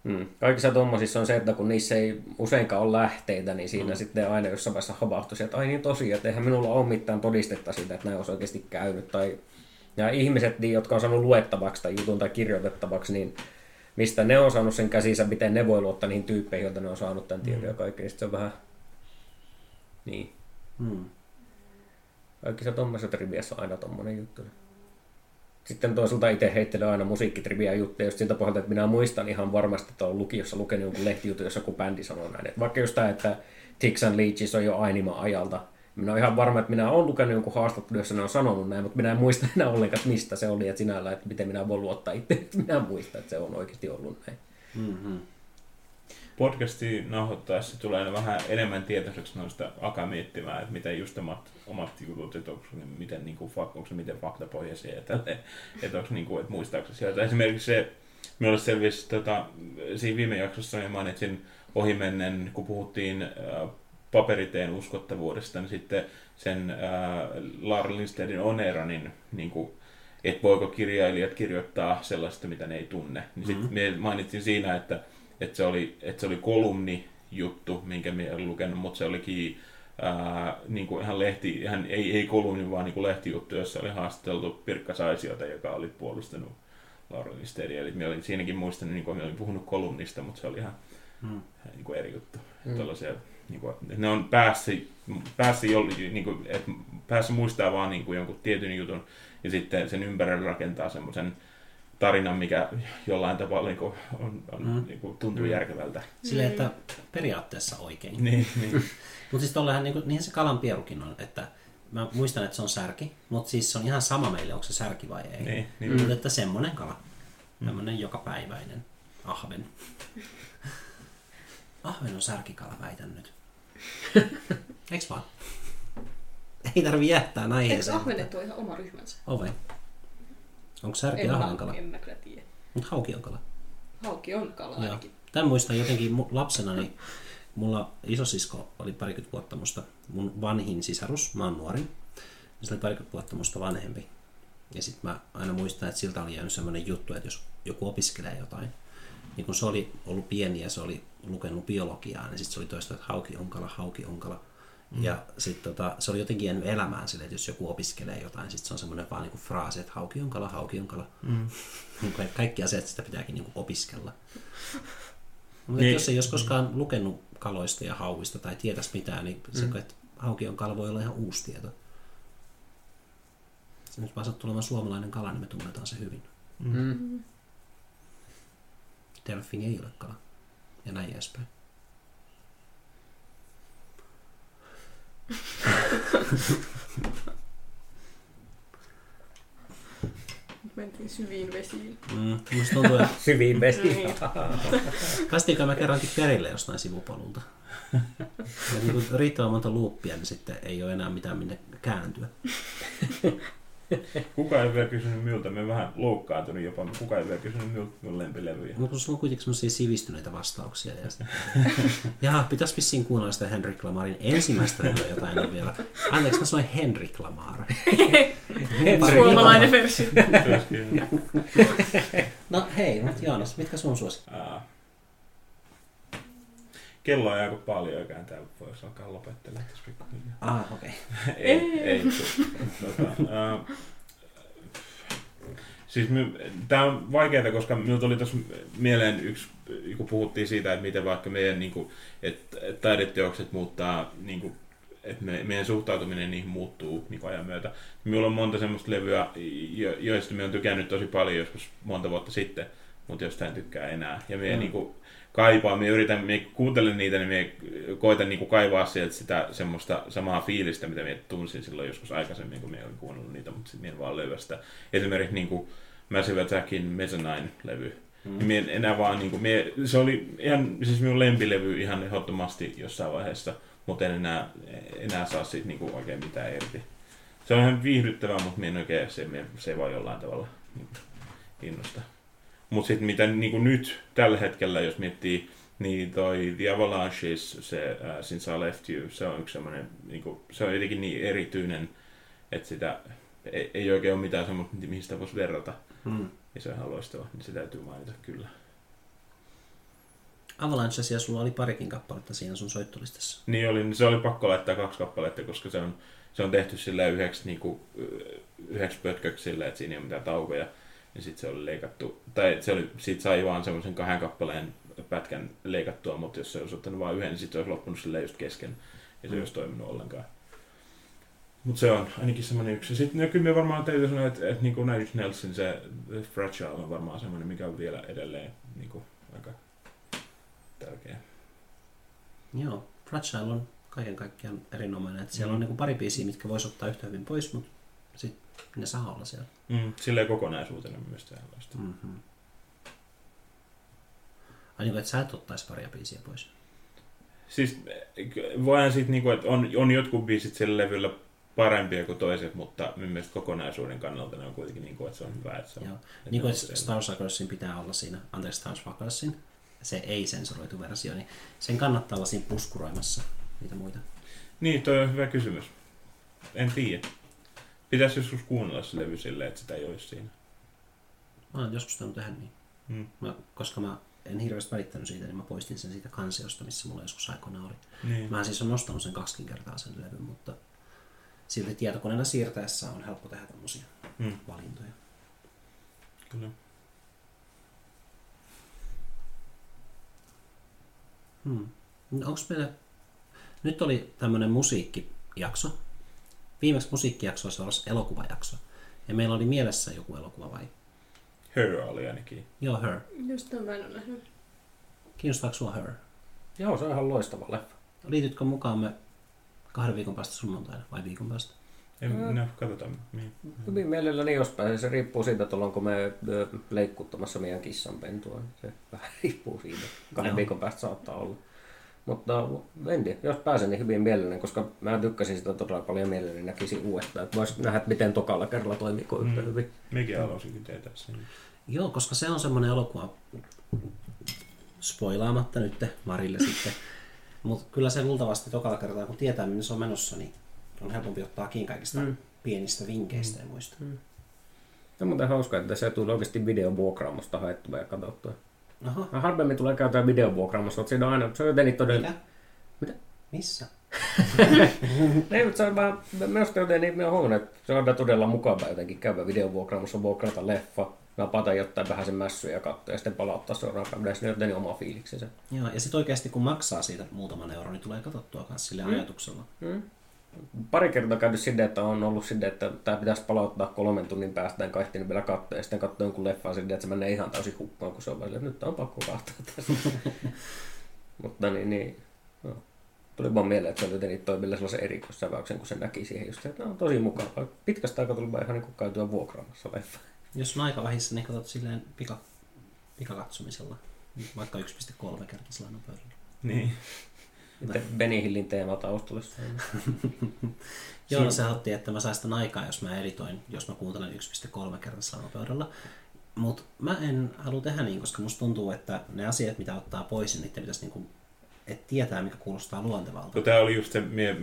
[SPEAKER 4] Hmm. Kaikissa tuommoisissa on se, että kun niissä ei useinkaan ole lähteitä, niin siinä mm. sitten aina jossain vaiheessa havahtuisi, että ai niin tosiaan, että eihän minulla ole mitään todistetta siitä, että näin olisi oikeasti käynyt. Tai, ja ihmiset, niin, jotka on saanut luettavaksi tai jutun tai kirjoitettavaksi, niin mistä ne on saanut sen käsinsä, miten ne voi luottaa niihin tyyppeihin, joilta ne on saanut tämän tiedon ja kaikki, niin se on vähän... Niin.
[SPEAKER 3] Hmm.
[SPEAKER 4] Kaikissa tuommoisessa triviassa on aina tommonen juttu. Sitten toisaalta itse heittelen aina musiikkitriviä juttuja just siltä pohjalta, että minä muistan ihan varmasti, että olen lukiossa lukenut jonkun lehtijutun, jossa joku bändi sanoo näin. Että vaikka just tämä, että Tix and Leeches on jo Ainima ajalta. Minä olen ihan varma, että minä olen lukenut jonkun haastattelun, jossa ne on sanonut näin, mutta minä en muista enää ollenkaan, että mistä se oli, että sinällä, että miten minä voin luottaa itse, että minä muistan, että se on oikeasti ollut näin.
[SPEAKER 3] Mm-hmm.
[SPEAKER 1] podcasti nauhoittaessa tulee vähän enemmän tietoiseksi noista alkaa miettimään, että miten just omat, omat jutut, että onko, ne miten, niin kuin, onko se miten faktapohjaisia, että, että, onko, niin kuin, että muistaako se sieltä. Esimerkiksi se, minulle selvisi tota, siinä viime jaksossa, niin mainitsin ohimennen, kun puhuttiin äh, paperiteen uskottavuudesta, niin sitten sen äh, Laura Lindstedin Oneranin niin kuin, että voiko kirjailijat kirjoittaa sellaista, mitä ne ei tunne. Niin sitten mm-hmm. mainitsin siinä, että, että, se oli, että se oli kolumni juttu, minkä minä olen lukenut, mutta se olikin ää, niin kuin ihan lehti, ihan, ei, ei kolumni, vaan niin kuin lehtijuttu, jossa oli haastateltu Pirkka Saisiota, joka oli puolustanut Laura. Eli minä olin siinäkin muistanut, niin kuin minä olin puhunut kolumnista, mutta se oli ihan
[SPEAKER 3] Mm.
[SPEAKER 1] niin kuin eri juttu.
[SPEAKER 4] Mm.
[SPEAKER 1] Mm. Tällaisia, niin kuin, että ne on päässyt, päässyt, joll- niin kuin, että päässyt muistaa vaan niin kuin jonkun tietyn jutun ja sitten sen ympärille rakentaa semmoisen tarinan, mikä jollain tavalla niin kuin, on, on,
[SPEAKER 3] Mm.
[SPEAKER 1] mm. niin kuin, tuntuu
[SPEAKER 3] Mm.
[SPEAKER 1] järkevältä.
[SPEAKER 3] Silleen, että periaatteessa oikein.
[SPEAKER 1] Niin, niin.
[SPEAKER 3] Mutta siis tollehan, niin, kuin, niin se kalan pierukin on, että mä muistan, että se on särki, mutta siis se on ihan sama meille, onko se särki vai ei.
[SPEAKER 1] Niin, niin.
[SPEAKER 3] Mutta että semmonen kala. Tämmönen jokapäiväinen ahven. Ahven on särkikala, väitän nyt. Eiks vaan? Ei tarvi jättää
[SPEAKER 2] Eikö
[SPEAKER 3] aiheeseen.
[SPEAKER 2] ahvenet ole ihan oma ryhmänsä?
[SPEAKER 3] Ove. Onko särki
[SPEAKER 2] En,
[SPEAKER 3] ahvenkala?
[SPEAKER 2] en mä kyllä tiedä.
[SPEAKER 3] Mutta hauki on kala.
[SPEAKER 2] Hauki on kala
[SPEAKER 3] Joo.
[SPEAKER 2] ainakin.
[SPEAKER 3] Tämän muistan jotenkin lapsena, niin mulla isosisko oli parikymmentä vuotta musta, mun vanhin sisarus, mä oon nuori, niin se oli parikymmentä vuotta musta vanhempi. Ja sitten mä aina muistan, että siltä oli jäänyt semmoinen juttu, että jos joku opiskelee jotain, niin kun se oli ollut pieni ja se oli lukenut biologiaa, niin sitten se oli toista, että hauki onkala, hauki onkala. Mm. Ja sitten tota, se oli jotenkin jäänyt elämään sille, että jos joku opiskelee jotain, sitten se on semmoinen vaan niinku fraasi, että hauki onkala, hauki onkala. Mm. Kaikki asiat sitä pitääkin niinku opiskella. Mutta
[SPEAKER 1] Niin.
[SPEAKER 3] jos ei olisi koskaan lukenut kaloista ja hauista tai tietäisi mitään, niin se,
[SPEAKER 1] Mm.
[SPEAKER 3] että hauki on kala voi olla ihan uusi tieto. Se nyt vaan sattuu olemaan suomalainen kala, niin me tunnetaan se hyvin.
[SPEAKER 4] Mm.
[SPEAKER 3] Delfin ei ole kala. Ja näin edespäin.
[SPEAKER 2] Mentiin syviin vesiin.
[SPEAKER 3] Mm. Musta tuntuu, että
[SPEAKER 4] Syviin vesiin.
[SPEAKER 2] Niin.
[SPEAKER 3] päästiinkö mä kerrankin perille jostain sivupolulta. Ja niin kuin riittävän monta luuppia, niin sitten ei ole enää mitään minne kääntyä.
[SPEAKER 1] Kuka ei vielä kysynyt minulta, me vähän loukkaantunut jopa, mutta kuka ei vielä kysynyt minulta minun lempilevyjä.
[SPEAKER 3] Mutta kun sulla on kuitenkin semmoisia sivistyneitä vastauksia. Ja sitten... Jaa, pitäisi vissiin kuunnella sitä Henrik Lamarin ensimmäistä levyä, jota en ole vielä. Anteeksi, mä sanoin Henrik Lamar.
[SPEAKER 2] Suomalainen versio.
[SPEAKER 3] No hei, mutta Joonas, mitkä sun suosikki?
[SPEAKER 1] Kello on aika paljon, eiköhän tää voisi alkaa lopettelemaan tässä pikkuhiljaa.
[SPEAKER 3] Ah, okei. Okay.
[SPEAKER 1] ei, ei. Tota, ää, siis tämä on vaikeaa, koska minulla tuli tuossa mieleen yksi, kun puhuttiin siitä, että miten vaikka meidän niin kuin, että taideteokset muuttaa, niin kuin, että me, meidän suhtautuminen niihin muuttuu niin kuin ajan myötä. Minulla on monta semmoista levyä, jo, joista me on tykännyt tosi paljon joskus monta vuotta sitten, mutta josta en tykkää enää. Ja me
[SPEAKER 3] Mm.
[SPEAKER 1] mm. niin kuin, kaipaa, me yritän, me kuuntelen niitä, niin me koitan niin kuin kaivaa sieltä sitä semmoista samaa fiilistä, mitä minä tunsin silloin joskus aikaisemmin, kun minä olin kuunnellut niitä, mutta sitten minä vaan löyvä sitä. Esimerkiksi niin kuin Massive Attackin Mezzanine-levy. Mm. Minä enää vaan, niin kuin, minä, se oli ihan, siis minun lempilevy ihan ehdottomasti jossain vaiheessa, mutta en enää, enää saa siitä niin kuin oikein mitään irti. Se on ihan viihdyttävää, mutta minä en oikein, se, se ei vaan jollain tavalla niin innosta. Mutta sitten mitä niin kuin nyt tällä hetkellä, jos miettii, niin toi The Avalanches, se uh, Since I Left You, se on yksi semmoinen, niin kuin, se on jotenkin niin erityinen, että sitä ei, ei oikein ole mitään semmoista, mihin sitä voisi verrata.
[SPEAKER 3] Hmm.
[SPEAKER 1] Ja se on ihan loistava, niin se täytyy mainita kyllä.
[SPEAKER 3] Avalanchesia sulla oli parikin kappaletta siinä sun soittolistassa.
[SPEAKER 1] Niin oli, niin se oli pakko laittaa kaksi kappaletta, koska se on, se on tehty sillä yhdeksi, niin kuin, yhdeksi pötköksi sillä, että siinä ei ole mitään taukoja. Ja sitten se oli leikattu, tai se oli, siitä sai vaan semmoisen kahden kappaleen pätkän leikattua, mutta jos se olisi ottanut vain yhden, niin sitten se olisi loppunut sille just kesken. Ja se ei olisi toiminut ollenkaan. Mutta se on ainakin semmoinen yksi. Sitten no, kyllä me varmaan täytyy sanoa, että, että niin kuin Nigel Nelson, se The Fragile on varmaan semmoinen, mikä on vielä edelleen niin kuin, aika tärkeä.
[SPEAKER 3] Joo, Fragile on kaiken kaikkiaan erinomainen. Että siellä mm. on niin pari biisiä, mitkä voisi ottaa yhtä hyvin pois, mutta sitten ne saa olla siellä.
[SPEAKER 1] Mm, silleen kokonaisuutena myös tällaista.
[SPEAKER 3] Mm-hmm. Ai niin että sä et ottaisi paria biisiä pois?
[SPEAKER 1] Siis voihan sitten, niinku, että on, on jotkut biisit sillä levyllä parempia kuin toiset, mutta minun mielestä kokonaisuuden kannalta ne on kuitenkin niin kuin, että se on hyvä. Että se on,
[SPEAKER 3] Joo. Että niin kuin Star Sakersin pitää olla siinä, anteeksi Star Sakersin, se ei sensuroitu versio, niin sen kannattaa olla siinä puskuroimassa niitä muita.
[SPEAKER 1] Niin, toi on hyvä kysymys. En tiedä. Pitäisi joskus kuunnella se levy silleen, että sitä ei olisi siinä.
[SPEAKER 3] Mä oon joskus tainnut tehdä niin.
[SPEAKER 1] Hmm.
[SPEAKER 3] Mä, koska mä en hirveästi välittänyt siitä, niin mä poistin sen siitä kansiosta, missä mulla joskus aikoina oli.
[SPEAKER 1] Niin.
[SPEAKER 3] Mä siis on nostanut sen kaksikin kertaa sen levyn, mutta silti tietokoneella siirtäessä on helppo tehdä tämmöisiä
[SPEAKER 1] Hmm.
[SPEAKER 3] valintoja.
[SPEAKER 1] Kyllä.
[SPEAKER 3] Hmm. Onko meillä... Nyt oli tämmöinen musiikkijakso. Viimeksi musiikkijakso olisi ollut elokuvajakso. Ja meillä oli mielessä joku elokuva vai?
[SPEAKER 1] Her oli ainakin.
[SPEAKER 3] Joo, Her.
[SPEAKER 2] Just tämän mä en ole nähnyt.
[SPEAKER 3] Kiinnostaako sua Her?
[SPEAKER 4] Joo, se on ihan loistava leffa.
[SPEAKER 3] Liitytkö mukaamme kahden viikon päästä sunnuntaina vai viikon päästä?
[SPEAKER 1] En,
[SPEAKER 4] Mm.
[SPEAKER 1] no, katsotaan. Niin.
[SPEAKER 4] Hyvin mielelläni jos pääsee. Se riippuu siitä, että ollaanko me leikkuttamassa meidän kissanpentua. Se vähän riippuu siitä. Kahden
[SPEAKER 3] Joo.
[SPEAKER 4] viikon päästä saattaa olla. Mutta en tiedä, jos pääsen, niin hyvin mielelläni, koska mä tykkäsin sitä todella paljon mielelläni näkisin uudestaan. Että vois nähdä, että miten tokalla kerralla toimiiko yhtä
[SPEAKER 1] Mm.
[SPEAKER 4] hyvin.
[SPEAKER 1] Mekin haluaisinkin tietää sen.
[SPEAKER 3] Joo, koska se on semmoinen elokuva, spoilaamatta nyt Marille sitten, mutta kyllä se luultavasti tokalla kertaa, kun tietää minne se on menossa, niin on helpompi ottaa kiinni kaikista mm.
[SPEAKER 4] Mm.
[SPEAKER 3] pienistä vinkkeistä ja muista.
[SPEAKER 4] Se on muuten hauska, että se tuli oikeasti videovuokraamosta haettua ja katsottua.
[SPEAKER 3] Aha,
[SPEAKER 4] harvemmin tulee käytyä videovuokraamosta, mutta siinä on aina, se on jotenkin todella...
[SPEAKER 3] mikä?
[SPEAKER 4] Mitä?
[SPEAKER 3] Missä?
[SPEAKER 4] Ei, mutta se on vaan, minusta jotenkin, minä olen huomannut, että se on todella mukavaa jotenkin käydä videovuokraamossa, vuokrata leffa, napata jotain vähän sen mässyä ja katsoa ja sitten palauttaa päivänä. Siinä on jotenkin oma fiiliksensä.
[SPEAKER 3] Joo, ja sitten oikeasti kun maksaa siitä muutaman euron, niin tulee katsottua myös sille
[SPEAKER 4] Mm.
[SPEAKER 3] ajatuksella.
[SPEAKER 4] Mm. Pari kertaa käynyt silleen, että on ollut silleen, että tämä pitäisi palauttaa kolmen tunnin päästä, en kaihti niin vielä katsoa, ja sitten katsoin jonkun leffaa silleen, että se menee ihan täysin hukkaan, kun se on välillä, että nyt on pakko katsoa tästä. Mutta niin, niin no. Tuli vaan mieleen, että se oli jotenkin toi vielä sellaisen erikoissäväyksen, kun se näki siihen just, että no, on tosi mukavaa. Pitkästä aikaa tuli vaan ihan niin käytyä vuokraamassa leffa.
[SPEAKER 3] Jos on aika vähissä, niin katsot silleen pika, pikakatsomisella, vaikka 1,3 kertaisella nopeudella.
[SPEAKER 1] Niin.
[SPEAKER 4] Sitten Benny Hillin teema taustalle.
[SPEAKER 3] Joo, no se otti, että mä saan sitä aikaa, jos mä editoin, jos mä kuuntelen 1,3 kertaisella nopeudella. Mutta mä en halua tehdä niin, koska musta tuntuu, että ne asiat, mitä ottaa pois, niin niiden pitäisi niinku, et tietää, mikä kuulostaa luontevalta.
[SPEAKER 1] No, tämä oli just se, mie,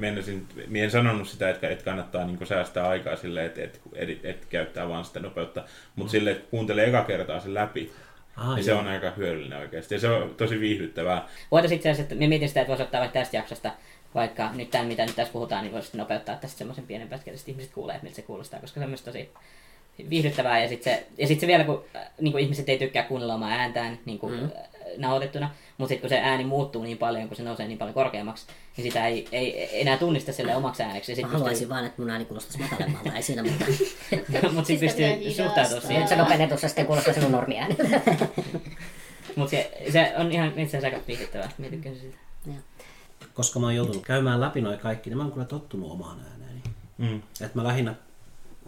[SPEAKER 1] mie en sanonut sitä, että, että kannattaa niin säästää aikaa silleen, että, että, että, että käyttää vaan sitä nopeutta, mutta mm. silleen, että kuuntelee eka kertaa sen läpi,
[SPEAKER 3] Ah,
[SPEAKER 1] niin se on aika hyödyllinen oikeasti. Ja se on tosi viihdyttävää.
[SPEAKER 5] Voitaisiin itse asiassa, että mietin sitä, että voisi ottaa vaikka tästä jaksosta, vaikka nyt tämän, mitä nyt tässä puhutaan, niin voisi nopeuttaa tästä semmoisen pienen pätkän, että ihmiset kuulee, että miltä se kuulostaa, koska se on myös tosi viihdyttävää. Ja sitten se, ja sit se vielä, kun äh, niin kuin ihmiset ei tykkää kuunnella omaa ääntään niin kuin, mm. Nauhoitettuna, mutta sitten kun se ääni muuttuu niin paljon, kun se nousee niin paljon korkeammaksi, niin sitä ei, ei enää tunnista sille omaksi ääneksi. Ja sit
[SPEAKER 6] Mä haluaisin vaan, että mun ääni kuulostaisi matalemmalta, ei siinä mitään.
[SPEAKER 5] mutta sitten
[SPEAKER 2] sitä
[SPEAKER 5] pystyy suhtautumaan siihen.
[SPEAKER 6] Se nopeutetussa sitten kuulostaa sinun normiääni.
[SPEAKER 5] Mutta se, se, on ihan itse asiassa aika viihdyttävää. Mä tykkäsin siitä.
[SPEAKER 3] koska mä oon joutunut käymään läpi noin kaikki, niin mä oon kyllä tottunut omaan ääneeni.
[SPEAKER 1] Mm.
[SPEAKER 3] Että mä lähinnä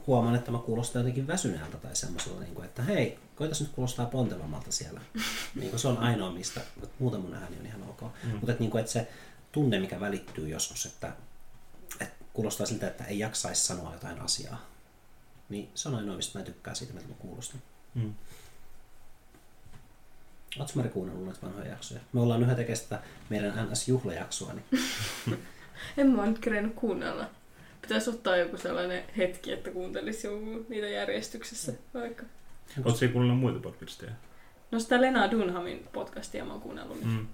[SPEAKER 3] huomaan, että mä kuulostan jotenkin väsyneeltä tai semmoisella, niin kuin, että hei, koitas nyt kuulostaa pontevammalta siellä. niin kuin se on ainoa, mistä mutta muuten mun ääni on ihan ok. Mm. Mutta että, niin kuin, että se tunne, mikä välittyy joskus, että, että kuulostaa siltä, että ei jaksaisi sanoa jotain asiaa, niin se on ainoa, mistä mä tykkään siitä, mitä mä kuulostan.
[SPEAKER 1] Mm.
[SPEAKER 3] Oletko Mari kuunnellut noita vanhoja jaksoja? Me ollaan yhä tekemään sitä meidän NS-juhlajaksoa, niin
[SPEAKER 2] En mä oon nyt kerennyt kuunnella. Pitäisi ottaa joku sellainen hetki, että kuuntelisi joku niitä järjestyksessä vaikka.
[SPEAKER 1] Oletko se kuunnellut muita podcasteja?
[SPEAKER 2] No sitä Lena Dunhamin podcastia mä oon kuunnellut nyt.
[SPEAKER 1] Mm.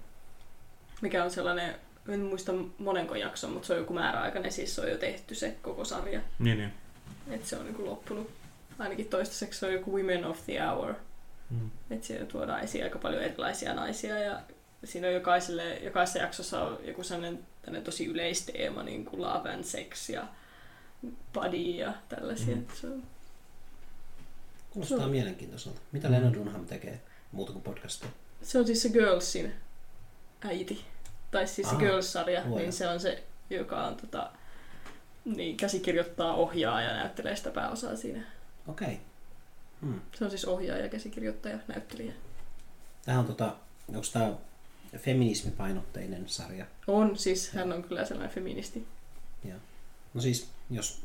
[SPEAKER 2] Mikä on sellainen, en muista monenko jakso, mutta se on joku määräaikainen, siis se on jo tehty se koko sarja.
[SPEAKER 1] Niin, niin.
[SPEAKER 2] Että se on niinku loppunut. Ainakin toistaiseksi se on joku Women of the Hour.
[SPEAKER 1] Mm.
[SPEAKER 2] Että siellä tuodaan esiin aika paljon erilaisia naisia ja siinä on jokaiselle, jokaisessa jaksossa on joku sellainen tosi yleisteema, niin kuin love and sex ja body ja tällaisia.
[SPEAKER 1] Mm.
[SPEAKER 2] Se on,
[SPEAKER 3] kuulostaa
[SPEAKER 2] Se on-
[SPEAKER 3] mielenkiintoiselta. Mitä Lena Dunham tekee muuta kuin podcastia?
[SPEAKER 2] se on siis se Girlsin äiti. Tai siis se
[SPEAKER 3] Aha,
[SPEAKER 2] Girls-sarja,
[SPEAKER 3] luoja.
[SPEAKER 2] niin se on se, joka on tota, niin, käsikirjoittaa, ohjaa ja näyttelee sitä pääosaa siinä.
[SPEAKER 3] Okei. Okay. Hmm.
[SPEAKER 2] Se on siis ohjaaja, käsikirjoittaja, näyttelijä.
[SPEAKER 3] Tämä on tota, onko tämä feminismipainotteinen sarja?
[SPEAKER 2] On, siis hän on kyllä sellainen feministi.
[SPEAKER 3] No siis, jos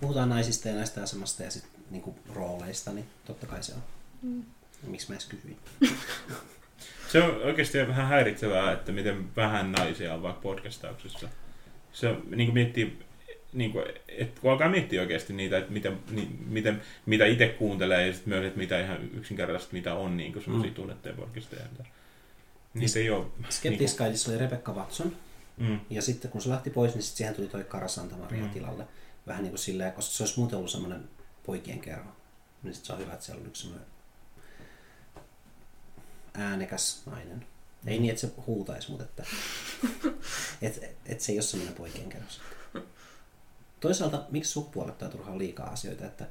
[SPEAKER 3] puhutaan naisista ja näistä asemasta ja sitten niinku rooleista, niin totta kai se on.
[SPEAKER 2] Mm.
[SPEAKER 3] Miksi mä edes kysyin?
[SPEAKER 1] Se on oikeasti vähän häiritsevää, että miten vähän naisia on vaikka podcastauksessa. Se on, niin kuin miettii, niin kuin, että kun alkaa miettiä oikeasti niitä, että miten, niin, miten, mitä itse kuuntelee ja sitten myös, että mitä ihan yksinkertaisesti mitä on niin kuin semmoisia
[SPEAKER 3] Mm.
[SPEAKER 1] tunnettuja podcasteja. Mitä, niitä ei ole.
[SPEAKER 3] Skeptics Guideissa oli Rebecca Watson,
[SPEAKER 1] Mm,
[SPEAKER 3] ja sitten kun se lähti pois, niin sitten siihen tuli toi Kara Santamaria
[SPEAKER 1] Mm.
[SPEAKER 3] tilalle. Vähän niin kuin silleen, koska se olisi muuten ollut semmoinen poikien kerho. Niin se on hyvä, että siellä on yksi äänekäs nainen. Ei niin, että se huutaisi, mutta että, et, et se ei ole semmoinen poikien kerho. Toisaalta, miksi sukupuolettaa turhaan liikaa asioita, että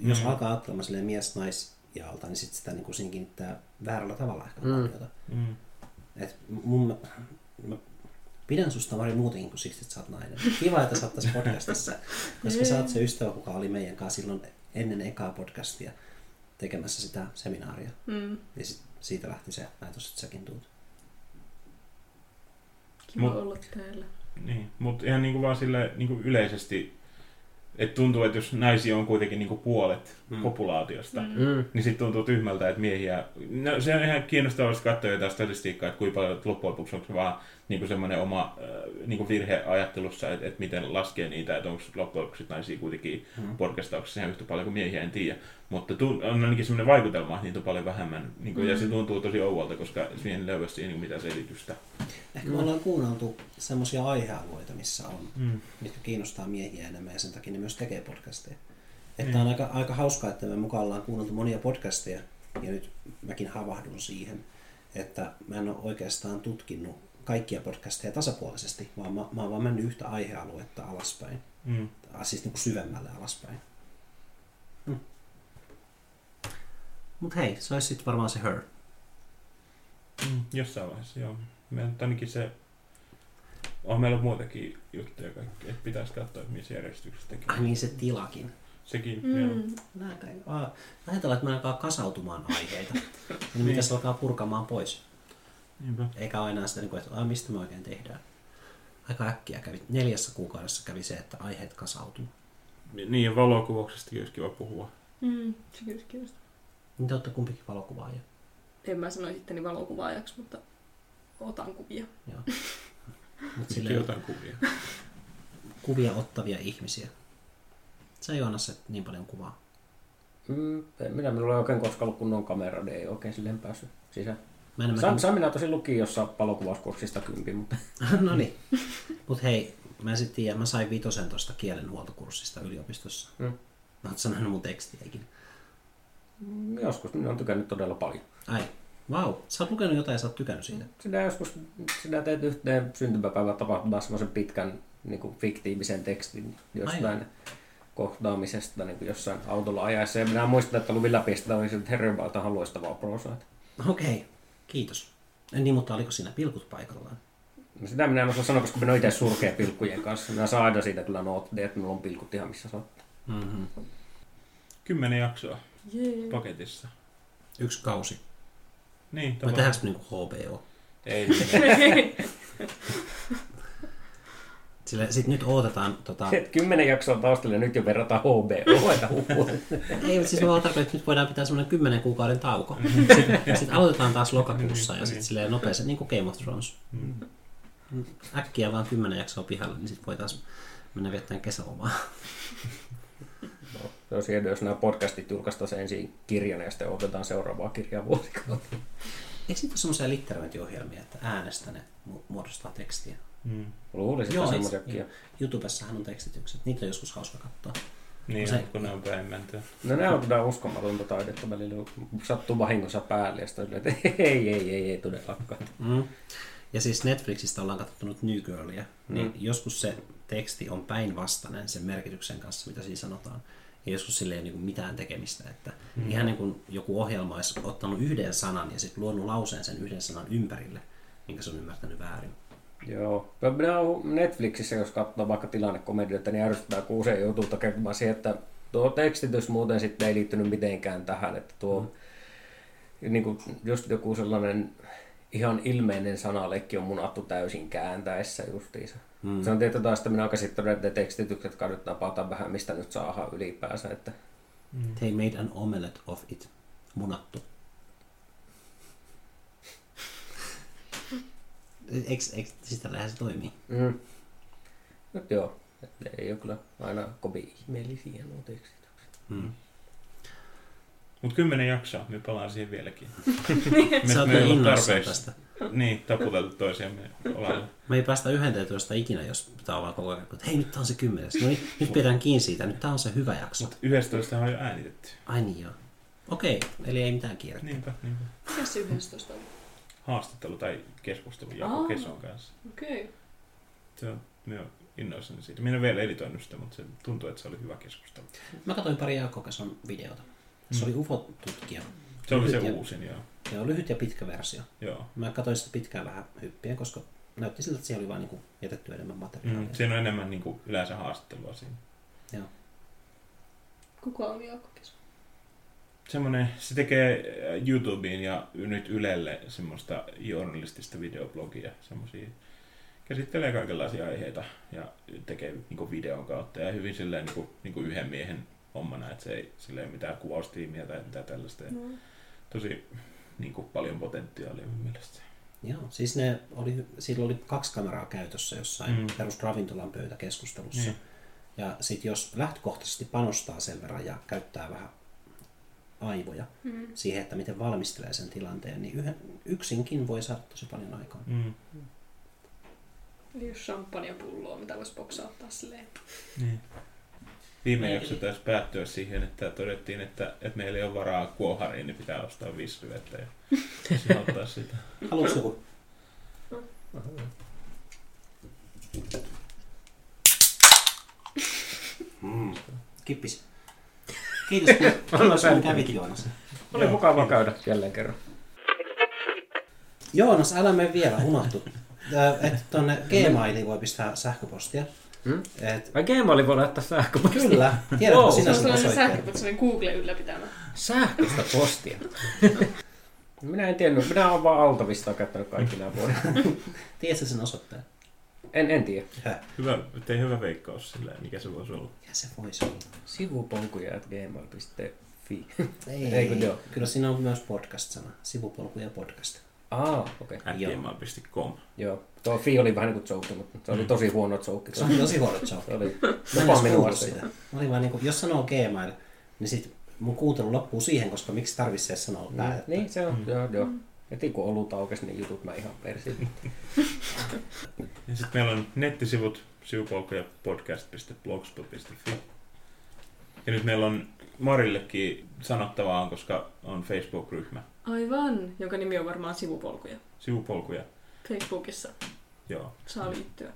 [SPEAKER 3] jos
[SPEAKER 1] Mm.
[SPEAKER 3] alkaa ajattelemaan silleen mies nais jaalta, niin sitten sitä niin kuin siinä kiinnittää väärällä tavalla ehkä
[SPEAKER 5] Mm.
[SPEAKER 3] huomiota.
[SPEAKER 1] mm,
[SPEAKER 3] Et mun, mä pidän susta Mari muutenkin kuin siksi, että sä oot nainen. Kiva, että sä oot tässä podcastissa, koska sä oot se ystävä, kuka oli meidän kanssa silloin ennen ekaa podcastia tekemässä sitä seminaaria.
[SPEAKER 2] Mm.
[SPEAKER 3] Ja sit siitä lähti se ajatus, että säkin tuut.
[SPEAKER 2] Kiva
[SPEAKER 1] Mut-
[SPEAKER 2] olla täällä.
[SPEAKER 1] niin, mutta ihan niin kuin vaan sille niin kuin yleisesti, että tuntuu, että jos naisia on kuitenkin niin kuin puolet
[SPEAKER 3] Mm.
[SPEAKER 1] populaatiosta,
[SPEAKER 2] Mm.
[SPEAKER 5] Mm.
[SPEAKER 1] niin sitten tuntuu tyhmältä, että miehiä... No, se on ihan kiinnostavaa katsoa jotain statistiikkaa, että kuinka paljon loppujen lopuksi onko se vaan niin semmoinen oma äh, niin virhe ajattelussa, että, että miten laskee niitä, että onko loppujen lopuksi naisia kuitenkin
[SPEAKER 3] Mm.
[SPEAKER 1] podcastauksessa ihan yhtä paljon kuin miehiä, en tiedä. Mutta tun, on ainakin semmoinen vaikutelma, että niitä on paljon vähemmän, niin kuin, ja se
[SPEAKER 2] Mm.
[SPEAKER 1] tuntuu tosi ouvolta, koska siihen löydä siihen niin mitään selitystä.
[SPEAKER 3] Ehkä me ollaan kuunneltu semmoisia aihealueita, missä on,
[SPEAKER 1] Mm.
[SPEAKER 3] mitkä kiinnostaa miehiä enemmän ja sen takia ne myös tekee podcasteja. Että on aika, aika hauskaa, että me mukaan ollaan kuunneltu monia podcasteja ja nyt mäkin havahdun siihen, että mä en ole oikeastaan tutkinut kaikkia podcasteja tasapuolisesti, vaan mä, mä oon vaan mennyt yhtä aihealuetta alaspäin,
[SPEAKER 1] Mm.
[SPEAKER 3] Siis niin kuin syvemmälle alaspäin. Hmm. Mut hei, se olisi sitten varmaan se Her.
[SPEAKER 1] Mm. Jossain vaiheessa, joo. Meillä on ainakin se... On meillä muitakin juttuja kaikki, että pitäisi katsoa, että missä järjestyksessä tekee.
[SPEAKER 3] Ai niin, se tilakin.
[SPEAKER 1] Sekin, mm. joo.
[SPEAKER 2] Mm.
[SPEAKER 3] Ajatellaan, että me alkaa kasautumaan aiheita. niin mitä se alkaa purkamaan pois.
[SPEAKER 1] Niinpä.
[SPEAKER 3] Eikä ole enää sitä, niin että "Aa, mistä me oikein tehdään. Aika äkkiä kävi, neljässä kuukaudessa kävi se, että aiheet kasautuu.
[SPEAKER 1] Niin, ja valokuvauksestakin olisi kiva puhua.
[SPEAKER 2] Mm. Se kyllä kiinnostaa.
[SPEAKER 3] Niin te olette kumpikin valokuvaaja.
[SPEAKER 2] En mä sanoisi itteni valokuvaajaksi, mutta otan kuvia.
[SPEAKER 3] Joo. Mut silleen,
[SPEAKER 1] jotain kuvia.
[SPEAKER 3] kuvia ottavia ihmisiä. Se ei anna se niin paljon kuvaa.
[SPEAKER 4] Mm, minä minulla ei oikein koskaan ollut kunnon kamera, niin ei oikein silleen päässyt sisään.
[SPEAKER 3] Mä en
[SPEAKER 4] Sam, Sam minä tosi luki jossain valokuvauskurssista kympi, mutta
[SPEAKER 3] no niin. Mut hei, mä en sit tiedä, mä sain vitosen tosta kielenhuoltokurssista yliopistossa.
[SPEAKER 4] Mm.
[SPEAKER 3] Mä oot sanonut mun tekstiäkin.
[SPEAKER 4] mm, joskus minä olen tykännyt todella paljon.
[SPEAKER 3] Ai, vau. Wow. Sä oot lukenut jotain ja sä oot tykännyt siitä.
[SPEAKER 4] Sinä joskus sinä teet yhteen syntymäpäivän tapahtumaan semmoisen pitkän niin kuin fiktiivisen tekstin jostain
[SPEAKER 3] Aivan.
[SPEAKER 4] kohtaamisesta niin kuin jossain autolla ajaessa. Ja minä muistan, että luin läpi sitä, siltä herrenvaltahan loistavaa prosaa.
[SPEAKER 3] Okei, okay. Kiitos. En niin, mutta oliko siinä pilkut paikallaan?
[SPEAKER 4] No sitä minä en osaa sanoa, koska minä olen itse surkea pilkkujen kanssa. Minä saan aina siitä kyllä nootteja, että minulla on pilkut ihan missä sattuu.
[SPEAKER 3] Mm-hmm.
[SPEAKER 1] Kymmenen jaksoa
[SPEAKER 2] Jee.
[SPEAKER 1] paketissa.
[SPEAKER 3] Yksi kausi.
[SPEAKER 1] Niin,
[SPEAKER 3] Vai me niinku HBO?
[SPEAKER 1] Ei,
[SPEAKER 3] Sille, sit nyt odotetaan, tota,
[SPEAKER 4] Et Kymmenen jaksoa taustalla nyt jo verrataan HBO.
[SPEAKER 3] Ei, mutta siis me vaan tarkoitan, että nyt voidaan pitää semmoinen kymmenen kuukauden tauko. Sitten sit aloitetaan taas lokakuussa ja sitten silleen nopeasti, niin kuin Game of Thrones. Äkkiä vaan kymmenen jaksoa pihalle, niin sitten voitaisiin mennä viettämään kesälomaa.
[SPEAKER 4] Se olisi hienoa, jos nämä podcastit julkaistaan ensin kirjana ja sitten otetaan seuraavaa kirjaa vuosikautta.
[SPEAKER 3] Eikö siitä ole semmoisia litterointiohjelmia, että äänestä ne mu- muodostaa tekstiä?
[SPEAKER 1] Mm.
[SPEAKER 4] Luulisin, että semmoisiakin.
[SPEAKER 3] joo. YouTubessahan on tekstitykset. Niitä on joskus hauska katsoa.
[SPEAKER 1] Niin,
[SPEAKER 3] Se-
[SPEAKER 1] kun ne on päin mentyä.
[SPEAKER 4] No ne on kyllä uskomatonta taidetta välillä. Sattuu vahingossa päälle ja sitten että ei, ei, ei, ei todellakaan.
[SPEAKER 3] Mm. Ja siis Netflixistä ollaan katsottu nyt New Girlia, niin joskus se teksti on päinvastainen sen merkityksen kanssa, mitä siinä sanotaan. Ja joskus sille ei ole niin mitään tekemistä. Että mm. Ihan niin kuin joku ohjelma olisi ottanut yhden sanan ja sitten luonut lauseen sen yhden sanan ympärille, minkä se on ymmärtänyt väärin.
[SPEAKER 4] Joo. Minä olen Netflixissä, jos katsoo vaikka tilannekomedioita, niin ärsyttää, kun usein joutuu tekemään siihen, että tuo tekstitys muuten sitten ei liittynyt mitenkään tähän, että tuo mm. niin kuin just joku sellainen ihan ilmeinen sanalekki on munattu täysin kääntäessä justiinsa. Mm. Se on tietysti taas, että minä olen käsittänyt, että ne tekstitykset kannattaa napata vähän, mistä nyt saadaan ylipäänsä. Että
[SPEAKER 3] They made an omelette of it. Munattu. Eikö, siis tällähän se toimii.
[SPEAKER 4] mm. Nyt joo, että ei ole kyllä aina kovin ihmeellisiä nuo tekstitykset.
[SPEAKER 3] Mm.
[SPEAKER 1] Mutta kymmenen jaksoa, me palaan siihen vieläkin.
[SPEAKER 3] Sä oot
[SPEAKER 1] me ei
[SPEAKER 3] niin innoissaan tästä.
[SPEAKER 1] Niin, taputeltu toisiamme olalle.
[SPEAKER 3] Me ei päästä 11 ikinä, jos pitää olla koko ajan, että hei nyt tää on se kymmenes. No niin, nyt pidetään kiinni siitä, nyt tää on se hyvä jakso.
[SPEAKER 1] 11 on jo äänitetty.
[SPEAKER 3] Ai niin joo. Okei, eli ei mitään kiirettä.
[SPEAKER 1] Niinpä, niinpä.
[SPEAKER 2] Mikä se 11 on?
[SPEAKER 1] Haastattelu tai keskustelu Jaakko
[SPEAKER 2] Aa.
[SPEAKER 1] Keson kanssa.
[SPEAKER 2] Okei. Okay.
[SPEAKER 1] Se on, me on innoissani siitä. Minä en vielä editoinut sitä, mutta se tuntuu, että se oli hyvä keskustelu.
[SPEAKER 3] Mä katsoin pari Jaakko Keson videota. Se oli UFO-tutkija.
[SPEAKER 1] Se oli se
[SPEAKER 3] ja-
[SPEAKER 1] uusin, joo.
[SPEAKER 3] Joo, lyhyt ja pitkä versio.
[SPEAKER 1] joo.
[SPEAKER 3] Mä katsoin sitä pitkään vähän hyppien, koska näytti siltä, että siellä oli vaan niin jätetty enemmän materiaalia.
[SPEAKER 1] Mm, siinä on enemmän niin kuin, yleensä haastattelua siinä.
[SPEAKER 3] Joo.
[SPEAKER 2] Kuka on Jaakko Keso?
[SPEAKER 1] Semmoinen, se tekee äh, YouTubeen ja nyt Ylelle semmoista journalistista videoblogia, semmoisia käsittelee kaikenlaisia aiheita ja tekee niin videon kautta ja hyvin silleen niin kuin, niin kuin yhden miehen hommana, että se ei silleen mitään kuvaustiimiä tai mitään tällaista.
[SPEAKER 2] No.
[SPEAKER 1] tosi niin kuin, paljon potentiaalia mun mielestä.
[SPEAKER 3] Joo, siis ne oli, sillä oli kaksi kameraa käytössä jossain
[SPEAKER 1] Mm.
[SPEAKER 3] mm. perus ravintolan pöytäkeskustelussa.
[SPEAKER 1] Niin.
[SPEAKER 3] Ja sitten jos lähtökohtaisesti panostaa sen verran ja käyttää vähän aivoja
[SPEAKER 2] Mm.
[SPEAKER 3] siihen, että miten valmistelee sen tilanteen, niin yhden, yksinkin voi saada tosi paljon aikaa.
[SPEAKER 1] Mm.
[SPEAKER 2] Eli jos champagnepulloa, mitä voisi boksauttaa silleen.
[SPEAKER 1] Niin. Viime jakso taisi päättyä siihen, että todettiin, että, että meillä ei ole varaa kuohariin, niin pitää ostaa viisi ja se auttaa sitä.
[SPEAKER 3] Haluatko joku? Mm. Kippis. Kiitos, kiitos, kun kävit Joonas.
[SPEAKER 4] Oli mukava käydä jälleen kerran.
[SPEAKER 3] Joonas, älä mene vielä, unohtu. Että tuonne Gmailiin voi pistää sähköpostia.
[SPEAKER 4] Hmm?
[SPEAKER 3] Et,
[SPEAKER 4] Vai Gmaili voi laittaa sähköpostia?
[SPEAKER 3] kyllä, tiedätkö
[SPEAKER 4] Wow.
[SPEAKER 3] Sinä sen osoitteen?
[SPEAKER 2] sähköpot, sellainen Google ylläpitämä.
[SPEAKER 4] Sähköistä postia. Minä en tiennyt. Minä olen vaan Altavista käyttänyt kaikki nämä vuodet.
[SPEAKER 3] Tiedätkö sen osoitteen?
[SPEAKER 4] En, en tiedä.
[SPEAKER 1] Hyvä, tee hyvä veikkaus silleen, mikä se voisi olla.
[SPEAKER 3] Ja se voisi olla.
[SPEAKER 4] Sivupolkuja at gmail.fi.
[SPEAKER 3] Ei,
[SPEAKER 4] Eikö joo?
[SPEAKER 3] Kyllä siinä on myös podcast-sana. Sivupolku ja podcast.
[SPEAKER 4] Aa, okei. Okay.
[SPEAKER 3] Joo.
[SPEAKER 1] gmail.com.
[SPEAKER 4] Joo. Tuo fi oli vähän niin kuin joke, mutta se oli tosi huono joke.
[SPEAKER 3] Se on tosi huono joke.
[SPEAKER 4] Se oli jopa minua sitä.
[SPEAKER 3] Mä olin vaan niinku, jos sanoo Gmail, niin sit mun kuuntelu loppuu siihen, koska miksi tarvitsisi sanoa
[SPEAKER 4] Mm,
[SPEAKER 3] päätä.
[SPEAKER 4] niin, se on. Joo, joo. Heti kun olut aukesi, niin jutut mä ihan persin.
[SPEAKER 1] Ja sitten meillä on nettisivut sivupolkuja podcast.blogspot.fi. Ja nyt meillä on Marillekin sanottavaa, koska on Facebook-ryhmä.
[SPEAKER 2] Aivan, jonka nimi on varmaan sivupolkuja.
[SPEAKER 1] Sivupolkuja.
[SPEAKER 2] Facebookissa
[SPEAKER 1] Joo.
[SPEAKER 2] saa liittyä.